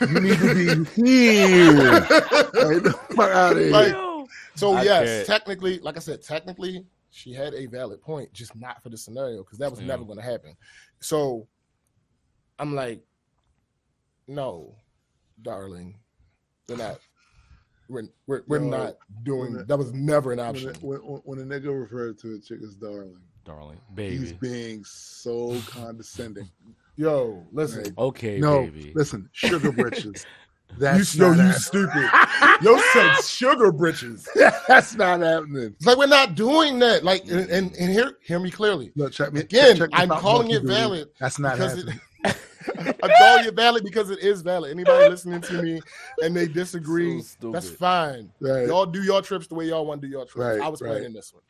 [SPEAKER 1] You need to be here. Right, the fuck out of here.
[SPEAKER 2] Like- So
[SPEAKER 3] I
[SPEAKER 2] yes,
[SPEAKER 3] can't.
[SPEAKER 2] technically, like I said, technically she had a valid point, just not for the scenario because that was
[SPEAKER 3] Yeah.
[SPEAKER 2] never going to happen. So I'm like, no, darling, we're not. We're we're, we're
[SPEAKER 1] No.
[SPEAKER 2] not doing.
[SPEAKER 1] When the-
[SPEAKER 2] That was never an option.
[SPEAKER 1] a, when, when a nigga referred to a chick as darling,
[SPEAKER 3] Darling, baby, he's
[SPEAKER 1] being so condescending.
[SPEAKER 2] Yo, listen,
[SPEAKER 1] Right.
[SPEAKER 3] Okay,
[SPEAKER 1] no,
[SPEAKER 3] baby.
[SPEAKER 1] listen, sugar britches.
[SPEAKER 2] you
[SPEAKER 1] That's
[SPEAKER 2] yo,
[SPEAKER 1] not
[SPEAKER 2] you stupid. Yo said sugar britches.
[SPEAKER 1] That's not happening.
[SPEAKER 2] It's like we're not doing that. Like, and, and, and hear hear me clearly.
[SPEAKER 1] Look, check me
[SPEAKER 2] Again,
[SPEAKER 1] check the
[SPEAKER 2] I'm calling it valid
[SPEAKER 1] That's not
[SPEAKER 2] because it,
[SPEAKER 1] happening.
[SPEAKER 2] I'm calling it valid because it is valid. Anybody listening to me and they disagree,
[SPEAKER 3] So
[SPEAKER 2] that's fine.
[SPEAKER 1] right,
[SPEAKER 2] Y'all do your trips the way y'all want to do your trips.
[SPEAKER 1] Right,
[SPEAKER 2] I was
[SPEAKER 1] right.
[SPEAKER 2] planning this one.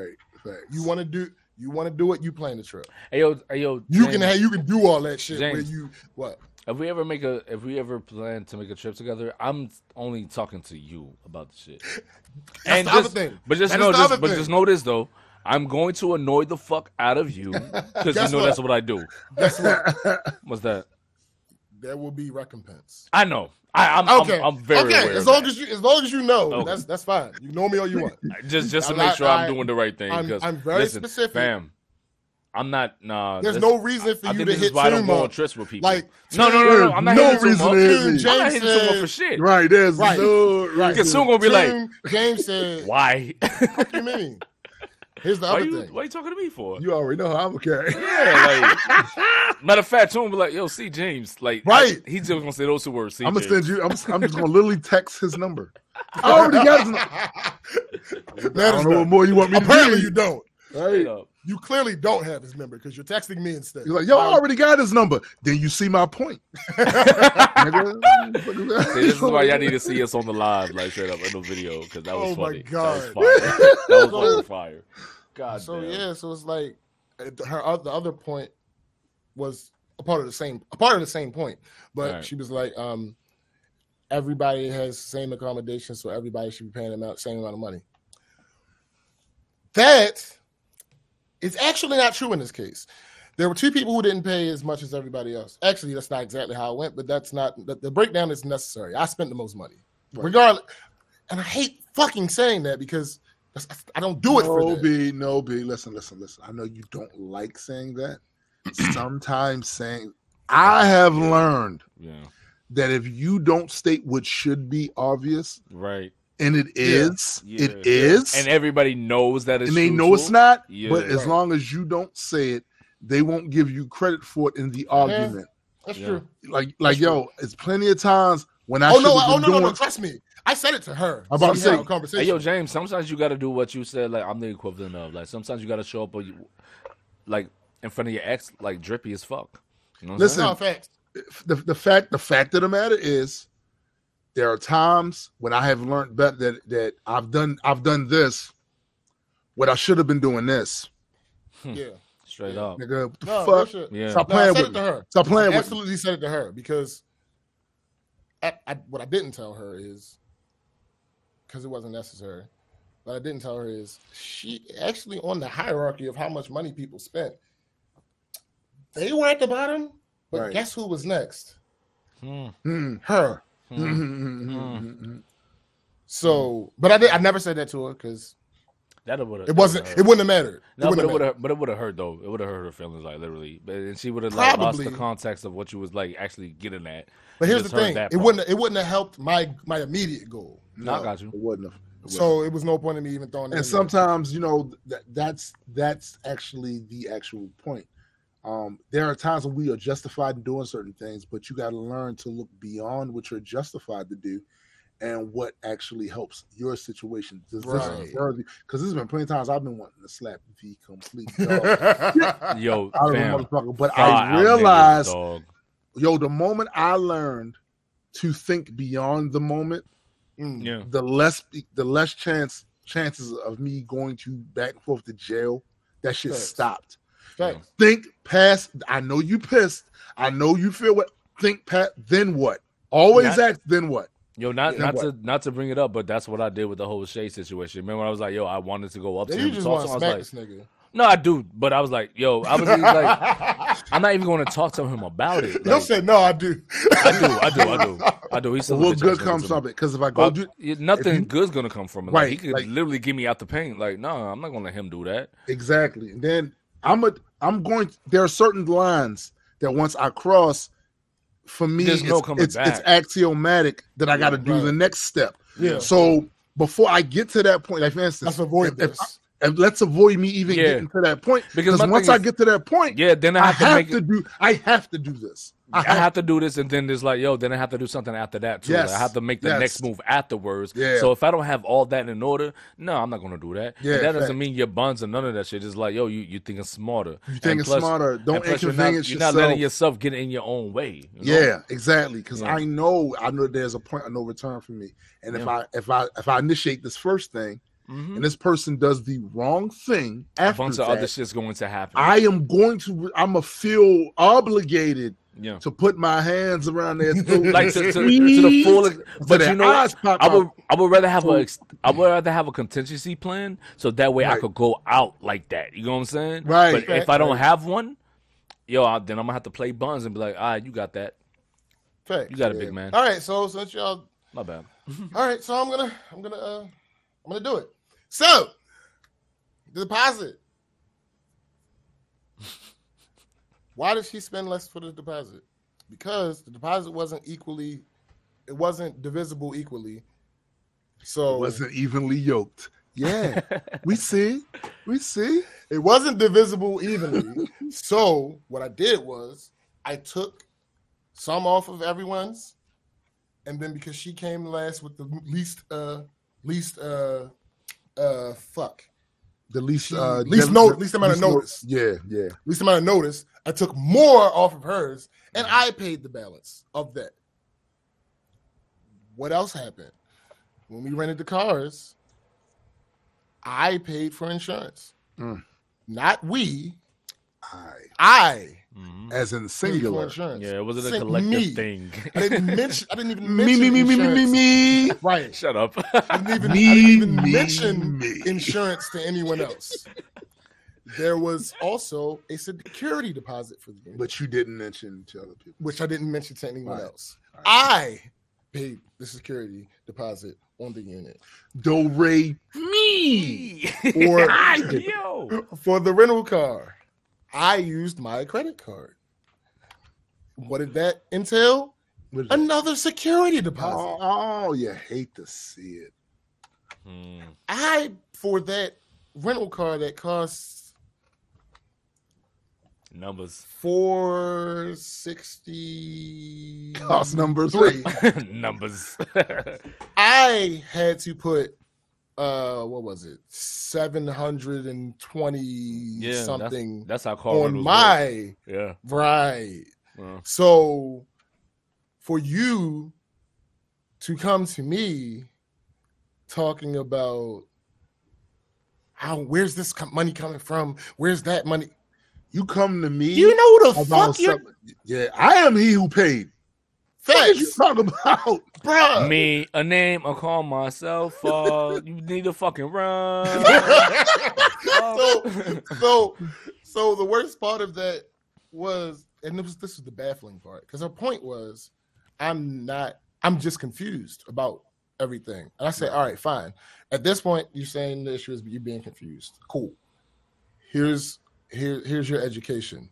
[SPEAKER 1] right. Facts.
[SPEAKER 2] You want to do you want to do it, you plan the trip.
[SPEAKER 3] Hey yo, hey yo.
[SPEAKER 2] You
[SPEAKER 3] James,
[SPEAKER 2] can have you can do all that shit where you what?
[SPEAKER 3] If we ever make a, if we ever plan to make a trip together, I'm only talking to you about the shit.
[SPEAKER 2] That's the other thing.
[SPEAKER 3] But just
[SPEAKER 2] That
[SPEAKER 3] know
[SPEAKER 2] is the
[SPEAKER 3] this,
[SPEAKER 2] other
[SPEAKER 3] but
[SPEAKER 2] thing.
[SPEAKER 3] just know this though. I'm going to annoy the fuck out of you because you know
[SPEAKER 2] what?
[SPEAKER 3] that's what I do.
[SPEAKER 2] Guess what?
[SPEAKER 3] What's that?
[SPEAKER 2] there will be recompense.
[SPEAKER 3] I know. I, I'm,
[SPEAKER 2] Okay,
[SPEAKER 3] I'm, I'm very
[SPEAKER 2] okay.
[SPEAKER 3] aware.
[SPEAKER 2] As long as you, as long as you know,
[SPEAKER 3] Okay.
[SPEAKER 2] that's that's fine. You know me all you want.
[SPEAKER 3] just just to
[SPEAKER 2] I'm
[SPEAKER 3] make
[SPEAKER 2] not-
[SPEAKER 3] sure I'm
[SPEAKER 2] I-
[SPEAKER 3] doing the right thing.
[SPEAKER 2] I'm- I'm very
[SPEAKER 3] listen,
[SPEAKER 2] specific.
[SPEAKER 3] fam. I'm not. Nah,
[SPEAKER 2] There's
[SPEAKER 3] this-
[SPEAKER 2] no reason for
[SPEAKER 3] I
[SPEAKER 2] you
[SPEAKER 3] think
[SPEAKER 2] to
[SPEAKER 3] this
[SPEAKER 2] hit
[SPEAKER 3] is why I don't go on trips with people.
[SPEAKER 2] Like
[SPEAKER 3] no, no, no, no. I'm not
[SPEAKER 1] No
[SPEAKER 3] hitting
[SPEAKER 1] reason to hit me.
[SPEAKER 3] I'm not
[SPEAKER 2] James
[SPEAKER 3] hitting
[SPEAKER 2] said-
[SPEAKER 3] for shit.
[SPEAKER 1] Right, there's
[SPEAKER 2] Right.
[SPEAKER 1] no right.
[SPEAKER 3] Because soon gonna be like,
[SPEAKER 2] Tim, James said,
[SPEAKER 3] why?
[SPEAKER 2] "What do you mean?" Here's the
[SPEAKER 3] why
[SPEAKER 2] other
[SPEAKER 3] you
[SPEAKER 2] thing.
[SPEAKER 3] why you talking to me for?
[SPEAKER 1] You already know how I'm okay.
[SPEAKER 3] Yeah, like matter of fact, Tune be like, yo, see James, like,
[SPEAKER 2] Right.
[SPEAKER 3] I- he's just gonna say those two words. See
[SPEAKER 1] I'm gonna send you. I'm, I'm just gonna literally text his number. I already got his number. I don't know what more you want me to
[SPEAKER 2] Apparently,
[SPEAKER 1] do.
[SPEAKER 2] you don't.
[SPEAKER 3] Straight
[SPEAKER 1] Right?
[SPEAKER 3] Up.
[SPEAKER 2] You clearly don't have his number because you're texting me instead.
[SPEAKER 1] He's like, yo, I already got his number. Then you see my point. Nigga.
[SPEAKER 3] See, this is why y'all need to see us on the live, like straight up in the video, because that was
[SPEAKER 2] Oh my. God.
[SPEAKER 3] That was fire. that was fucking fire. God
[SPEAKER 2] so
[SPEAKER 3] damn.
[SPEAKER 2] yeah, so it's like uh, her oth- the other point was a part of the same a part of the same point, but
[SPEAKER 3] Right.
[SPEAKER 2] she was like, um, everybody has same accommodations, so everybody should be paying them out same amount of money. That is actually not true in this case. There were two people who didn't pay as much as everybody else. Actually, that's not exactly how it went, but that's not the, the breakdown is necessary. I spent the most money,
[SPEAKER 1] Right.
[SPEAKER 2] regardless. And I hate fucking saying that because that's- I don't do it for
[SPEAKER 1] no
[SPEAKER 2] that.
[SPEAKER 1] B, no B. Listen, listen, listen. I know you don't like saying that. Sometimes saying I have learned
[SPEAKER 3] Yeah.
[SPEAKER 1] that if you don't state what should be obvious,
[SPEAKER 3] Right.
[SPEAKER 1] And it is,
[SPEAKER 3] Yeah.
[SPEAKER 1] it is,
[SPEAKER 3] And everybody knows that it's
[SPEAKER 1] and they
[SPEAKER 3] true,
[SPEAKER 1] know it's not.
[SPEAKER 3] Yeah.
[SPEAKER 1] But as long as you don't say it, they won't give you credit for it in the argument.
[SPEAKER 2] That's
[SPEAKER 3] Yeah.
[SPEAKER 2] true.
[SPEAKER 1] Like, like, yo, it's plenty of times when I
[SPEAKER 2] Oh
[SPEAKER 1] should
[SPEAKER 2] no!
[SPEAKER 1] have
[SPEAKER 2] Oh
[SPEAKER 1] been
[SPEAKER 2] no! No!
[SPEAKER 1] doing.
[SPEAKER 2] No! Trust me. I said it to her.
[SPEAKER 1] I'm about to
[SPEAKER 2] So
[SPEAKER 1] say-
[SPEAKER 2] a conversation.
[SPEAKER 3] Hey, yo, James. Sometimes you got to do what you said. Like I'm the equivalent of. Like sometimes you got to show up, or you, like in front of your ex, like drippy as fuck. You know what I'm
[SPEAKER 1] Listen,
[SPEAKER 3] saying?
[SPEAKER 2] no facts.
[SPEAKER 1] the, the fact the fact of the matter is there are times when I have learned that that that I've done I've done this what I should have been doing this.
[SPEAKER 2] Yeah.
[SPEAKER 3] straight up.
[SPEAKER 1] Nigga, what the
[SPEAKER 2] No,
[SPEAKER 1] fuck?
[SPEAKER 3] Yeah.
[SPEAKER 1] Stop
[SPEAKER 2] No, I
[SPEAKER 1] playing
[SPEAKER 2] said
[SPEAKER 1] with
[SPEAKER 2] it to her.
[SPEAKER 1] Stop playing
[SPEAKER 2] I
[SPEAKER 1] with me.
[SPEAKER 2] absolutely said it to her because I, I, what I didn't tell her is because it wasn't necessary. What I didn't tell her is she actually on the hierarchy of how much money people spent. They were at the bottom, but
[SPEAKER 1] Right.
[SPEAKER 2] guess who was next?
[SPEAKER 3] Hmm.
[SPEAKER 1] Mm.
[SPEAKER 2] Her.
[SPEAKER 1] Mm.
[SPEAKER 2] So, but I did. I never said that to her because
[SPEAKER 3] That would have.
[SPEAKER 2] it wasn't. It wouldn't have mattered. It
[SPEAKER 3] No, but
[SPEAKER 2] wouldn't
[SPEAKER 3] it would
[SPEAKER 2] mattered.
[SPEAKER 3] have, but it would have hurt though. It would have hurt her feelings, like literally. But and she would have like lost the context of what you was like actually getting at.
[SPEAKER 2] But here's the thing: it
[SPEAKER 3] part.
[SPEAKER 2] wouldn't. It wouldn't have helped my my immediate goal.
[SPEAKER 3] No, I got you.
[SPEAKER 1] It wouldn't have. It wouldn't have.
[SPEAKER 2] So it was no point in me even throwing it.
[SPEAKER 1] and
[SPEAKER 2] in there.
[SPEAKER 1] sometimes you know that that's that's actually the actual point um there are times when we are justified in doing certain things but you got to learn to look beyond what you're justified to do and what actually helps your situation does
[SPEAKER 2] Right.
[SPEAKER 1] this further because there's been plenty of times i've been wanting to slap the complete dog
[SPEAKER 3] Yo,
[SPEAKER 1] out of
[SPEAKER 3] fam,
[SPEAKER 1] motherfucker but
[SPEAKER 3] far
[SPEAKER 1] i
[SPEAKER 3] out
[SPEAKER 1] realized yo the moment i learned to think beyond the moment
[SPEAKER 2] Mm.
[SPEAKER 3] Yeah,
[SPEAKER 1] the less the less chance chances of me going to back and forth to jail that shit
[SPEAKER 2] Facts.
[SPEAKER 1] stopped Think past i know you pissed i know you feel what think past then what always ask then what
[SPEAKER 3] yo, not
[SPEAKER 1] Yeah.
[SPEAKER 3] not to not to bring it up, but that's what I did with the whole Shay situation. Remember when I was like, yo, I wanted to go up to
[SPEAKER 2] Then
[SPEAKER 3] him
[SPEAKER 2] you
[SPEAKER 3] and
[SPEAKER 2] just
[SPEAKER 3] talk to
[SPEAKER 2] to
[SPEAKER 3] him. I was like,
[SPEAKER 2] nigga.
[SPEAKER 3] no, I do, but I was like, yo, I was like, I'm not even going to talk to him about it.
[SPEAKER 2] He'll say no. I do.
[SPEAKER 3] I do, I do, I do, I do. He's still a
[SPEAKER 1] what good comes from it because if i go do
[SPEAKER 3] nothing
[SPEAKER 1] you-
[SPEAKER 3] good's gonna come from it. Like, he could
[SPEAKER 1] like-
[SPEAKER 3] literally get me out the paint. Like, no, I'm not gonna let him do that.
[SPEAKER 1] exactly and then i'm a i'm going there are certain lines that once i cross for me
[SPEAKER 3] There's
[SPEAKER 1] it's,
[SPEAKER 3] no coming
[SPEAKER 1] it's, it's axiomatic that i got to do
[SPEAKER 2] Right.
[SPEAKER 1] the next step
[SPEAKER 2] Yeah.
[SPEAKER 1] so before i get to that point like for instance
[SPEAKER 2] Let's avoid
[SPEAKER 1] if- if
[SPEAKER 2] this.
[SPEAKER 1] and let's avoid me even
[SPEAKER 3] Yeah.
[SPEAKER 1] getting to that point
[SPEAKER 3] Because
[SPEAKER 1] because once
[SPEAKER 3] thing
[SPEAKER 1] I
[SPEAKER 3] is-
[SPEAKER 1] get to that point,
[SPEAKER 3] Yeah, then I
[SPEAKER 1] I
[SPEAKER 3] have to
[SPEAKER 1] have
[SPEAKER 3] make
[SPEAKER 1] to
[SPEAKER 3] it.
[SPEAKER 1] do. I have to do this.
[SPEAKER 3] I have to do this, and then there's like, yo, then I have to do something after that too. Like, I have to make the
[SPEAKER 1] yes.
[SPEAKER 3] next move afterwards.
[SPEAKER 1] Yeah.
[SPEAKER 3] So if I don't have all that in order, no, I'm not gonna do that.
[SPEAKER 1] Yeah,
[SPEAKER 3] And that doesn't
[SPEAKER 1] fact.
[SPEAKER 3] mean you're buns or none of that shit. It's like, yo, you you thinking smarter.
[SPEAKER 1] You thinking
[SPEAKER 3] plus-
[SPEAKER 1] smarter. Don't
[SPEAKER 3] plus you're not,
[SPEAKER 1] inconvenience
[SPEAKER 3] you're not letting yourself get in your own way. you know?
[SPEAKER 1] Yeah, exactly. Because
[SPEAKER 3] Yeah.
[SPEAKER 1] I know, I know there's a point of no return for me. And if I if I if I initiate this first thing,
[SPEAKER 3] Mhm.
[SPEAKER 1] and this person does the wrong thing
[SPEAKER 3] A
[SPEAKER 1] after
[SPEAKER 3] bunch
[SPEAKER 1] that,
[SPEAKER 3] of other shit's going to happen.
[SPEAKER 1] I am going to. I'm gonna feel obligated
[SPEAKER 3] yeah.
[SPEAKER 1] to put my hands around their throat,
[SPEAKER 3] Like to, to, to the full, but
[SPEAKER 1] their
[SPEAKER 3] you know, what?
[SPEAKER 1] eyes
[SPEAKER 3] I
[SPEAKER 1] out.
[SPEAKER 3] would I would rather have a ex- I would rather have a contingency plan so that way I could go out like that. You know what I'm saying?
[SPEAKER 1] Right.
[SPEAKER 3] But if I don't
[SPEAKER 1] Right.
[SPEAKER 3] have one, yo, I, then I'm gonna have to play buns and be like, all right, you got that.
[SPEAKER 2] Fact.
[SPEAKER 3] You got it,
[SPEAKER 1] Yeah.
[SPEAKER 3] big man.
[SPEAKER 2] All right, so since y'all
[SPEAKER 3] My bad.
[SPEAKER 2] All right, so I'm gonna I'm gonna uh I'm gonna do it. So the deposit. Why did she spend less for the deposit? Because the deposit wasn't equally it wasn't divisible equally. So
[SPEAKER 1] It wasn't evenly yoked.
[SPEAKER 2] yeah,
[SPEAKER 1] We see. We see.
[SPEAKER 2] it wasn't divisible evenly. so what I did was I took some off of everyone's, and then because she came last with the least uh least uh uh fuck
[SPEAKER 1] The least uh
[SPEAKER 2] least
[SPEAKER 1] the-
[SPEAKER 2] note-
[SPEAKER 1] the-
[SPEAKER 2] least amount of
[SPEAKER 1] no-
[SPEAKER 2] notice.
[SPEAKER 1] Yeah, yeah.
[SPEAKER 2] least amount of notice, I took more off of hers and I paid the balance of that. What else happened? When we rented the cars, I paid for insurance.
[SPEAKER 1] Mm.
[SPEAKER 2] Not we,
[SPEAKER 1] I
[SPEAKER 2] I
[SPEAKER 3] Mhm.
[SPEAKER 1] as in
[SPEAKER 2] paid
[SPEAKER 1] singular.
[SPEAKER 2] insurance.
[SPEAKER 3] Yeah, it wasn't a
[SPEAKER 2] Say
[SPEAKER 3] collective
[SPEAKER 2] me.
[SPEAKER 3] thing.
[SPEAKER 2] I didn't mention I didn't even
[SPEAKER 1] Me,
[SPEAKER 2] mention
[SPEAKER 1] me, me, me, me, me, me.
[SPEAKER 2] Right.
[SPEAKER 3] Shut up.
[SPEAKER 2] I didn't even, I didn't even
[SPEAKER 1] me,
[SPEAKER 2] mention
[SPEAKER 1] me.
[SPEAKER 2] insurance to anyone else. There was also a security deposit for the unit.
[SPEAKER 1] But you didn't mention to other people.
[SPEAKER 2] which I didn't mention to anyone
[SPEAKER 1] Right.
[SPEAKER 2] else.
[SPEAKER 1] Right.
[SPEAKER 2] I paid the security deposit on the unit
[SPEAKER 1] Do re me.
[SPEAKER 2] Or-
[SPEAKER 3] yo.
[SPEAKER 2] for the rental car. I used my credit card. What did that entail?
[SPEAKER 1] What is that?
[SPEAKER 2] Another security deposit.
[SPEAKER 1] Oh, oh, you hate to see it.
[SPEAKER 3] Hmm.
[SPEAKER 2] I for that rental car that costs
[SPEAKER 3] Numbers.
[SPEAKER 2] four sixty
[SPEAKER 1] Cost numbers.
[SPEAKER 2] three.
[SPEAKER 3] Numbers.
[SPEAKER 2] I had to put uh what was it? Seven hundred and twenty
[SPEAKER 3] yeah,
[SPEAKER 2] something
[SPEAKER 3] That's, how car
[SPEAKER 2] on my
[SPEAKER 3] work. Yeah.
[SPEAKER 2] right.
[SPEAKER 3] Uh,
[SPEAKER 2] So for you to come to me talking about how where's this money coming from? Where's that money?
[SPEAKER 1] You come to me.
[SPEAKER 2] You know who the fuck you're.
[SPEAKER 1] Yeah, I am he who paid. What did you
[SPEAKER 2] facts,
[SPEAKER 1] talk about?
[SPEAKER 2] bruh.
[SPEAKER 3] me, a name, I call myself. Uh, you need to fucking run.
[SPEAKER 2] so, so, so the worst part of that was, and this was this was the baffling part, because her point was, I'm not, I'm just confused about everything. And I said, all right, fine. At this point, you're saying the issue is you being confused. Cool. Here's here here's your education.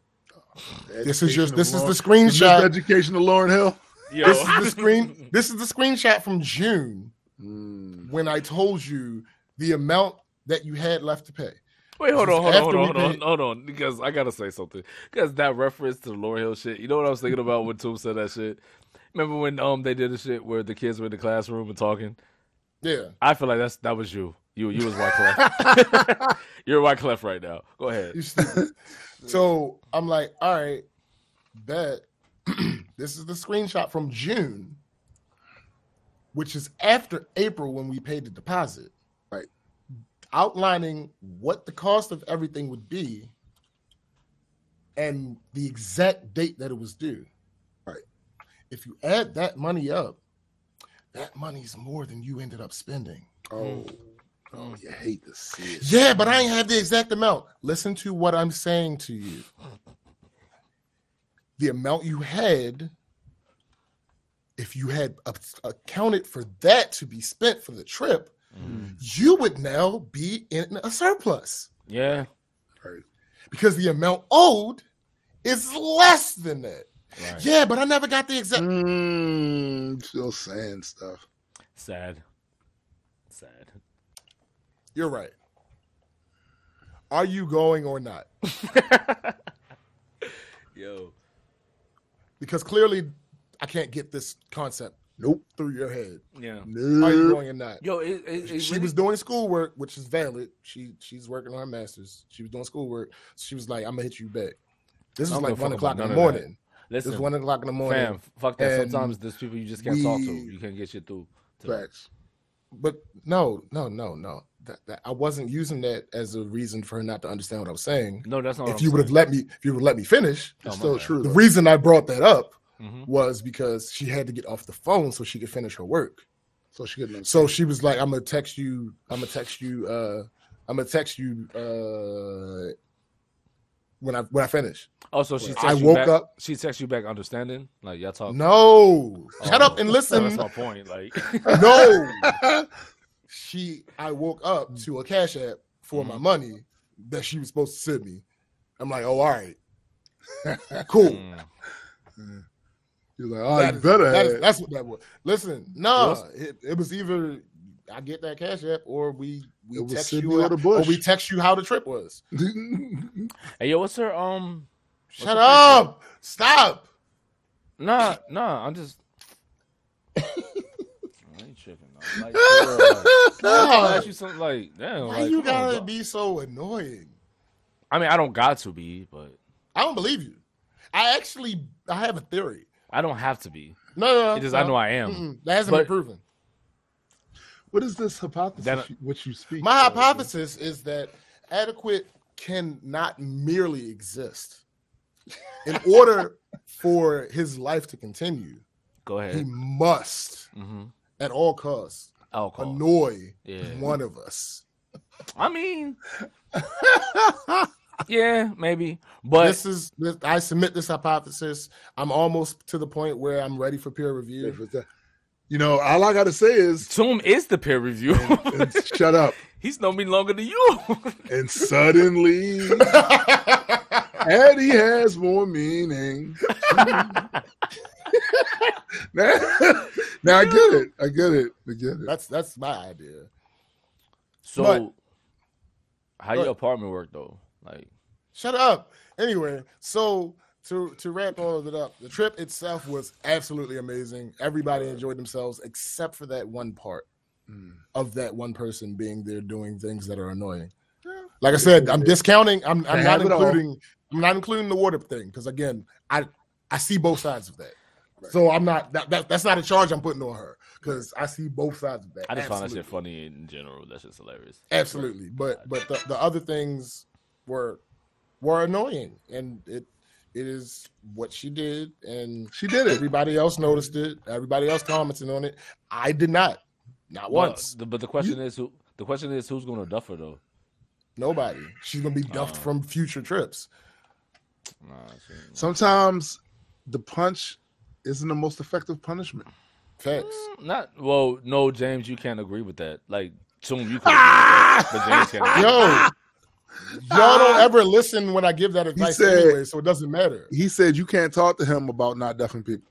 [SPEAKER 2] This is your this is the screenshot.
[SPEAKER 1] Education of Lauryn Hill.
[SPEAKER 3] Yo.
[SPEAKER 2] This is the screen. This is the screenshot from June
[SPEAKER 1] Mm.
[SPEAKER 2] when I told you the amount that you had left to pay.
[SPEAKER 3] Wait, hold on, hold on, hold on, hold on,
[SPEAKER 2] paid-
[SPEAKER 3] hold on, because I gotta say something. Because that reference to the Lauryn Hill shit, you know what I was thinking about when Toom said that shit? Remember when um they did the shit where the kids were in the classroom and talking?
[SPEAKER 2] Yeah.
[SPEAKER 3] I feel like that's that was you. You you was Wyclef. You're Wyclef right now. Go ahead.
[SPEAKER 2] So I'm like, all right, bet. this is the screenshot from June, which is after April when we paid the deposit.
[SPEAKER 1] Right.
[SPEAKER 2] Outlining what the cost of everything would be and the exact date that it was due.
[SPEAKER 1] Right.
[SPEAKER 2] If you add that money up, that money's more than you ended up spending.
[SPEAKER 1] Oh, oh, you hate to see it.
[SPEAKER 2] Yeah, but I ain't have the exact amount. Listen to what I'm saying to you. The amount you had, if you had a- accounted for that to be spent for the trip,
[SPEAKER 3] Mm.
[SPEAKER 2] you would now be in a surplus
[SPEAKER 3] Yeah.
[SPEAKER 1] Right.
[SPEAKER 2] because the amount owed is less than that.
[SPEAKER 3] Right.
[SPEAKER 2] Yeah, but I never got the exact.
[SPEAKER 1] Mm, still saying stuff.
[SPEAKER 3] Sad. Sad.
[SPEAKER 2] You're right. Are you going or not?
[SPEAKER 3] Yo.
[SPEAKER 2] Because clearly, I can't get this concept
[SPEAKER 1] Nope.
[SPEAKER 2] through your head.
[SPEAKER 3] Yeah.
[SPEAKER 2] Are you
[SPEAKER 1] Nope.
[SPEAKER 2] going or not?
[SPEAKER 3] Yo, it, it, it
[SPEAKER 2] she
[SPEAKER 3] really-
[SPEAKER 2] was doing schoolwork, which is valid. She she's working on her masters. She was doing schoolwork. She was like, "I'm gonna hit you back." This is like one o'clock in the
[SPEAKER 3] none of that.
[SPEAKER 2] morning.
[SPEAKER 3] Listen,
[SPEAKER 2] This is one o'clock in the morning.
[SPEAKER 3] fam, fuck that.
[SPEAKER 2] and
[SPEAKER 3] Sometimes there's people you just can't talk to. You can't get shit through. to.
[SPEAKER 1] Facts.
[SPEAKER 2] But no, no, no, no. That, that I wasn't using that as a reason for her not to understand what I was saying.
[SPEAKER 3] No, that's not.
[SPEAKER 2] if
[SPEAKER 3] what
[SPEAKER 2] you would have let me, if you would let me finish,
[SPEAKER 1] It's
[SPEAKER 3] Oh,
[SPEAKER 1] still
[SPEAKER 3] bad.
[SPEAKER 1] true.
[SPEAKER 2] the reason I brought that up
[SPEAKER 3] Mhm.
[SPEAKER 2] was because she had to get off the phone so she could finish her work.
[SPEAKER 1] So she couldn't.
[SPEAKER 2] So she was like, "I'm gonna text you. I'm gonna text you. Uh, I'm gonna text you uh, when I when I finish.
[SPEAKER 3] Oh, so she
[SPEAKER 2] I
[SPEAKER 3] you
[SPEAKER 2] woke
[SPEAKER 3] back,
[SPEAKER 2] up-
[SPEAKER 3] She texts you back, understanding? Like y'all talk.
[SPEAKER 2] No, shut
[SPEAKER 3] Oh,
[SPEAKER 2] up and listen.
[SPEAKER 3] That's my point. Like,
[SPEAKER 2] no, she. I woke up to a cash app for
[SPEAKER 3] Mm-hmm.
[SPEAKER 2] my money that she was supposed to send me. I'm like, oh, all right, cool.
[SPEAKER 3] Mm.
[SPEAKER 1] You're like, oh,
[SPEAKER 2] That
[SPEAKER 1] you better
[SPEAKER 2] that is-
[SPEAKER 1] have.
[SPEAKER 2] that's what that was. Listen, no,
[SPEAKER 3] What's-
[SPEAKER 2] it, it was either I get that cash app or we we
[SPEAKER 1] It was
[SPEAKER 2] text you
[SPEAKER 1] or the
[SPEAKER 2] or we text you how the trip was.
[SPEAKER 3] hey, yo, what's her um?
[SPEAKER 2] Shut
[SPEAKER 3] her
[SPEAKER 2] up! Stop!
[SPEAKER 3] Nah, nah. I'm just. I ain't tripping. though. Like, for real, like, I'll ask you something like, damn.
[SPEAKER 2] why
[SPEAKER 3] like,
[SPEAKER 2] you gotta
[SPEAKER 3] bro.
[SPEAKER 2] be so annoying?
[SPEAKER 3] I mean, I don't got to be, but
[SPEAKER 2] I don't believe you. I actually I have a theory.
[SPEAKER 3] I don't have to be.
[SPEAKER 2] No, no, no.
[SPEAKER 3] Just
[SPEAKER 2] no.
[SPEAKER 3] I know I am.
[SPEAKER 2] Mm-mm, that hasn't
[SPEAKER 3] But-
[SPEAKER 2] been proven.
[SPEAKER 1] what is this hypothesis
[SPEAKER 3] Then-
[SPEAKER 1] you- which you speak?
[SPEAKER 2] My
[SPEAKER 1] of?
[SPEAKER 2] hypothesis is that adequate cannot merely exist. In order for his life to continue,
[SPEAKER 3] Go ahead.
[SPEAKER 2] he must,
[SPEAKER 3] Mm-hmm.
[SPEAKER 2] At all costs,
[SPEAKER 3] Alcohol.
[SPEAKER 2] annoy
[SPEAKER 3] Yeah.
[SPEAKER 2] one of us.
[SPEAKER 3] I mean, yeah, maybe, but
[SPEAKER 2] this is this, I submit this hypothesis. I'm almost to the point where I'm ready for peer review.
[SPEAKER 1] Uh, you know, all I got to say is
[SPEAKER 3] Toom is the peer review.
[SPEAKER 1] and shut up.
[SPEAKER 3] He's known me longer than you.
[SPEAKER 1] And suddenly, Eddie has more meaning. now, now I get it. I get it. I get it.
[SPEAKER 2] That's that's my idea.
[SPEAKER 3] so,
[SPEAKER 2] But-
[SPEAKER 3] how
[SPEAKER 2] Go
[SPEAKER 3] your apartment work though? Like,
[SPEAKER 2] Shut up. Anyway, so to to wrap all of it up, the trip itself was absolutely amazing. Everybody enjoyed themselves except for that one part
[SPEAKER 1] Mm.
[SPEAKER 2] of that one person being there doing things that are annoying. Like I said, I'm discounting. I'm, I'm not
[SPEAKER 1] have all.
[SPEAKER 2] including. I'm not including the water thing because again, I I see both sides of that. So I'm not that, that that's not a charge I'm putting on her because I see both sides of that.
[SPEAKER 3] I just find that shit funny in general. That's just hilarious.
[SPEAKER 2] Absolutely, but but the, the other things were were annoying, and it it is what she did, and
[SPEAKER 1] She did it.
[SPEAKER 2] everybody else noticed it. Everybody else commented on it. I did not, not
[SPEAKER 3] Well,
[SPEAKER 2] once.
[SPEAKER 3] the- but the question is who? The question is who's going to duff her though?
[SPEAKER 2] Nobody. She's gonna be duffed
[SPEAKER 3] Oh.
[SPEAKER 2] from future trips.
[SPEAKER 3] Nah,
[SPEAKER 1] Sometimes the punch isn't the most effective punishment.
[SPEAKER 2] Facts.
[SPEAKER 3] Mm, not well. No, James, you can't agree with that. Like, Toom, you can agree but James can't. Agree.
[SPEAKER 2] Yo, y'all don't ever listen when I give that advice
[SPEAKER 1] said-
[SPEAKER 2] anyway, so it doesn't matter.
[SPEAKER 1] He said you can't talk to him about not deafing people.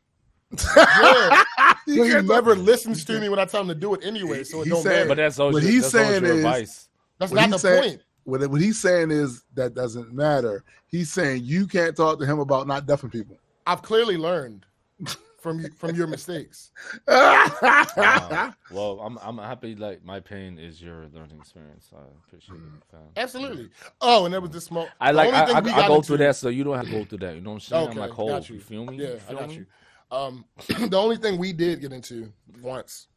[SPEAKER 2] Yeah,
[SPEAKER 1] He
[SPEAKER 2] he never
[SPEAKER 1] talk-
[SPEAKER 2] listens to me when I tell him to do it anyway, so it
[SPEAKER 1] He
[SPEAKER 2] don't
[SPEAKER 1] said-
[SPEAKER 2] matter.
[SPEAKER 3] But that's all.
[SPEAKER 1] What
[SPEAKER 3] your-
[SPEAKER 1] he's
[SPEAKER 3] that's always
[SPEAKER 1] saying
[SPEAKER 3] your
[SPEAKER 1] is-
[SPEAKER 3] advice.
[SPEAKER 2] That's
[SPEAKER 1] what
[SPEAKER 2] not the
[SPEAKER 1] said-
[SPEAKER 2] point.
[SPEAKER 1] What, what he's saying is that doesn't matter. He's saying you can't talk to him about not deafing people.
[SPEAKER 2] I've clearly learned from from your mistakes.
[SPEAKER 3] Wow. well, I'm I'm happy. Like my pain is your learning experience. I appreciate it. fam.
[SPEAKER 2] Absolutely. Oh, and that was the small.
[SPEAKER 3] I like. I, I, I go
[SPEAKER 2] into-
[SPEAKER 3] through that, so you don't have to go through that. You know what I'm saying?
[SPEAKER 2] Okay,
[SPEAKER 3] I'm like, hold,
[SPEAKER 2] got
[SPEAKER 3] you.
[SPEAKER 2] you.
[SPEAKER 3] feel me?
[SPEAKER 2] Yeah,
[SPEAKER 3] you
[SPEAKER 2] I got
[SPEAKER 3] me?
[SPEAKER 2] you. Um, the only thing we did get into once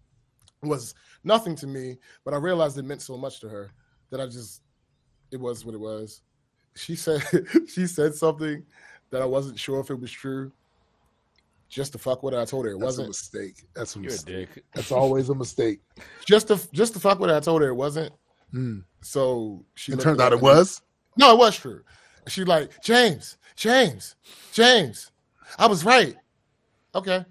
[SPEAKER 2] was nothing to me, but I realized it meant so much to her that I just it was what it was. She said she said something that I wasn't sure if it was true. Just to fuck with her, I told her it
[SPEAKER 1] That's
[SPEAKER 2] wasn't.
[SPEAKER 1] A mistake. That's a
[SPEAKER 3] You're a
[SPEAKER 1] mistake.
[SPEAKER 3] dick.
[SPEAKER 1] That's always a mistake.
[SPEAKER 2] Just to just to fuck with her, I told her it wasn't.
[SPEAKER 1] Hmm.
[SPEAKER 2] So she
[SPEAKER 1] It
[SPEAKER 2] looked
[SPEAKER 1] turns out it
[SPEAKER 2] and then-
[SPEAKER 1] was.
[SPEAKER 2] No, it was true. She like James, James, James. I was right. Okay.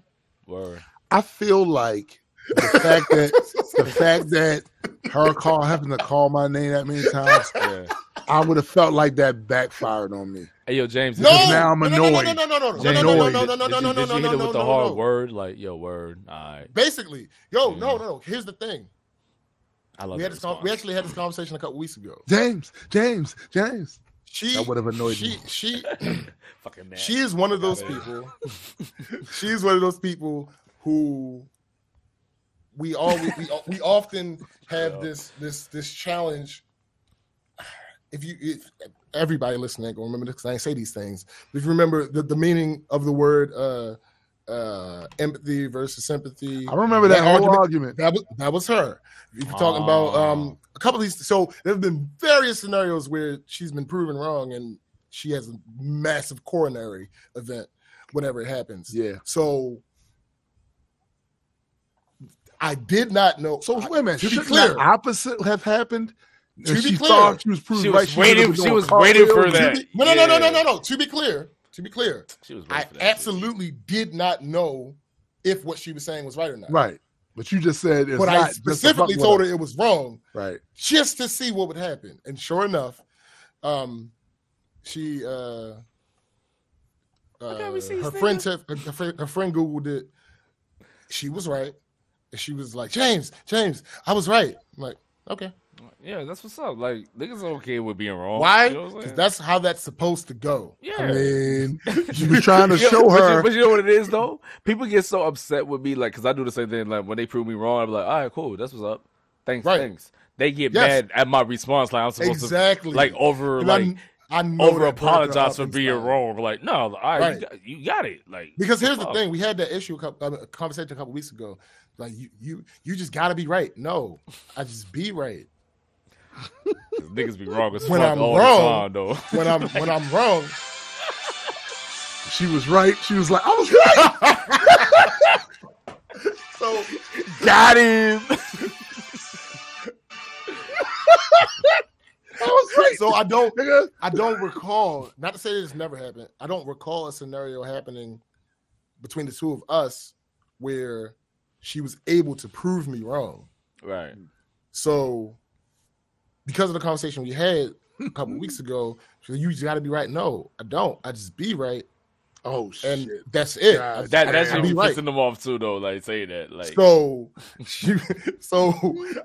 [SPEAKER 3] Word.
[SPEAKER 1] I feel like the fact that the fact that her call having to call my name that many times,
[SPEAKER 3] Yeah.
[SPEAKER 1] I would have felt like that backfired on me.
[SPEAKER 3] Hey, yo, James.
[SPEAKER 2] No,
[SPEAKER 3] did you-
[SPEAKER 1] now I'm
[SPEAKER 2] no, no, no,
[SPEAKER 1] annoyed.
[SPEAKER 2] no, no, no, no, no, no, no, no, no, no, no,
[SPEAKER 3] did
[SPEAKER 2] no,
[SPEAKER 3] you,
[SPEAKER 2] no,
[SPEAKER 3] did
[SPEAKER 2] no,
[SPEAKER 3] you
[SPEAKER 2] no,
[SPEAKER 3] hit
[SPEAKER 2] no,
[SPEAKER 3] it with
[SPEAKER 2] no,
[SPEAKER 3] the
[SPEAKER 2] no,
[SPEAKER 3] hard
[SPEAKER 2] no.
[SPEAKER 3] word? Like, yo, word. All right.
[SPEAKER 2] Basically, yo, no,
[SPEAKER 3] Mm.
[SPEAKER 2] no. Here's the thing.
[SPEAKER 3] I love
[SPEAKER 2] We had this. We actually had this conversation a couple weeks ago.
[SPEAKER 1] James, James, James.
[SPEAKER 2] She
[SPEAKER 1] That would have annoyed
[SPEAKER 2] she
[SPEAKER 1] me.
[SPEAKER 2] she
[SPEAKER 3] Fucking mad.
[SPEAKER 2] she is one of those people. She's one of those people who we all we, we, we often have this this this challenge. If you if everybody listening gonna remember this because I ain't say these things. But if you remember the, the meaning of the word uh uh empathy versus sympathy.
[SPEAKER 1] I remember that,
[SPEAKER 2] That
[SPEAKER 1] whole
[SPEAKER 2] argument-
[SPEAKER 1] argument.
[SPEAKER 2] That was that was her. If you're talking about um a couple of these, so there have been various scenarios where she's been proven wrong, and she has a massive coronary event whenever it happens.
[SPEAKER 1] Yeah.
[SPEAKER 2] So I did not know.
[SPEAKER 1] So wait a minute.
[SPEAKER 2] be
[SPEAKER 1] Should
[SPEAKER 2] clear,
[SPEAKER 1] the opposite have happened? And
[SPEAKER 2] To be
[SPEAKER 1] she
[SPEAKER 2] clear,
[SPEAKER 1] thought she was proving
[SPEAKER 3] she was
[SPEAKER 1] right. should've
[SPEAKER 3] waiting-
[SPEAKER 1] been
[SPEAKER 3] she was waiting for that.
[SPEAKER 2] Be- no, no, no, no, no, no, no. To be clear, to be clear,
[SPEAKER 3] She was.
[SPEAKER 2] I
[SPEAKER 3] waiting for that shit.
[SPEAKER 2] absolutely did not know if what she was saying was right or not.
[SPEAKER 1] Right. But you just said it's
[SPEAKER 2] But
[SPEAKER 1] not
[SPEAKER 2] I
[SPEAKER 1] just to fuck
[SPEAKER 2] specifically told her it was wrong
[SPEAKER 1] Right.
[SPEAKER 2] just to see what would happen. And sure enough, um, she uh, uh, her friend te- her, friend- her friend googled it. She was right, and she was like, "James, James, I was right." I'm like, okay,
[SPEAKER 3] Yeah, that's what's up. Like niggas okay with being wrong.
[SPEAKER 2] why?
[SPEAKER 3] You know what I'm
[SPEAKER 2] 'Cause
[SPEAKER 3] saying?
[SPEAKER 2] that's how that's supposed to go.
[SPEAKER 3] yeah.
[SPEAKER 1] I mean, you was trying to show
[SPEAKER 3] but you-
[SPEAKER 1] her.
[SPEAKER 3] But you, know what it is though? People get so upset with me, like, cause I do the same thing. Like when they prove me wrong, I'm like, all right, cool, that's what's up. Thanks,
[SPEAKER 2] Right.
[SPEAKER 3] thanks. They get
[SPEAKER 2] Yes.
[SPEAKER 3] mad at my response, like I'm supposed
[SPEAKER 2] Exactly.
[SPEAKER 3] to, like over, like
[SPEAKER 2] I, I
[SPEAKER 3] over
[SPEAKER 2] her
[SPEAKER 3] apologize for being
[SPEAKER 2] stuff.
[SPEAKER 3] wrong. Like, no, all right,
[SPEAKER 2] Right.
[SPEAKER 3] You, got, you got it. Like,
[SPEAKER 2] Because here's the thing: we had that issue, a couple- a conversation a couple weeks ago. Like you, you, you just got to be right. No, I just be right.
[SPEAKER 3] 'Cause niggas be wrong as
[SPEAKER 2] When
[SPEAKER 3] fuck
[SPEAKER 2] I'm
[SPEAKER 3] all
[SPEAKER 2] wrong,
[SPEAKER 3] the time, though.
[SPEAKER 2] When I'm when I'm wrong,
[SPEAKER 1] She was right. She was like, I was right.
[SPEAKER 2] so
[SPEAKER 3] got him.
[SPEAKER 1] I was right.
[SPEAKER 2] so I don't I don't recall. Not to say this never happened. I don't recall a scenario happening between the two of us where she was able to prove me wrong.
[SPEAKER 3] right.
[SPEAKER 2] So, because of the conversation we had a couple weeks ago, she said, you just got to be right. No, I don't. I just be right,
[SPEAKER 1] Oh
[SPEAKER 2] and
[SPEAKER 1] shit.
[SPEAKER 2] that's it.
[SPEAKER 1] God
[SPEAKER 3] That
[SPEAKER 2] I-
[SPEAKER 3] that's
[SPEAKER 2] I
[SPEAKER 3] what
[SPEAKER 2] be
[SPEAKER 3] be
[SPEAKER 2] right.
[SPEAKER 3] pissing them off too, though. Like saying that, like,
[SPEAKER 2] So, she, so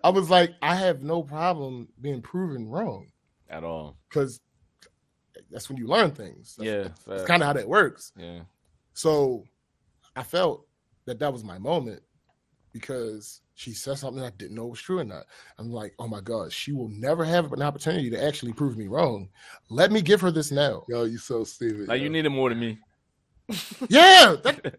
[SPEAKER 2] I was like, I have no problem being proven wrong
[SPEAKER 3] at all.
[SPEAKER 2] because that's when you learn things. That's,
[SPEAKER 3] Yeah,
[SPEAKER 2] that's
[SPEAKER 3] facts.
[SPEAKER 2] kind of how that works.
[SPEAKER 3] Yeah.
[SPEAKER 2] So, I felt that that was my moment because she said something I didn't know was true or not. I'm like, oh my god, she will never have an opportunity to actually prove me wrong. Let me give her this now.
[SPEAKER 1] Yo, you so stupid.
[SPEAKER 3] Like
[SPEAKER 1] yo.
[SPEAKER 3] you needed more than me.
[SPEAKER 2] Yeah, that,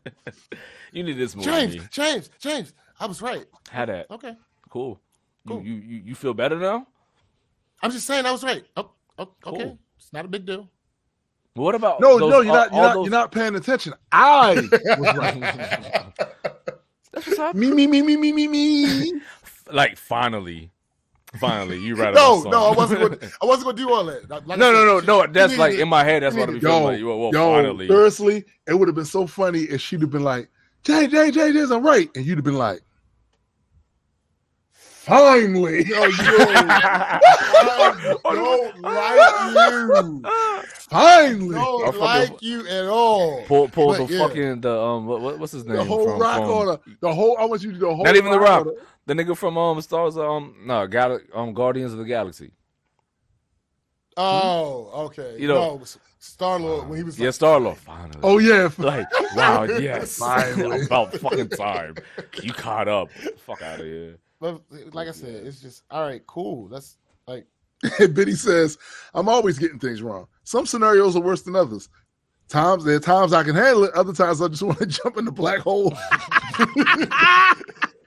[SPEAKER 3] you need this more
[SPEAKER 2] James,
[SPEAKER 3] than me.
[SPEAKER 2] James, James, I was right.
[SPEAKER 3] Had that.
[SPEAKER 2] Okay,
[SPEAKER 3] Cool.
[SPEAKER 2] Cool.
[SPEAKER 3] You, you you you feel better now?
[SPEAKER 2] I'm just saying I was right. Oh, oh, okay,
[SPEAKER 3] Cool.
[SPEAKER 2] it's not a big deal.
[SPEAKER 3] What about
[SPEAKER 1] No,
[SPEAKER 3] those-
[SPEAKER 1] no, you're
[SPEAKER 3] all-
[SPEAKER 1] not. You're
[SPEAKER 3] all
[SPEAKER 1] not.
[SPEAKER 3] those-
[SPEAKER 1] You're not paying attention. I was right.
[SPEAKER 3] That's up.
[SPEAKER 1] me, me, me, me, me, me, me.
[SPEAKER 3] Like finally, finally, you right.
[SPEAKER 2] No,
[SPEAKER 3] about
[SPEAKER 2] no, I wasn't. Gonna, I wasn't gonna do all that. Like
[SPEAKER 3] no, no,
[SPEAKER 2] said,
[SPEAKER 3] no,
[SPEAKER 2] she-
[SPEAKER 3] no. That's like
[SPEAKER 2] it.
[SPEAKER 3] in my head. That's what I be
[SPEAKER 2] Yo,
[SPEAKER 3] feeling
[SPEAKER 1] Yo,
[SPEAKER 3] like. Well, well,
[SPEAKER 1] yo,
[SPEAKER 3] finally.
[SPEAKER 1] seriously, it would have been so funny if she'd have been like, Jay, Jay, Jay, Jay's I'm right. And you'd have been like, finally.
[SPEAKER 2] Yo, yo, I don't like you.
[SPEAKER 1] Finally.
[SPEAKER 2] Don't
[SPEAKER 3] fucking-
[SPEAKER 2] like you at all.
[SPEAKER 3] Pull, pull
[SPEAKER 2] But
[SPEAKER 3] the
[SPEAKER 2] yeah.
[SPEAKER 3] fucking the um. What, what- what's his name?
[SPEAKER 1] the whole
[SPEAKER 3] from,
[SPEAKER 1] rock
[SPEAKER 3] from-
[SPEAKER 1] order. The whole, I want you to do the whole
[SPEAKER 3] Not even the rock.
[SPEAKER 1] order.
[SPEAKER 3] The nigga from um Stars um no Gal- um Guardians of the Galaxy.
[SPEAKER 2] Oh, okay.
[SPEAKER 3] You know-
[SPEAKER 2] no, Star Lord when he was
[SPEAKER 3] Yeah,
[SPEAKER 2] like,
[SPEAKER 3] Star Lord. Finally.
[SPEAKER 1] Oh, yeah.
[SPEAKER 3] Like wow, yes.
[SPEAKER 1] Finally.
[SPEAKER 3] About fucking time. You caught up. Fuck out of here.
[SPEAKER 2] But uh, like I said, it's just all right, cool. That's like
[SPEAKER 1] Biddy says, I'm always getting things wrong. Some scenarios are worse than others. Times there are times I can handle it, other times I just want to jump in the black hole.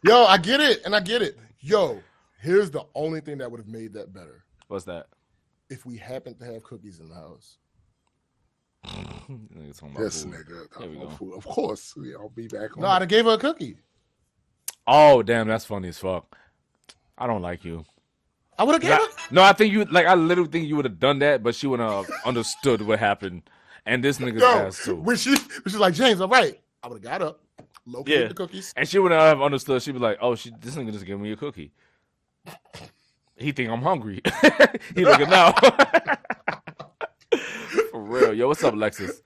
[SPEAKER 2] yo, I get it, and I get it. Yo, here's the only thing that would have made that better
[SPEAKER 3] What's that?
[SPEAKER 2] if we happened to have cookies in the house.
[SPEAKER 3] Nigga talking about food.
[SPEAKER 1] nigga.
[SPEAKER 3] There we go.
[SPEAKER 1] fool. Of course. Yeah, I'll be back on.
[SPEAKER 2] No, I'd gave her a cookie.
[SPEAKER 3] Oh damn, that's funny as fuck. I don't like you.
[SPEAKER 2] I would have gave
[SPEAKER 3] I-
[SPEAKER 2] her.
[SPEAKER 3] no, I think you like. I literally think you would have done that, but she would have understood what happened. And this nigga's
[SPEAKER 2] Yo,
[SPEAKER 3] ass too.
[SPEAKER 2] when she when she's like James, all right, I would have got up, located
[SPEAKER 3] Yeah.
[SPEAKER 2] the cookies.
[SPEAKER 3] And she would not have understood. She'd be like, "Oh, she this nigga just gave me a cookie. He think I'm hungry. he looking now. for real, yo. What's up, Lexus?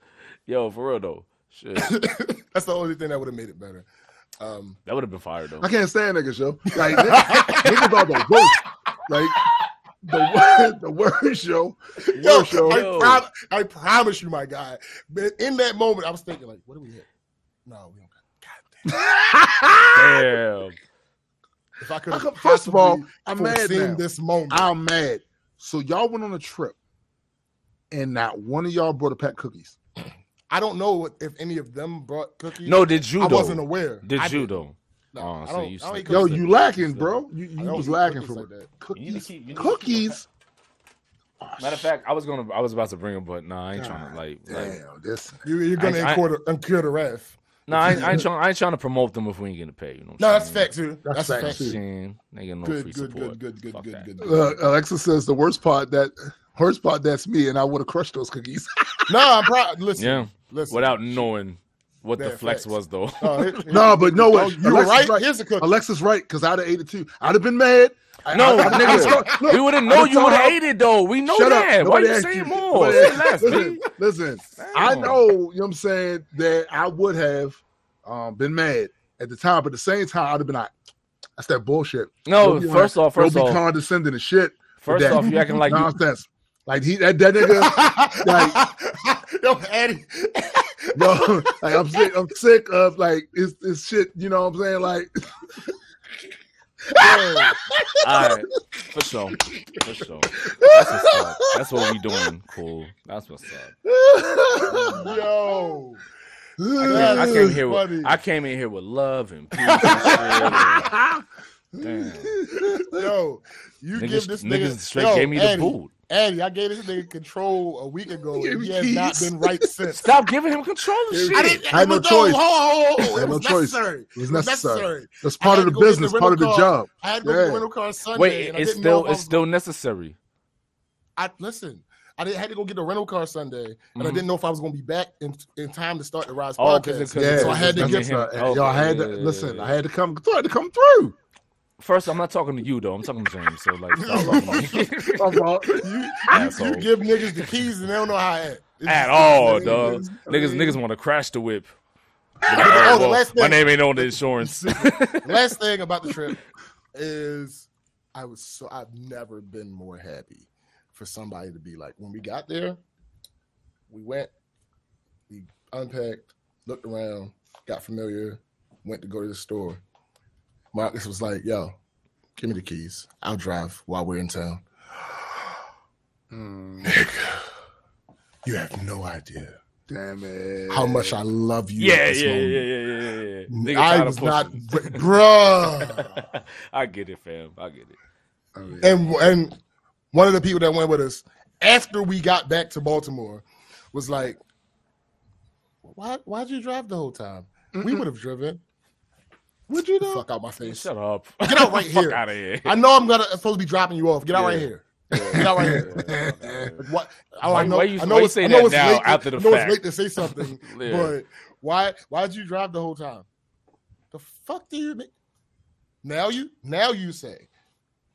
[SPEAKER 3] Yo, for real though. Shit,
[SPEAKER 2] That's the only thing that would have made it better. Um,
[SPEAKER 3] that would have been fired though.
[SPEAKER 1] I can't stand niggas, yo. Like, niggas are the worst. Like, the, wor- the worst, yo.
[SPEAKER 2] yo,
[SPEAKER 1] Worst, yo.
[SPEAKER 2] I, prom- I promise you, my guy. But in that moment, I was thinking, like, what do we hit? No, we don't got. God damn.
[SPEAKER 3] Damn.
[SPEAKER 2] If I could
[SPEAKER 1] How
[SPEAKER 2] have
[SPEAKER 1] First of all, I'm mad
[SPEAKER 2] foreseen
[SPEAKER 1] now.
[SPEAKER 2] this moment.
[SPEAKER 1] I'm mad. So y'all went on a trip, and not one of y'all brought a pack of cookies.
[SPEAKER 2] I don't know if any of them brought cookies.
[SPEAKER 3] No, did you?
[SPEAKER 2] I
[SPEAKER 3] though?
[SPEAKER 2] wasn't aware.
[SPEAKER 3] Did
[SPEAKER 2] I
[SPEAKER 3] you
[SPEAKER 2] didn't.
[SPEAKER 3] though?
[SPEAKER 2] No,
[SPEAKER 3] Oh,
[SPEAKER 2] I
[SPEAKER 3] so
[SPEAKER 2] don't,
[SPEAKER 3] you
[SPEAKER 2] I don't
[SPEAKER 1] Yo, you lacking, bro. You,
[SPEAKER 2] I
[SPEAKER 1] you was
[SPEAKER 2] eat
[SPEAKER 1] lacking for
[SPEAKER 2] like that.
[SPEAKER 3] You need to
[SPEAKER 1] cookies.
[SPEAKER 3] keep- you need to keep
[SPEAKER 1] Cookies. Oh,
[SPEAKER 3] Matter of fact, I was gonna, I was about to bring him, but nah, I ain't trying to like, like
[SPEAKER 1] Damn, this.
[SPEAKER 2] You, you're gonna
[SPEAKER 3] I- I-
[SPEAKER 2] incur the, incur the wrath.
[SPEAKER 3] No, I, ain't- I ain't trying. I ain't trying to promote them if we ain't getting paid. You know. what
[SPEAKER 2] No,
[SPEAKER 3] I'm
[SPEAKER 2] that's fact too.
[SPEAKER 1] That's
[SPEAKER 2] That's,
[SPEAKER 1] fact,
[SPEAKER 2] fact
[SPEAKER 1] too.
[SPEAKER 2] too.
[SPEAKER 3] Saying they get no
[SPEAKER 2] Good,
[SPEAKER 3] free
[SPEAKER 2] good,
[SPEAKER 3] support.
[SPEAKER 2] good, good, good,
[SPEAKER 3] Fuck
[SPEAKER 2] good,
[SPEAKER 3] that.
[SPEAKER 2] good.
[SPEAKER 1] Uh, Alexa says the worst part that worst part that's me, and I would have crushed those cookies.
[SPEAKER 2] No, I'm proud. Listen,
[SPEAKER 3] Yeah,
[SPEAKER 2] listen.
[SPEAKER 3] without knowing what the
[SPEAKER 2] Yeah,
[SPEAKER 3] flex
[SPEAKER 2] facts.
[SPEAKER 3] was though.
[SPEAKER 2] Oh, here- here-
[SPEAKER 1] no, but no,
[SPEAKER 2] Oh,
[SPEAKER 1] what?
[SPEAKER 2] you were
[SPEAKER 1] Alexa's
[SPEAKER 2] right.
[SPEAKER 1] right.
[SPEAKER 2] Here's the cookie.
[SPEAKER 1] Alexa's right because I'd have ate it too. I'd have been mad. I-
[SPEAKER 3] No,
[SPEAKER 1] I- I- I-
[SPEAKER 3] nigga,
[SPEAKER 1] look,
[SPEAKER 3] we would have
[SPEAKER 1] I
[SPEAKER 3] known you would
[SPEAKER 1] told
[SPEAKER 3] have
[SPEAKER 1] her-
[SPEAKER 3] hated though. We know
[SPEAKER 1] Shut up.
[SPEAKER 3] that. Why
[SPEAKER 1] Nobody
[SPEAKER 3] you saying
[SPEAKER 1] you.
[SPEAKER 3] more? Say less,
[SPEAKER 1] listen, listen. I know, you know what I'm saying, that I would have um, been mad at the time, but at the same time, I'd have been like, that's that bullshit.
[SPEAKER 3] No,
[SPEAKER 1] Don't be
[SPEAKER 3] first off, first
[SPEAKER 1] don't be
[SPEAKER 3] off,
[SPEAKER 1] condescending and shit.
[SPEAKER 3] first off, you acting like you,
[SPEAKER 1] nonsense. Like he that, that nigga, like
[SPEAKER 2] Yo, Eddie.
[SPEAKER 1] yo, like I'm sick, I'm sick of like it's it's shit, you know what I'm saying? Like
[SPEAKER 3] all right, for sure, for sure. That's what's up. That's what we doing. Cool. That's what's up.
[SPEAKER 2] Yo.
[SPEAKER 3] I
[SPEAKER 2] That
[SPEAKER 3] came
[SPEAKER 2] is
[SPEAKER 3] here. With. I came in here with love and peace. And shit. Damn.
[SPEAKER 2] Yo, you give
[SPEAKER 3] Niggas,
[SPEAKER 2] this
[SPEAKER 3] niggas
[SPEAKER 2] nigga
[SPEAKER 3] straight
[SPEAKER 2] yo,
[SPEAKER 3] gave me the
[SPEAKER 2] Eddie,
[SPEAKER 3] boot.
[SPEAKER 2] Eddie, I gave this nigga control a week ago, and he has not been right since.
[SPEAKER 3] Stop giving him control of
[SPEAKER 1] I
[SPEAKER 3] shit.
[SPEAKER 2] I didn't.
[SPEAKER 1] I had no
[SPEAKER 2] was-
[SPEAKER 1] choice.
[SPEAKER 2] Hold on, hold on,
[SPEAKER 1] I had
[SPEAKER 2] It
[SPEAKER 1] no
[SPEAKER 2] was
[SPEAKER 1] choice.
[SPEAKER 2] necessary.
[SPEAKER 1] It was necessary.
[SPEAKER 2] necessary.
[SPEAKER 1] That's part of the
[SPEAKER 2] go get the
[SPEAKER 1] business, part of the
[SPEAKER 2] car.
[SPEAKER 1] job.
[SPEAKER 2] I had to go
[SPEAKER 1] Yeah.
[SPEAKER 2] get the rental car Sunday.
[SPEAKER 3] Wait,
[SPEAKER 2] and I
[SPEAKER 3] it's
[SPEAKER 2] didn't know
[SPEAKER 3] still
[SPEAKER 2] if I
[SPEAKER 3] it's
[SPEAKER 2] was-
[SPEAKER 3] still necessary.
[SPEAKER 2] I listen. I didn't, had to go get the rental car Sunday, and I
[SPEAKER 3] Mhm.
[SPEAKER 2] didn't know if I was going to be back in, in time to start the Rise
[SPEAKER 3] Oh, 'cause
[SPEAKER 2] podcast.
[SPEAKER 3] it- 'cause
[SPEAKER 1] Yeah,
[SPEAKER 2] so I had to get.
[SPEAKER 3] him.
[SPEAKER 1] that's right.
[SPEAKER 3] Okay,
[SPEAKER 1] Yo, I had to
[SPEAKER 3] yeah, yeah,
[SPEAKER 1] listen. I had to come. I had to come through.
[SPEAKER 3] First, I'm not talking to you though. I'm talking to James. So like, stop talking to me.
[SPEAKER 2] You, you,
[SPEAKER 3] Asshole.
[SPEAKER 2] you give niggas the keys and they don't know how to act. It's
[SPEAKER 3] at all, dog.
[SPEAKER 2] it's-
[SPEAKER 3] Niggas, niggas want to crash the whip.
[SPEAKER 2] Oh,
[SPEAKER 3] Oh, well,
[SPEAKER 2] last
[SPEAKER 3] my name ain't on the insurance.
[SPEAKER 2] Last thing about the trip is I was so I've never been more happy for somebody to be like when we got there, we went, we unpacked, looked around, got familiar, went to go to the store. Marcus was like, yo, give me the keys. I'll drive while we're in town.
[SPEAKER 1] Mm,
[SPEAKER 2] Nigga, you have no idea
[SPEAKER 1] damn it.
[SPEAKER 2] how much I love you.
[SPEAKER 3] yeah,
[SPEAKER 2] at
[SPEAKER 3] yeah,
[SPEAKER 2] this
[SPEAKER 3] yeah,
[SPEAKER 2] moment.
[SPEAKER 3] yeah, yeah, yeah, yeah. Nigga
[SPEAKER 2] I was not, bruh.
[SPEAKER 3] I get it, fam. I get it.
[SPEAKER 2] And and one of the people that went with us after we got back to Baltimore was like, "Why? Why'd you drive the whole time? We would have driven.
[SPEAKER 1] Would you
[SPEAKER 2] The
[SPEAKER 1] know?
[SPEAKER 2] fuck out my face!
[SPEAKER 3] Shut up.
[SPEAKER 2] Get out right
[SPEAKER 3] Fuck
[SPEAKER 2] here.
[SPEAKER 3] out of here.
[SPEAKER 2] I know I'm gonna supposed to be dropping you off. Get out right
[SPEAKER 3] Yeah.
[SPEAKER 2] here. Get out right here. Like, what? Oh,
[SPEAKER 3] Why-
[SPEAKER 2] I know.
[SPEAKER 3] why you-
[SPEAKER 2] I know
[SPEAKER 3] why you
[SPEAKER 2] it's,
[SPEAKER 3] say
[SPEAKER 2] I know
[SPEAKER 3] that now
[SPEAKER 2] late to-
[SPEAKER 3] after the
[SPEAKER 2] I know
[SPEAKER 3] fact?
[SPEAKER 2] it's late to say something,
[SPEAKER 3] Yeah.
[SPEAKER 2] but why? Why'd you drive the whole time? The fuck do you mean? Now you now you say,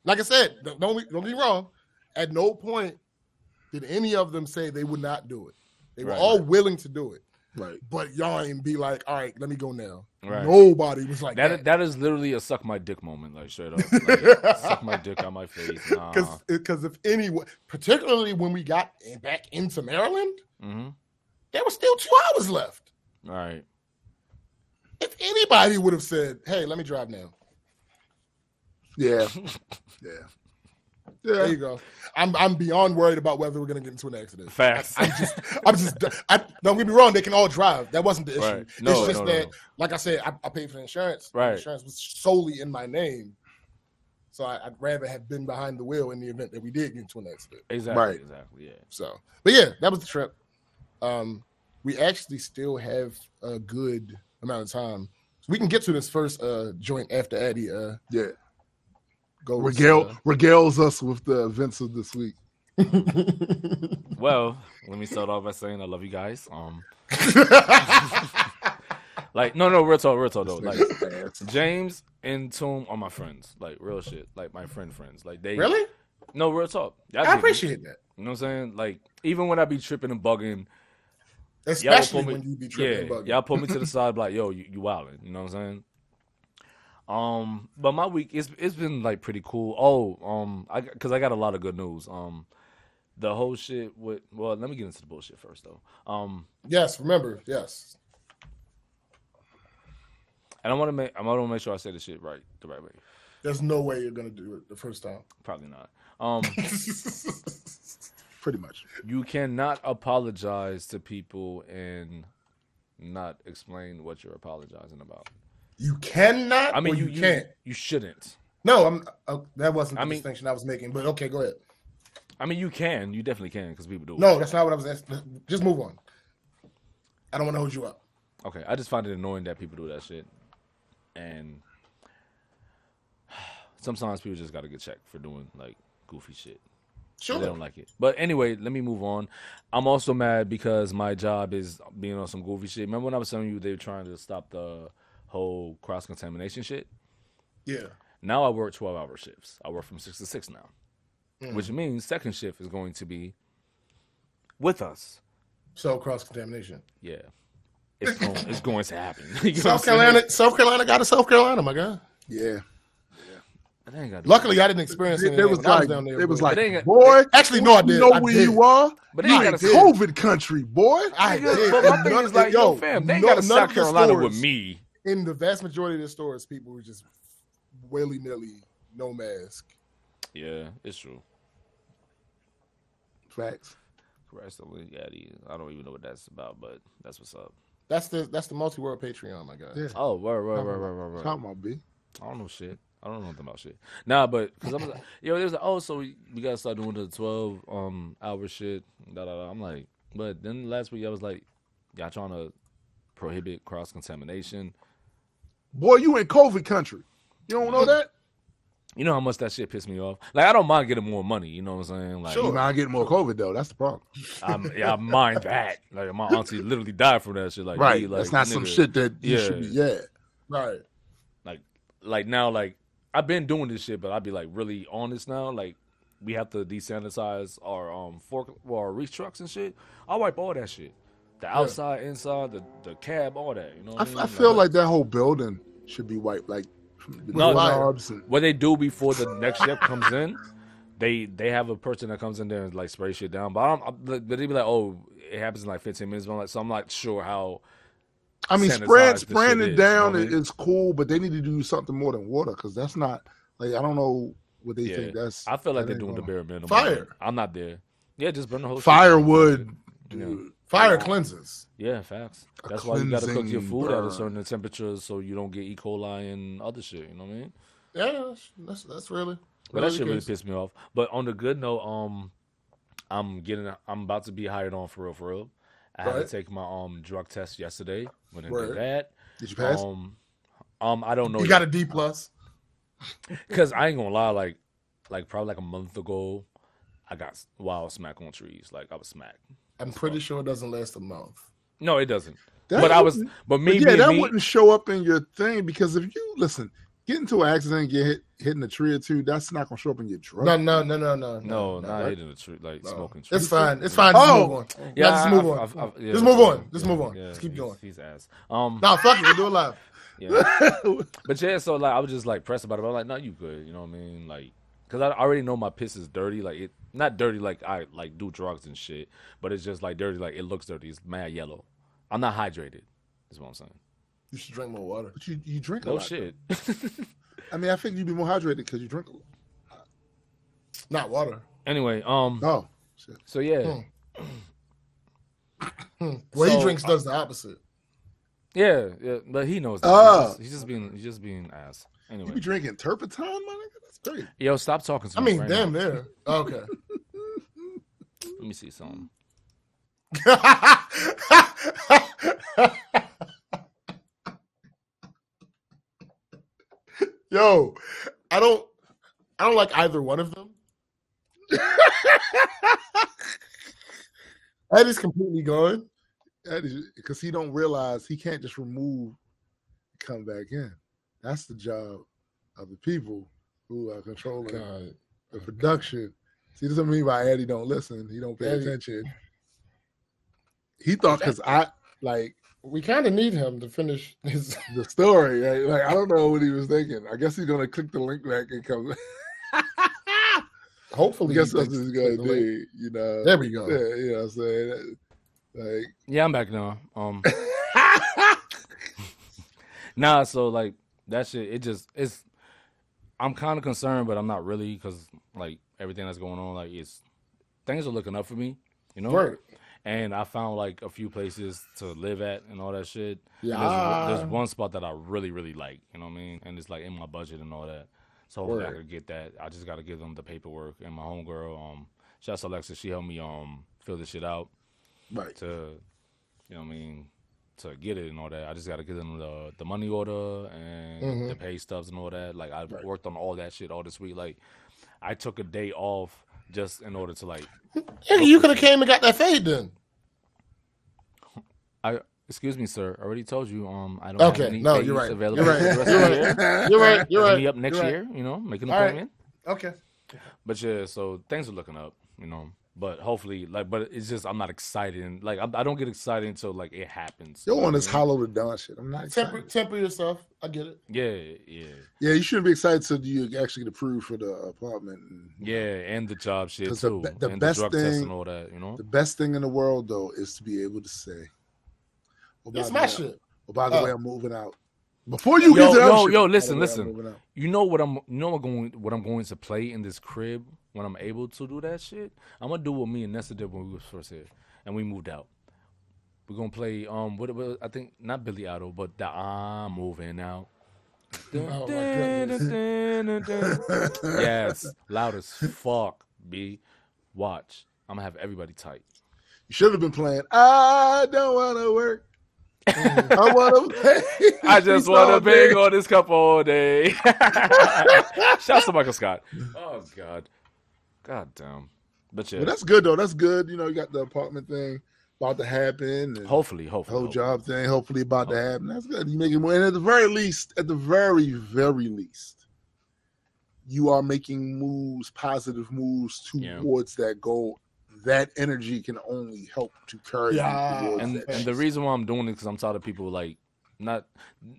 [SPEAKER 2] like I said, don't don't get don't get wrong. At no point did any of them say they would not do it. They were
[SPEAKER 3] Right,
[SPEAKER 2] all willing to do it,
[SPEAKER 1] Right.
[SPEAKER 2] but y'all ain't be like, all right, let me go now.
[SPEAKER 3] Right.
[SPEAKER 2] Nobody was like
[SPEAKER 3] That
[SPEAKER 2] that.
[SPEAKER 3] that is literally a suck my dick moment, like straight up. Like, suck my dick on my face.
[SPEAKER 2] Because because if anyone, particularly when we got back into Maryland,
[SPEAKER 3] hmm
[SPEAKER 2] there was still two hours left.
[SPEAKER 3] Right.
[SPEAKER 2] If anybody would have said, "Hey, let me drive now,"
[SPEAKER 1] Yeah. Yeah.
[SPEAKER 2] There you go. I'm I'm beyond worried about whether we're gonna get into an accident.
[SPEAKER 3] Facts.
[SPEAKER 2] I'm just I'm just I, don't get me wrong. They can all drive. That wasn't the issue.
[SPEAKER 3] Right. No,
[SPEAKER 2] it's just
[SPEAKER 3] no, no,
[SPEAKER 2] that,
[SPEAKER 3] no.
[SPEAKER 2] like I said, I, I paid for the insurance.
[SPEAKER 3] Right.
[SPEAKER 2] The insurance was solely in my name, so I, I'd rather have been behind the wheel in the event that we did get into an accident.
[SPEAKER 3] Exactly.
[SPEAKER 1] Right.
[SPEAKER 3] Exactly. Yeah.
[SPEAKER 2] So, but yeah, that was the trip. Um, we actually still have a good amount of time. So we can get to this first uh joint after Eddie uh
[SPEAKER 1] Yeah.
[SPEAKER 2] Goes.
[SPEAKER 1] Regale regales us with the events of this week.
[SPEAKER 2] uh,
[SPEAKER 3] Well, let me start off by saying I love you guys. Um, like no, no, real talk, real talk though. Like James and Toom are my friends. Like real shit. Like my friend friends. Like they
[SPEAKER 2] really?
[SPEAKER 3] no real talk. Y'all
[SPEAKER 2] I
[SPEAKER 3] dig me.
[SPEAKER 2] appreciate that,
[SPEAKER 3] You know what I'm saying? Like even when I be tripping and bugging, y'all
[SPEAKER 2] especially
[SPEAKER 3] will put
[SPEAKER 2] when
[SPEAKER 3] me,
[SPEAKER 2] you be
[SPEAKER 3] yeah,
[SPEAKER 2] tripping. and bugging.
[SPEAKER 3] y'all put me to the side like, yo, you, you wildin'. You know what I'm saying? Um, but my week it's it's been like pretty cool. Oh, um, I because I got a lot of good news. Um, the whole shit with well, let me get into the bullshit first though. Um,
[SPEAKER 2] Yes, remember, yes.
[SPEAKER 3] and I want to make I want to make sure I say the shit right the right way.
[SPEAKER 2] There's no way you're gonna do it the first time.
[SPEAKER 3] Probably not. Um,
[SPEAKER 1] Pretty much.
[SPEAKER 3] you cannot apologize to people and not explain what you're apologizing about.
[SPEAKER 2] You cannot.
[SPEAKER 3] I mean,
[SPEAKER 2] or
[SPEAKER 3] you,
[SPEAKER 2] you,
[SPEAKER 3] you
[SPEAKER 2] can't.
[SPEAKER 3] You shouldn't.
[SPEAKER 2] No, I'm. Uh, that wasn't the
[SPEAKER 3] I mean-
[SPEAKER 2] distinction I was making. But okay, go ahead.
[SPEAKER 3] I mean, you can. You definitely can because people do.
[SPEAKER 2] No, that's not what I was asking. Just move on. I don't want to hold you up.
[SPEAKER 3] Okay, I just find it annoying that people do that shit, and sometimes people just got to get checked for doing like goofy shit.
[SPEAKER 2] Sure.
[SPEAKER 3] They don't like it. But anyway, let me move on. I'm also mad because my job is being on some goofy shit. Remember when I was telling you they were trying to stop the whole cross contamination shit?
[SPEAKER 2] Yeah.
[SPEAKER 3] Now I work 12 hour shifts. I work from 6 to 6 now,
[SPEAKER 2] Mm.
[SPEAKER 3] which means second shift is going to be with us.
[SPEAKER 2] So cross contamination.
[SPEAKER 3] Yeah. It's going, it's going to happen. You know
[SPEAKER 2] South? Carolina, South Carolina got a South Carolina, my guy.
[SPEAKER 1] Yeah.
[SPEAKER 3] But they ain't gotta do
[SPEAKER 2] Luckily, I didn't experience
[SPEAKER 1] It,
[SPEAKER 2] it.
[SPEAKER 1] it was like
[SPEAKER 2] down there.
[SPEAKER 1] it was like
[SPEAKER 3] But they ain't-
[SPEAKER 1] boy.
[SPEAKER 2] Actually, no, I
[SPEAKER 1] you
[SPEAKER 2] did.
[SPEAKER 1] know
[SPEAKER 2] I
[SPEAKER 1] where
[SPEAKER 2] did.
[SPEAKER 1] you are.
[SPEAKER 3] But they
[SPEAKER 1] You
[SPEAKER 3] ain't
[SPEAKER 1] in
[SPEAKER 3] gotta.
[SPEAKER 1] COVID country, boy.
[SPEAKER 2] I
[SPEAKER 3] Nigga,
[SPEAKER 2] did.
[SPEAKER 3] But my thing is like,
[SPEAKER 2] the-
[SPEAKER 3] yo, fam, they ain't
[SPEAKER 2] no-
[SPEAKER 3] got to South
[SPEAKER 2] of the
[SPEAKER 3] Carolina with me.
[SPEAKER 2] In the vast majority of the stores, people were just willy nilly, no mask.
[SPEAKER 3] Yeah, it's true.
[SPEAKER 1] Facts.
[SPEAKER 3] Christ, yeah, I don't even know what that's about, but that's what's up.
[SPEAKER 2] That's the that's the multi world Patreon, my guy.
[SPEAKER 1] Yeah.
[SPEAKER 3] Oh, word, word, word, word, word, word.
[SPEAKER 1] Talking about B.
[SPEAKER 3] I don't know shit. I don't know nothing about shit. Nah, but because I'm like, yo, there's like, oh, so we, we gotta start doing the 12 um hour shit. Da, da, da. I'm like, but then last week I was like, y'all trying to prohibit cross contamination.
[SPEAKER 1] Boy, you in COVID country. You don't know that?
[SPEAKER 3] You know how much that shit pissed me off. Like I don't mind getting more money. You know what I'm saying? Like,
[SPEAKER 1] You mind getting more COVID though. That's the problem.
[SPEAKER 3] I'm, yeah, I mind that. Like my auntie literally died from that shit. Like,
[SPEAKER 1] right.
[SPEAKER 3] like,
[SPEAKER 1] That's not some shit that you
[SPEAKER 3] Yeah.
[SPEAKER 1] should be. Yeah.
[SPEAKER 2] Right.
[SPEAKER 3] like like now like I've been doing this shit, but I'd be like really honest now. Like we have to desanitize our um fork or our reach trucks and shit. I wipe all that shit. The outside, inside, the the cab, all that. You know.
[SPEAKER 1] I,
[SPEAKER 3] What I,
[SPEAKER 1] f-
[SPEAKER 3] mean?
[SPEAKER 1] I feel like that whole building should be wiped. Like the
[SPEAKER 3] No,
[SPEAKER 1] doorknobs and
[SPEAKER 3] what they do before the next ship comes in. They they have a person that comes in there and like spray shit down. But I don't. I- But they be like, oh, it happens in like 15 minutes. But I'm like, so I'm not sure how.
[SPEAKER 1] I mean,
[SPEAKER 3] sanitize
[SPEAKER 1] spraying
[SPEAKER 3] the
[SPEAKER 1] spraying
[SPEAKER 3] shit
[SPEAKER 1] it
[SPEAKER 3] is,
[SPEAKER 1] down
[SPEAKER 3] you know I
[SPEAKER 1] is,
[SPEAKER 3] mean?
[SPEAKER 1] cool, but they need to do something more than water because that's not like I don't know what they
[SPEAKER 3] Yeah.
[SPEAKER 1] think that's.
[SPEAKER 3] I feel like
[SPEAKER 1] that
[SPEAKER 3] they're doing the
[SPEAKER 1] gonna-
[SPEAKER 3] bare minimum.
[SPEAKER 2] Fire.
[SPEAKER 3] I'm not there. Yeah, just burn the whole shit.
[SPEAKER 1] Firewood.
[SPEAKER 3] Yeah.
[SPEAKER 1] dude.
[SPEAKER 2] Fire cleanses.
[SPEAKER 3] Yeah, facts.
[SPEAKER 1] A
[SPEAKER 3] That's why you gotta cook your food at a certain temperature so you don't get E. coli and other shit. You know what I mean?
[SPEAKER 2] Yeah, that's that's, really.
[SPEAKER 3] But that shit really pissed me off. But on the good note, um, I'm getting, I'm about to be hired on for real, for real. I had to take my um drug test yesterday. When I
[SPEAKER 2] Word.
[SPEAKER 3] did that,
[SPEAKER 1] Did you pass?
[SPEAKER 3] um, um, I don't know
[SPEAKER 2] You got a D plus.
[SPEAKER 3] because I ain't gonna lie, like, like probably like a month ago, I got wild smack on trees. Like I was smacked.
[SPEAKER 2] I'm pretty sure it doesn't last a month.
[SPEAKER 3] No, it doesn't.
[SPEAKER 1] That
[SPEAKER 3] but I was, but me,
[SPEAKER 1] But yeah,
[SPEAKER 3] being
[SPEAKER 1] that
[SPEAKER 3] me,
[SPEAKER 1] wouldn't show up in your thing because if you listen, get into an accident, get hit hitting a tree or two, that's not gonna show up in your drug.
[SPEAKER 2] No, no, no, no, no,
[SPEAKER 3] no, not
[SPEAKER 2] right?
[SPEAKER 3] hitting the tree, like
[SPEAKER 2] No.
[SPEAKER 3] smoking trees.
[SPEAKER 2] It's fine. It's fine. Just
[SPEAKER 1] Oh.
[SPEAKER 2] move on.
[SPEAKER 3] Yeah,
[SPEAKER 2] Yeah, just move
[SPEAKER 3] I-
[SPEAKER 2] on.
[SPEAKER 3] I- I- yeah,
[SPEAKER 2] Just move on. Just
[SPEAKER 3] yeah,
[SPEAKER 2] move on.
[SPEAKER 3] yeah,
[SPEAKER 2] Just keep
[SPEAKER 3] he's-
[SPEAKER 2] going.
[SPEAKER 3] He's ass. Um,
[SPEAKER 2] No, fuck it. We'll do it live.
[SPEAKER 3] yeah. but yeah, so like I was just like pressed about it. But I'm like, no, you good. You know what I mean? Like, cause I already know my piss is dirty. Like it, not dirty like I like do drugs and shit, but it's just like dirty. Like it looks dirty. It's mad yellow. I'm not hydrated. Is what I'm saying.
[SPEAKER 2] You should drink more water.
[SPEAKER 1] But you, you drink a
[SPEAKER 3] No
[SPEAKER 1] lot.
[SPEAKER 3] shit.
[SPEAKER 1] I mean, I think you'd be more hydrated because you drink a lot.
[SPEAKER 2] Not water.
[SPEAKER 3] anyway, um,
[SPEAKER 1] Oh, shit.
[SPEAKER 3] so yeah,
[SPEAKER 2] Hmm. Well, he drinks does the opposite.
[SPEAKER 3] yeah, yeah. But he knows that.
[SPEAKER 1] Oh.
[SPEAKER 3] He's, just, he's just being, he's just being ass.
[SPEAKER 1] You be drinking turpentine, my nigga? That's crazy.
[SPEAKER 3] yo, stop talking
[SPEAKER 2] I mean,
[SPEAKER 3] right
[SPEAKER 2] damn,
[SPEAKER 3] now.
[SPEAKER 2] there. Okay.
[SPEAKER 3] Let me see something.
[SPEAKER 2] Yo, I don't, I don't like either one of them. Eddie's completely gone.
[SPEAKER 1] That is because he don't realize he can't just remove, come back in. That's the job of the people who are controlling
[SPEAKER 2] God.
[SPEAKER 1] the production. See, this doesn't mean by Eddie don't listen. He don't pay
[SPEAKER 2] Eddie-
[SPEAKER 1] attention. He thought because I like
[SPEAKER 2] We kind of need him to finish his.
[SPEAKER 1] the story. Like, like, I don't know what he was thinking. I guess he's gonna click the link back and come. I
[SPEAKER 2] Hopefully,
[SPEAKER 1] guess
[SPEAKER 2] he
[SPEAKER 1] that's what he's gonna
[SPEAKER 2] the link.
[SPEAKER 1] do. You know.
[SPEAKER 2] There we go.
[SPEAKER 1] Yeah, you know what I'm saying. Like
[SPEAKER 3] Yeah, I'm back now. Um, nah, so like that shit, it just it's. I'm kind of concerned, but I'm not really because like everything that's going on, like it's things are looking up for me, you know.
[SPEAKER 2] Right.
[SPEAKER 3] And I found like a few places to live at and all that shit.
[SPEAKER 2] Yeah.
[SPEAKER 3] There's, there's one spot that I really, really like, you know what I mean? And it's like in my budget and all that. So hopefully I
[SPEAKER 2] Word.
[SPEAKER 3] could get that. I just got to give them the paperwork. And my homegirl, um, shouts to Alexa, she helped me um fill this shit out
[SPEAKER 1] right.
[SPEAKER 3] to, you know what I mean, to get it and all that. I just got to get them the the money order and
[SPEAKER 2] Mhm.
[SPEAKER 3] the pay stubs and all that. Like I
[SPEAKER 1] Right.
[SPEAKER 3] worked on all that shit all this week. Like I took a day off just in order to like.
[SPEAKER 2] Yeah, you could have came and got that fade then.
[SPEAKER 3] I excuse me, sir. I already told you. Um, I don't
[SPEAKER 2] Okay, no, you're right.
[SPEAKER 3] available
[SPEAKER 2] You're right.
[SPEAKER 3] for the rest
[SPEAKER 2] You're right. You're right. You're right.
[SPEAKER 3] me up next
[SPEAKER 2] You're right.
[SPEAKER 3] year. You know, make an
[SPEAKER 2] All right.
[SPEAKER 3] appointment.
[SPEAKER 2] Okay.
[SPEAKER 3] But yeah, so things are looking up, you know. But hopefully, like, but it's just I'm not excited. And, like, I, I don't get excited until like it happens.
[SPEAKER 1] You're
[SPEAKER 3] you
[SPEAKER 1] on this
[SPEAKER 3] I mean?
[SPEAKER 1] hollow the dawn shit. I'm not
[SPEAKER 2] Temper,
[SPEAKER 1] excited.
[SPEAKER 2] temper yourself. I get it.
[SPEAKER 3] Yeah, yeah,
[SPEAKER 1] Yeah, you shouldn't be excited till you actually get approved for the apartment. And,
[SPEAKER 3] yeah, and the job shit
[SPEAKER 1] 'Cause the
[SPEAKER 3] too,
[SPEAKER 1] be- the
[SPEAKER 3] and
[SPEAKER 1] best
[SPEAKER 3] the drug test
[SPEAKER 1] thing-
[SPEAKER 3] and all that. You know,
[SPEAKER 1] The best thing in the world, though, is to be able to say, oh, by
[SPEAKER 2] It's
[SPEAKER 1] the
[SPEAKER 2] my
[SPEAKER 1] way,
[SPEAKER 2] shit.
[SPEAKER 1] Oh, by the
[SPEAKER 2] Oh.
[SPEAKER 1] way, I'm moving out. Before you
[SPEAKER 3] Yo,
[SPEAKER 1] get to that
[SPEAKER 3] yo,
[SPEAKER 1] shit,
[SPEAKER 3] yo,
[SPEAKER 1] by the
[SPEAKER 3] listen,
[SPEAKER 1] way, I'm
[SPEAKER 3] listen.
[SPEAKER 1] moving out.
[SPEAKER 3] you know what I'm, you know what going, what I'm going to play in this crib when I'm able to do that shit. I'm gonna do what me and Nessa did when we was first here, and we moved out. We're gonna play, um, what, what I think not Billy Idol, but the I'm moving out.
[SPEAKER 2] Oh, my goodness.
[SPEAKER 3] yes, loud as fuck, B. Watch. I'm gonna have everybody tight.
[SPEAKER 1] You should have been playing. I don't want to work. I want to.
[SPEAKER 3] I just want to bang on this cup all day. Shout out to Michael Scott. Oh God, God damn. But yeah,
[SPEAKER 1] Well, that's good though. That's good. You know, you got the apartment thing about to happen. And
[SPEAKER 3] hopefully,
[SPEAKER 1] the
[SPEAKER 3] hopefully,
[SPEAKER 1] whole
[SPEAKER 3] hopefully.
[SPEAKER 1] job thing hopefully about to happen. That's good. You make it more. And at the very least, at the very, very least, you are making moves, positive moves
[SPEAKER 3] Yeah.
[SPEAKER 1] towards that goal. That energy can only help to carry
[SPEAKER 2] Yeah.
[SPEAKER 1] you towards
[SPEAKER 3] and
[SPEAKER 1] that.
[SPEAKER 3] and the reason why I'm doing it because I'm tired of people like not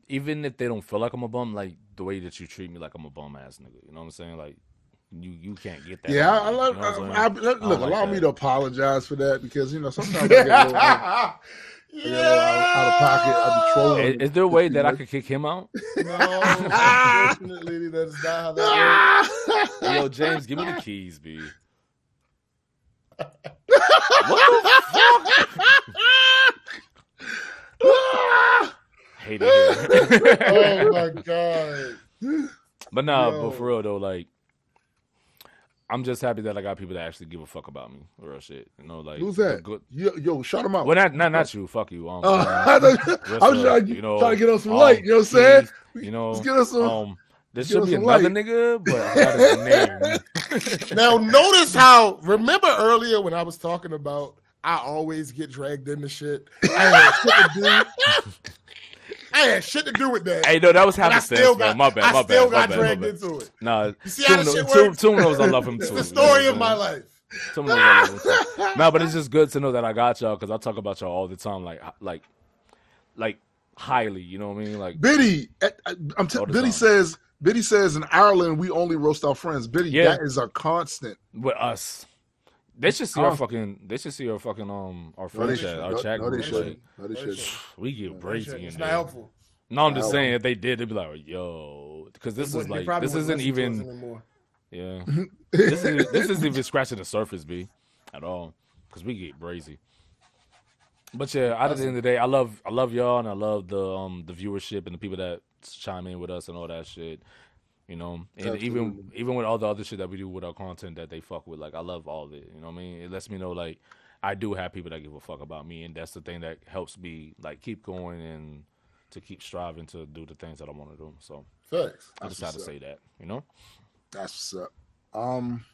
[SPEAKER 3] even if they don't feel like I'm a bum, like the way that you treat me like I'm a bum ass nigga. You know what I'm saying? Like you you can't get that.
[SPEAKER 1] yeah, I, I love.
[SPEAKER 3] you know I'm
[SPEAKER 1] I,
[SPEAKER 3] saying?
[SPEAKER 1] I, look,
[SPEAKER 3] like
[SPEAKER 1] allow me to apologize for that because you know sometimes I get a little, I
[SPEAKER 2] yeah.
[SPEAKER 1] little out, out of pocket. I be trolling.
[SPEAKER 3] Is, is there a way that I could kick him out?
[SPEAKER 2] No, unfortunately, that is not how that works.
[SPEAKER 3] Yo, James, give me the keys, b. What Hate it.
[SPEAKER 2] Oh my god.
[SPEAKER 3] But nah,
[SPEAKER 2] Yo.
[SPEAKER 3] but for real though, like I'm just happy that I got people that actually give a fuck about me. Real shit. You know, like
[SPEAKER 1] Who's that?
[SPEAKER 3] Good.
[SPEAKER 1] Yo, yo, shut him out.
[SPEAKER 3] Well, not not not you. Fuck you. Um,
[SPEAKER 1] Uh, I
[SPEAKER 3] um,
[SPEAKER 1] was trying,
[SPEAKER 3] you know,
[SPEAKER 1] trying to get on some
[SPEAKER 3] um,
[SPEAKER 1] light. You know what I'm saying?
[SPEAKER 3] You know,
[SPEAKER 1] Let's get us some.
[SPEAKER 3] um, there should be another
[SPEAKER 1] light.
[SPEAKER 3] nigga, but I got his name.
[SPEAKER 2] Now notice how remember earlier when I was talking about I always get dragged into shit. I had shit to do. I had shit to do with that.
[SPEAKER 3] hey, no, that was
[SPEAKER 2] but I
[SPEAKER 3] happenstance,
[SPEAKER 2] still got
[SPEAKER 3] My bad,
[SPEAKER 2] I
[SPEAKER 3] my
[SPEAKER 2] still
[SPEAKER 3] bad,
[SPEAKER 2] got dragged into it.
[SPEAKER 3] Nah,
[SPEAKER 2] You see how shit works?
[SPEAKER 3] Toom knows I love him too.
[SPEAKER 2] It's the story of my life.
[SPEAKER 3] Toom knows I love him too. Nah, but it's just good to know that I got y'all because I talk about y'all all the time, like like like highly. You know what I mean? Like
[SPEAKER 1] Biddy, eh, eh, I'm t- Biddy
[SPEAKER 3] time.
[SPEAKER 1] says. Biddy says in Ireland we only roast our friends. Biddy,
[SPEAKER 3] Yeah.
[SPEAKER 1] that is a constant.
[SPEAKER 3] with us. They should see our fucking. They should see our fucking um our friend
[SPEAKER 1] they
[SPEAKER 3] chat, our
[SPEAKER 1] No,
[SPEAKER 3] chat
[SPEAKER 1] no, they
[SPEAKER 3] group.
[SPEAKER 1] should.
[SPEAKER 3] Like,
[SPEAKER 1] No, they should.
[SPEAKER 2] should.
[SPEAKER 3] we get brazy in
[SPEAKER 2] It's not helpful.
[SPEAKER 3] No, I'm just saying if they did, they'd be like, "Yo," because this is like this isn't
[SPEAKER 2] listen to us
[SPEAKER 3] even yeah. this is this isn't even scratching the surface, b, at all. Because we get brazy. But yeah, at the end of the day, I love I love y'all and I love the um the viewership and the people that chime in with us and all that shit. You know, and even
[SPEAKER 1] Absolutely.
[SPEAKER 3] even with all the other shit that we do with our content that they fuck with, like I love all of it. You know what I mean? It lets me know like I do have people that give a fuck about me, and that's the thing that helps me like keep going and to keep striving to do the things that I want to do. So
[SPEAKER 2] Facts.
[SPEAKER 3] I
[SPEAKER 1] That's
[SPEAKER 3] just had to
[SPEAKER 1] up.
[SPEAKER 3] say that. You know?
[SPEAKER 1] That's what's up. Um.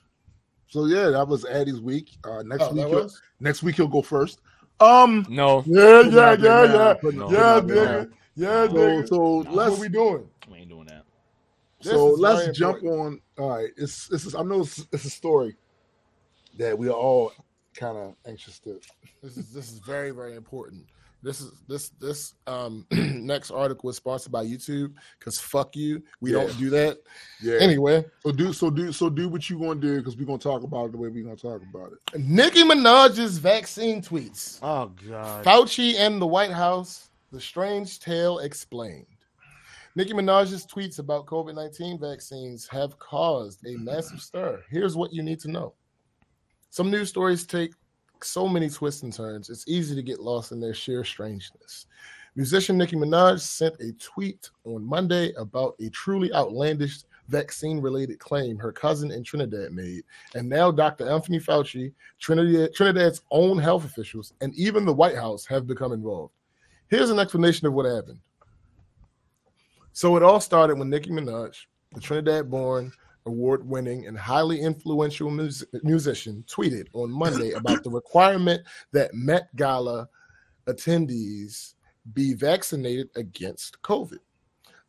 [SPEAKER 1] So yeah, that was Addie's week. Uh, next
[SPEAKER 2] Oh,
[SPEAKER 1] week, he'll, next week he'll go first. Um.
[SPEAKER 3] No,
[SPEAKER 1] Yeah,
[SPEAKER 2] Putting
[SPEAKER 1] yeah,
[SPEAKER 2] out there
[SPEAKER 1] yeah,
[SPEAKER 2] now,
[SPEAKER 1] yeah,
[SPEAKER 3] No.
[SPEAKER 2] putting
[SPEAKER 1] yeah,
[SPEAKER 2] out there
[SPEAKER 1] nigga.
[SPEAKER 2] now. Yeah,
[SPEAKER 1] So,
[SPEAKER 2] nigga.
[SPEAKER 1] so
[SPEAKER 2] That's
[SPEAKER 1] let's
[SPEAKER 2] what we doing.
[SPEAKER 3] we ain't doing that.
[SPEAKER 2] This
[SPEAKER 1] so let's
[SPEAKER 2] very
[SPEAKER 1] jump on. All right, it's this is I know it's, it's a story that we are all kind of anxious to.
[SPEAKER 2] This is this is very very important. This is this this um next article was sponsored by YouTube because fuck you, we
[SPEAKER 1] Yeah.
[SPEAKER 2] don't do that
[SPEAKER 1] Yeah.
[SPEAKER 2] anyway.
[SPEAKER 1] So do so do so do what you gonna do because we're gonna talk about it the way we're gonna talk about it.
[SPEAKER 2] Nicki Minaj's vaccine tweets.
[SPEAKER 3] Oh God.
[SPEAKER 2] Fauci and the White House, the strange tale explained. Nicki Minaj's tweets about COVID 19 vaccines have caused a massive stir. Here's what you need to know some news stories take so many twists and turns, it's easy to get lost in their sheer strangeness. Musician Nicki Minaj sent a tweet on Monday about a truly outlandish vaccine related claim her cousin in Trinidad made. And now Dr. Anthony Fauci, Trinidad, Trinidad's own health officials, and even the White House have become involved. Here's an explanation of what happened. So it all started when Nicki Minaj, the Trinidad-born, award-winning, and highly influential mus- musician, tweeted on Monday about the requirement that Met Gala attendees be vaccinated against COVID.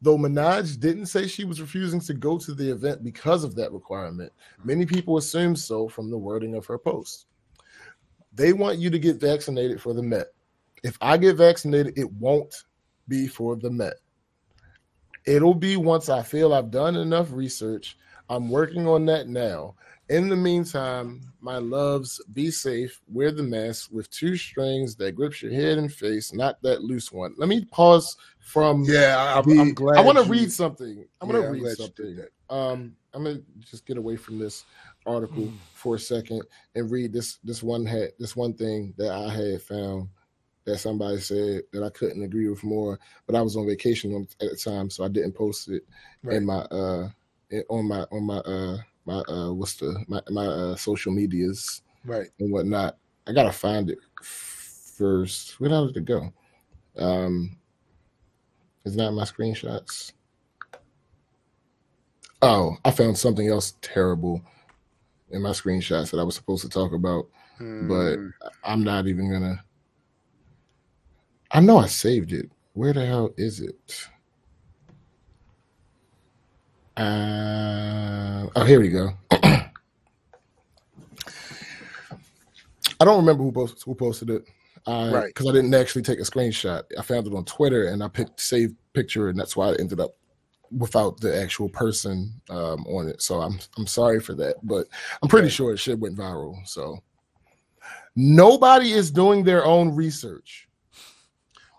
[SPEAKER 2] Though Minaj didn't say she was refusing to go to the event because of that requirement, many people assume so from the wording of her post. They want you to get vaccinated for the Met. If I get vaccinated, it won't be for the Met. It'll be once I feel I've done enough research. I'm working on that now. In the meantime, my loves, be safe, wear the mask with two strings that grips your head and face, not that loose one. Let me pause from
[SPEAKER 1] Yeah, I, I'm glad.
[SPEAKER 2] I want to read something. I'm going to
[SPEAKER 1] I'm
[SPEAKER 2] read something. Um, I'm gonna just get away from this article for a second and read this this one had this one thing that I had found that somebody said that I couldn't agree with more, but I was on vacation on, at the time, so I didn't post it in my uh on my on my uh my uh what's the my my uh, social medias
[SPEAKER 1] Right.
[SPEAKER 2] and whatnot. I gotta find it first. Where did it go? Um, it's not my screenshots. Oh, I found something else terrible in my screenshots that I was supposed to talk about, but
[SPEAKER 1] Hmm.
[SPEAKER 2] I'm not even gonna. I know I saved it. Where the hell is it? Uh, oh, here we go. I don't remember who posted, who posted it. Uh,
[SPEAKER 1] Right.
[SPEAKER 2] Because I didn't actually take a screenshot. I found it on Twitter and I picked save picture, and that's why I ended up without the actual person um, on it. So I'm I'm sorry for that, but I'm pretty sure it shit went viral. So nobody is doing their own research.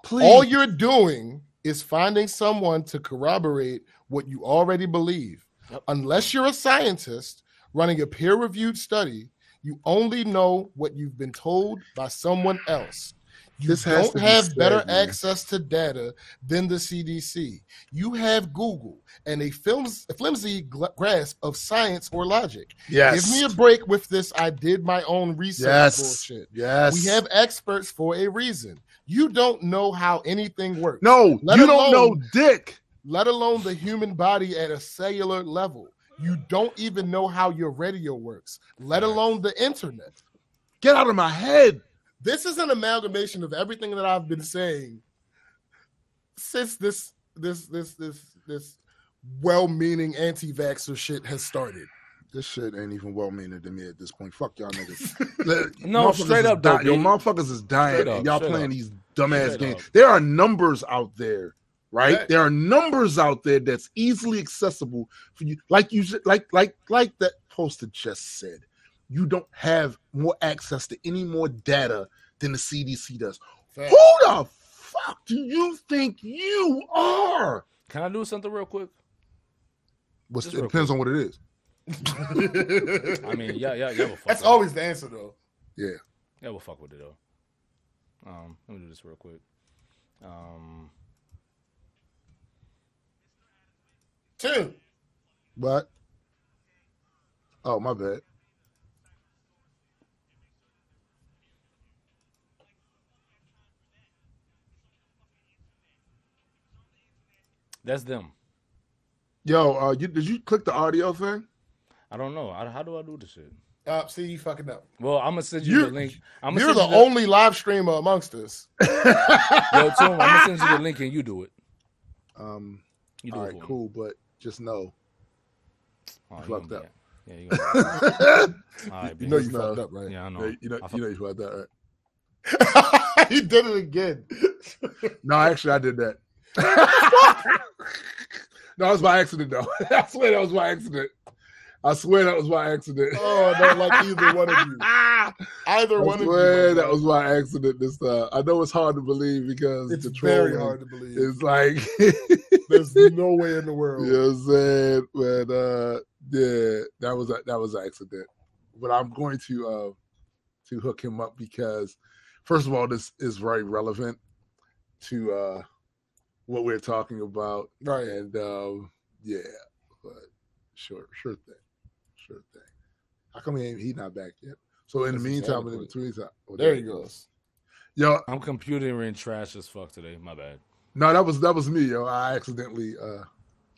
[SPEAKER 1] Please.
[SPEAKER 2] All you're doing is finding someone to corroborate what you already believe.
[SPEAKER 3] Yep.
[SPEAKER 2] Unless you're a scientist running a peer reviewed study, you only know what you've been told by someone else. You
[SPEAKER 1] This has
[SPEAKER 2] don't
[SPEAKER 1] be
[SPEAKER 2] have
[SPEAKER 1] said,
[SPEAKER 2] better
[SPEAKER 1] man.
[SPEAKER 2] access to data than the CDC. You have Google and a flimsy gl- grasp of science or logic.
[SPEAKER 1] yes.
[SPEAKER 2] Give me a break with this. I did my own research
[SPEAKER 1] yes.
[SPEAKER 2] bullshit.
[SPEAKER 1] Yes.
[SPEAKER 2] We have experts for a reason. You don't know how anything works.
[SPEAKER 1] no.
[SPEAKER 2] Let
[SPEAKER 1] you don't know dick.
[SPEAKER 2] let alone the human body at a cellular level. You don't even know how your radio works, let alone the internet.
[SPEAKER 1] Get out of my head.
[SPEAKER 2] This is an amalgamation of everything that I've been saying since this this this this this well-meaning anti-vaxxer shit has started.
[SPEAKER 1] This shit ain't even well meaning to me at this point. Fuck y'all niggas.
[SPEAKER 3] No, straight up, though,
[SPEAKER 1] dying. Yo, motherfuckers is dying.
[SPEAKER 3] Up,
[SPEAKER 1] y'all playing
[SPEAKER 3] up.
[SPEAKER 1] these dumbass
[SPEAKER 3] Straight
[SPEAKER 1] games.
[SPEAKER 3] up.
[SPEAKER 1] There are numbers out there, right?
[SPEAKER 2] Right.
[SPEAKER 1] There are numbers out there that's easily accessible for you. Like you, like like like that poster just said. You don't have more access to any more data than the CDC does. Who the fuck do you think you are?
[SPEAKER 3] Can I do something real quick?
[SPEAKER 1] What's, it depends on what it is.
[SPEAKER 3] I mean, yeah, yeah, yeah. We'll fuck
[SPEAKER 2] That's
[SPEAKER 3] with
[SPEAKER 2] always the answer, though.
[SPEAKER 1] Yeah.
[SPEAKER 3] Yeah, we'll fuck with it though. Um, let me do this real quick. Um,
[SPEAKER 2] Two.
[SPEAKER 1] What? oh my bad.
[SPEAKER 3] that's them.
[SPEAKER 1] Yo, uh, you, did you click the audio thing?
[SPEAKER 3] I don't know. I, how do I do this shit?
[SPEAKER 2] Uh, see, you fucking up.
[SPEAKER 3] Well, I'm gonna send you
[SPEAKER 2] You're-
[SPEAKER 3] the link. I'm
[SPEAKER 2] You're
[SPEAKER 3] gonna
[SPEAKER 2] the only live streamer amongst us.
[SPEAKER 3] Yo, Tom, I'm gonna send you the link and you do it.
[SPEAKER 1] Um,
[SPEAKER 3] You do
[SPEAKER 1] all
[SPEAKER 3] it.
[SPEAKER 1] right, cool, but just know.
[SPEAKER 3] Oh,
[SPEAKER 1] You
[SPEAKER 3] you
[SPEAKER 1] fucked up.
[SPEAKER 3] Yeah, you
[SPEAKER 1] you
[SPEAKER 3] right,
[SPEAKER 2] You know you fucked up, right?
[SPEAKER 3] Yeah, I know.
[SPEAKER 1] you know, you know you about that, right?
[SPEAKER 2] he did it again.
[SPEAKER 1] No, actually, I did that. no, it was by accident, though. I swear that was by accident. I swear that was by accident.
[SPEAKER 2] Oh, I don't like either one of you.
[SPEAKER 1] I
[SPEAKER 2] Either one of you.
[SPEAKER 1] swear that was by accident this time. I know it's hard to believe because
[SPEAKER 2] It's very hard to believe.
[SPEAKER 1] It's like,
[SPEAKER 2] There's no way in the world.
[SPEAKER 1] you know what I'm saying? But uh, yeah, that was a, that was an accident. But I'm going to uh, to hook him up because, first of all, this is very relevant to uh, what we're talking about,
[SPEAKER 2] Right.
[SPEAKER 1] and um, yeah, but sure, sure thing, sure thing. How come he ain't, he not back yet? So in the meantime, in
[SPEAKER 2] adequate.
[SPEAKER 1] between time, oh,
[SPEAKER 2] There
[SPEAKER 1] he
[SPEAKER 2] he goes.
[SPEAKER 1] Yo,
[SPEAKER 3] I'm computering trash as fuck today. My bad.
[SPEAKER 1] no, that was that was me, yo. I accidentally uh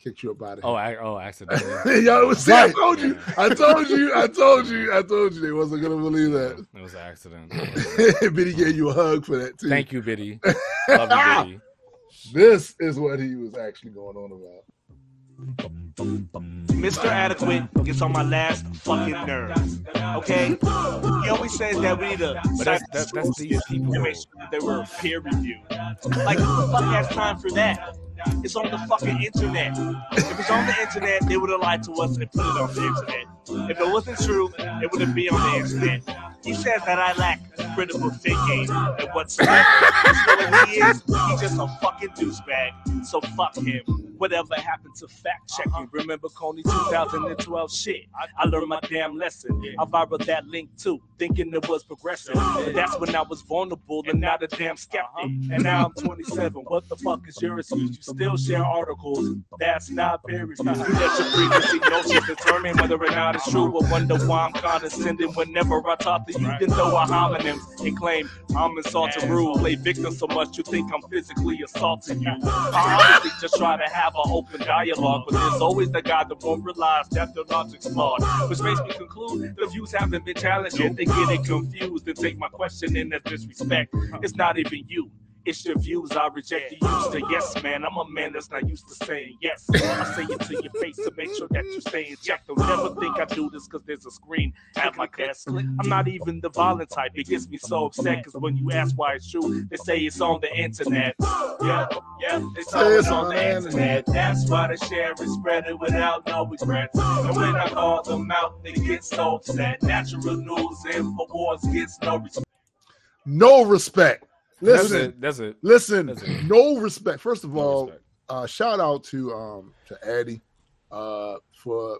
[SPEAKER 1] kicked you up out of
[SPEAKER 3] Oh. I, oh, accidentally.
[SPEAKER 1] yo, it was, see, I told you, I told you, I told you, I told you they wasn't gonna believe that.
[SPEAKER 3] It was an accident.
[SPEAKER 1] Biddy gave you a hug for that too.
[SPEAKER 3] Thank you, Biddy. Love you, Biddy.
[SPEAKER 1] This is what he was actually going on about.
[SPEAKER 5] Mr. Adequate gets on my last fucking nerves. Okay? He always says that we need to
[SPEAKER 3] But that's, that, that's these people.
[SPEAKER 5] to make sure that they were peer reviewed. Like, who the fuck has time for that? It's on the fucking internet. If it's on the internet, they would have lied to us and put it on the internet. If it wasn't true, it wouldn't be on the internet. He says that I lack critical thinking and what's. So he is, he's just a fucking douchebag. So fuck him. Whatever happened to fact checking? Uh-huh. Remember Kony 2012 shit? I learned my damn lesson. I viral that link too, thinking it was progressive. But that's when I was vulnerable and not a damn skeptic. Uh-huh. And now I'm 27. What the fuck is your excuse? You still share articles. That's not review. Let your frequency notions determine whether or not it's true. Or wonder why I'm condescending whenever I talk to you. Even though I homonym and claim I'm insulting rule. Play victim so much you think I'm physically assaulting you. I honestly just try to have an open dialogue, but there's always the guy that won't realize that their logic's flawed. Which makes me conclude the views haven't been challenged yet. They get it confused and take my question in as disrespect. It's not even you. It's your views. I reject you used to yes, man. I'm a man that's not used to saying yes. I say it to your face to make sure that you stay in check. Don't ever think I do this because there's a screen at my desk. I'm not even the violent type. It gets me so upset because when you ask why it's true, they say it's on the internet. Yeah, yeah, it's always on the internet. That's why they share and spread it without no regrets. And when I call them out, they get so upset. Natural news Infowars gets no respect.
[SPEAKER 1] No respect.
[SPEAKER 3] That's
[SPEAKER 1] Listen,
[SPEAKER 3] it. That's it.
[SPEAKER 1] listen,
[SPEAKER 3] That's it.
[SPEAKER 1] no respect. First of
[SPEAKER 3] No
[SPEAKER 1] all,
[SPEAKER 3] respect.
[SPEAKER 1] uh, shout out to um to Addy uh for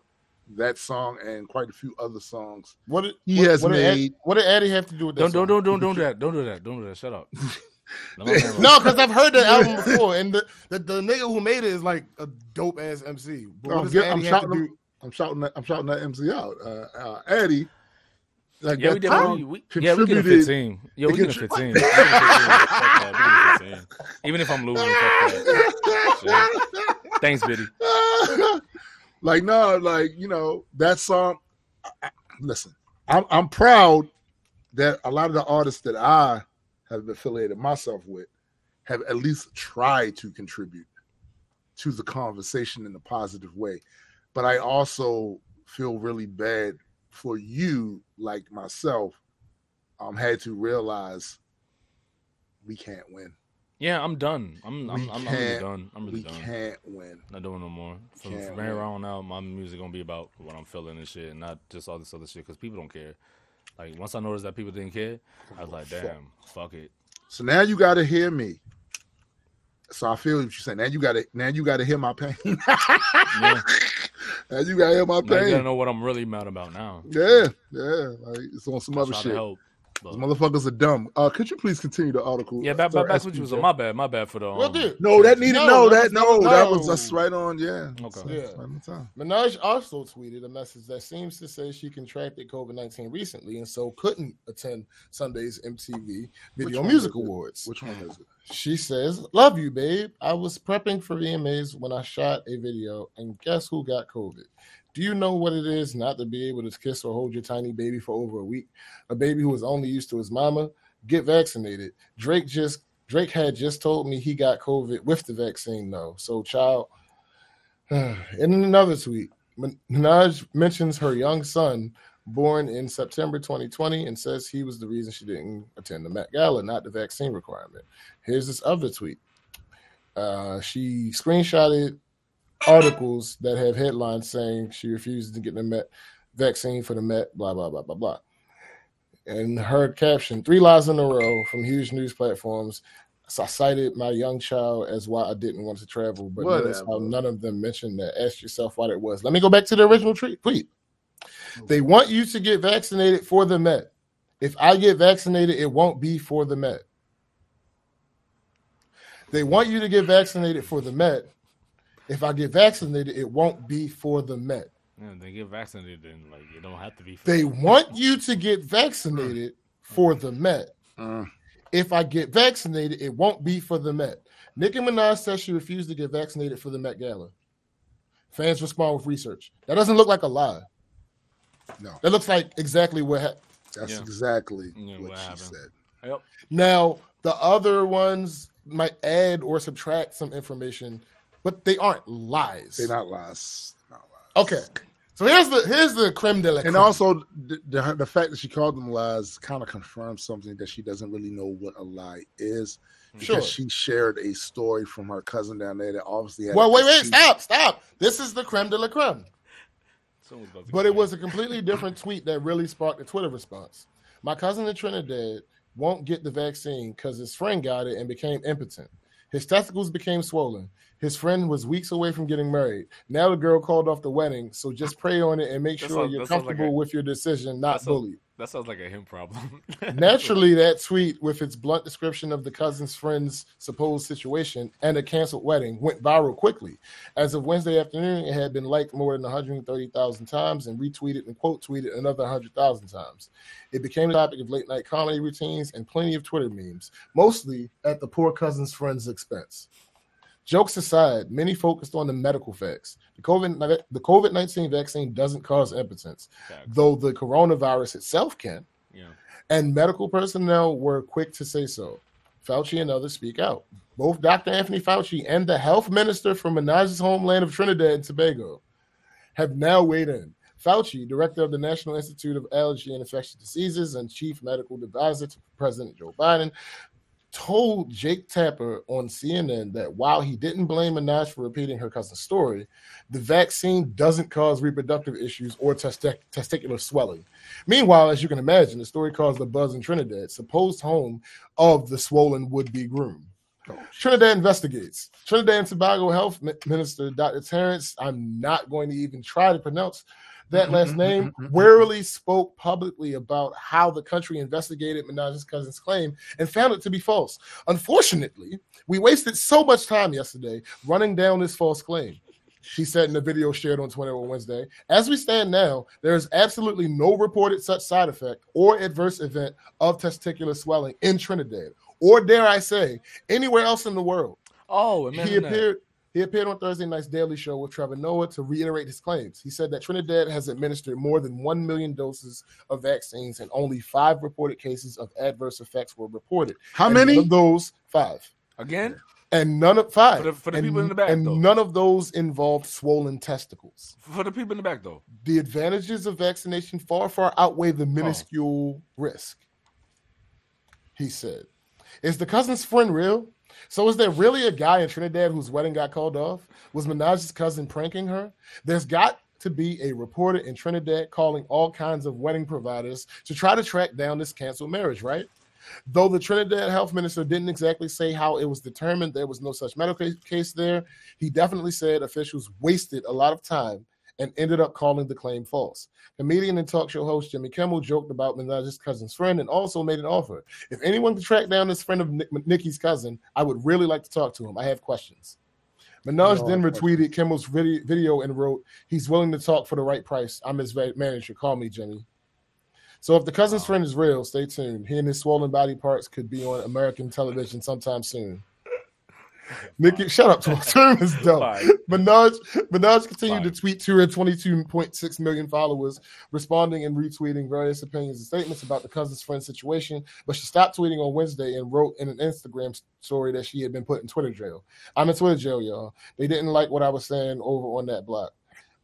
[SPEAKER 1] that song and quite a few other songs
[SPEAKER 2] What did
[SPEAKER 1] he
[SPEAKER 2] what,
[SPEAKER 1] has
[SPEAKER 2] what did Ad-
[SPEAKER 1] made.
[SPEAKER 2] what did Addy have to do with that?
[SPEAKER 3] Don't, don't,
[SPEAKER 2] song?
[SPEAKER 3] don't, don't, don't do that. Don't do that. Don't do that. Shut up. No,
[SPEAKER 2] because I've heard that album before, and the, the the nigga who made it is like a dope ass MC. But
[SPEAKER 1] I'm,
[SPEAKER 2] does
[SPEAKER 1] get- I'm
[SPEAKER 2] Addy have to
[SPEAKER 1] shouting. I'm shouting. That, I'm shouting that MC out. Uh, uh, Addy, like
[SPEAKER 3] Yeah, we did. We, yeah, we get a
[SPEAKER 1] contributed-
[SPEAKER 3] 15. Yo,
[SPEAKER 1] it
[SPEAKER 3] we get a
[SPEAKER 1] contri-
[SPEAKER 3] 15. Get a 15. Fuck that. We get a 15. Even if I'm losing. Thanks, Biddy.
[SPEAKER 1] like no, like you know that song. I- listen, I'm I'm proud that a lot of the artists that I have affiliated myself with have at least tried to contribute to the conversation in a positive way. But I also feel really bad for you, like myself, um, had to realize we can't win.
[SPEAKER 3] Yeah, I'm done. I'm,
[SPEAKER 1] We
[SPEAKER 3] I'm, I'm, I'm really done. I'm really
[SPEAKER 1] We
[SPEAKER 3] done.
[SPEAKER 1] can't win.
[SPEAKER 3] Not doing no more. From, here on out, my music gonna be about what I'm feeling and shit, and not just all this other shit. Because people don't care. Like once I noticed that people didn't care, I was like, damn, fuck it.
[SPEAKER 1] So now you got to hear me. So I feel what you're saying. Now you got to now you got to hear my pain.
[SPEAKER 3] Yeah.
[SPEAKER 1] now you got to hear my
[SPEAKER 3] Now you gotta know what I'm really mad about now.
[SPEAKER 1] Yeah, yeah. Like it's on some
[SPEAKER 3] I
[SPEAKER 1] other shit.
[SPEAKER 3] Help.
[SPEAKER 1] Those
[SPEAKER 3] but-
[SPEAKER 1] motmotherfuckers are dumb. Uh, could you please continue the article?
[SPEAKER 3] Yeah, back,
[SPEAKER 1] Sir
[SPEAKER 3] back, back what you was on. My bad, my bad for the. Um,
[SPEAKER 2] Well, dude,
[SPEAKER 1] No, that needed
[SPEAKER 2] No,
[SPEAKER 1] no,
[SPEAKER 2] that
[SPEAKER 1] that,
[SPEAKER 2] was-
[SPEAKER 1] no,
[SPEAKER 2] no.
[SPEAKER 1] that was that's right on. Yeah.
[SPEAKER 3] Okay.
[SPEAKER 2] Yeah.
[SPEAKER 1] right on time.
[SPEAKER 2] Minaj also tweeted a message that seems to say she contracted COVID 19 recently and so couldn't attend Sunday's MTV Video Music? Awards.
[SPEAKER 1] Which one is it?
[SPEAKER 2] She says, Love you, babe. I was prepping for VMAs when I shot a video, and guess who got COVID? Do you know what it is not to be able to kiss or hold your tiny baby for over a week? A baby who is only used to his mama? Get vaccinated. Drake just Drake had just told me he got COVID with the vaccine, though. So, child. In another tweet, Minaj mentions her young son, born in September 2020, and says he was the reason she didn't attend the Met Gala, not the vaccine requirement. Here's this other tweet. Uh, she screenshotted articles that have headlines saying she refuses to get the Met vaccine for the Met, blah, blah, blah, blah, blah. And her caption, three lies in a row from huge news platforms. So I cited my young child as why I didn't want to travel, but none of them mentioned that. Ask yourself what it was. Let me go back to the original tweet. tweet. They want you to get vaccinated for the Met. If I get vaccinated, it won't be for the Met. They want you to get vaccinated for the Met. If I get vaccinated, it won't be for the Met.
[SPEAKER 3] Yeah, they get vaccinated, and like it don't have to be. For
[SPEAKER 2] They want you to get vaccinated for the Met.
[SPEAKER 1] Uh,
[SPEAKER 2] if I get vaccinated, it won't be for the Met. Nicki Minaj says she refused to get vaccinated for the Met Gala. Fans respond with research. That doesn't look like a lie.
[SPEAKER 1] No.
[SPEAKER 2] That looks like exactly what happened.
[SPEAKER 1] That's
[SPEAKER 3] Yeah.
[SPEAKER 1] exactly
[SPEAKER 3] Yeah,
[SPEAKER 1] what,
[SPEAKER 3] what
[SPEAKER 1] she
[SPEAKER 3] happened.
[SPEAKER 1] said.
[SPEAKER 3] Yep.
[SPEAKER 2] Now, the other ones might add or subtract some information, but they aren't lies.
[SPEAKER 1] They're not lies. Not lies.
[SPEAKER 2] Okay. So here's the here's the creme de la Creme.
[SPEAKER 1] And also, the, the, the fact that she called them lies kind of confirms something that she doesn't really know what a lie is. Hmm. Because
[SPEAKER 2] Sure.
[SPEAKER 1] she shared a story from her cousin down there that obviously had.
[SPEAKER 2] well, wait, wait,
[SPEAKER 1] she-
[SPEAKER 2] stop, stop. This is the creme de la creme.
[SPEAKER 3] Someone's about to
[SPEAKER 2] But it was a completely different tweet that really sparked a Twitter response. My cousin in Trinidad won't get the vaccine because his friend got it and became impotent. His testicles became swollen. His friend was weeks away from getting married. Now the girl called off the wedding, so just pray on it and make
[SPEAKER 3] That
[SPEAKER 2] sure
[SPEAKER 3] sounds-
[SPEAKER 2] you're
[SPEAKER 3] sounds like
[SPEAKER 2] comfortable
[SPEAKER 3] a-
[SPEAKER 2] with your decision, not bullied.
[SPEAKER 3] That sounds like a him problem.
[SPEAKER 2] Naturally, that tweet with its blunt description of the cousin's friend's supposed situation and a canceled wedding went viral quickly. As of Wednesday afternoon, it had been liked more than 130,000 times and retweeted and quote tweeted another 100,000 times. It became the topic of late night comedy routines and plenty of Twitter memes, mostly at the poor cousin's friend's expense. Jokes aside, many focused on the medical facts. The COVID the COVID 19 vaccine doesn't cause impotence,
[SPEAKER 3] Facts.
[SPEAKER 2] though the coronavirus itself can
[SPEAKER 3] yeah.
[SPEAKER 2] and medical personnel were quick to say so. Fauci and others speak out. Both Dr. Anthony Fauci and the health minister from Minaj's homeland of Trinidad and Tobago have now weighed in. Fauci, director of the National Institute of Allergy and Infectious Diseases and chief medical advisor to President Joe Biden, told Jake Tapper on CNN that while he didn't blame Minaj for repeating her cousin's story, the vaccine doesn't cause reproductive issues or testi- testicular swelling. Meanwhile, as you can imagine, the story caused a buzz in Trinidad, supposed home of the swollen would-be groom. Trinidad investigates. Trinidad and Tobago Health Minister Dr. Terrence, I'm not going to even try to pronounce that mm-hmm, last name, mm-hmm, mm-hmm. warily spoke publicly about how the country investigated Minaj's cousin's claim and found it to be false. Unfortunately, we wasted so much time yesterday running down this false claim. She said in a video shared on Twitter on Wednesday. As we stand now, there is absolutely no reported such side effect or adverse event of testicular swelling in Trinidad, or dare I say, anywhere else in the world.
[SPEAKER 3] Oh,
[SPEAKER 2] He
[SPEAKER 3] uh, appeared. that.
[SPEAKER 2] Appeared. He appeared on Thursday night's Daily Show with Trevor Noah to reiterate his claims. He said that Trinidad has administered more than 1 million doses of vaccines and only five reported cases of adverse effects were reported.
[SPEAKER 1] How
[SPEAKER 2] And
[SPEAKER 1] many?
[SPEAKER 2] Of those, five.
[SPEAKER 3] Again?
[SPEAKER 2] And none of five.
[SPEAKER 3] For the- for the
[SPEAKER 2] and,
[SPEAKER 3] people in the back,
[SPEAKER 2] And
[SPEAKER 3] though.
[SPEAKER 2] none of those involved swollen testicles.
[SPEAKER 3] For the people in the back, though.
[SPEAKER 2] The advantages of vaccination far, far outweigh
[SPEAKER 3] Oh.
[SPEAKER 2] the minuscule risk. He said. Is the cousin's friend real? So is there really a guy in Trinidad whose wedding got called off? Was Minaj's cousin pranking her? There's got to be a reporter in Trinidad calling all kinds of wedding providers to try to track down this canceled marriage, right? Though the Trinidad health minister didn't exactly say how it was determined there was no such medical case there, he definitely said officials wasted a lot of time and ended up calling the claim false. Comedian and talk show host Jimmy Kimmel joked about Minaj's cousin's friend and also made an offer. If anyone could track down this friend of Nick, Nicki's cousin, I would really like to talk to him. I have questions. Minaj
[SPEAKER 1] No,
[SPEAKER 2] then retweeted Kimmel's vid- video and wrote, He's willing to talk for the right price. I'm his manager. Call me, Jimmy. So if the cousin's friend is real, stay tuned. He and his swollen body parts could be on American television sometime soon. Nicki, shut up. Term is dumb. Minaj, Minaj continued to tweet to her 22.6 million followers, responding and retweeting various opinions and statements about the cousin's friend situation. But she stopped tweeting on Wednesday and wrote in an Instagram story that she had been put in Twitter jail. I'm in Twitter jail, y'all. They didn't like what I was saying over on that block.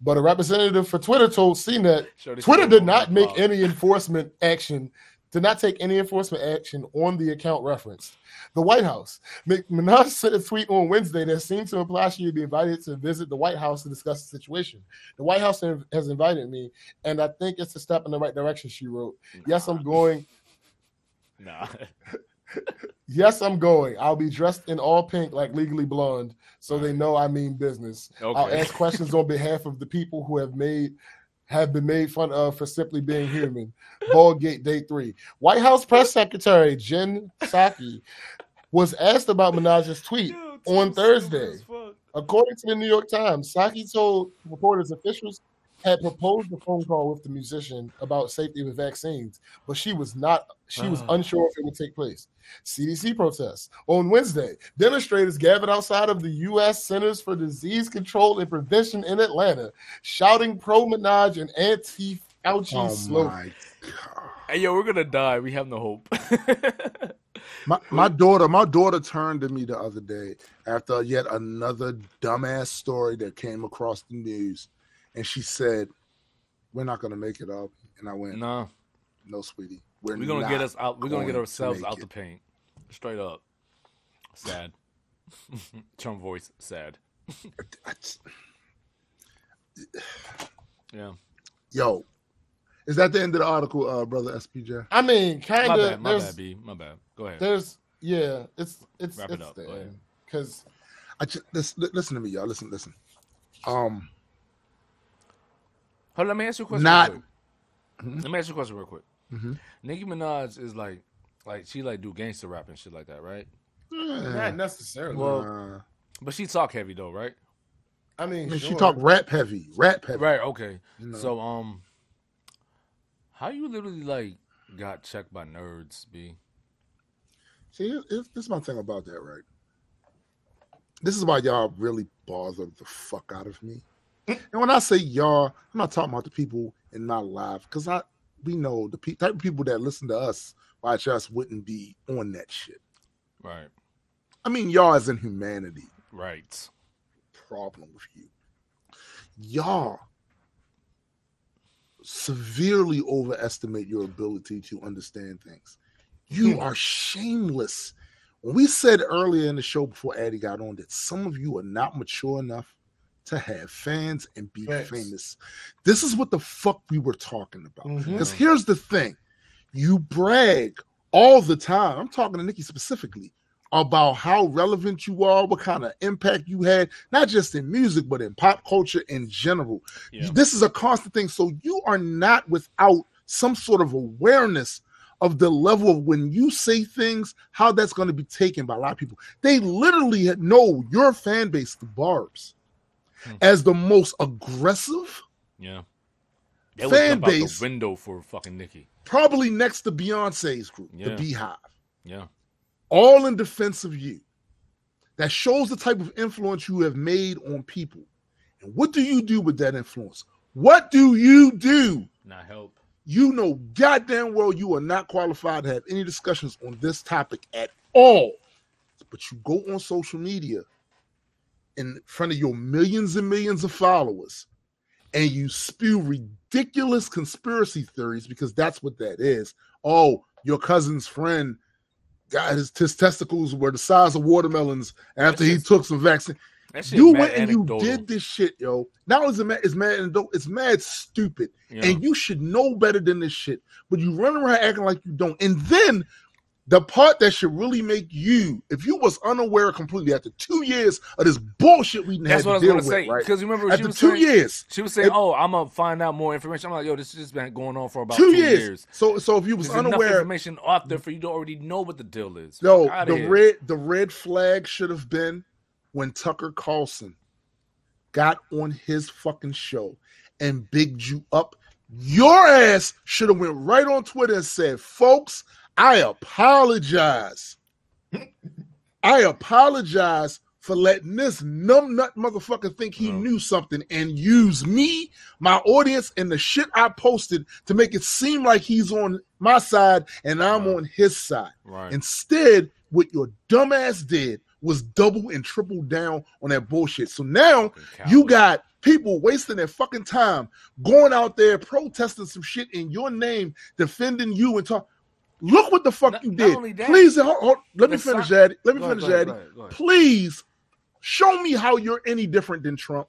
[SPEAKER 2] But a representative for Twitter told CNET Twitter did
[SPEAKER 3] "Oh,
[SPEAKER 2] not make any enforcement action, did not take any enforcement action on the account referenced. The White House. Minaj sent a tweet on Wednesday that seemed to imply she would be invited to visit the White House to discuss the situation. The White House has invited me, and I think it's a step in the right direction, she wrote. Yes, I'm going.
[SPEAKER 3] Nah.
[SPEAKER 2] Yes, I'm going. I'll be dressed in all pink like Legally Blonde, so they know I mean business. I'll ask questions on behalf of the people who have made have been made fun of for simply being human. Ballgate Day Three. White House Press Secretary Jen Psaki was asked about Minaj's tweet
[SPEAKER 3] Yo,
[SPEAKER 2] on Thursday.
[SPEAKER 3] stupid as fuck.
[SPEAKER 2] According to the New York Times, Psaki told reporters officials had proposed a phone call with the musician about safety with vaccines, but she was not. She was
[SPEAKER 3] Ah.
[SPEAKER 2] unsure if it would take place. CDC protests on Wednesday. Demonstrators gathered outside of the U.S. Centers for Disease Control and Prevention in Atlanta, shouting pro Minaj and anti Fauci
[SPEAKER 1] Oh
[SPEAKER 2] slogans.
[SPEAKER 3] Hey, yo, we're gonna die. We have no hope.
[SPEAKER 1] My, my daughter, my daughter turned to me the other day after yet another dumbass story that came across the news, and she said, "We're not going to make it up." And I went,
[SPEAKER 3] no,
[SPEAKER 1] "No, sweetie, we're,
[SPEAKER 3] we're gonna
[SPEAKER 1] not
[SPEAKER 3] get us out. We're gonna get
[SPEAKER 1] going to
[SPEAKER 3] ourselves out
[SPEAKER 1] it."
[SPEAKER 3] the paint. Straight up. Sad. Trump voice. Sad. Yeah.
[SPEAKER 1] Yo, is that the end of the article, uh, brother SPJ?
[SPEAKER 2] I mean, kind of.
[SPEAKER 3] My bad. My bad. B. My bad. Go ahead.
[SPEAKER 2] there's, yeah, it's, it's,
[SPEAKER 3] Wrap it
[SPEAKER 2] it's
[SPEAKER 3] up. Go
[SPEAKER 2] there because
[SPEAKER 1] I just listen, listen to me, y'all. Listen, listen. Um,
[SPEAKER 3] Hold on, let me ask you a question.
[SPEAKER 1] Not-
[SPEAKER 3] real quick. Let me ask you a question real quick.
[SPEAKER 1] Mhm.
[SPEAKER 3] Nicki Minaj is like, like she like do gangster rap and shit like that, right?
[SPEAKER 2] not necessarily.
[SPEAKER 3] Well- But she talk heavy though, right?
[SPEAKER 2] I mean,
[SPEAKER 1] I mean, she talk rap heavy, rap heavy.
[SPEAKER 3] Right. Okay.
[SPEAKER 1] you know?
[SPEAKER 3] So um, how you literally like got checked by nerds, B?
[SPEAKER 1] See, here- here's- this is my thing about that, right? This is why y'all really bother the fuck out of me. And when I say y'all, I'm not talking about the people in my life because I we know the pe- type of people that listen to us watch us wouldn't be on that shit.
[SPEAKER 3] Right.
[SPEAKER 1] I mean, y'all as in humanity
[SPEAKER 3] Right.
[SPEAKER 1] problem with you. Y'all severely overestimate your ability to understand things. You hmm. are shameless. When we said earlier in the show before Addie got on that some of you are not mature enough to have fans and be famous. This is what the fuck we were talking about.
[SPEAKER 2] Mhm.
[SPEAKER 1] Because here's the thing you brag all the time. I'm talking to Nicki specifically about how relevant you are, what kind of impact you had, not just in music, but in pop culture in general.
[SPEAKER 3] Yeah.
[SPEAKER 1] This is a constant thing. So you are not without some sort of awareness of the level of when you say things, how that's going to be taken by a lot of people. They literally know your fan base, the Barbs,
[SPEAKER 3] Hmm.
[SPEAKER 1] as the most aggressive,
[SPEAKER 3] Yeah. They
[SPEAKER 1] Fan base.
[SPEAKER 3] the window for fucking Nicki.
[SPEAKER 1] probably next to Beyonce's group,
[SPEAKER 3] Yeah.
[SPEAKER 1] the Beyhive.
[SPEAKER 3] Yeah.
[SPEAKER 1] all in defense of you. That shows the type of influence you have made on people. And what do you do with that influence? What do you do?
[SPEAKER 3] Not help.
[SPEAKER 1] You know goddamn well you are not qualified to have any discussions on this topic at all. But you go on social media in front of your millions and millions of followers and you spew ridiculous conspiracy theories because that's what that is. Oh, your cousin's friend got his, his testicles were the size of watermelons after he
[SPEAKER 3] shit's-
[SPEAKER 1] took some vaccine. You went and you did this shit, yo. Now it's mad, it's mad, it's mad stupid,
[SPEAKER 3] Yeah.
[SPEAKER 1] and you should know better than this shit. But you run around acting like you don't. And then the part that should really make you, if you was unaware completely after two years of this bullshit we
[SPEAKER 3] That's
[SPEAKER 1] had
[SPEAKER 3] what I
[SPEAKER 1] to
[SPEAKER 3] was
[SPEAKER 1] deal with,
[SPEAKER 3] say.
[SPEAKER 1] right?
[SPEAKER 3] Because remember, she
[SPEAKER 1] After
[SPEAKER 3] was
[SPEAKER 1] two
[SPEAKER 3] saying,
[SPEAKER 1] years,
[SPEAKER 3] she was saying,
[SPEAKER 1] If-
[SPEAKER 3] "Oh, I'm gonna find out more information." I'm like, "Yo, this has been going on for about
[SPEAKER 1] two
[SPEAKER 3] two,
[SPEAKER 1] years.
[SPEAKER 3] years.
[SPEAKER 1] So, so if you was
[SPEAKER 3] There's
[SPEAKER 1] unaware,
[SPEAKER 3] information out there for you to already know what the deal is." Outta
[SPEAKER 1] the
[SPEAKER 3] here.
[SPEAKER 1] red the red flag should have been when Tucker Carlson got on his fucking show and bigged you up. Your ass should have went right on Twitter and said, "Folks, I apologize. I apologize for letting this numbnut motherfucker think he
[SPEAKER 3] Oh.
[SPEAKER 1] knew something and use me, my audience, and the shit I posted to make it seem like he's on my side and I'm
[SPEAKER 3] Right.
[SPEAKER 1] on his side."
[SPEAKER 3] Right.
[SPEAKER 1] Instead, what your dumbass did was double and triple down on that bullshit. So now you got people wasting their fucking time going out there protesting some shit in your name, defending you and talk. Look what the fuck
[SPEAKER 3] Not-
[SPEAKER 1] you did.
[SPEAKER 3] that,
[SPEAKER 1] Please, hold, hold- let me finish,
[SPEAKER 3] si-
[SPEAKER 1] Addie. Let me finish,
[SPEAKER 3] ahead,
[SPEAKER 1] Addie.
[SPEAKER 3] go ahead.
[SPEAKER 1] Please show me how you're any different than Trump.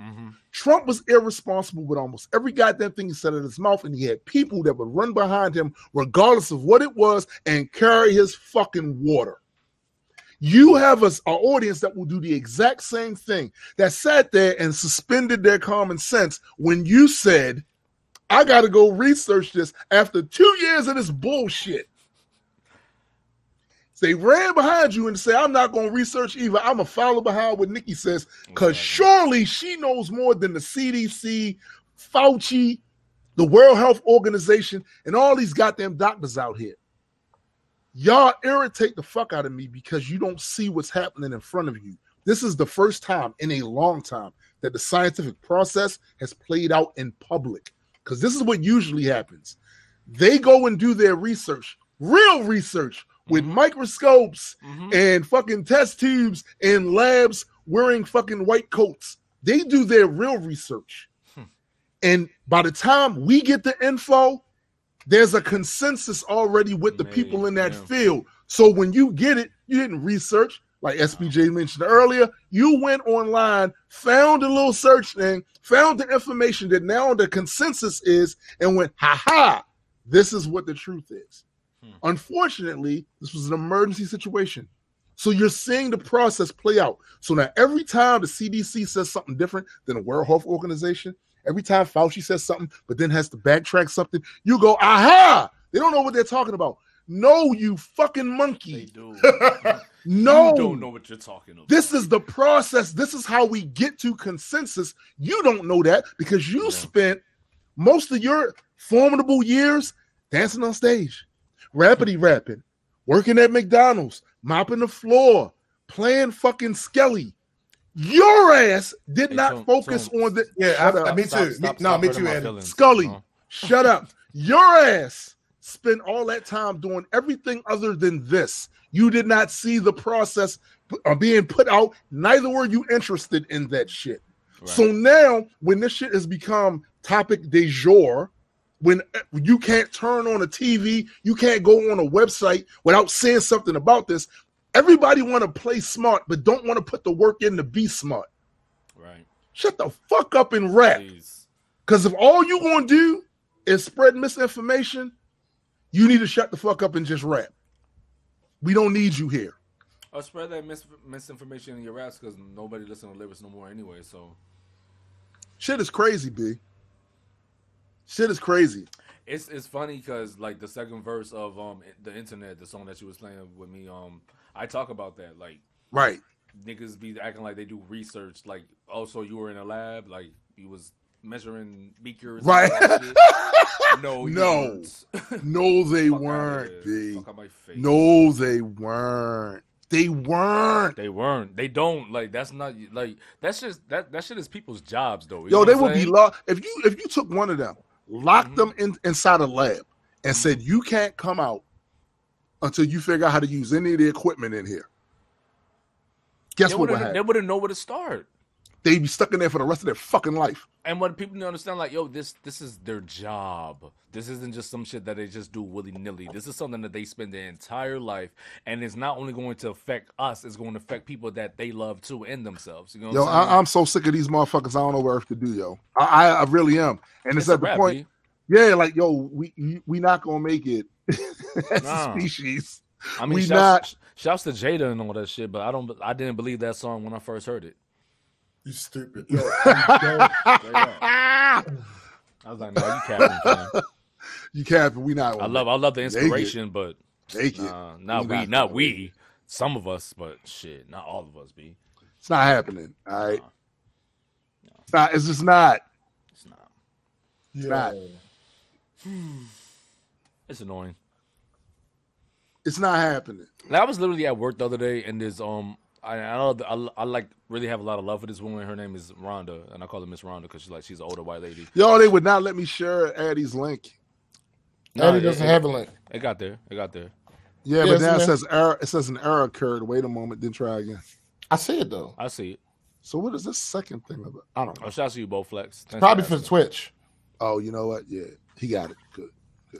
[SPEAKER 3] Mhm.
[SPEAKER 1] Trump was irresponsible with almost every goddamn thing he said in his mouth, and he had people that would run behind him regardless of what it was and carry his fucking water. You have us an audience that will do the exact same thing that sat there and suspended their common sense when you said, I got to go research this after two years of this bullshit. They ran behind you and say, I'm not going to research either. I'm going to follow behind what Nicki says because surely she knows more than the CDC, Fauci, the World Health Organization, and all these goddamn doctors out here. Y'all irritate the fuck out of me because you don't see what's happening in front of you. This is the first time in a long time that the scientific process has played out in public. Because this is what usually happens. They go and do their research, real research, with microscopes
[SPEAKER 3] Mhm.
[SPEAKER 1] and fucking test tubes and labs wearing fucking white coats. They do their real research.
[SPEAKER 3] Hmm.
[SPEAKER 1] And by the time we get the info, there's a consensus already with the
[SPEAKER 3] Made,
[SPEAKER 1] people in that
[SPEAKER 3] yeah.
[SPEAKER 1] field. So when you get it, you didn't research, like SBJ mentioned earlier. You went online, found a little search thing, found the information that now the consensus is, and went, ha ha, this is what the truth is.
[SPEAKER 3] Hmm.
[SPEAKER 1] Unfortunately, this was an emergency situation. So you're seeing the process play out. So now every time the CDC says something different than the World Health Organization, every time Fauci says something, but then has to backtrack something, you go, aha! They don't know what they're talking about. No, you fucking
[SPEAKER 3] They
[SPEAKER 1] monkey.
[SPEAKER 3] do.
[SPEAKER 1] No.
[SPEAKER 3] You don't know what you're talking about.
[SPEAKER 1] This is the process. This is how we get to consensus. You don't know that because you
[SPEAKER 3] Yeah.
[SPEAKER 1] spent most of your formidable years dancing on stage, rappity rapping, working at McDonald's, mopping the floor, playing fucking Skelly. Your ass did
[SPEAKER 3] Hey,
[SPEAKER 1] not
[SPEAKER 3] Tone-
[SPEAKER 1] focus
[SPEAKER 3] Tone.
[SPEAKER 1] on the
[SPEAKER 2] Yeah,
[SPEAKER 1] Shut
[SPEAKER 2] I,
[SPEAKER 1] up.
[SPEAKER 2] I, me too.
[SPEAKER 3] Stop-
[SPEAKER 2] Me-
[SPEAKER 3] stop-
[SPEAKER 2] no,
[SPEAKER 3] stop
[SPEAKER 2] me too,
[SPEAKER 3] my
[SPEAKER 1] Scully.
[SPEAKER 3] Uh-huh.
[SPEAKER 1] Shut up. Your ass spent all that time doing everything other than this. You did not see the process uh, being put out. Neither were you interested in that shit.
[SPEAKER 3] Right.
[SPEAKER 1] So now, when this shit has become topic de jour, when uh, you can't turn on a TV, you can't go on a website without saying something about this. Everybody want to play smart, but don't want to put the work in to be smart.
[SPEAKER 3] right.
[SPEAKER 1] Shut the fuck up and rap. Because if all you gonna do is spread misinformation, you need to shut the fuck up and just rap. We don't need you here.
[SPEAKER 3] Or spread that mis- misinformation in your raps because nobody listens to lyrics no more anyway. So
[SPEAKER 1] Shit is crazy, B. Shit is crazy.
[SPEAKER 3] it's it's funny because like the second verse of um the internet, the song that you was playing with me, um, I talk about that like
[SPEAKER 1] Right.
[SPEAKER 3] niggas be acting like they do research. Like, also you were in a lab, like you was measuring beakers.
[SPEAKER 1] Right.
[SPEAKER 3] all that shit. no,
[SPEAKER 1] No. No, they
[SPEAKER 3] Fuck
[SPEAKER 1] weren't. B.
[SPEAKER 3] Fuck my face.
[SPEAKER 1] No, they weren't. They weren't.
[SPEAKER 3] They weren't. They don't like. That's not like. That's just that. That shit is people's jobs, though.
[SPEAKER 1] Yo, they would be locked if you if you took one of them, locked
[SPEAKER 3] Mhm.
[SPEAKER 1] them in inside a lab, and said you can't come out until you figure out how to use any of the equipment in here. Guess
[SPEAKER 3] They
[SPEAKER 1] what would.
[SPEAKER 3] They wouldn't know where to start.
[SPEAKER 1] They'd be stuck in there for the rest of their fucking life.
[SPEAKER 3] And what people don't understand, like, yo, this this is their job. This isn't just some shit that they just do willy nilly. This is something that they spend their entire life, and it's not only going to affect us, it's going to affect people that they love too and themselves. You know,
[SPEAKER 1] Yo,
[SPEAKER 3] I'm?
[SPEAKER 1] I, I'm so sick of these motherfuckers. I don't know what else to do, yo. I, I, really am, and it's,
[SPEAKER 3] It's
[SPEAKER 1] at the
[SPEAKER 3] wrap,
[SPEAKER 1] point.
[SPEAKER 3] B.
[SPEAKER 1] Yeah, like yo, we we not gonna make it as
[SPEAKER 3] Nah.
[SPEAKER 1] a species.
[SPEAKER 3] I mean,
[SPEAKER 1] we
[SPEAKER 3] shouts, shouts to Jada and all that shit, but I don't. I didn't believe that song when I first heard it.
[SPEAKER 2] You stupid. Yo, you don't-
[SPEAKER 3] I was like, no, you capping, fam.
[SPEAKER 1] you capping? We not.
[SPEAKER 3] I
[SPEAKER 1] gonna
[SPEAKER 3] love, I love the
[SPEAKER 1] Make it.
[SPEAKER 3] inspiration, but
[SPEAKER 1] make it.
[SPEAKER 3] not
[SPEAKER 1] We
[SPEAKER 3] we,
[SPEAKER 1] not
[SPEAKER 3] not
[SPEAKER 1] gonna
[SPEAKER 3] we. Some of us, but shit, not all of us. Be
[SPEAKER 1] It's not happening. All right.
[SPEAKER 3] Nah.
[SPEAKER 1] It's not. It's just not.
[SPEAKER 3] it's not.
[SPEAKER 2] Yo.
[SPEAKER 1] not.
[SPEAKER 3] It's annoying.
[SPEAKER 1] It's not happening.
[SPEAKER 3] Like, I was literally at work the other day, and there's um, I I, know I, I like really have a lot of love for this woman. Her name is Rhonda, and I call her Miss Rhonda because she's like she's an older white lady.
[SPEAKER 1] Yo, they would not let me share Addie's link.
[SPEAKER 2] Eddie
[SPEAKER 3] it-
[SPEAKER 2] doesn't
[SPEAKER 3] it,
[SPEAKER 2] have a link.
[SPEAKER 3] It got there. It got there.
[SPEAKER 1] Yeah,
[SPEAKER 2] Yeah,
[SPEAKER 1] but now it
[SPEAKER 2] isn't
[SPEAKER 1] says error. It says an error occurred. Wait a moment. Then try again.
[SPEAKER 2] I see it though.
[SPEAKER 3] I see it.
[SPEAKER 1] So what is this second thing about? I don't know.
[SPEAKER 3] Oh, shout out to you both, Flex. Thanks
[SPEAKER 2] Probably for
[SPEAKER 3] asking.
[SPEAKER 2] Twitch.
[SPEAKER 1] Oh, you know what? Yeah, he got it. Good.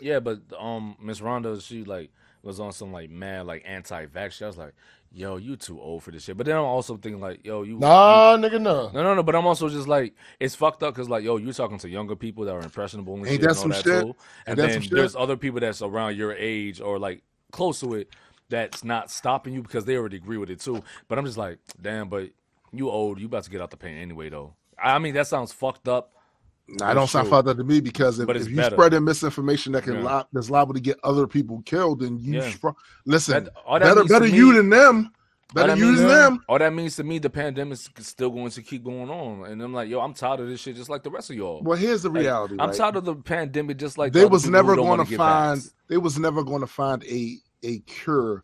[SPEAKER 3] Yeah, but um, Miss Rhonda, she like was on some like mad like anti-vax. I was like, yo, you too old for this shit. But then I'm also thinking like, yo, you
[SPEAKER 2] Nah, nigga, no.
[SPEAKER 3] No, no, no. But I'm also just like, it's fucked up because, like, yo, you're talking to younger people that are impressionable and
[SPEAKER 1] Ain't
[SPEAKER 3] shit
[SPEAKER 1] that
[SPEAKER 3] and
[SPEAKER 1] some
[SPEAKER 3] that
[SPEAKER 1] shit?
[SPEAKER 3] too. And
[SPEAKER 1] that
[SPEAKER 3] then
[SPEAKER 1] some shit?
[SPEAKER 3] there's other people that's around your age or like close to it that's not stopping you because they already agree with it too. But I'm just like, damn, but you old, you about to get out the pain anyway, though. I mean, that sounds fucked up.
[SPEAKER 1] I don't sound fucked up to me because if, if you
[SPEAKER 3] better.
[SPEAKER 1] spreading misinformation that can
[SPEAKER 3] Yeah.
[SPEAKER 1] li- that's liable to get other people killed, then you
[SPEAKER 3] Yeah.
[SPEAKER 1] listen.
[SPEAKER 3] That, that
[SPEAKER 1] better better
[SPEAKER 3] me-
[SPEAKER 1] you than them. Better
[SPEAKER 3] that
[SPEAKER 1] use them.
[SPEAKER 3] All that means to me, the pandemic's still going to keep going on, and I'm like, yo, I'm tired of this shit, just like the rest of y'all.
[SPEAKER 1] Well, here's the
[SPEAKER 3] Like,
[SPEAKER 1] reality.
[SPEAKER 3] I'm tired of the pandemic, just like
[SPEAKER 1] they
[SPEAKER 3] other
[SPEAKER 1] was never going
[SPEAKER 3] wanna
[SPEAKER 1] find. They was never going to find a a cure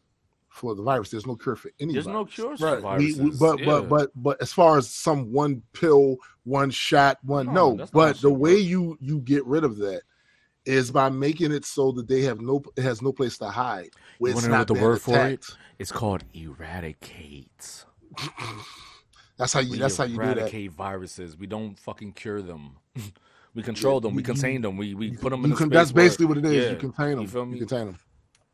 [SPEAKER 1] for the virus. There's no cure for any.
[SPEAKER 3] There's no cure for
[SPEAKER 2] Right.
[SPEAKER 3] Viruses.
[SPEAKER 1] we- but
[SPEAKER 3] yeah.
[SPEAKER 1] but but but as far as some one pill, one shot, one
[SPEAKER 3] No,
[SPEAKER 1] no.
[SPEAKER 3] that's not how
[SPEAKER 1] but the way you you get rid of that is by making it so that they have no it has no place to hide. Where
[SPEAKER 3] You
[SPEAKER 1] it's
[SPEAKER 3] wanna know what the
[SPEAKER 1] being
[SPEAKER 3] word for it? it's called eradicate.
[SPEAKER 1] That's how you.
[SPEAKER 3] We
[SPEAKER 1] That's how you do that.
[SPEAKER 3] eradicate viruses. We don't fucking cure them. we control them. We
[SPEAKER 1] you- you-
[SPEAKER 3] contain them. We we put them in
[SPEAKER 1] You
[SPEAKER 3] a
[SPEAKER 1] can,
[SPEAKER 3] space
[SPEAKER 1] that's
[SPEAKER 3] where-
[SPEAKER 1] basically what it is.
[SPEAKER 3] Yeah,
[SPEAKER 1] You contain them.
[SPEAKER 3] You feel me?
[SPEAKER 1] You contain them.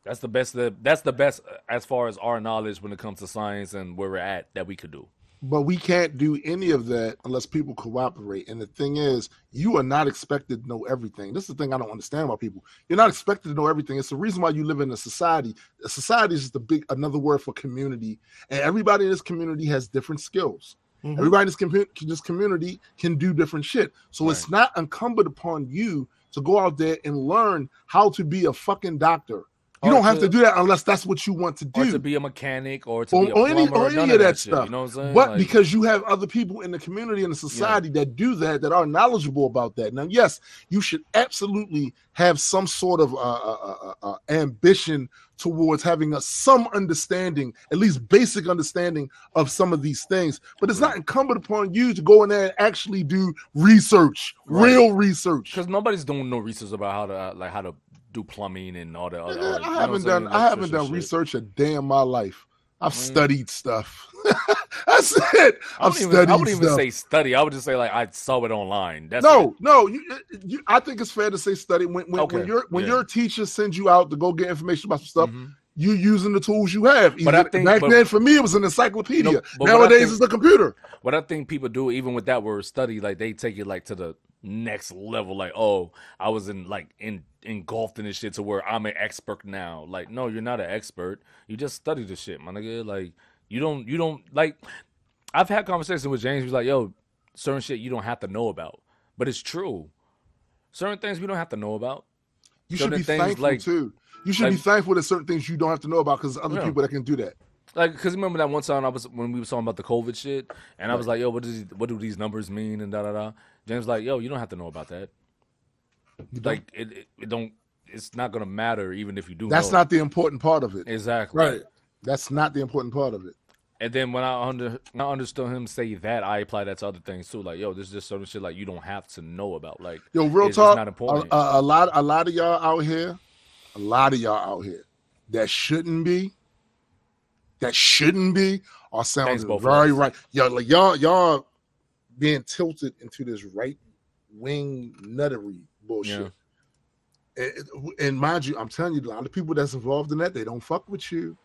[SPEAKER 3] That's the best. That's the best uh, as far as our knowledge when it comes to science and where we're at that we could do.
[SPEAKER 1] But we can't do any of that unless people cooperate. And the thing is, you are not expected to know everything. This is the thing I don't understand about people. You're not expected to know everything. It's the reason why you live in a society. A society is the big another word for community, and everybody in this community has different skills.
[SPEAKER 2] Mhm.
[SPEAKER 1] Everybody in this, commu- this community can do different shit. So it's not incumbent upon you to go out there and learn how to be a fucking doctor. You don't have
[SPEAKER 3] to-
[SPEAKER 1] to do that unless that's what you want to
[SPEAKER 3] Or
[SPEAKER 1] do.
[SPEAKER 3] to be a mechanic, or to
[SPEAKER 1] Or-
[SPEAKER 3] be a
[SPEAKER 1] or any-
[SPEAKER 3] plumber,
[SPEAKER 1] or any
[SPEAKER 3] of
[SPEAKER 1] that
[SPEAKER 3] shit,
[SPEAKER 1] stuff.
[SPEAKER 3] You know what I'm saying?
[SPEAKER 1] But
[SPEAKER 3] Like,
[SPEAKER 1] because you have other people in the community and the society that do that, that are knowledgeable about that. Now, yes, you should absolutely have some sort of uh, uh, uh, uh, ambition towards having a, some understanding, at least basic understanding of some of these things. But it's not incumbent upon you to go in there and actually do research,
[SPEAKER 3] Right.
[SPEAKER 1] real research.
[SPEAKER 3] because nobody's doing no research about how to uh, like how to do plumbing and all that. Other,
[SPEAKER 1] Nigga,
[SPEAKER 3] all that- you know
[SPEAKER 1] I haven't done? I haven't done
[SPEAKER 3] shit.
[SPEAKER 1] research a day in my life. I've
[SPEAKER 3] Mm.
[SPEAKER 1] studied stuff. That's it.
[SPEAKER 3] I
[SPEAKER 1] I've
[SPEAKER 3] wouldn't even,
[SPEAKER 1] studied
[SPEAKER 3] I wouldn't even
[SPEAKER 1] stuff.
[SPEAKER 3] say study. I would just say like I saw it online. That's
[SPEAKER 1] no,
[SPEAKER 3] it.
[SPEAKER 1] no. You, you, I think it's fair to say study when when,
[SPEAKER 3] Okay,
[SPEAKER 1] when your when
[SPEAKER 3] yeah.
[SPEAKER 1] your teacher sends you out to go get information about some stuff.
[SPEAKER 3] Mhm.
[SPEAKER 1] You using the tools you have.
[SPEAKER 3] But I think-
[SPEAKER 1] back
[SPEAKER 3] but-
[SPEAKER 1] then, for me, it was an encyclopedia.
[SPEAKER 3] No,
[SPEAKER 1] Nowadays,
[SPEAKER 3] think-
[SPEAKER 1] it's the computer.
[SPEAKER 3] What I think people do, even with that word study, like they take it like to the next level. Like, oh, I was in like in engulfed in this shit to where I'm an expert now. Like, no, you're not an expert. You just study the shit, my nigga. Like, you don't, you don't like. I've had conversations with James. He's like, yo, certain shit you don't have to know about, but it's true. Certain things we don't have to know about.
[SPEAKER 1] You
[SPEAKER 3] So
[SPEAKER 1] should be
[SPEAKER 3] things
[SPEAKER 1] thankful
[SPEAKER 3] like-
[SPEAKER 1] too. You should be thankful that certain things you don't have to know about because other
[SPEAKER 3] Yeah.
[SPEAKER 1] people that can do that.
[SPEAKER 3] Like, cause remember that one time I was when we were talking about the COVID shit, and I was like, "Yo, what does what do these numbers mean?" And da da da. James was like, "Yo, you don't have to know about that.
[SPEAKER 1] You
[SPEAKER 3] Like, it, it, it don't. It's not gonna matter even if you do.
[SPEAKER 1] That's not the important part of it.
[SPEAKER 3] exactly
[SPEAKER 2] Right.
[SPEAKER 1] That's not the important part of it.
[SPEAKER 3] And then when I under when I understood him say that, I apply that to other things too. Like, yo, this is just certain shit like you don't have to know about. Like,
[SPEAKER 1] Yo, real talk.
[SPEAKER 3] Not important.
[SPEAKER 1] A, a, a lot, a lot of y'all out here, a lot of y'all out here that shouldn't be, that shouldn't be, are sounding
[SPEAKER 3] Thanks,
[SPEAKER 1] very right. Y'all, like y'all, y'all being tilted into this right wing nuttery bullshit. And, and mind you, I'm telling you, a lot of people that's involved in that, they don't fuck with you.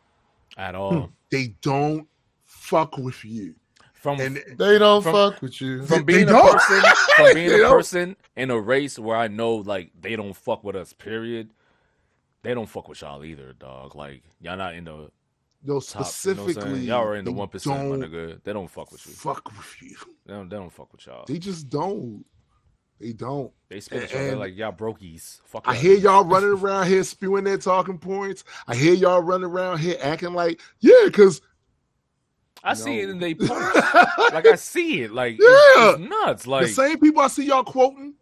[SPEAKER 3] at all. Hmm.
[SPEAKER 1] They don't fuck with you.
[SPEAKER 3] From
[SPEAKER 1] And
[SPEAKER 2] They don't
[SPEAKER 3] From-
[SPEAKER 2] fuck with you.
[SPEAKER 3] from
[SPEAKER 1] They
[SPEAKER 3] being a
[SPEAKER 1] don't.
[SPEAKER 3] person, from being a
[SPEAKER 1] don't.
[SPEAKER 3] person in a race where I know like they don't fuck with us. Period. They don't fuck with y'all either, dog. Like y'all not in the
[SPEAKER 1] Yo, specifically,
[SPEAKER 3] top, you know y'all are in the one percent, my nigga. They don't fuck with you.
[SPEAKER 1] Fuck with you.
[SPEAKER 3] They don't. They don't fuck with y'all.
[SPEAKER 1] They just don't. They don't.
[SPEAKER 3] They spit at y'all. They're
[SPEAKER 1] and-
[SPEAKER 3] like y'all brokies. Fuck.
[SPEAKER 1] I hear y'all running around here spewing their talking points. I hear y'all running around here acting like, yeah, because
[SPEAKER 3] I see it
[SPEAKER 1] No.
[SPEAKER 3] in they post. like I see it. Like
[SPEAKER 1] Yeah.
[SPEAKER 3] it's, it's nuts. Like
[SPEAKER 1] the same people I see y'all quoting,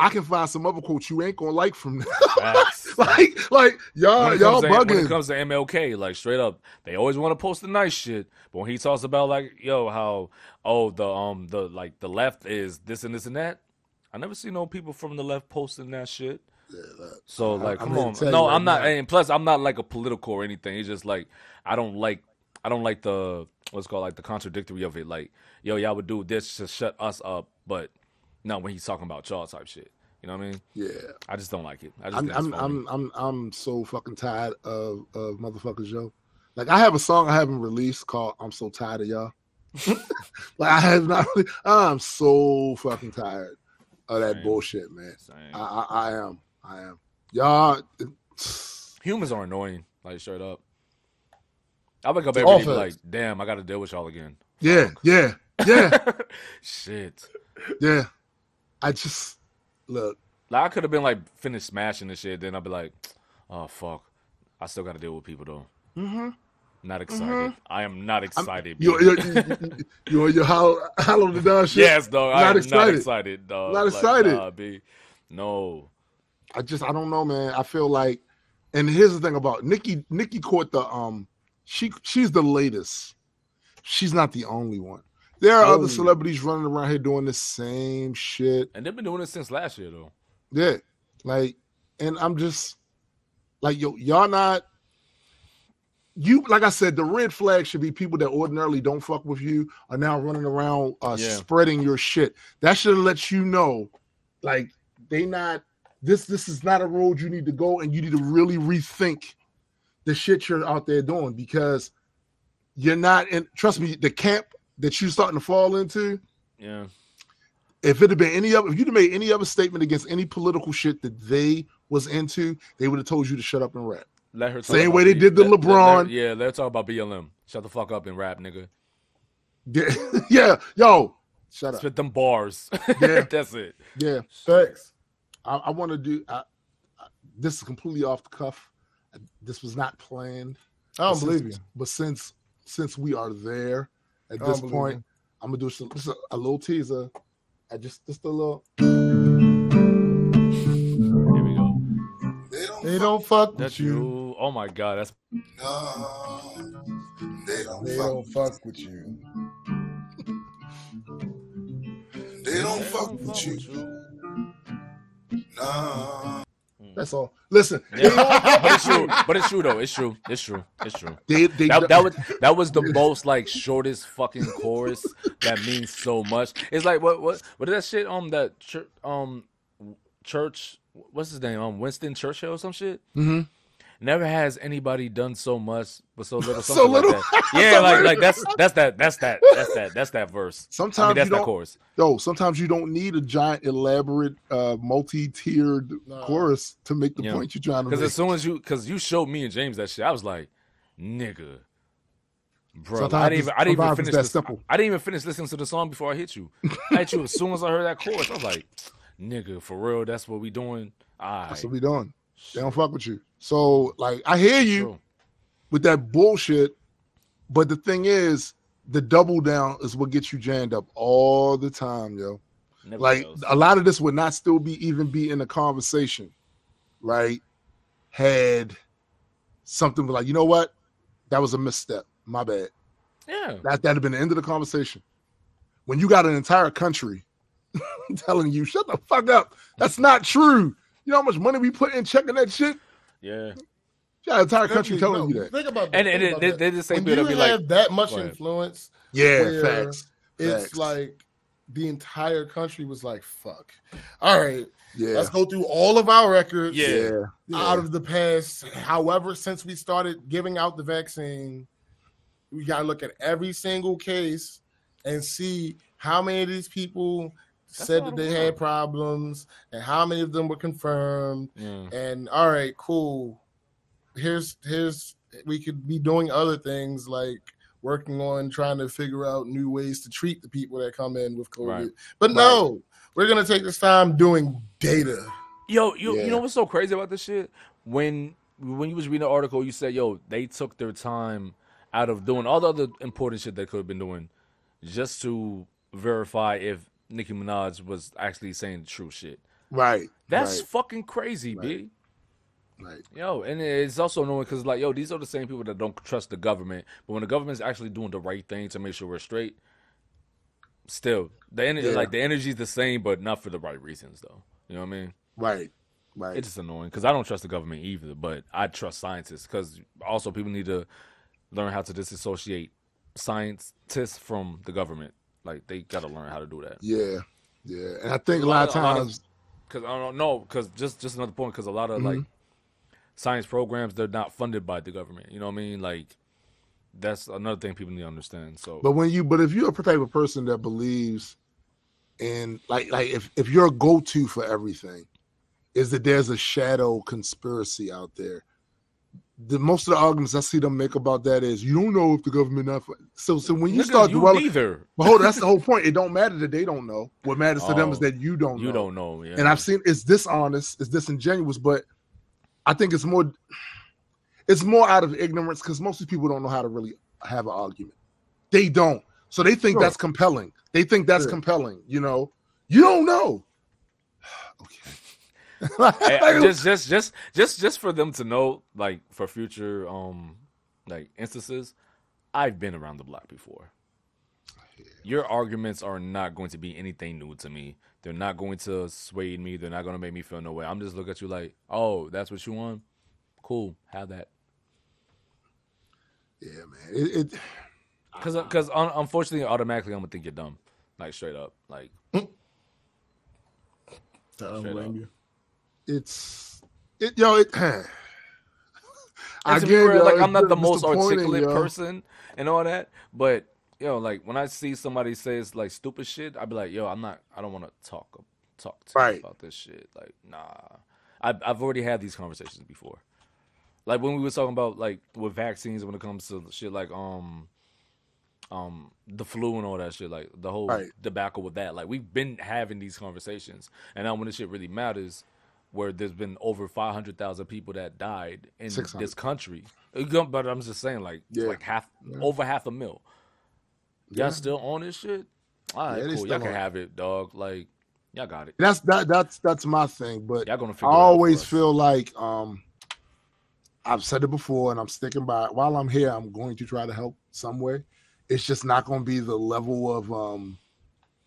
[SPEAKER 1] I can find some other quotes you ain't gonna like from them. like, like y'all, y'all
[SPEAKER 3] to, when it comes to MLK, like straight up, they always want to post the nice shit. But when he talks about like, yo, how oh the um the like the left is this and this and that, I never see no people from the left posting that shit. So
[SPEAKER 1] I-
[SPEAKER 3] like,
[SPEAKER 1] I'm
[SPEAKER 3] come
[SPEAKER 1] gonna
[SPEAKER 3] on, no,
[SPEAKER 1] right
[SPEAKER 3] I'm not.
[SPEAKER 1] now.
[SPEAKER 3] And plus, I'm not like a political or anything. It's just like I don't like I don't like the what's called like the contradictory of it. Like, yo, y'all would do this to shut us up, but not when he's talking about y'all type shit. You know what I mean?
[SPEAKER 1] yeah,
[SPEAKER 3] I just don't like it. I just
[SPEAKER 1] I'm, I'm. I'm, I'm, I'm so fucking tired of, of motherfuckers, yo. Like, I have a song I haven't released called "I'm So Tired of Y'all." like, I have not. Really, I'm so fucking tired of that
[SPEAKER 3] Same.
[SPEAKER 1] bullshit, man.
[SPEAKER 3] Same.
[SPEAKER 1] I, I, I am. I am. Y'all.
[SPEAKER 3] Humans are annoying, like straight up. I wake up every day and be
[SPEAKER 2] awful.
[SPEAKER 3] like, damn, I got to deal with y'all again.
[SPEAKER 1] Yeah,
[SPEAKER 3] Fuck.
[SPEAKER 1] yeah, yeah,
[SPEAKER 3] Shit.
[SPEAKER 1] yeah. I just look.
[SPEAKER 3] Like I could have been like finished smashing this shit, then I'd be like, oh fuck, I still got to deal with people though.
[SPEAKER 1] Mm-hmm.
[SPEAKER 3] Not excited. I am not excited.
[SPEAKER 1] You
[SPEAKER 3] B.
[SPEAKER 1] you you you you hollow hollow the down shit.
[SPEAKER 3] yes, dog. I
[SPEAKER 1] Not
[SPEAKER 3] am
[SPEAKER 1] excited.
[SPEAKER 3] not excited, dog.
[SPEAKER 1] Not
[SPEAKER 3] Like,
[SPEAKER 1] excited.
[SPEAKER 3] nah, B. No.
[SPEAKER 1] I just I don't know, man. I feel like, and here's the thing about Nicki. Nicki caught the um, she she's the latest. She's not the only one. There are
[SPEAKER 2] Oh.
[SPEAKER 1] other celebrities running around here doing the same shit.
[SPEAKER 3] And they've been doing it since last year, though.
[SPEAKER 1] Yeah, like, and I'm just like, yo, y'all not. You like I said, the red flag should be people that ordinarily don't fuck with you are now running around uh,
[SPEAKER 3] Yeah.
[SPEAKER 1] spreading your shit. That should let you know, like they not this. This is not a road you need to go, and you need to really rethink the shit you're out there doing because you're not in. Trust me, the camp that you're starting to fall into
[SPEAKER 3] Yeah.
[SPEAKER 1] if it had been any other, if you'd have made any other statement against any political shit that they was into, they would have told you to shut up and rap.
[SPEAKER 3] Let her talk
[SPEAKER 1] Same way they
[SPEAKER 3] B-
[SPEAKER 1] did the
[SPEAKER 3] let- let-
[SPEAKER 1] LeBron.
[SPEAKER 3] let- yeah, let's talk about BLM. Shut the fuck up and rap, nigga.
[SPEAKER 1] Yeah, yeah, yo, shut up.
[SPEAKER 3] Spit them bars.
[SPEAKER 1] Yeah.
[SPEAKER 3] That's it.
[SPEAKER 1] Yeah,
[SPEAKER 2] Thanks.
[SPEAKER 1] I, I want to do. I, I, this is completely off the cuff. This was not planned.
[SPEAKER 2] I don't
[SPEAKER 1] But
[SPEAKER 2] believe
[SPEAKER 1] since-
[SPEAKER 2] you.
[SPEAKER 1] But since since we are there at this point,
[SPEAKER 2] you.
[SPEAKER 1] I'm gonna do some, just a, a little teaser. I just just a little.
[SPEAKER 3] Here we go.
[SPEAKER 6] They don't
[SPEAKER 2] They don't fuck with you.
[SPEAKER 3] you. Oh my god, that's
[SPEAKER 6] No, they don't
[SPEAKER 2] They
[SPEAKER 6] fuck.
[SPEAKER 2] don't fuck with you.
[SPEAKER 6] They don't fuck with you. No.
[SPEAKER 1] That's all. Listen,
[SPEAKER 3] Yeah. but it's true. But it's true though. It's true. It's true. It's true.
[SPEAKER 1] they they
[SPEAKER 3] That, that was that was the most like shortest fucking chorus that means so much. It's like what what what is that shit um that church um church what's his name um Winston Churchill or some shit.
[SPEAKER 1] Mhm.
[SPEAKER 3] Never has anybody done so much but so little.
[SPEAKER 1] So little.
[SPEAKER 3] Like that. Yeah, like like that's that's that that's that that's that that's that verse.
[SPEAKER 1] Sometimes
[SPEAKER 3] I mean that's
[SPEAKER 1] you
[SPEAKER 3] that chorus.
[SPEAKER 1] Yo, sometimes you don't need a giant, elaborate, uh, multi-tiered
[SPEAKER 2] No.
[SPEAKER 1] chorus to make the
[SPEAKER 3] Yeah.
[SPEAKER 1] point you're trying to
[SPEAKER 3] Because as soon as you because you showed me and James that shit, I was like, nigga. Bro,
[SPEAKER 1] Sometimes
[SPEAKER 3] I didn't even I didn't even finish
[SPEAKER 1] that
[SPEAKER 3] this,
[SPEAKER 1] simple.
[SPEAKER 3] I didn't even finish listening to the song before I hit you. I hit you as soon as I heard that chorus. I was like, nigga, for real, that's what we doing. All
[SPEAKER 1] That's what we doing. They don't fuck with you. So, like, I hear you
[SPEAKER 3] True.
[SPEAKER 1] with that bullshit, but the thing is, the double down is what gets you jammed up all the time, yo.
[SPEAKER 3] Never
[SPEAKER 1] Like
[SPEAKER 3] fails.
[SPEAKER 1] a lot of this would not still be even be in the conversation, right? Had something like, you know what, that was a misstep. My bad.
[SPEAKER 3] yeah.
[SPEAKER 1] That that'd have been the end of the conversation. When you got an entire country telling you, shut the fuck up. That's not true. You know how much money we put in checking that shit?
[SPEAKER 3] Yeah.
[SPEAKER 1] You got an entire country
[SPEAKER 2] Think-
[SPEAKER 1] telling
[SPEAKER 2] no,
[SPEAKER 1] you that.
[SPEAKER 2] Think about that.
[SPEAKER 3] And, and
[SPEAKER 2] think
[SPEAKER 3] it,
[SPEAKER 2] about
[SPEAKER 3] they,
[SPEAKER 2] that.
[SPEAKER 3] they the same
[SPEAKER 2] when
[SPEAKER 3] people
[SPEAKER 2] you
[SPEAKER 3] that
[SPEAKER 2] have
[SPEAKER 3] like,
[SPEAKER 2] that much influence,
[SPEAKER 1] Yeah, facts.
[SPEAKER 2] it's
[SPEAKER 1] Facts.
[SPEAKER 2] like the entire country was like, "Fuck." All right,
[SPEAKER 1] Yeah.
[SPEAKER 2] let's go through all of our records.
[SPEAKER 3] Yeah.
[SPEAKER 1] yeah.
[SPEAKER 2] out of the past, however, since we started giving out the vaccine, we got to look at every single case and see how many of these people
[SPEAKER 3] That's
[SPEAKER 2] said that they had problems and how many of them were confirmed.
[SPEAKER 3] yeah.
[SPEAKER 2] And all right, cool. Here's here's we could be doing other things like working on trying to figure out new ways to treat the people that come in with COVID.
[SPEAKER 3] Right.
[SPEAKER 2] But no, we're gonna take this time doing data.
[SPEAKER 3] Yo, you
[SPEAKER 1] Yeah.
[SPEAKER 3] you know what's so crazy about this shit? When when you was reading the article, you said, "Yo, they took their time out of doing all the other important shit they could have been doing, just to verify if Nicki Minaj was actually saying the true shit."
[SPEAKER 1] Right.
[SPEAKER 3] That's
[SPEAKER 1] right,
[SPEAKER 3] fucking crazy,
[SPEAKER 1] Right.
[SPEAKER 3] b.
[SPEAKER 1] right.
[SPEAKER 3] Yo, and it's also annoying because like, yo, these are the same people that don't trust the government, but when the government's actually doing the right thing to make sure we're straight, still the energy,
[SPEAKER 1] Yeah.
[SPEAKER 3] like the energy's the same, but not for the right reasons, though. You know what I mean?
[SPEAKER 1] Right. Right.
[SPEAKER 3] It's just annoying because I don't trust the government either, but I trust scientists because also people need to learn how to disassociate scientists from the government. Like they got to learn how to do that.
[SPEAKER 1] yeah. Yeah. And I think a
[SPEAKER 3] A
[SPEAKER 1] lot of
[SPEAKER 3] of- a lot of-
[SPEAKER 1] times
[SPEAKER 3] Because I don't know. Because just just another point. Because a lot of like
[SPEAKER 1] Mm-hmm.
[SPEAKER 3] science programs they're not funded by the government. You know what I mean? Like that's another thing people need to understand. So
[SPEAKER 1] But when you, but if you're a type of person that believes in, like, like if if your go-to for everything is that there's a shadow conspiracy out there, the most of the arguments I see them make about that is you don't know if the government not. So so when you
[SPEAKER 3] Nigga,
[SPEAKER 1] start
[SPEAKER 3] you
[SPEAKER 1] dwelling,
[SPEAKER 3] neither.
[SPEAKER 1] but hold, on, that's the whole point. It don't matter that they don't know. What matters to them is
[SPEAKER 3] Oh,
[SPEAKER 1] that you don't.
[SPEAKER 3] You
[SPEAKER 1] know.
[SPEAKER 3] don't know. Yeah.
[SPEAKER 1] and I've seen it's dishonest, it's disingenuous, but I think it's more. it's more out of ignorance because most of people don't know how to really have an argument. They don't. So they think
[SPEAKER 2] Sure.
[SPEAKER 1] that's compelling. They think that's
[SPEAKER 2] Sure.
[SPEAKER 1] compelling. You know, you don't know. okay.
[SPEAKER 3] Just just just just just for them to know like for future um like instances i've been around the block before. Your arguments are not going to be anything new to me. They're not going to sway me. They're not going to make me feel no way. I'm just looking at you like oh that's what you want? Cool. Have that.
[SPEAKER 1] Yeah, man. It, it
[SPEAKER 3] because because un- unfortunately automatically i'm gonna think you're dumb. Like straight up. Like
[SPEAKER 2] I don't blame
[SPEAKER 3] up.
[SPEAKER 2] you.
[SPEAKER 1] It's it yo it.
[SPEAKER 3] To be real,
[SPEAKER 1] yo,
[SPEAKER 3] like I'm not the most articulate
[SPEAKER 1] yo.
[SPEAKER 3] person and all that, but yo, like when I see somebody says like stupid shit, I'd be like, yo, I'm not, I don't want to talk talk to
[SPEAKER 1] Right.
[SPEAKER 3] you about this shit. Like, nah, I've I've already had these conversations before. Like when we were talking about like with vaccines when it comes to shit like um um the flu and all that shit, like the whole
[SPEAKER 1] Right.
[SPEAKER 3] debacle with that. Like we've been having these conversations, and now when this shit really matters, where there's been over five hundred thousand people that died in
[SPEAKER 1] 600.
[SPEAKER 3] this country. But I'm just saying, like,
[SPEAKER 1] Yeah.
[SPEAKER 3] like half,
[SPEAKER 1] Yeah.
[SPEAKER 3] over half a mil. Y'all
[SPEAKER 1] Yeah.
[SPEAKER 3] still on this shit? All right, cool. Y'all can
[SPEAKER 1] on
[SPEAKER 3] have it, dog. Like, y'all got it.
[SPEAKER 1] That's that that's that's my thing. But
[SPEAKER 3] Y'all gonna
[SPEAKER 1] I always feel like um I've said it before and I'm sticking by it. While I'm here, I'm going to try to help some way. It's just not going to be the level of um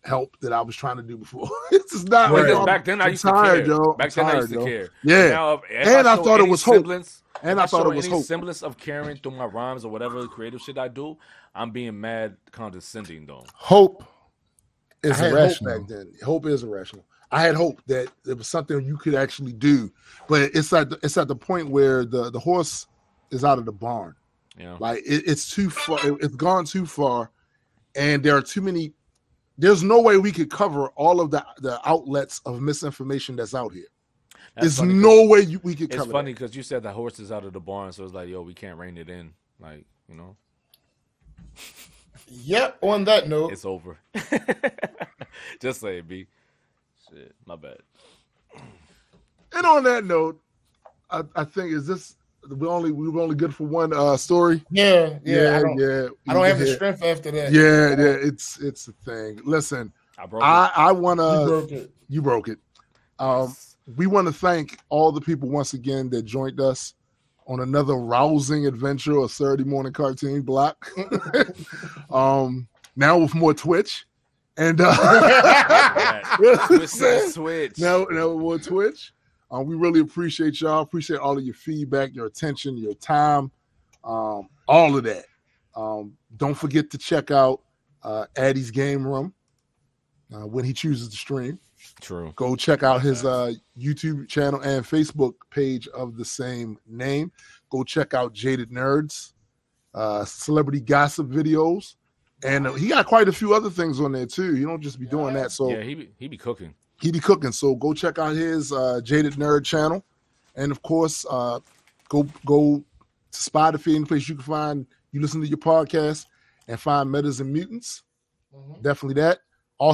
[SPEAKER 1] help that I was trying to do before. it's just not.
[SPEAKER 2] Right.
[SPEAKER 3] Because
[SPEAKER 1] I'm-
[SPEAKER 3] back then I used
[SPEAKER 1] tired,
[SPEAKER 3] to care.
[SPEAKER 1] yo.
[SPEAKER 3] Back
[SPEAKER 1] I'm
[SPEAKER 3] then I
[SPEAKER 1] tired,
[SPEAKER 3] used to
[SPEAKER 1] yo.
[SPEAKER 3] care.
[SPEAKER 1] Yeah.
[SPEAKER 3] Now, if- if
[SPEAKER 1] And I
[SPEAKER 3] show
[SPEAKER 1] thought it was hope.
[SPEAKER 3] semblance-
[SPEAKER 1] And
[SPEAKER 3] if
[SPEAKER 1] I thought it was
[SPEAKER 3] any
[SPEAKER 1] hope.
[SPEAKER 3] semblance of caring through my rhymes or whatever creative shit I do, I'm being mad condescending though.
[SPEAKER 2] Hope is
[SPEAKER 1] had hope
[SPEAKER 2] irrational.
[SPEAKER 1] back then. Hope is irrational. I had hope that it was something you could actually do, but it's at the, it's at the point where the the horse is out of the barn.
[SPEAKER 3] You know?
[SPEAKER 1] Like it, it's too far. It, it's gone too far, and there are too many. There's no way we could cover all of the the outlets of misinformation that's out here.
[SPEAKER 3] That's
[SPEAKER 1] There's no way you, we could cover.
[SPEAKER 3] It's
[SPEAKER 1] funny
[SPEAKER 3] because you said the horse is out of the barn, so it's like, yo, we can't rein it in. Like, you know,
[SPEAKER 2] Yep. On that note,
[SPEAKER 3] it's over. Just say it, B. Shit, my bad.
[SPEAKER 1] And on that note, I, I think is this we only we were only good for one uh story.
[SPEAKER 2] yeah, yeah. I don't,
[SPEAKER 1] yeah.
[SPEAKER 2] I don't have the strength after that.
[SPEAKER 1] Yeah, yeah, it's it's a thing. Listen,
[SPEAKER 3] I broke
[SPEAKER 1] I I want
[SPEAKER 2] you
[SPEAKER 1] to
[SPEAKER 2] broke it.
[SPEAKER 1] you broke it.
[SPEAKER 3] it.
[SPEAKER 1] Um, we want to thank all the people once again that joined us on another rousing adventure of Saturday morning cartoon block. um, now with more Twitch, and uh,
[SPEAKER 3] Right. Twitch switch.
[SPEAKER 1] now now with more Twitch. Um, we really appreciate y'all. Appreciate all of your feedback, your attention, your time, um, all of that. Um, don't forget to check out uh, Addie's Game Room uh, when he chooses to stream
[SPEAKER 3] True.
[SPEAKER 1] go check out his uh youtube channel and facebook page of the same name go check out jaded nerds uh celebrity gossip videos and uh, he got quite a few other things on there too you don't just be doing that so
[SPEAKER 3] yeah, he be, he be cooking.
[SPEAKER 1] He be cooking. So go check out his uh jaded nerd channel. And of course uh go go to spotify any place you can find you listen to your podcast and find metas and mutants.
[SPEAKER 2] Mhm.
[SPEAKER 1] definitely that